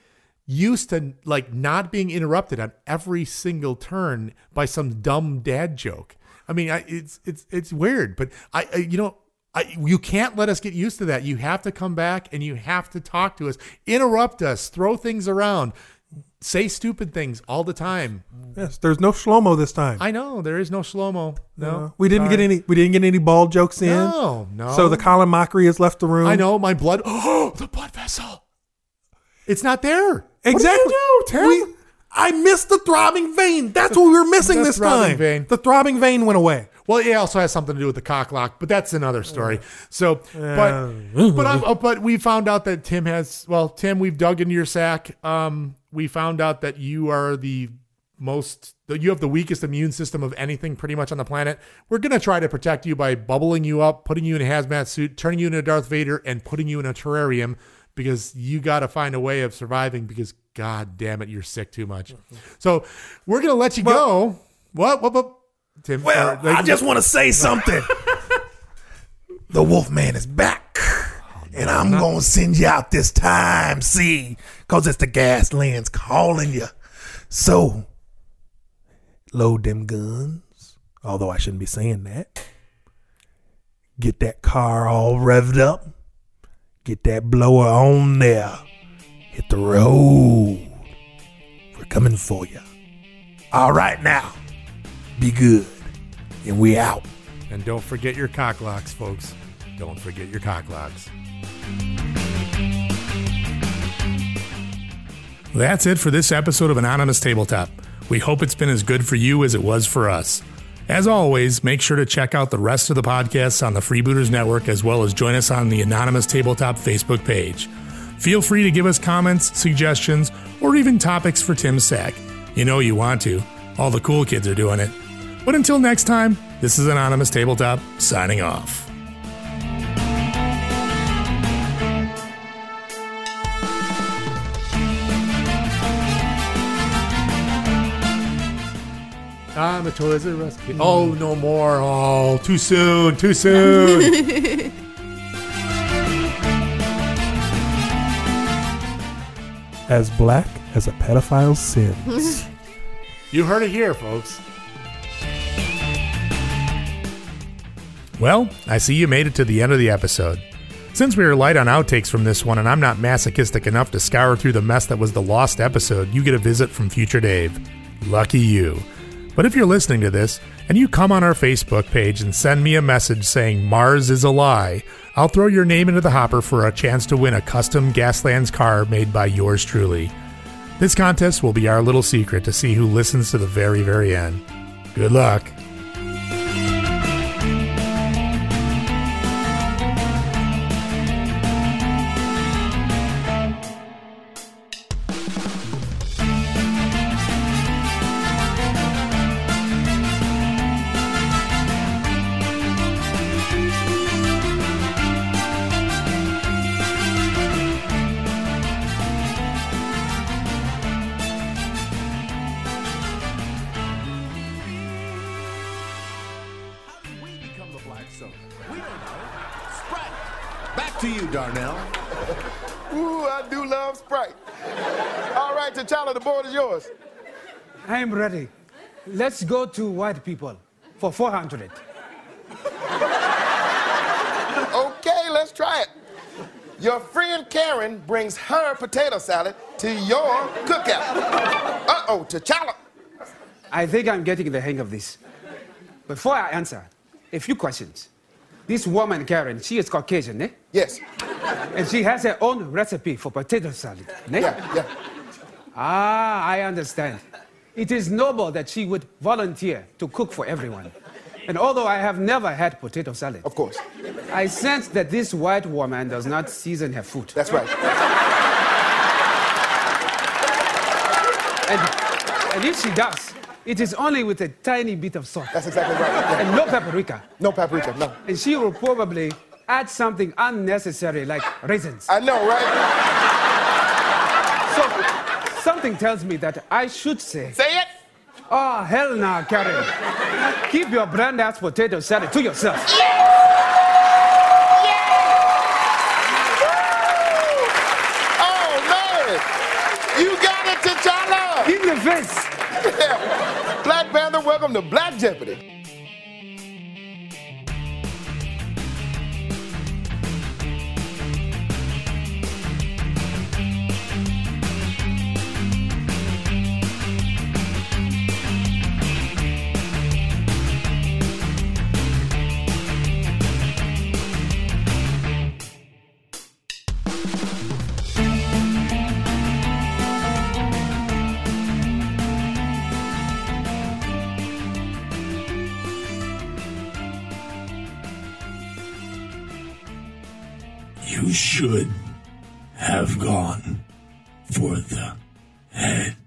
used to like not being interrupted on every single turn by some dumb dad joke. I mean, I, it's it's it's weird, but I, I you know. I, you can't let us get used to that. You have to come back and you have to talk to us, interrupt us, throw things around, say stupid things all the time. Yes, there's no slow mo this time. I know there is no slow mo. No, Uh, we didn't Sorry. get any. We didn't get any ball jokes in. No, no. So the Colin Mockery has left the room. I know my blood. Oh, the blood vessel. It's not there. exactly. What do you do, Tim? I missed the throbbing vein. That's what we were missing The this throbbing time. vein. The throbbing vein went away. Well, it also has something to do with the cock lock, but that's another story. So, but but I'm, but we found out that Tim has. Well, Tim, we've dug into your sack. Um, we found out that you are the most. You have the weakest immune system of anything pretty much on the planet. We're gonna try to protect you by bubbling you up, putting you in a hazmat suit, turning you into Darth Vader, and putting you in a terrarium because you got to find a way of surviving. Because God damn it, you're sick too much. Mm-hmm. So we're gonna let you go. What? What? What? Tim. Well, or- I just want to say something. the Wolfman is back. Oh, and I'm going to send you out this time, see, because it's the Gaslands calling you. So, load them guns, although I shouldn't be saying that. Get that car all revved up. Get that blower on there. Hit the road. We're coming for you. All right, now. Be good. And we out. And don't forget your cock locks, folks. Don't forget your cock locks. That's it for this episode of Anonymous Tabletop. We hope it's been as good for you as it was for us. As always, make sure to check out the rest of the podcasts on the Freebooters Network as well as join us on the Anonymous Tabletop Facebook page. Feel free to give us comments, suggestions, or even topics for Tim's sack. You know you want to. All the cool kids are doing it. But until next time, this is Anonymous Tabletop signing off. I'm a Toys R Us kid. Oh, no more. Oh, too soon. Too soon. As black as a pedophile's sins. you heard it here, folks. Well, I see you made it to the end of the episode. Since we are light on outtakes from this one and I'm not masochistic enough to scour through the mess that was the lost episode, you get a visit from future Dave. Lucky you. But if you're listening to this and you come on our Facebook page and send me a message saying Mars is a lie, I'll throw your name into the hopper for a chance to win a custom Gaslands car made by yours truly. This contest will be our little secret to see who listens to the very, very end. Good luck. I'm ready. Let's go to white people for 400. Okay, let's try it. Your friend Karen brings her potato salad to your cookout. Uh oh, T'Challa. I think I'm getting the hang of this. Before I answer, a few questions. This woman, Karen, she is Caucasian, eh? Yes. And she has her own recipe for potato salad, eh? Yeah, yeah. Ah, I understand. It is noble that she would volunteer to cook for everyone. And although I have never had potato salad, of course, I sense that this white woman does not season her food. That's right. And, and if she does, it is only with a tiny bit of salt. That's exactly right. yeah. And no paprika. No paprika, no. And she will probably add something unnecessary like raisins. I know, right? So something tells me that I should say. Say it. Oh, hell nah, Karen. Keep your brand ass potato salad to yourself. Oh, man. You got it, T'Challa. In the face. Black Panther, welcome to Black Jeopardy. Should have gone for the head.